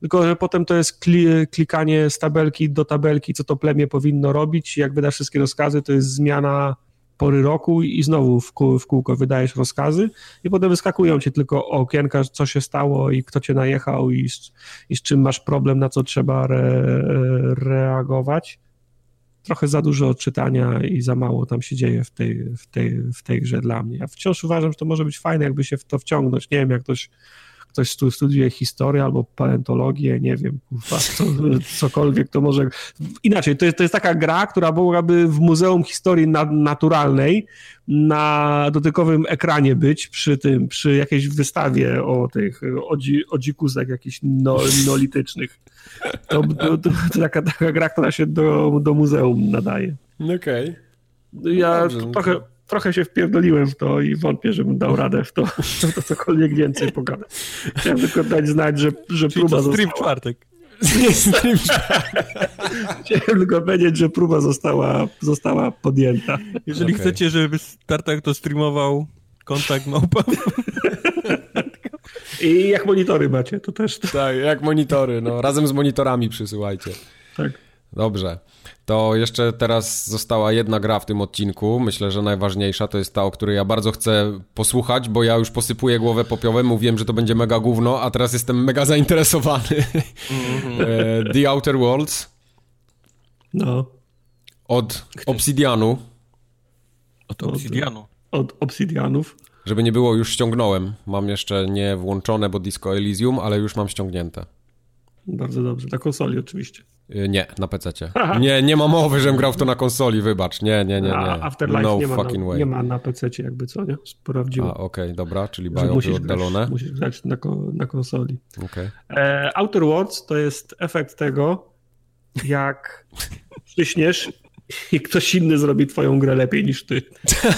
tylko że potem to jest klikanie z tabelki do tabelki, co to plemię powinno robić, jak wydasz wszystkie rozkazy, to jest zmiana pory roku i znowu w, kół, w kółko wydajesz rozkazy i potem wyskakują ci tylko okienka, co się stało i kto cię najechał i z, i z czym masz problem, na co trzeba re, reagować. Trochę za dużo czytania i za mało tam się dzieje w tej, w tej, w tej grze dla mnie. Ja wciąż uważam, że to może być fajne, jakby się w to wciągnąć. Nie wiem, jak ktoś ktoś tu studiuje historię albo paleontologię, nie wiem, kurwa, co, cokolwiek, to może... Inaczej, to jest, to jest taka gra, która mogłaby w Muzeum Historii Naturalnej na dotykowym ekranie być przy tym, przy jakiejś wystawie o tych odzikusach jakichś no, neolitycznych. To, to, to, to, taka, taka gra, która się do, do muzeum nadaje. Okej. Okay. Ja no trochę, trochę się wpierdoliłem w to i wątpię, żebym dał radę w to, w to cokolwiek więcej pogadać. Chciałem tylko dać znać, że, że Czyli próba to stream została... czwartek. Chciałem tylko powiedzieć, że próba została, została podjęta. Jeżeli okay. chcecie, żeby Startek to streamował, kontakt małpa. I jak monitory macie, to też. Tak, jak monitory, no razem z monitorami przysyłajcie. Tak. Dobrze. To jeszcze teraz została jedna gra w tym odcinku. Myślę, że najważniejsza to jest ta, o której ja bardzo chcę posłuchać, bo ja już posypuję głowę popiowem, mówiłem, że to będzie mega gówno, a teraz jestem mega zainteresowany. Mm-hmm. The Outer Worlds. No. Od Obsidianu. Od Obsidianu. Od, od Obsidianów. Żeby nie było, już ściągnąłem. Mam jeszcze nie włączone, bo Disco Elysium, ale już mam ściągnięte. Bardzo dobrze. Na konsoli oczywiście. Y, nie, na PC. Nie, nie ma mowy, żebym grał w to na konsoli, wybacz. Nie, nie, nie, nie. A Afterlife no nie, ma fucking na, way. nie ma na PC jakby co, nie? Sprawdziłem. A, okej, okay, dobra, czyli bają oddalone. Grać, musisz grać na, na konsoli. Okay. E, Outer Worlds to jest efekt tego, jak przyśniesz i ktoś inny zrobi twoją grę lepiej niż ty.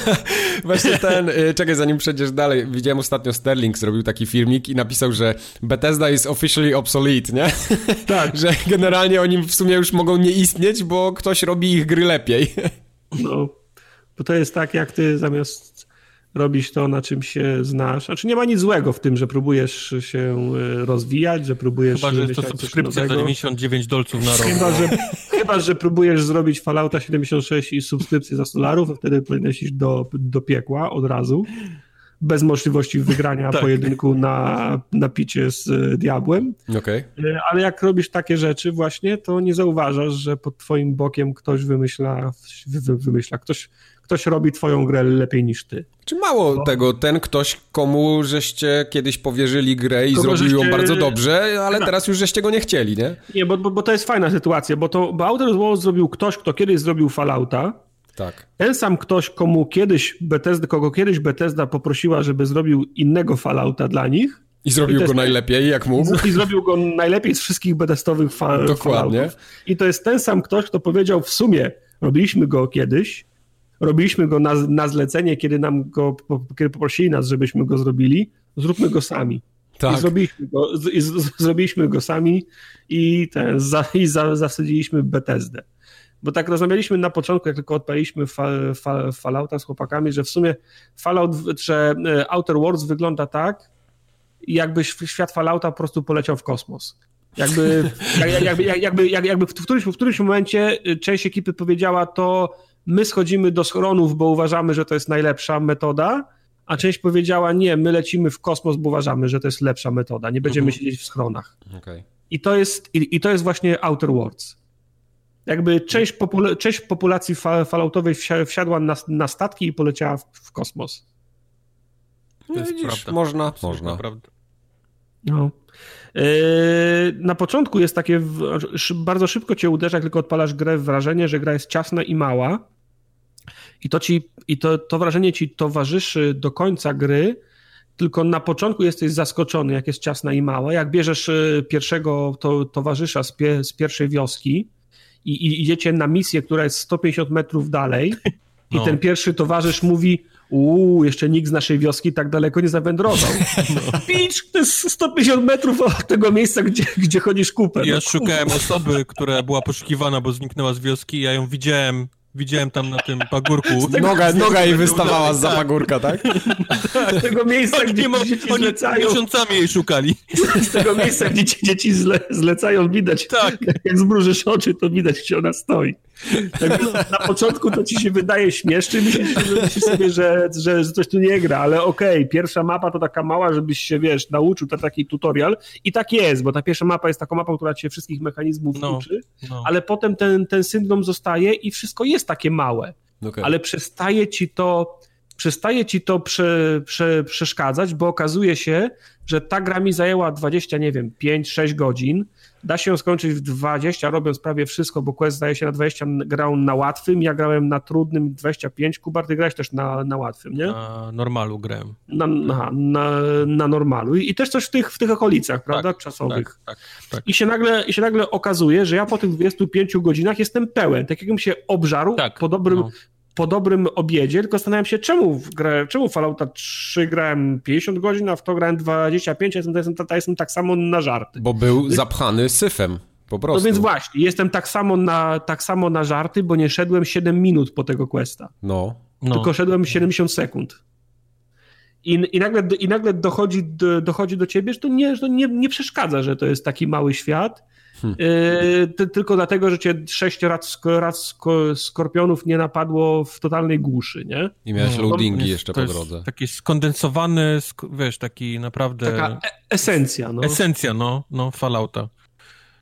Właśnie ten, y, czekaj, zanim przejdziesz dalej, widziałem ostatnio Sterling zrobił taki filmik i napisał, że Bethesda is officially obsolete, nie? Tak. że generalnie oni w sumie już mogą nie istnieć, bo ktoś robi ich gry lepiej. no, bo to jest tak, jak ty zamiast robisz to, na czym się znasz. Znaczy nie ma nic złego w tym, że próbujesz się e, rozwijać, że próbujesz... Chyba, że jest to subskrypcja za 99 dolców na rok. Chyba że, chyba, że próbujesz zrobić Fallouta 76 i subskrypcję za dolarów, to wtedy powinieneś iść do, do piekła od razu bez możliwości wygrania tak. pojedynku na, na picie z e, diabłem. Okay. E, ale jak robisz takie rzeczy właśnie, to nie zauważasz, że pod twoim bokiem ktoś wymyśla, wymyśla ktoś ktoś robi twoją grę lepiej niż ty. Czy mało no. tego, ten ktoś, komu żeście kiedyś powierzyli grę i Kogo zrobił żeście... ją bardzo dobrze, ale tak. teraz już żeście go nie chcieli, nie? Nie, bo, bo, bo to jest fajna sytuacja, bo to bo Outer Worlds zrobił ktoś, kto kiedyś zrobił Fallouta, tak. Ten sam ktoś, komu kiedyś Bethesda, kogo kiedyś Bethesda poprosiła, żeby zrobił innego Fallouta dla nich. I zrobił I go najlepiej, jak mógł. I, zrobił go najlepiej z wszystkich Bethestowych fa Dokładnie. Falloutów. I to jest ten sam ktoś, kto powiedział w sumie, robiliśmy go kiedyś, robiliśmy go na, na zlecenie, kiedy nam go, kiedy poprosili nas, żebyśmy go zrobili, zróbmy go sami. Tak. I zrobiliśmy go, z, z, zrobiliśmy go sami i, ten, za, i za, zasadziliśmy Bethesdę. Bo tak rozmawialiśmy na początku, jak tylko odpaliśmy fal, fal, Fallouta z chłopakami, że w sumie Fallout, że e, Outer Worlds wygląda tak, jakby świat Fallouta po prostu poleciał w kosmos. Jakby, jakby, jakby, jakby, jakby w, którymś, w którymś momencie część ekipy powiedziała to my schodzimy do schronów, bo uważamy, że to jest najlepsza metoda, a część powiedziała nie, my lecimy w kosmos, bo uważamy, że to jest lepsza metoda, nie będziemy mhm. siedzieć w schronach. Okay. I, to jest, i, i, to jest właśnie Outer Worlds. Jakby część, popula część populacji falloutowej wsiadła na, na, statki i poleciała w, w kosmos. To jest Widzisz, prawda. Można, można. Prawda. No. Yy, na początku jest takie, bardzo szybko cię uderza, jak tylko odpalasz grę, wrażenie, że gra jest ciasna i mała. I to, ci, i to, to wrażenie ci towarzyszy do końca gry, tylko na początku jesteś zaskoczony, jak jest ciasna i mała. Jak bierzesz yy, pierwszego to, towarzysza z, pie, z pierwszej wioski i, i, idziecie na misję, która jest 150 metrów dalej, no. i ten pierwszy towarzysz mówi: uuu, jeszcze nikt z naszej wioski tak daleko nie zawędrował. No. Picz, to jest 150 metrów od tego miejsca, gdzie, gdzie chodzisz kupę. Ja no, szukałem osoby, która była poszukiwana, bo zniknęła z wioski, ja ją widziałem Widziałem tam na tym pagórku. Tego, noga noga jej wystawała z za pagórka, tak? Z tego miejsca, gdzie ma, dzieci oni zlecają. miesiącami jej szukali. Z tego miejsca, gdzie dzieci zle, zlecają, widać. Tak. Jak zmrużysz oczy, to widać, gdzie ona stoi. Tak, na początku to ci się wydaje śmieszny, myślisz, myślisz sobie, że, że, że coś tu nie gra, ale okej, okay, pierwsza mapa to taka mała, żebyś się, wiesz, nauczył, to taki tutorial i tak jest, bo ta pierwsza mapa jest taką mapą, która cię wszystkich mechanizmów no, uczy, no. ale potem ten, ten syndrom zostaje i wszystko jest takie małe, okay. ale przestaje ci to przestaje ci to prze, prze, przeszkadzać, bo okazuje się, że ta gra mi zajęła 20, nie wiem, 5-6 godzin, Da się ją skończyć w 20, robiąc prawie wszystko, bo Quest zdaje się na 20 grał na łatwym, ja grałem na trudnym 25, Kubar, ty grałeś też na, na łatwym, nie? Na normalu grałem. Na, na, na, na normalu. I, I, też coś w tych, w tych okolicach, prawda, tak, czasowych. Tak, tak, tak, I, się nagle, I się nagle okazuje, że ja po tych 25 godzinach jestem pełen, tak jakbym się obżarł tak, po dobrym, no po dobrym obiedzie, tylko zastanawiam się, czemu, w grę, czemu Fallouta 3 grałem 50 godzin, a w to grałem 25, a jestem, jestem, jestem tak samo na żarty. Bo był zapchany syfem. Po prostu. No więc właśnie, jestem tak samo, na, tak samo na żarty, bo nie szedłem 7 minut po tego questa. No. no. Tylko szedłem 70 sekund. I, i, nagle, I nagle dochodzi, do, dochodzi do ciebie, że to, nie, że to nie, nie przeszkadza, że to jest taki mały świat Hmm. Yy, tylko dlatego, że cię sześć raz, raz skorpionów nie napadło w totalnej głuszy, nie? I miałeś no, loadingi jeszcze po drodze. Taki skondensowany, wiesz, taki naprawdę... Taka e esencja, no. Esencja, no, no, Fallouta.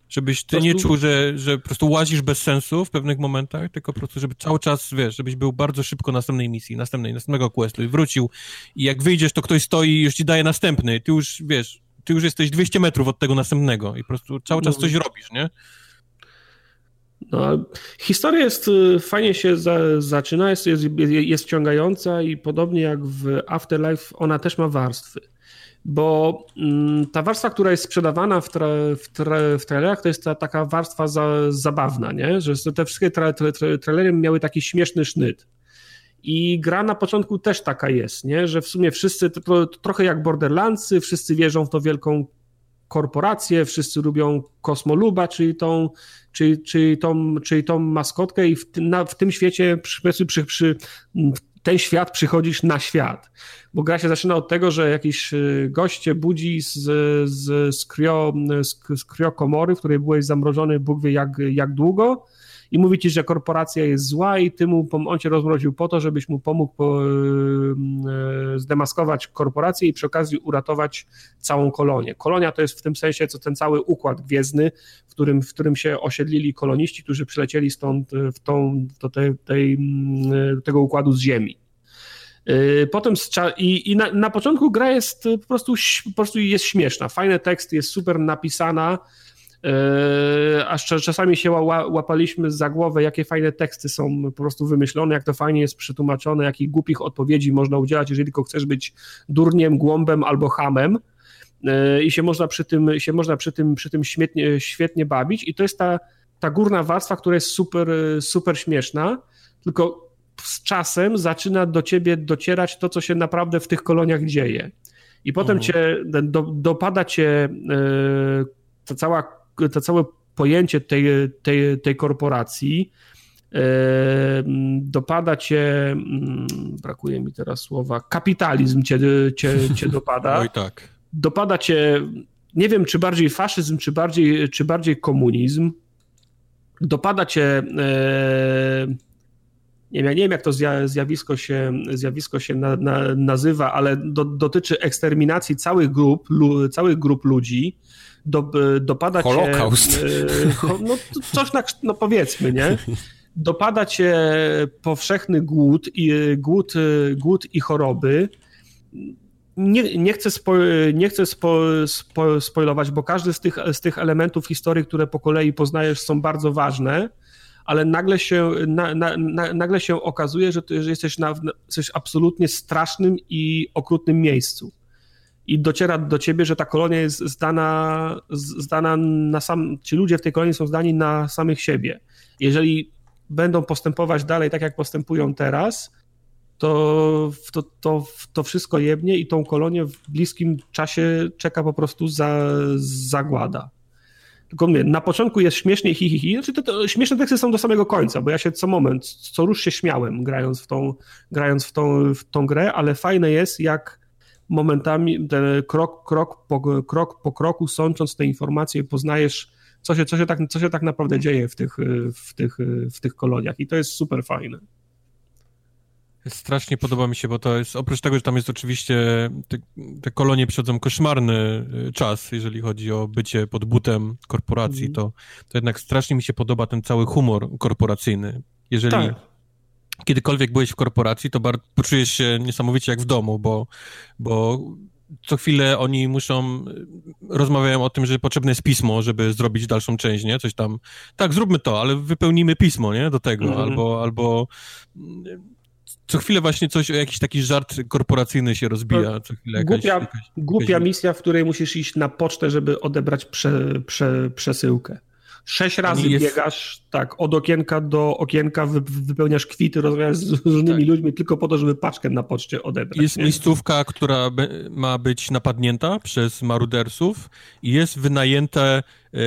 Żebyś ty prostu... nie czuł, że, że po prostu łazisz bez sensu w pewnych momentach, tylko po prostu, żeby cały czas, wiesz, żebyś był bardzo szybko następnej misji, następnej, następnego questu i wrócił i jak wyjdziesz, to ktoś stoi i już ci daje następny. Ty już, wiesz, ty już jesteś 200 metrów od tego następnego i po prostu cały czas no. coś robisz, nie? No, historia jest, y, fajnie się za, zaczyna, jest, jest, jest wciągająca i podobnie jak w Afterlife, ona też ma warstwy. Bo mm, ta warstwa, która jest sprzedawana w, tra, w, tra, w trailerach, to jest ta taka warstwa za, zabawna, nie? Że te wszystkie tra, tra, trailery miały taki śmieszny sznyt. I gra na początku też taka jest, nie? że w sumie wszyscy, to, to, trochę jak Borderlandsy, wszyscy wierzą w to wielką korporację, wszyscy lubią Kosmoluba, czyli tą, czyli, czyli tą, czyli tą maskotkę i w, na, w tym świecie przy, przy, przy, ten świat przychodzisz na świat. Bo gra się zaczyna od tego, że jakiś y, goście budzi z, z, z, krio, z, z kriokomory, w której byłeś zamrożony Bóg wie jak, jak długo i mówi ci, że korporacja jest zła i ty mu, on cię rozmroził po to, żebyś mu pomógł po, e, zdemaskować korporację i przy okazji uratować całą kolonię. Kolonia to jest w tym sensie co ten cały układ gwiezdny, w którym, w którym się osiedlili koloniści, którzy przylecieli stąd w tą, do tej, tej, tego układu z Ziemi. Potem i, i na, na, początku gra jest po prostu, po prostu jest śmieszna. Fajny tekst, jest super napisana. Yy, aż czasami się łapaliśmy za głowę, jakie fajne teksty są po prostu wymyślone, jak to fajnie jest przetłumaczone, jakich głupich odpowiedzi można udzielać, jeżeli tylko chcesz być durniem, głąbem albo hamem yy, i się można przy tym, się można przy tym, przy tym świetnie, świetnie bawić i to jest ta, ta górna warstwa, która jest super, super śmieszna, tylko z czasem zaczyna do ciebie docierać to, co się naprawdę w tych koloniach dzieje. I potem mhm. cię, do, dopada cię yy, ta cała to całe pojęcie tej, tej, tej korporacji e, dopada cię, mm, brakuje mi teraz słowa, kapitalizm cię, cię, cię dopada. Oj tak. Dopada cię, nie wiem, czy bardziej faszyzm, czy bardziej, czy bardziej komunizm. Dopada cię e, nie wiem, nie wiem jak to zjawisko się, zjawisko się na, na, nazywa, ale do, dotyczy eksterminacji całych grup, lu, całych grup ludzi, do, dopada Holokaust. cię... No coś na, no powiedzmy, nie? Dopada cię powszechny głód i, głód, głód i choroby. Nie, nie chcę, spo, nie chcę spo, spo, spoilować, bo każdy z tych, z tych elementów historii, które po kolei poznajesz, są bardzo ważne ale nagle się, na, na, na, nagle się okazuje, że, ty, że jesteś, na, jesteś absolutnie strasznym i okrutnym miejscu. I dociera do ciebie, że ta kolonia jest zdana, zdana na sam, ci ludzie w tej kolonii są zdani na samych siebie. Jeżeli będą postępować dalej tak, jak postępują teraz, to, to, to, to wszystko jebnie i tą kolonię w bliskim czasie czeka po prostu za, zagłada. Tylko mówię, na początku jest śmiesznie hi, hi, hi. Znaczy te, te, śmieszne teksty są do samego końca, bo ja się co moment, co rusz się śmiałem, grając w tą, grając w tą, w tą grę, ale fajne jest, jak momentami ten krok, krok, po, krok po kroku, sącząc te informacje, poznajesz, co się, co, się tak, co się tak naprawdę dzieje w tych, w, tych, w tych koloniach. I to jest super fajne. Strasznie podoba mi się, bo to jest, oprócz tego, że tam jest oczywiście, te, te kolonie przychodzą koszmarny y, czas, jeżeli chodzi o bycie pod butem korporacji, mm. to, to jednak strasznie mi się podoba ten cały humor korporacyjny. Jeżeli tak. Kiedykolwiek byłeś w korporacji, to bardzo, poczujesz się niesamowicie jak w domu, bo, bo co chwilę oni muszą, y, rozmawiają o tym, że potrzebne jest pismo, żeby zrobić dalszą część, nie? Coś tam, tak, zróbmy to, ale wypełnimy pismo, nie? Do tego, mm -hmm. albo, albo co chwilę właśnie coś, jakiś taki żart korporacyjny się rozbija. Co chwilę jakaś, głupia, jakaś, głupia jakaś... misja, w której musisz iść na pocztę, żeby odebrać prze, prze, przesyłkę. Sześć razy jest... biegasz, tak, od okienka do okienka, wy, wypełniasz kwity, rozmawiasz z różnymi tak. ludźmi tylko po to, żeby paczkę na poczcie odebrać. Jest nie? miejscówka, która ma być napadnięta przez marudersów i jest wynajęte e,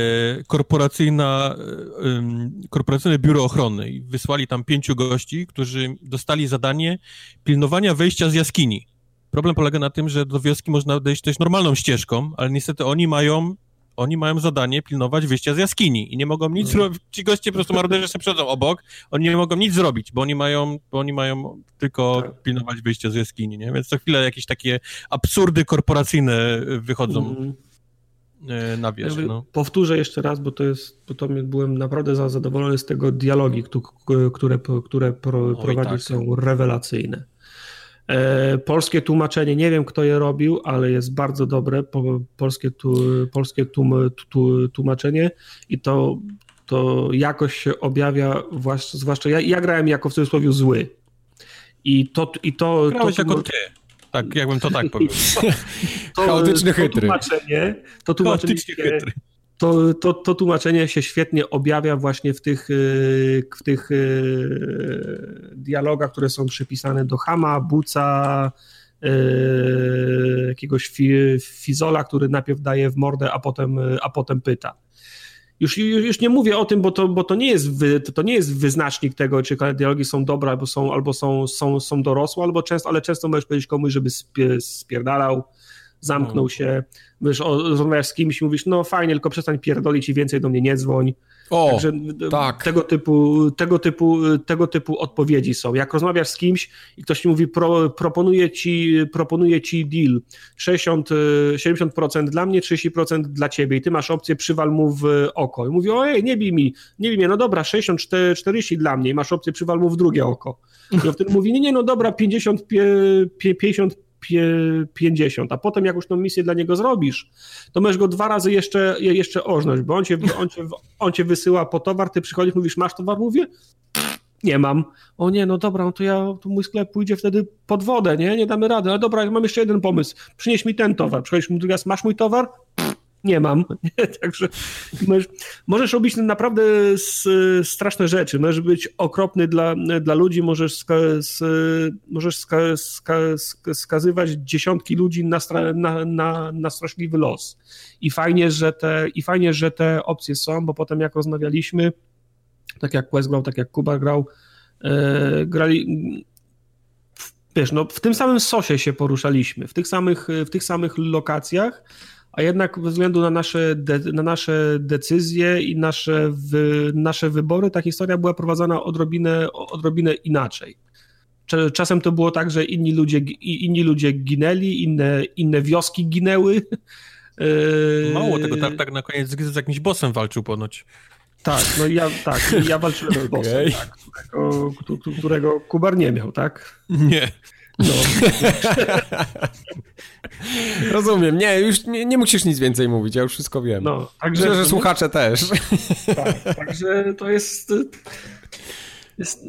korporacyjna, e, korporacyjne biuro ochrony i wysłali tam pięciu gości, którzy dostali zadanie pilnowania wejścia z jaskini. Problem polega na tym, że do wioski można wejść też normalną ścieżką, ale niestety oni mają oni mają zadanie pilnować wyjścia z jaskini i nie mogą nic zrobić. Ci goście po prostu maruderzy sobie przychodzą obok, oni nie mogą nic zrobić, bo oni mają, bo oni mają tylko tak. pilnować wyjścia z jaskini, nie? Więc co chwilę jakieś takie absurdy korporacyjne wychodzą. Mm. Na wierzch, no. Powtórzę jeszcze raz, bo to jest, bo to byłem naprawdę zadowolony z tego dialogi, które, które prowadzić tak. są rewelacyjne. E, polskie tłumaczenie, nie wiem kto je robił, ale jest bardzo dobre polskie, tu, polskie tłum, tu, tłumaczenie i to, to jakoś się objawia, zwłaszcza ja, ja grałem jako w cudzysłowie zły. I to... I to, Grałeś to, jako ty. Tak, jakbym to tak powiedział. To, Chaotyczny chytry. To tłumaczenie, to tłumaczenie chytry to, to, to tłumaczenie się świetnie objawia właśnie w tych, y, w tych y, dialogach, które są przypisane do Hama, Buca, y, jakiegoś Fizola, który najpierw daje w mordę, a potem, a potem pyta. Już, już nie mówię o tym, bo to, bo to, nie jest wy, to nie jest wyznacznik tego, czy dialogi są dobre, albo są, albo są, są, są dorosłe, albo często, ale często możesz powiedzieć komuś, żeby spierdalał, zamknął no. się, wiesz, rozmawiasz z kimś, mówisz, no fajnie, tylko przestań pierdolić i więcej do mnie nie dzwoń. O, Także tak. tego, typu, tego, typu, tego typu odpowiedzi są. Jak rozmawiasz z kimś i ktoś ci mówi, pro, proponuje, ci, proponuje ci deal 60, 70% dla mnie, 30% dla ciebie i ty masz opcję przywal mu w oko. I mówi, ojej, nie bij mi, nie bij mnie, no dobra, 60, 40 dla mnie i masz opcję przywal mu w drugie oko. I on wtedy mówi, nie, nie, no dobra, 50, 50 50, a potem jak już tą misję dla niego zrobisz, to możesz go dwa razy jeszcze, jeszcze ożnąć, bo on cię, on, cię, on cię wysyła po towar, ty przychodzisz, mówisz, masz towar? Mówię, nie mam. O nie, no dobra, no to ja, to mój sklep pójdzie wtedy pod wodę, nie? Nie damy rady. Ale dobra, mam jeszcze jeden pomysł. Przynieś mi ten towar. Przychodzisz mu drugi raz, masz mój towar? Nie mam. Także możesz, możesz robić naprawdę straszne rzeczy. Możesz być okropny dla, dla ludzi, możesz, ska, możesz ska, ska, skazywać dziesiątki ludzi na, na, na, na straszliwy los. I fajnie, że te, I fajnie, że te opcje są, bo potem jak rozmawialiśmy, tak jak Quest grał, tak jak Kuba grał, e, grali wiesz, no w tym samym sosie się poruszaliśmy, w tych samych, w tych samych lokacjach, a jednak ze względu na nasze, de, na nasze decyzje i nasze, wy, nasze wybory ta historia była prowadzona odrobinę, odrobinę inaczej. Czasem to było tak, że inni ludzie, inni ludzie ginęli, inne, inne wioski ginęły. Mało tego, tak, tak na koniec z jakimś bossem walczył ponoć. Tak, no ja, tak, ja walczyłem z bossem, okay. tak, którego, którego Kubar nie miał, tak? Nie. No. Rozumiem, nie, już nie, nie, musisz nic więcej mówić, ja już wszystko wiem. No, także, Myślę, że słuchacze też. Tak, także to jest, jest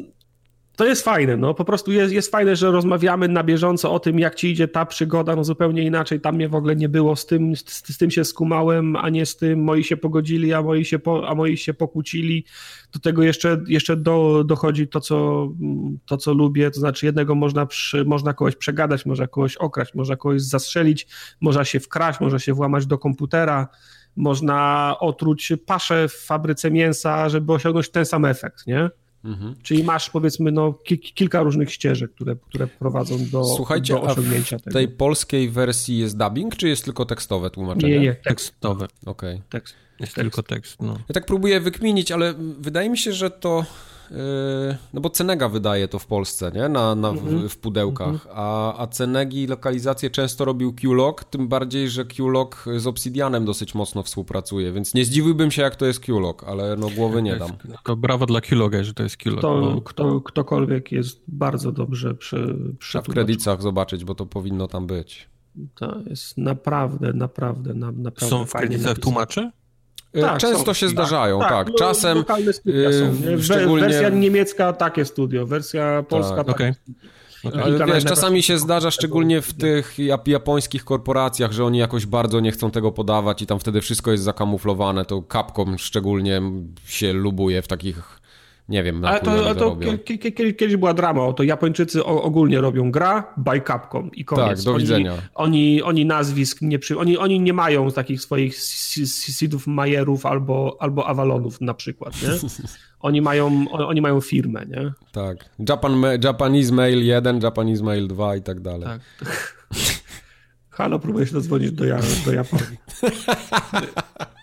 to jest fajne, no po prostu jest, jest fajne, że rozmawiamy na bieżąco o tym, jak ci idzie ta przygoda, no zupełnie inaczej, tam mnie w ogóle nie było, z tym, z, z tym się skumałem, a nie z tym, moi się pogodzili, a moi się, po, a moi się pokłócili, do tego jeszcze, jeszcze do, dochodzi to co, to, co lubię, to znaczy jednego można, przy, można kogoś przegadać, można kogoś okraść, można kogoś zastrzelić, można się wkraść, można się włamać do komputera, można otruć paszę w fabryce mięsa, żeby osiągnąć ten sam efekt, nie? Mhm. Czyli masz powiedzmy no, ki kilka różnych ścieżek, które, które prowadzą do, Słuchajcie, do osiągnięcia tego. w tej polskiej wersji jest dubbing, czy jest tylko tekstowe tłumaczenie? Nie, nie, tekstowe. Okej. Okay. Tekst. Jest tekst. tylko tekst, no. Ja tak próbuję wykminić, ale wydaje mi się, że to no bo Cenega wydaje to w Polsce, nie? Na, na, w, mhm. w pudełkach, mhm. a, a Cenegi lokalizację często robił Qlog, tym bardziej, że Qlog z Obsidianem dosyć mocno współpracuje, więc nie zdziwiłbym się, jak to jest Qlog, ale no głowy nie dam. To brawo dla Qloga, że to jest Qlog. Kto, bo... kto, ktokolwiek jest bardzo dobrze przy, przy w kredytach zobaczyć, bo to powinno tam być. To jest naprawdę, naprawdę, naprawdę Są w kredytach tłumacze? E, tak, Często są, się tak, zdarzają, tak. tak. Czasem. Yy, szczególnie... Wersja niemiecka takie studio, wersja polska tak. Okay. Okay. Ale wiesz, czasami się zdarza, szczególnie w tych japońskich korporacjach, że oni jakoś bardzo nie chcą tego podawać i tam wtedy wszystko jest zakamuflowane. To Capcom szczególnie się lubuje w takich nie wiem, Ale to, to kiedyś była drama, to Japończycy ogólnie robią gra by Capcom i koniec. Tak, do oni, widzenia. Oni, oni nazwisk nie przy... Oni, oni nie mają takich swoich Sidów Majerów albo, albo Avalonów na przykład, nie? Oni mają, oni mają firmę, nie? Tak. Japan, Japanese Mail 1, Japanese Mail 2 i tak dalej. Tak. Halo, próbuję się dozwonić do, do Japonii.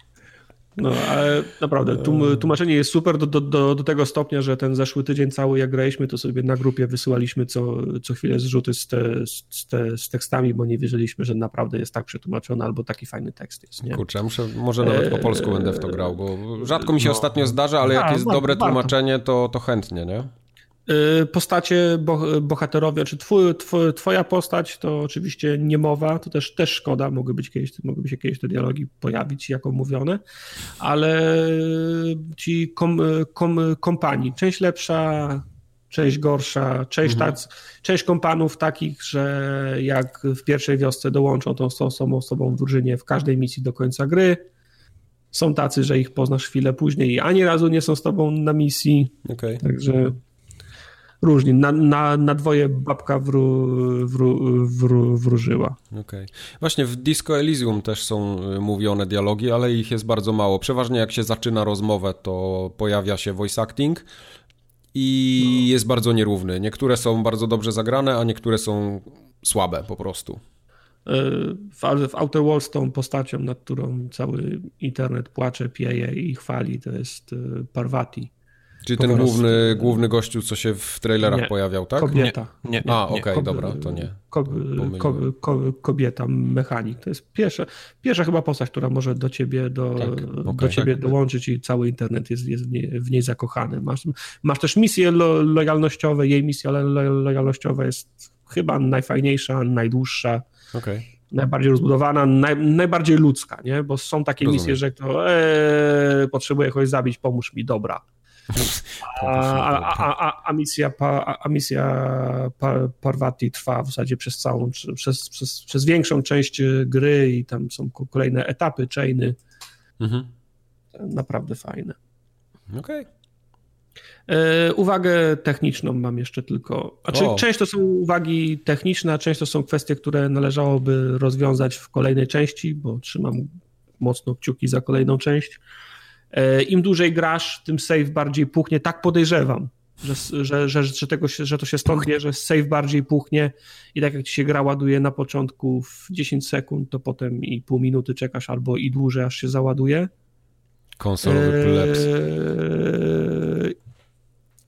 No, ale naprawdę, tłumaczenie jest super do, do, do, do, tego stopnia, że ten zeszły tydzień cały, jak graliśmy, to sobie na grupie wysyłaliśmy co, co chwilę zrzuty z, te, z, te, z tekstami, bo nie wierzyliśmy, że naprawdę jest tak przetłumaczony albo taki fajny tekst jest. Nie? Kurczę, muszę, może nawet po polsku e... będę w to grał, bo rzadko mi się no, ostatnio zdarza, ale jak jest dobre tłumaczenie, to, to chętnie, nie? Y, postacie, bohaterowie, czy twój, twój, twoja postać to oczywiście niemowa, to też, też szkoda, mogły być kiedyś, mogłyby się kiedyś te dialogi pojawić jako mówione, ale ci kom, kom, kompanii, część lepsza, część gorsza, część, mhm. tak, część kompanów takich, że jak w pierwszej wiosce dołączą tą osobą, osobą w drużynie w każdej misji do końca gry, są tacy, że ich poznasz chwilę później i ani razu nie są z tobą na misji, okay. także różni. Na, na, na dwoje babka wró, wró, wró, wróżyła. Okej. Okay. Właśnie w Disco Elysium też są y, mówione dialogi, ale ich jest bardzo mało. Przeważnie jak się zaczyna rozmowę, to pojawia się voice acting i no. jest bardzo nierówny. Niektóre są bardzo dobrze zagrane, a niektóre są słabe po prostu. Y, w, w Outer Worlds tą postacią, nad którą cały internet płacze, pieje i chwali, to jest y, Parvati Czyli ten główny, główny gościu, co się w trailerach nie, pojawiał, tak? Kobieta. Nie, nie, nie A, okej, okay, dobra, to nie. Ko, ko, ko, kobieta, mechanik. To jest pierwsza, pierwsza chyba postać, która może do ciebie, do, tak, okay, do ciebie tak. dołączyć i cały internet jest, jest w, niej, w niej zakochany. Masz, masz też misje lo, lojalnościowe, jej misja lo, lojalnościowa jest chyba najfajniejsza, najdłuższa. Okay najbardziej rozbudowana, naj, najbardziej ludzka, nie? Bo są takie Rozumiem. misje, że kto e, potrzebuje kogoś zabić, pomóż mi, dobra. A, a, a, misja, a misja Parvati trwa w zasadzie przez całą, przez, przez, przez większą część gry i tam są kolejne etapy, chainy. Mhm. Naprawdę fajne. Okej. Okay. E, uwagę techniczną mam jeszcze tylko. Znaczy, o. część to są uwagi techniczne, a część to są kwestie, które należałoby rozwiązać w kolejnej części, bo trzymam mocno kciuki za kolejną część. E, Im dłużej grasz, tym save bardziej puchnie. Tak podejrzewam. że, że, że, że, tego się, że to się stąd bierze, save bardziej puchnie i tak jak ci się gra ładuje na początku w 10 sekund, to potem i pół minuty czekasz albo i dłużej, aż się załaduje. Konsolowy plebs. Eee,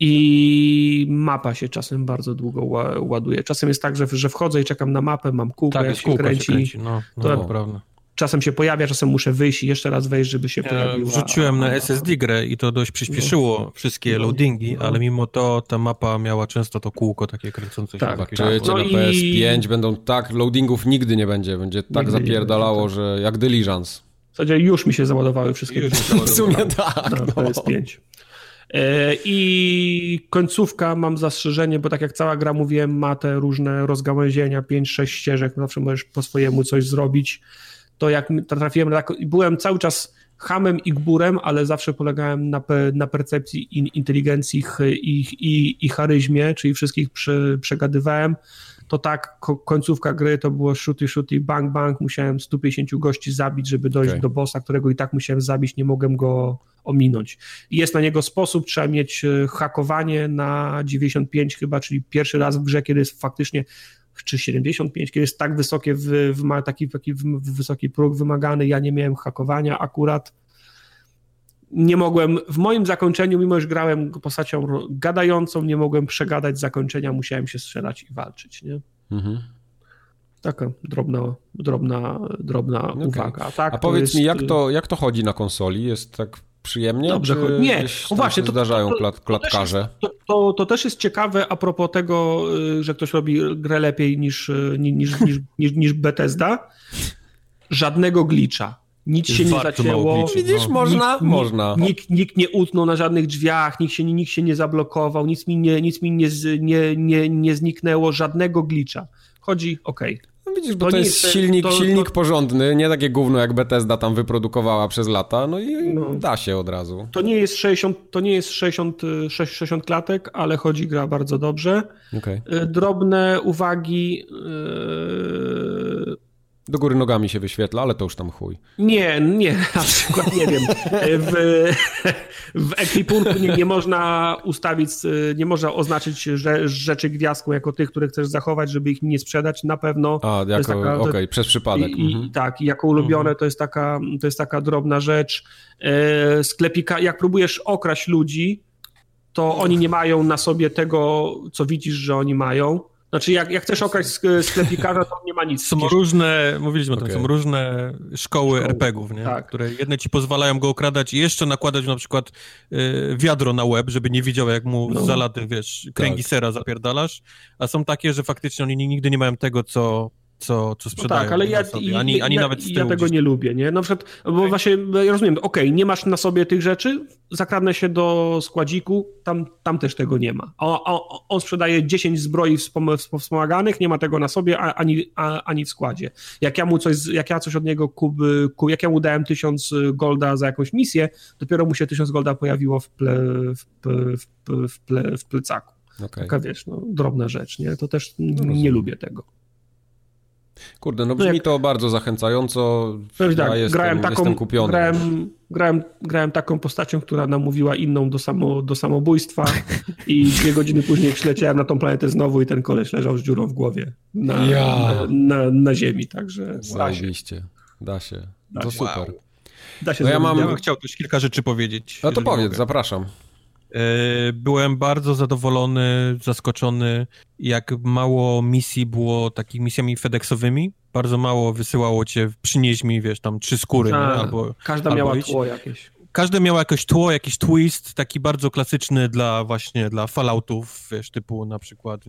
I mapa się czasem bardzo długo ładuje. Czasem jest tak, że, że wchodzę i czekam na mapę, mam kółkę, tak, jak się kręci. Się kręci. No, no, to no. prawda czasem się pojawia, czasem muszę wyjść i jeszcze raz wejść, żeby się ja pojawiła. Wrzuciłem na SSD grę i to dość przyspieszyło no. wszystkie no. loadingi, no. ale mimo to ta mapa miała często to kółko takie kręcące się. Tak, tak. Czujecie, no na i... PS5 będą tak, loadingów nigdy nie będzie, będzie tak nigdy zapierdalało, będzie, tak. że jak Diligence. W zasadzie już mi się załadowały wszystkie. Już w sumie tak. Na no. PS5. E, I końcówka mam zastrzeżenie, bo tak jak cała gra mówiłem, ma te różne rozgałęzienia, 5-6 ścieżek, zawsze możesz po swojemu coś zrobić to jak trafiłem na byłem cały czas hamem i gburem, ale zawsze polegałem na, na percepcji in, inteligencji i, i, i charyzmie, czyli wszystkich prze, przegadywałem, to tak końcówka gry to było shooty, shooty, bang, bang, musiałem 150 gości zabić, żeby dojść okay. do bossa, którego i tak musiałem zabić, nie mogłem go ominąć. Jest na niego sposób, trzeba mieć e, hakowanie na 95 chyba, czyli pierwszy raz w grze, kiedy jest faktycznie czy 75, kiedy jest tak wysokie, w, w, taki, taki wysoki próg wymagany, ja nie miałem hakowania akurat. Nie mogłem, w moim zakończeniu, mimo że grałem postacią gadającą, nie mogłem przegadać zakończenia, musiałem się strzelać i walczyć, nie? Mhm. Taka drobna, drobna, drobna okay. uwaga. Tak, A powiedz jest... mi, jak to, jak to chodzi na konsoli? Jest tak przyjemnie? Dobrze, nie, no właśnie, to, zdarzają to, to, klatkarze. To, to, to, też jest ciekawe a propos tego, y, że ktoś robi grę lepiej niż, y, niż, niż, niż, niż Bethesda. Żadnego glitcha. Nic się nie zacięło. Widzisz, no. można, nikt, można. Nikt, nikt nie utnął na żadnych drzwiach, nikt się, nikt się nie zablokował, nic mi nie, nic mi nie, nie, nie, nie zniknęło, żadnego glitcha. Chodzi, okej. Okay no widzisz, bo to, to jest silnik, to, silnik to... porządny, nie takie gówno jak Bethesda tam wyprodukowała przez lata, no i no. da się od razu. To nie jest 60, to nie jest 60, 60 klatek, ale chodzi gra bardzo dobrze. Okay. Drobne uwagi. Yy do góry nogami się wyświetla, ale to już tam chuj. Nie, nie, na przykład nie wiem. W, w nie, nie, można ustawić, nie można oznaczyć że, rzeczy gwiazdką jako tych, które chcesz zachować, żeby ich nie sprzedać. Na pewno. A, jako, okej, okay, przez przypadek. I, mhm. Tak, i jako ulubione mhm. to, jest taka, to jest taka drobna rzecz. E, sklepika, jak próbujesz okraść ludzi, to oni nie mają na sobie tego, co widzisz, że oni mają znaczy, jak, jak chcesz okraść sklepikarza, to nie ma nic. Są różne, mówiliśmy okay. o tym, są różne szkoły, szkoły. RPGów, nie? Tak. które jedne ci pozwalają go okradać i jeszcze nakładać na przykład y, wiadro na łeb, żeby nie widział, jak mu no. zalaty, wiesz, kręgi tak. sera zapierdalasz, a są takie, że faktycznie oni nigdy nie mają tego, co co, co sprzedają. No tak, ale ja, sobie. Ani, ani ja, nawet ja tego nie lubię, nie? Na przykład, bo okay. właśnie ja rozumiem, okej, okay, nie masz na sobie tych rzeczy, zakradnę się do składziku, tam, tam też tego nie ma. On, on, on sprzedaje 10 zbroi wspomaganych, nie ma tego na sobie, ani, ani w składzie. Jak ja mu coś, jak ja coś od niego kub, kub jak ja mu dałem 1000 golda za jakąś misję, dopiero mu się 1000 golda pojawiło w, ple, w, w, w, ple, w plecaku. Okay. Taka wiesz, no, drobna rzecz, nie? To też no, nie lubię tego. Kurde, no brzmi no jak... to bardzo zachęcająco. Ja tak, jestem, grałem taką, jestem kupiony. Grałem, grałem, grałem taką postacią, która namówiła inną do, samo, do samobójstwa i dwie godziny później przyleciałem na tą planetę znowu i ten koleś leżał z dziurą w głowie na, ja. na, na, na, ziemi, także Zajebiście. Da się. Da to się. super. Wow. Da się no ja, mam... ja bym chciał też kilka rzeczy powiedzieć. No to powiedz, mogę. zapraszam. E, byłem bardzo zadowolony, zaskoczony, jak mało misji było takimi misjami FedExowymi. Bardzo mało wysyłało cię, przynieś mi, wiesz, tam trzy skóry, nie? Tak. albo... Każda albo miała idź. tło jakieś. Każde miało jakieś tło, jakiś twist, taki bardzo klasyczny dla właśnie, dla Falloutów, wiesz, typu na przykład,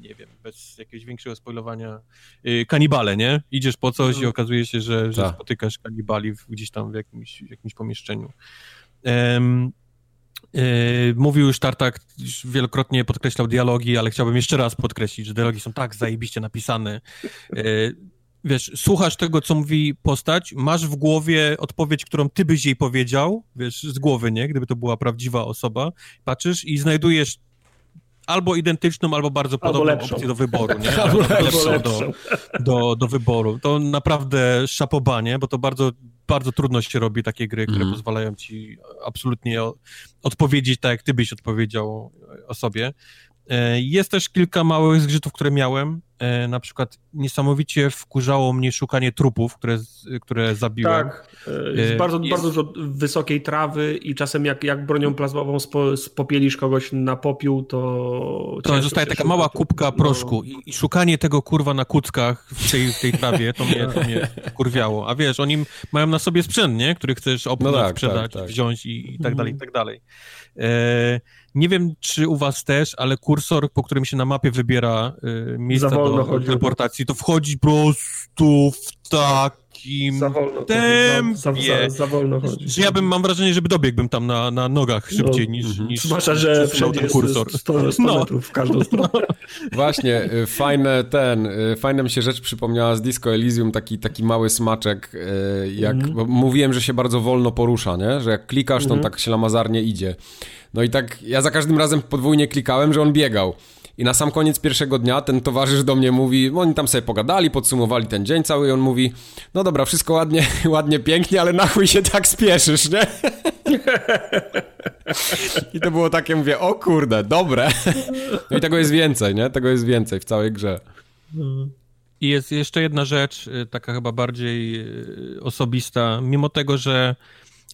nie wiem, bez jakiegoś większego spoilowania, yy, kanibale, nie? Idziesz po coś i mhm. okazuje się, że, że tak. spotykasz kanibali gdzieś tam w jakimś, w jakimś pomieszczeniu. Um, mówił już Tartak, już wielokrotnie podkreślał dialogi, ale chciałbym jeszcze raz podkreślić, że dialogi są tak zajebiście napisane. Yy, wiesz, słuchasz tego, co mówi postać, masz w głowie odpowiedź, którą ty byś jej powiedział, wiesz, z głowy, nie? Gdyby to była prawdziwa osoba. Patrzysz i znajdujesz albo identyczną, albo bardzo podobną albo opcję do wyboru, nie? Albo lepszą, lepszą do, do, do wyboru. To naprawdę szapobanie, bo to bardzo bardzo trudno się robi takie gry, które mm. pozwalają ci absolutnie odpowiedzieć tak, jak ty byś odpowiedział o sobie. E, jest też kilka małych zgrzytów, które miałem. E, na przykład niesamowicie wkurzało mnie szukanie trupów, które, które zabiłem. Tak, e, jest bardzo, jest... bardzo dużo wysokiej trawy i czasem jak, jak bronią plazmową spo, spopielisz kogoś na popiół, to... To zostaje taka mała kubka proszku no. i, szukanie tego kurwa na kuckach w tej, w tej trawie, to mnie, to mnie kurwiało. A wiesz, oni mają na sobie sprzęt, nie? Który chcesz opnąć, no tak, sprzedać, tak, tak. wziąć i, i tak dalej, i tak dalej. E, nie wiem, czy u was też, ale kursor, po którym się na mapie wybiera y, miejsca do chodzi. teleportacji, to wchodzi po prostu w takim za wolno, tempie. Za, za, za, wolno chodzi. Że ja bym, mam wrażenie, żeby dobiegłbym tam na, na nogach no. szybciej no, niż, mm -hmm. niż Zwłaszcza, że wszędzie ten kursor. 100, 100 no. metrów w każdą stronę. Właśnie, y, fajne ten, y, fajna mi się rzecz przypomniała z Disco Elysium, taki, taki mały smaczek, y, jak mm -hmm. mówiłem, że się bardzo wolno porusza, nie? Że jak klikasz, to on mm -hmm. tak ślamazarnie idzie. No i tak ja za każdym razem podwójnie klikałem, że on biegał. I na sam koniec pierwszego dnia ten towarzysz do mnie mówi, oni tam sobie pogadali, podsumowali ten dzień cały i on mówi, no dobra, wszystko ładnie, ładnie, pięknie, ale na chuj się tak spieszysz, nie? I to było takie, mówię, o kurde, dobre. No i tego jest więcej, nie? Tego jest więcej w całej grze. I jest jeszcze jedna rzecz, y, taka chyba bardziej y, osobista. Mimo tego, że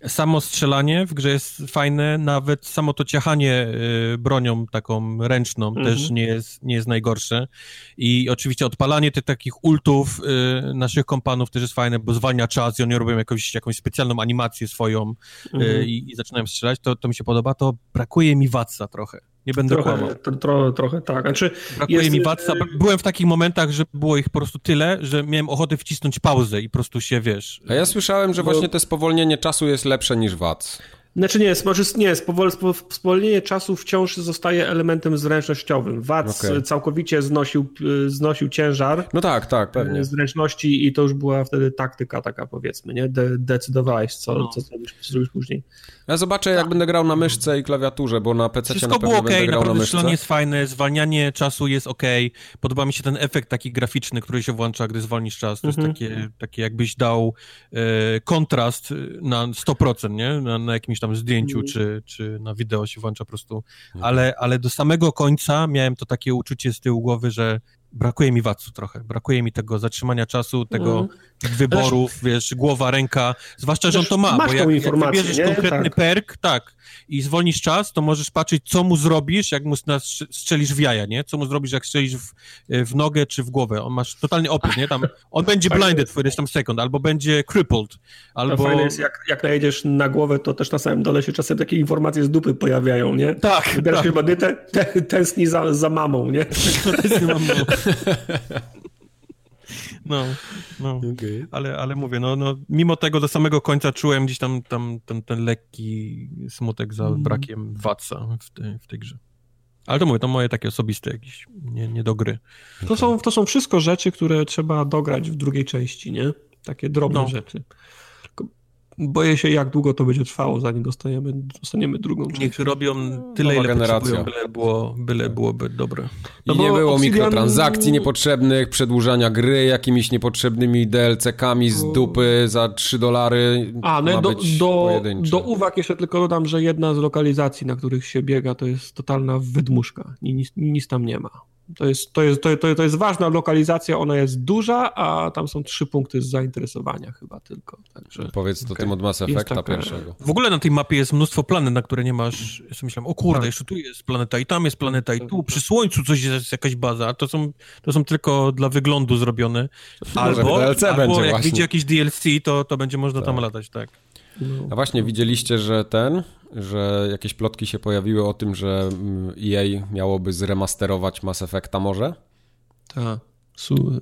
Samo strzelanie w grze jest fajne, nawet samo to ciachanie y, bronią taką ręczną mhm. też nie jest, nie jest najgorsze. I oczywiście odpalanie tych takich ultów y, naszych kompanów też jest fajne, bo zwalnia czas i oni robią jakąś, jakąś specjalną animację swoją y, mhm. i, i, zaczynają strzelać. To, to mi się podoba. To brakuje mi Watsa trochę. Nie będę trochę, kłamał. Tro, tro, trochę tak. Znaczy, Brakuje jest... mi Watsa. Byłem w takich momentach, że było ich po prostu tyle, że miałem ochotę wcisnąć pauzę i po prostu się, wiesz... A ja słyszałem, że bo... właśnie to spowolnienie czasu jest lepsze niż Wac. Znaczy nie, może nie, spowolnienie czasu wciąż zostaje elementem zręcznościowym. Wac okay. całkowicie znosił, znosił ciężar. No tak, tak, pewnie. Zręczności i to już była wtedy taktyka taka powiedzmy, nie? De decydowałeś, co, no. co, zrobisz, co zrobisz później. Ja zobaczę, jak będę grał na myszce i klawiaturze, bo na PC Wszystko na było ok, będę grał naprawdę na jest fajne, zwalnianie czasu jest ok. Podoba mi się ten efekt taki graficzny, który się włącza, gdy zwolnisz czas. To jest mhm. takie, takie jakbyś dał e, kontrast na 100%, nie? Na, na jakimś tam zdjęciu, mm. czy, czy na wideo się włącza po prostu. Mhm. Ale, ale do samego końca miałem to takie uczucie z tyłu głowy, że brakuje mi wacu trochę, brakuje mi tego zatrzymania czasu, tego mm. wyborów, wiesz, głowa, ręka, zwłaszcza, że on to ma, bo jak, jak wybierzesz nie? konkretny tak. perk, tak, i zwolnisz czas, to możesz patrzeć, co mu zrobisz, jak mu strzelisz w jaja, nie? Co mu zrobisz, jak strzelisz w, w nogę czy w głowę. On masz totalnie opór, nie? Tam, on będzie blinded for tam sekund, albo będzie crippled, albo... Fajne jest, jak, jak najedziesz na głowę, to też na samym dole się czasem takie informacje z dupy pojawiają, nie? Tak. Wybierasz tak. bandytę, te, tęskni za, za mamą, nie? Tęskni mamą. No, no. Okay. Ale, ale mówię, no, no, mimo tego do samego końca czułem gdzieś tam, tam ten, ten lekki smutek za mm. brakiem Watsa w, te, w tej grze. Ale to mówię, to moje takie osobiste jakieś, nie, nie do gry. To są, to są wszystko rzeczy, które trzeba dograć w drugiej części, nie? Takie drobne no. rzeczy boję się, jak długo to będzie trwało, zanim dostaniemy, dostaniemy drugą część. Niech robią tyle, Nowa ile generacja. byle, było, byle byłoby dobre. I no nie było Obsidian... mikrotransakcji niepotrzebnych, przedłużania gry jakimiś niepotrzebnymi DLC-kami z dupy za 3 dolary. A, no do, do, do uwag jeszcze tylko dodam, że jedna z lokalizacji, na których się biega, to jest totalna wydmuszka. Nic, nic tam nie ma. To jest, to, jest, to, to, to jest ważna lokalizacja, ona jest duża, a tam są trzy punkty z zainteresowania chyba tylko. Także, Powiedz to okay. tym od Mass Effecta taka... pierwszego. W ogóle na tej mapie jest mnóstwo planet, na które nie masz... Ja sobie myślałem, o kurde, tak. jeszcze tu jest planeta i tam jest planeta i tu, przy Słońcu coś jest, jakaś baza, a to są, to są tylko dla wyglądu zrobione. Albo, albo jak widzi jakiś DLC, to, to będzie można tak. tam latać, tak. No. A właśnie, widzieliście, że ten, że jakieś plotki się pojawiły o tym, że mm, EA miałoby zremasterować Mass Effecta może? Tak.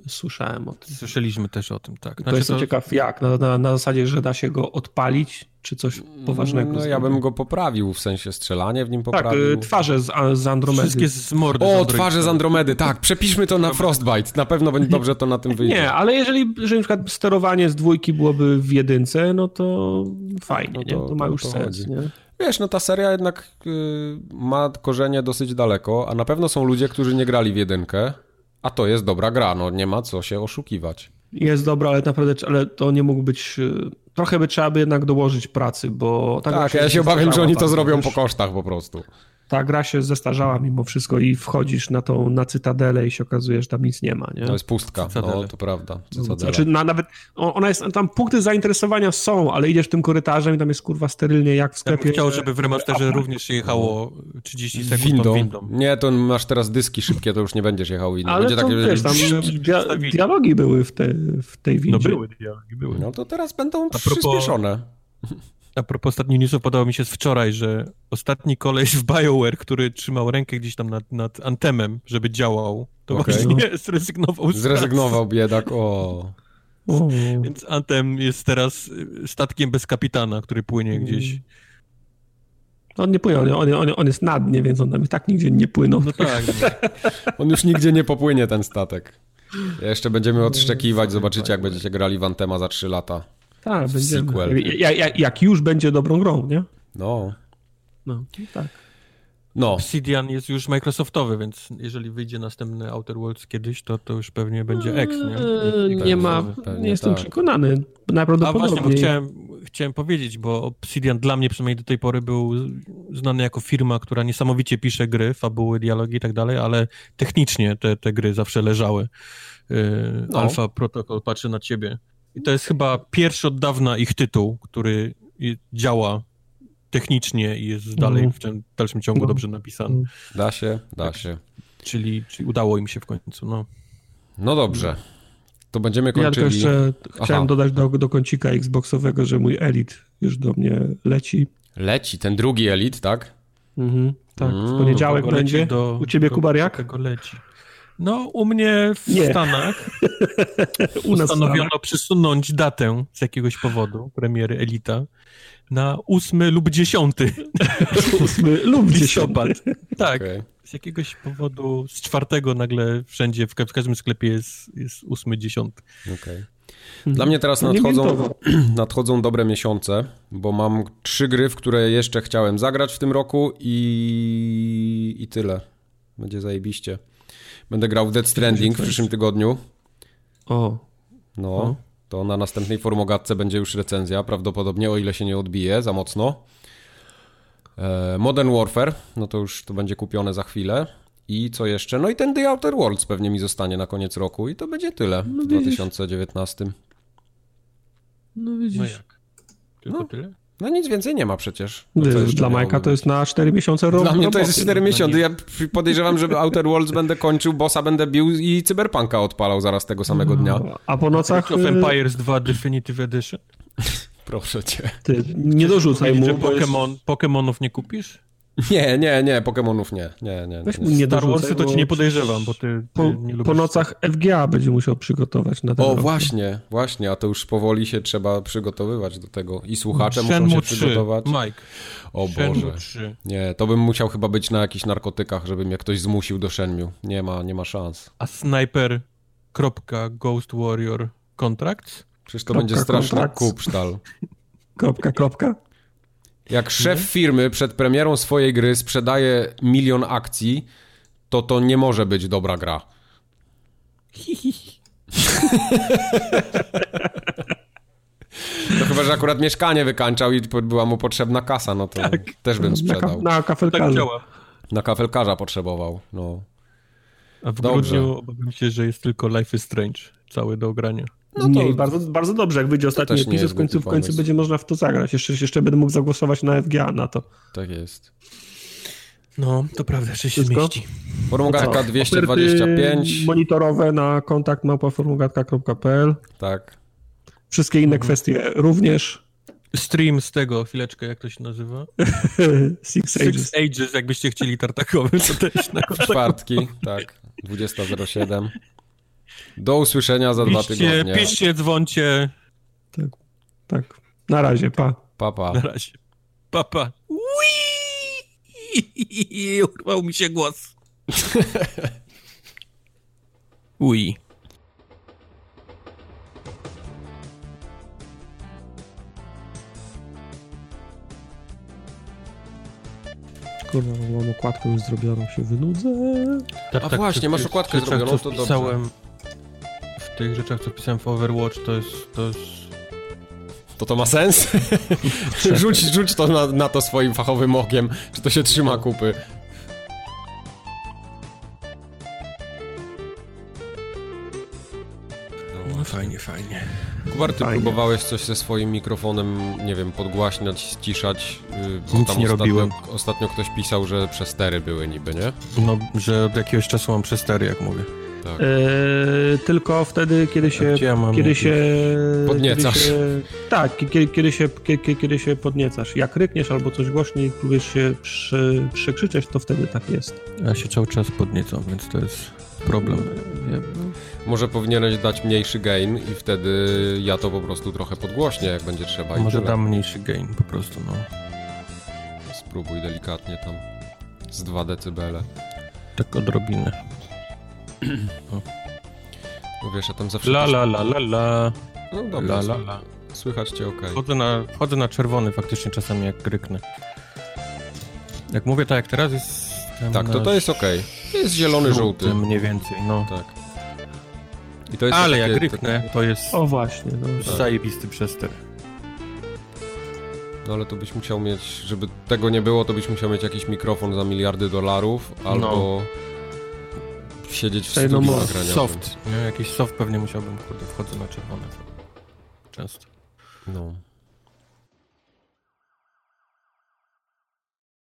Słyszałem o tym. Słyszeliśmy też o tym, tak. Znaczy, to jestem to... ciekaw jak, na, na, na, zasadzie, że da się go odpalić, czy coś poważnego? No ja bym go poprawił, w sensie strzelanie w nim tak, poprawił. Tak, twarze z, z Andromedy. Wszystkie z mordy. O, z twarze z Andromedy, tak, przepiszmy to na Frostbite, na pewno będzie dobrze to na tym wyjdzie. Nie, ale jeżeli, jeżeli na przykład sterowanie z dwójki byłoby w jedynce, no to fajnie, no to, nie? to ma już to sens, nie? Wiesz, no ta seria jednak y, ma korzenie dosyć daleko, a na pewno są ludzie, którzy nie grali w jedynkę, a to jest dobra gra, no nie ma co się oszukiwać. Jest dobra, ale naprawdę, ale to nie mógł być... e, Trochę by trzeba by jednak dołożyć pracy, bo... ta gra Tak, ja się obawiam, że oni to bardzo, zrobią wiesz. po kosztach po prostu. Ta gra się zestarzała mimo wszystko i wchodzisz na tą, na Cytadelę i się okazuje, że tam nic nie ma, nie? To jest pustka, Cytadele. no to prawda. Cytadela. Znaczy, na, nawet ona jest, tam punkty zainteresowania są, ale idziesz tym korytarzem i tam jest kurwa sterylnie jak w Ja sklepie. bym chciał, żeby w remasterze również się jechało 30 sekund Windą. windą. Nie, to masz teraz dyski szybkie, to już nie będziesz jechał innym. Ale Będzie to takie... wiesz, tam dia dialogi były w, te, w tej No windzie. były dialogi, były. No to teraz będą propos- przyspieszone. A propos ostatnich newsów, podobało mi się z wczoraj, że ostatni koleś w BioWare, który trzymał rękę gdzieś tam nad, nad antemem, żeby działał, to Okej. właśnie zrezygnował z Zrezygnował biedak, o... Więc Antem jest teraz y, statkiem bez kapitana, który płynie Mm. gdzieś. on nie płynie, on, on, on jest na dnie, więc on tam i tak nigdzie nie płynął. No tak, no. On już nigdzie nie popłynie, ten statek. Jeszcze będziemy odszczekiwać, zobaczycie jak będziecie grali w Antema za 3 lata. Tak, będzie. sequel. Jak, jak, jak już będzie dobrą grą, nie? No, No, tak. no. Obsidian jest już Microsoftowy, więc jeżeli wyjdzie następny Outer Worlds kiedyś, to, to już pewnie będzie X, nie? Eee, nie ma, pewnie nie jestem tak. przekonany. A właśnie, bo Najprawdopodobniej. chciałem, chciałem powiedzieć, bo Obsidian dla mnie przynajmniej do tej pory był znany jako firma, która niesamowicie pisze gry, fabuły, dialogi i tak dalej, ale technicznie te, te gry zawsze leżały. Yy, No. Alpha Protocol patrzy na ciebie. I to jest chyba pierwszy od dawna ich tytuł, który działa technicznie i jest dalej Mhm. w tym dalszym ciągu No. dobrze napisany. Mhm. Da się, da się. Czyli, czyli udało im się w końcu, no. No dobrze. To będziemy Ja tylko kończyli. jeszcze chciałem Aha. dodać do, do kącika Xboxowego, że mój Elite już do mnie leci. Leci, ten drugi elit, tak? Mhm, tak, w Mm, poniedziałek będzie. do- U ciebie, do- Kubariak? Kogo leci? No, u mnie w Nie. Stanach U nas postanowiono przesunąć datę z jakiegoś powodu premiery Elita na 8 lub 10 ósmy lub listopad. dziesiąty. Tak, Okej. z jakiegoś powodu z czwartego nagle wszędzie, w, ka- w każdym sklepie jest, jest 8, 10. okej. Dla mnie teraz nadchodzą, nadchodzą dobre miesiące, bo mam trzy gry, w które jeszcze chciałem zagrać w tym roku i, i tyle. Będzie zajebiście. Będę grał w Dead Stranding w przyszłym tygodniu. O, No, O. to na następnej formogatce będzie już recenzja, prawdopodobnie, o ile się nie odbije za mocno. E, Modern Warfare, no to już to będzie kupione za chwilę. I co jeszcze? No i ten The Outer Worlds pewnie mi zostanie na koniec roku i to będzie tyle w widzisz. 2019. no No widzisz. jak? Tylko No. tyle? No nic więcej nie ma przecież. No Dla Majka to jest na 4 miesiące ro- Dla mnie to jest 4 no miesiące. Ja podejrzewam, że Outer Worlds będę kończył, bossa będę bił i Cyberpunka odpalał zaraz tego samego dnia. A po nocach Age of y, Empires 2 Definitive Edition? Proszę cię. ty, nie dorzucaj mu, że bo jest, Pokemon, Pokemonów nie kupisz? Nie, nie, nie, Pokemonów nie. Nie, nie, weź nie. mu nie Star Warsy to ci nie podejrzewam, bo ty, ty po, nie lubisz... po nocach FGA będzie musiał przygotować na ten O, rok. właśnie, właśnie, a to już powoli się trzeba przygotowywać do tego. I słuchacze muszą Shenmue się 3, przygotować. Mike. O Shenmue Boże. 3. Nie, to bym musiał chyba być na jakichś narkotykach, żeby mnie ktoś zmusił do Shenmue. Nie ma, nie ma szans. A Sniper. Ghost Warrior Contracts? Przecież to Kropka, będzie straszny kontrakt. kupsztal. Kropka, kropka. Jak szef firmy przed premierą swojej gry sprzedaje milion akcji, to to nie może być dobra gra. No chyba, że akurat mieszkanie wykańczał i była mu potrzebna kasa, no to też bym Na, ka- sprzedał. na Tak kafelkarzu. działa. Na kafelkarza potrzebował, no. A w Dobrze. grudniu obawiam się, że jest tylko Life is Strange cały do ogrania. No to- nie, bardzo, bardzo dobrze, jak wyjdzie ostatni epizod, w końcu, w końcu będzie można w to zagrać. Jeszcze, jeszcze będę mógł zagłosować na FGA na to. Tak jest. No, to prawda, że się Wszystko? zmieści. Formogatka Oferty 225, monitorowe na kontakt małpaformogatka.pl tak. Wszystkie inne kwestie również. Stream z tego, chwileczkę, jak to się nazywa? Six Ages. Six Ages, jakbyście chcieli tartakowy, to też na kontakt. Czwartki, tak. 20.07. Do usłyszenia za dwa Piszcie, tygodnie. piszcie, dzwoncie. Tak, tak. Na razie, pa. Papa. Na razie. Papa. Ui! Urwał mi się głos. Ui. Kurwa, mam okładkę już zrobioną, się wynudzę. Tak, A właśnie, masz okładkę zrobioną, to dobrze. Pisałem tych rzeczach, co pisałem w Overwatch, to jest... To, jest... To to ma sens? rzuć, rzuć to na, na to swoim fachowym okiem, czy to się trzyma kupy. No fajnie, fajnie. Kubar, ty Fajnie. próbowałeś coś ze swoim mikrofonem, nie wiem, podgłaśniać, ściszać? Yy, bo Nic tam nie ostatnio, robiłem. Ostatnio ktoś pisał, że przestery były niby, nie? No, że od jakiegoś czasu mam przestery, jak mówię. Tak. E, tylko wtedy, kiedy się, ja mam kiedy się Podniecasz. Kiedy się, tak, kiedy, kiedy, się, kiedy, kiedy się podniecasz. Jak rykniesz albo coś głośniej i próbujesz się przy, przekrzyczeć, to wtedy tak jest. Ja się cały czas podniecam, więc to jest problem. Nie, Może powinieneś dać mniejszy gain i wtedy ja to po prostu trochę podgłośnię, jak będzie trzeba. Może tyle. dam mniejszy gain po prostu, no. Spróbuj delikatnie tam z 2 decybele. Tak odrobinę. No wiesz, ja tam zawsze... La też- la la la la. No dobra, La la słychać- la. słychać cię okej. Wchodzę na, wchodzę na czerwony faktycznie czasami jak ryknę. Jak mówię tak jak teraz jest... Tak, to to jest okej. Jest zielony, żółty. Mniej więcej, no. Tak. I to jest Ale takie, jak ryknę, to jest O właśnie, no. Tak. zajebisty przester. No ale to byś musiał mieć, żeby tego nie było, to byś musiał mieć jakiś mikrofon za miliardy dolarów, albo siedzieć w no studiu nagraniowym. Soft, nie? Jakiś soft pewnie musiałbym, kurde, wchodzę na czerwone. Często. No.